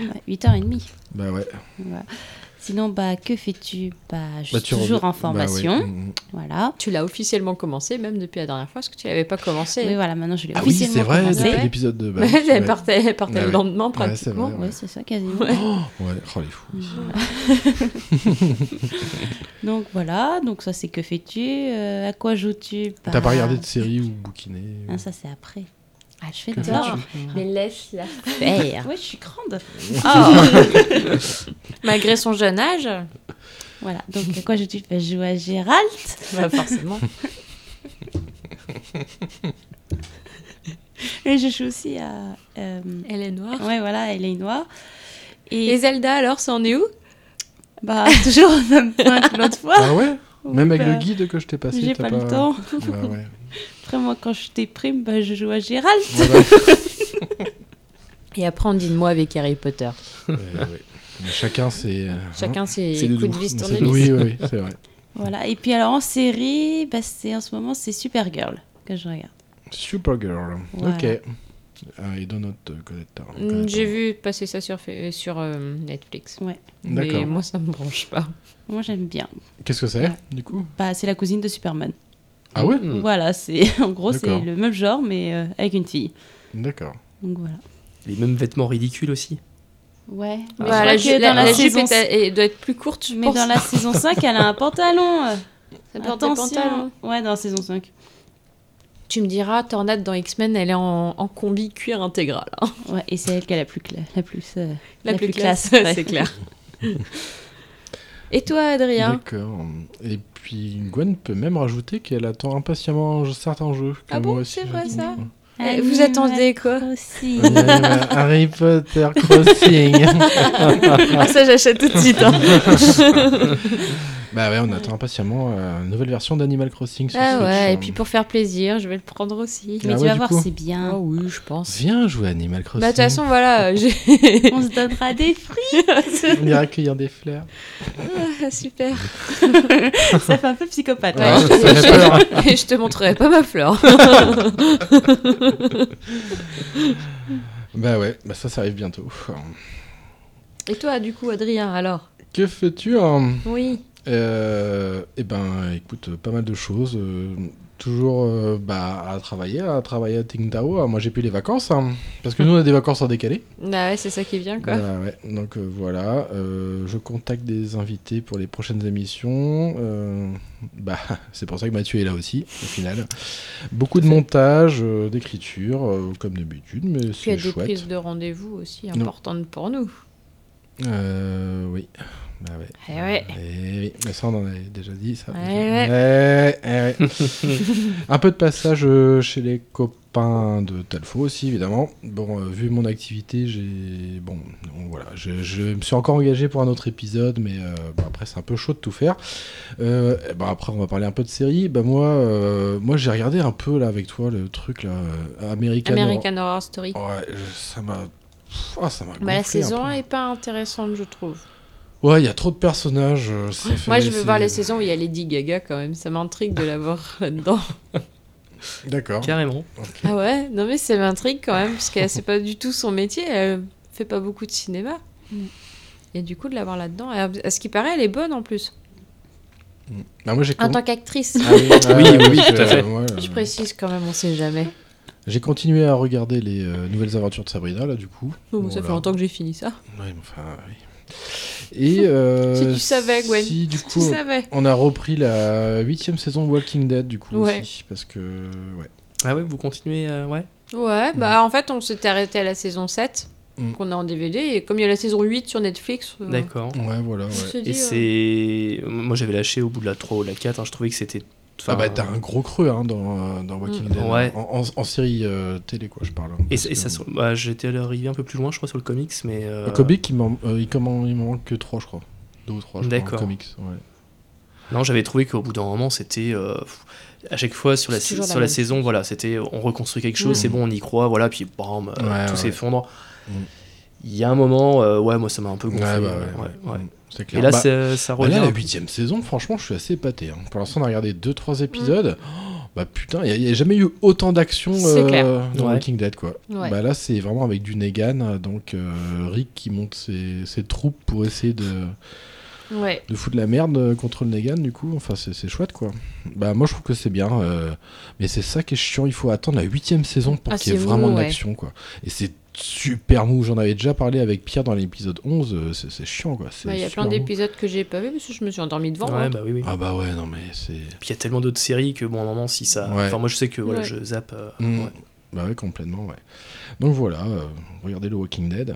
Ouais, 8h30. Bah ouais. Sinon, bah, que fais-tu? Bah, Je Bah, suis toujours en formation. Bah, ouais. Mm. Voilà. Tu l'as officiellement commencé, même depuis la dernière fois, parce que tu l'avais pas commencé. Oui, voilà, maintenant je l'ai Ah oui, officiellement c'est vrai, commencé. depuis l'épisode de base. Ouais, elle partait, elle partait Ah le ouais. lendemain, Ouais, pratiquement. Ouais, c'est ça, quasiment. Oh, ouais, oh les fous. <laughs> Donc voilà, donc ça c'est que fais-tu? Euh, À quoi joues-tu? Bah, T'as pas regardé de série ou bouquiné ou- Ah, ça c'est après. Ah, je fais tard. fais-tu Mais laisse-la faire. Ouais, je suis grande. <laughs> <laughs> Malgré son jeune âge, Voilà, donc à quoi joues-tu Bah, Je joue à Gérald. <laughs> bah forcément. Et je joue aussi à. euh, Elle est noire. Ouais, voilà, elle est noire. Et, Et Zelda, alors, c'en est où? Bah, toujours au même point que l'autre fois. Ah ouais? Même avec Bah, le guide que je t'ai passé, J'ai pas, le temps. Bah ouais. <laughs> Après, moi, quand je déprime, bah, je joue à Gérald. Voilà. <laughs> Et après, on dit de moi avec Harry Potter. Ouais, ouais. Chacun ses. euh, Chacun ses C'est coups de vis hein. tournevis. Oui, oui, oui, c'est vrai. Voilà, et puis alors en série, bah, c'est en ce moment, c'est Supergirl que je regarde. Supergirl. Voilà. Ok. Ah, et Donut euh, Collector. Mm, J'ai vu passer ça sur, sur euh, Netflix. Ouais. Mais D'accord. moi, ça me branche pas. Moi, j'aime bien. Qu'est-ce que c'est, Ouais. du coup? Bah, c'est la cousine de Superman. Ah ouais? Mm. Voilà, c'est <laughs> en gros, c'est le même genre, mais euh, avec une fille. D'accord. Donc voilà. Les mêmes vêtements ridicules aussi. Ouais. Mais Bah, je la, que la- dans la, la saison est doit être plus courte, je Mais pense. dans la saison 5, elle a un <laughs> pantalon. euh. Ça porte Attention. pantalons. Ouais, dans la saison 5. Tu me diras, Tornade dans X-Men, elle est en, en combi cuir intégral. hein. Ouais, et c'est elle qui a la plus, cla- la plus, euh, La, plus, classe, ouais. c'est clair. <laughs> <laughs> Et toi, Adrien? D'accord. Et puis Gwen peut même rajouter qu'elle attend impatiemment certains jeux. que Ah bon, moi aussi c'est vrai, ça Eh, vous attendez quoi? Aussi. <laughs> Harry Potter Crossing. Ah, ça, j'achète tout de suite. hein. Bah ouais, on attend impatiemment euh, une nouvelle version d'Animal Crossing sur Ah Switch. ouais, et puis pour faire plaisir, je vais le prendre aussi. Mais Ah tu ouais, vas du voir, coup. c'est bien. Ah oui, je pense. Viens jouer à Animal Crossing. Bah, de toute façon, voilà, <laughs> j'ai. On se donnera des fruits. On ira cueillir des fleurs. Ah, super. <laughs> Ça fait un peu psychopathe. Ouais, Ah, je, ça fait peur. je- je te montrerai pas ma fleur. Bah ouais, bah ça, ça arrive bientôt. Et toi, du coup, Adrien, alors? Que fais-tu hein Oui. Euh, Eh ben, écoute, pas mal de choses. euh, toujours euh, bah, à travailler, à travailler à Tsingtao. Ah, Moi, j'ai plus les vacances, hein, parce que nous, on a des vacances en décalé. Ah ouais, c'est ça qui vient, quoi. Voilà, ouais. Donc euh, voilà, je contacte des invités pour les prochaines émissions. Bah, <laughs> c'est pour ça que Mathieu est là aussi, au final. Beaucoup de montage, d'écriture, comme d'habitude, mais Puis il y c'est a des chouette. prises de rendez-vous aussi Non. importantes pour nous. Euh, oui. Bah ouais. Eh ouais. Eh oui, mais ça on en avait déjà dit ça. Eh. <laughs> Un peu de passage euh, chez les copains de Talfo aussi évidemment. Bon, euh, vu mon activité, j'ai bon, donc voilà, je, je me suis encore engagé pour un autre épisode, mais euh, après c'est un peu chaud de tout faire. Euh, ben, après on va parler un peu de série. Bah moi, moi j'ai regardé un peu là avec toi le truc là, American. American Horror Story. Ouais, ça m'a, ah, ça m'a. Bah, la saison est pas intéressante, je trouve. Ouais, il y a trop de personnages. euh, ça fait- Moi, je veux voir les saisons où il y a Lady Gaga quand même. Ça m'intrigue de la voir <laughs> là-dedans. D'accord. Carrément. Ah ouais? Non, mais ça m'intrigue quand même, parce que c'est pas du tout son métier. Elle fait pas beaucoup de cinéma. Et du coup, de la voir là-dedans, à ce qui paraît, elle est bonne en plus. Bah, moi j'ai En tant qu'actrice. Ah oui, <laughs> ah Oui, oui, tout à fait. euh, euh, Je précise quand même, on sait jamais. J'ai continué à regarder les euh, nouvelles aventures de Sabrina là du coup. Oh, Bon, ça fait longtemps que j'ai fini ça. Ouais, mais enfin, oui. Et <laughs> euh, Si tu savais, Gwen. Si du Si coup, tu savais. on a repris la huitième saison de Walking Dead du coup Ouais. aussi parce que ouais. Ah ouais, vous continuez, euh, ouais. Ouais, bah en fait, on s'était arrêté à la saison 7, Mm. qu'on a en DVD. Et comme il y a la saison 8 sur Netflix, euh, D'accord. Ouais, voilà. Ouais. dit, Et euh, c'est. Moi j'avais lâché au bout de la 3 ou la 4, hein, je trouvais que c'était. Ah bah t'as un gros creux hein, dans, dans Walking Mm. Dead. Ouais. En, en- en série euh, télé quoi, je parle. hein, Et, et ça, que- bah, j'étais arrivé un peu plus loin, je crois, sur le comics, mais. euh, Le comic, il m'en euh, il il manque que 3 je crois. Deux ou 3 je crois. en D'accord. Comics, ouais. Non, j'avais trouvé qu'au bout d'un moment, c'était. euh, à chaque fois sur la, sur la saison, voilà, c'était on reconstruit quelque chose, Mm. c'est bon, on y croit, voilà, puis bam, euh, Ouais, tout s'effondre. Mm. Il y a un moment, euh, ouais, moi ça m'a un peu Ouais, gonflé. bah, euh, Mm, clair. Et là, Bah, c'est- ça Bah revient. là, la huitième saison, franchement, je suis assez épaté. hein. Pour l'instant, on a regardé 2-3 épisodes. Oh, bah putain, il n'y a, jamais eu autant d'action euh, dans Ouais. Walking Dead, quoi. Ouais. Bah là, c'est vraiment avec du Negan, euh, donc euh, Rick qui monte ses, ses troupes pour essayer de, Ouais. de foutre la merde euh, contre le Negan, du coup. Enfin, c'est chouette, quoi. Bah moi, je trouve que c'est bien. euh, mais c'est ça qui est chiant. Il faut attendre la huitième saison pour Ah, qu'il y ait vraiment de ouais. l'action, quoi. Et c'est super mou. J'en avais déjà parlé avec Pierre dans l'épisode 11. euh, c'est c'est chiant, quoi. Bah, Il y a plein mou. d'épisodes que j'ai pas vu parce que je me suis endormie devant. Ouais, hein. bah oui, oui. Ah bah ouais, non mais c'est... Puis il y a tellement d'autres séries que, bon, à un moment, si ça. Ouais. Enfin, moi je sais que voilà, Ouais. je zappe. euh, Mm. ouais. Bah ouais, complètement, ouais. Donc voilà, euh, regardez le Walking Dead.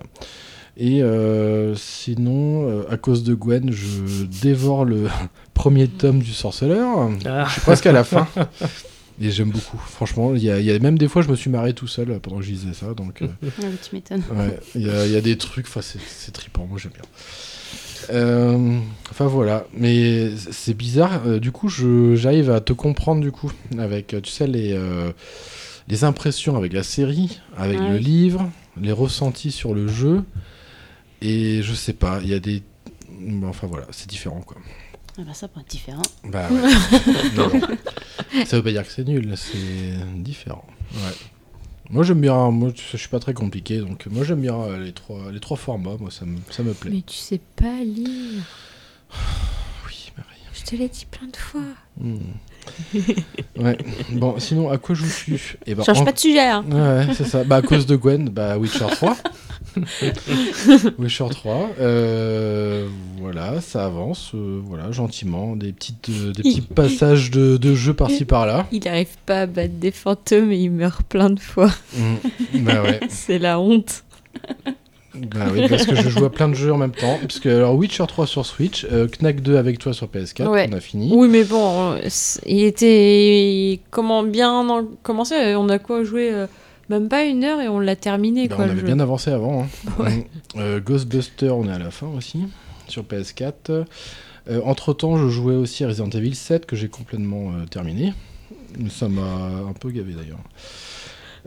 Et euh, sinon, euh, à cause de Gwen, je dévore le <laughs> premier tome du Sorceleur. Ah, Je suis presque à la fin. <laughs> Et j'aime beaucoup. Franchement, il y, a- il y a même des fois, je me suis marré tout seul pendant que je lisais ça. Donc, euh, <laughs> Ah tu m'étonnes. ouais, il y, a- il y a des trucs, c'est- trippant, moi j'aime bien. Euh, enfin voilà, mais c'est bizarre. euh, du coup, j'arrive à te comprendre du coup avec, tu sais, les, euh, les impressions avec la série, avec le livre, les ressentis sur le jeu, et je sais pas, il y a des, bon, enfin voilà, c'est différent quoi. Ah bah ça peut être différent. Bah ouais. <laughs> non, non. Ça veut pas dire que c'est nul, c'est différent. Ouais. Moi j'aime bien, moi je suis pas très compliqué, donc moi j'aime bien euh, les trois, les trois formats, moi ça me, ça me plaît. Mais tu sais pas lire. <sighs> Oui, Marie. Je te l'ai dit plein de fois. Hmm. Ouais. Bon, sinon à quoi joues-tu Eh ben, Change en- pas de sujet, hein. Ouais, c'est ça. Bah à cause de Gwen, bah Witcher 3. <laughs> Witcher 3. euh, voilà, ça avance, euh, voilà, gentiment. Des, petites, euh, des petits passages de, de jeu par-ci par-là. Il arrive pas à battre des fantômes et il meurt plein de fois. Mm. Bah ouais. <laughs> C'est la honte. Bah oui, parce que je joue à plein de jeux en même temps. Puisque, alors, Witcher 3 sur Switch, euh, Knack 2 avec toi sur PS4, Ouais. on a fini. Oui, mais bon, euh, il était comment bien commencé. euh, On a quoi joué euh, Même pas une heure et on l'a terminé. Bah, quoi, on avait jeu. bien avancé avant. hein. <laughs> Ouais. Mm. Euh, Ghostbuster, on est à la fin aussi, sur PS4. entre temps, je jouais aussi à Resident Evil 7 que j'ai complètement euh, terminé. Ça m'a un peu gavé d'ailleurs.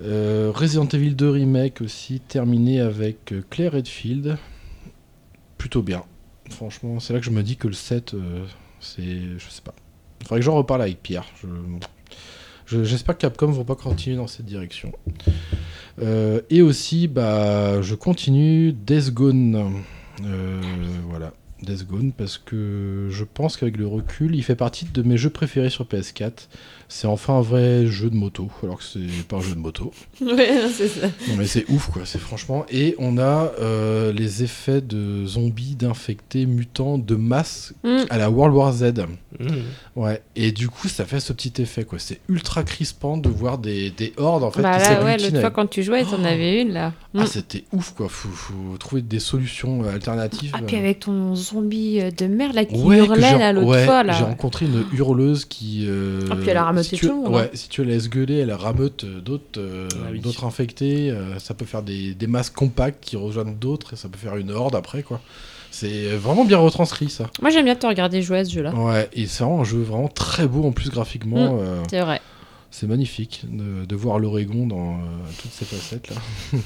Euh, Resident Evil 2 Remake aussi, terminé avec euh, Claire Redfield. Plutôt bien. Franchement, c'est là que je me dis que le 7, euh, c'est. Je sais pas. Il faudrait que j'en reparle avec Pierre. Je- je- J'espère que Capcom vont pas continuer dans cette direction. Et aussi, bah, je continue Death Gone. Voilà, Death Gone, parce que je pense qu'avec le recul, il fait partie de mes jeux préférés sur PS4. C'est enfin un vrai jeu de moto, alors que c'est pas un jeu de moto. <laughs> Ouais, c'est ça. Non mais c'est ouf quoi, c'est franchement. Et on a euh, les effets de zombies, d'infectés, mutants, de masse Mm. à la World War Z. Mmh. Ouais. Et du coup, ça fait ce petit effet quoi. C'est ultra crispant de voir des, des hordes en fait bah qui là, ouais, l'autre fois quand tu jouais, t'en avais une là. Mm. Ah, c'était ouf quoi. Faut, faut trouver des solutions euh, alternatives. Ah, puis avec ton zombie euh, de merde là qui Ouais, hurlait là l'autre ouais, fois là. J'ai rencontré une hurleuse qui. euh, Ah, puis elle a rameuté si tu, tout le monde, Ouais, hein. si tu la laisses gueuler, elle rameute euh, d'autres euh, Ah oui. d'autres infectés. euh, ça peut faire des, des masses compactes qui rejoignent d'autres et ça peut faire une horde après quoi. C'est vraiment bien retranscrit ça. Moi j'aime bien te regarder jouer à ce jeu là. Ouais, et c'est vraiment un jeu vraiment très beau en plus graphiquement. Mm. euh, C'est vrai. c'est magnifique de, de voir l'Oregon dans euh, toutes ses facettes là. <laughs>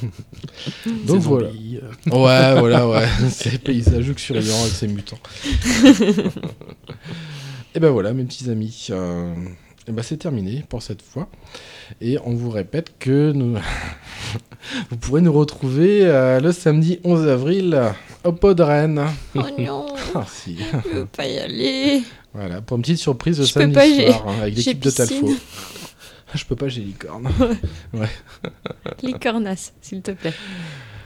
Ces Donc <laughs> voilà. Ouais, <laughs> voilà, ouais. c'est paysage luxuriant avec ses mutants. et ben voilà, mes petits amis. euh, et ben c'est terminé pour cette fois. Et on vous répète que nous... <laughs> vous pourrez nous retrouver euh, le samedi 11 avril au Pod Rennes. Oh non, <laughs> Ah, si. je veux pas y aller. Voilà, pour une petite surprise le samedi pas, soir hein, avec l'équipe de. Talfo. <laughs> Je peux pas, j'ai licorne. Licornas, s'il te plaît.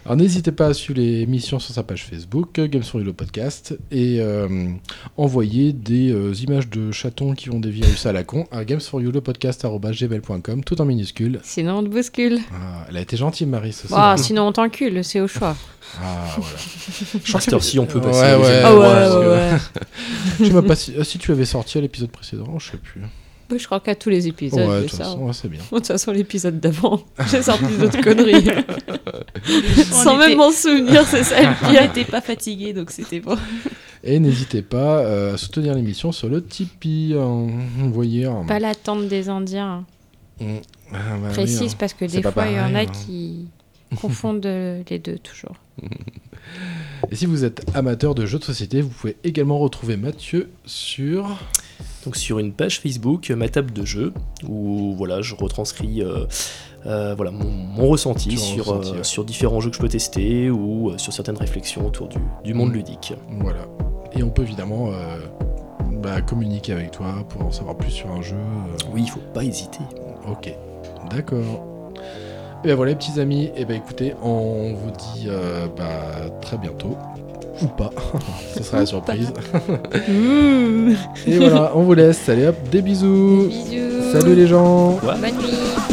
Alors n'hésitez pas à suivre les émissions sur sa page Facebook, Games for You le podcast, et euh, envoyer des euh, images de chatons qui ont des virus à la con à gamesforyoulepodcast.gmail.com, tout en minuscule. Sinon on te bouscule. Ah, elle a été gentille, Marie, ce Ah, soir. sinon on t'encule, c'est au choix. Ah, voilà. À cette heure-ci, on peut passer. ouais, ouais. Ah ouais, parce que- ouais, ouais. <laughs> <laughs> Je sais même pas si, euh, si tu avais sorti à l'épisode précédent, je sais plus. Je crois qu'à tous les épisodes, ouais, de ça. façon, ouais, c'est bien. <laughs> De toute façon, l'épisode d'avant, <laughs> j'ai sorti d'autres conneries. <laughs> Sans même m'en souvenir, c'est ça Il pire. n'était pas fatigué, donc c'était bon. Et n'hésitez pas euh, à soutenir l'émission sur le Tipeee. hein. Vous voyez. hein. Pas l'attente des Indiens. Mm. Ah, bah oui, Précise, hein. parce que des fois, il y en a hein. qui confondent euh, les deux, toujours. Et si vous êtes amateur de jeux de société, vous pouvez également retrouver Mathieu sur. Donc sur une page Facebook, ma table de jeu, où voilà, je retranscris euh, euh, voilà, mon, mon ressenti sur, ressenti, euh, ouais. sur différents jeux que je peux tester ou sur certaines réflexions autour du, du monde Mm. ludique. Voilà. Et on peut évidemment bah, communiquer avec toi pour en savoir plus sur un jeu. Oui, il faut pas hésiter. Ok. D'accord. Et ben voilà, les petits amis. Et ben écoutez, on vous dit bah, très bientôt. Ou pas. <laughs> Ce sera la surprise. Et voilà, on vous laisse. Allez hop, des bisous. Bisous. Salut les gens. Bonne nuit.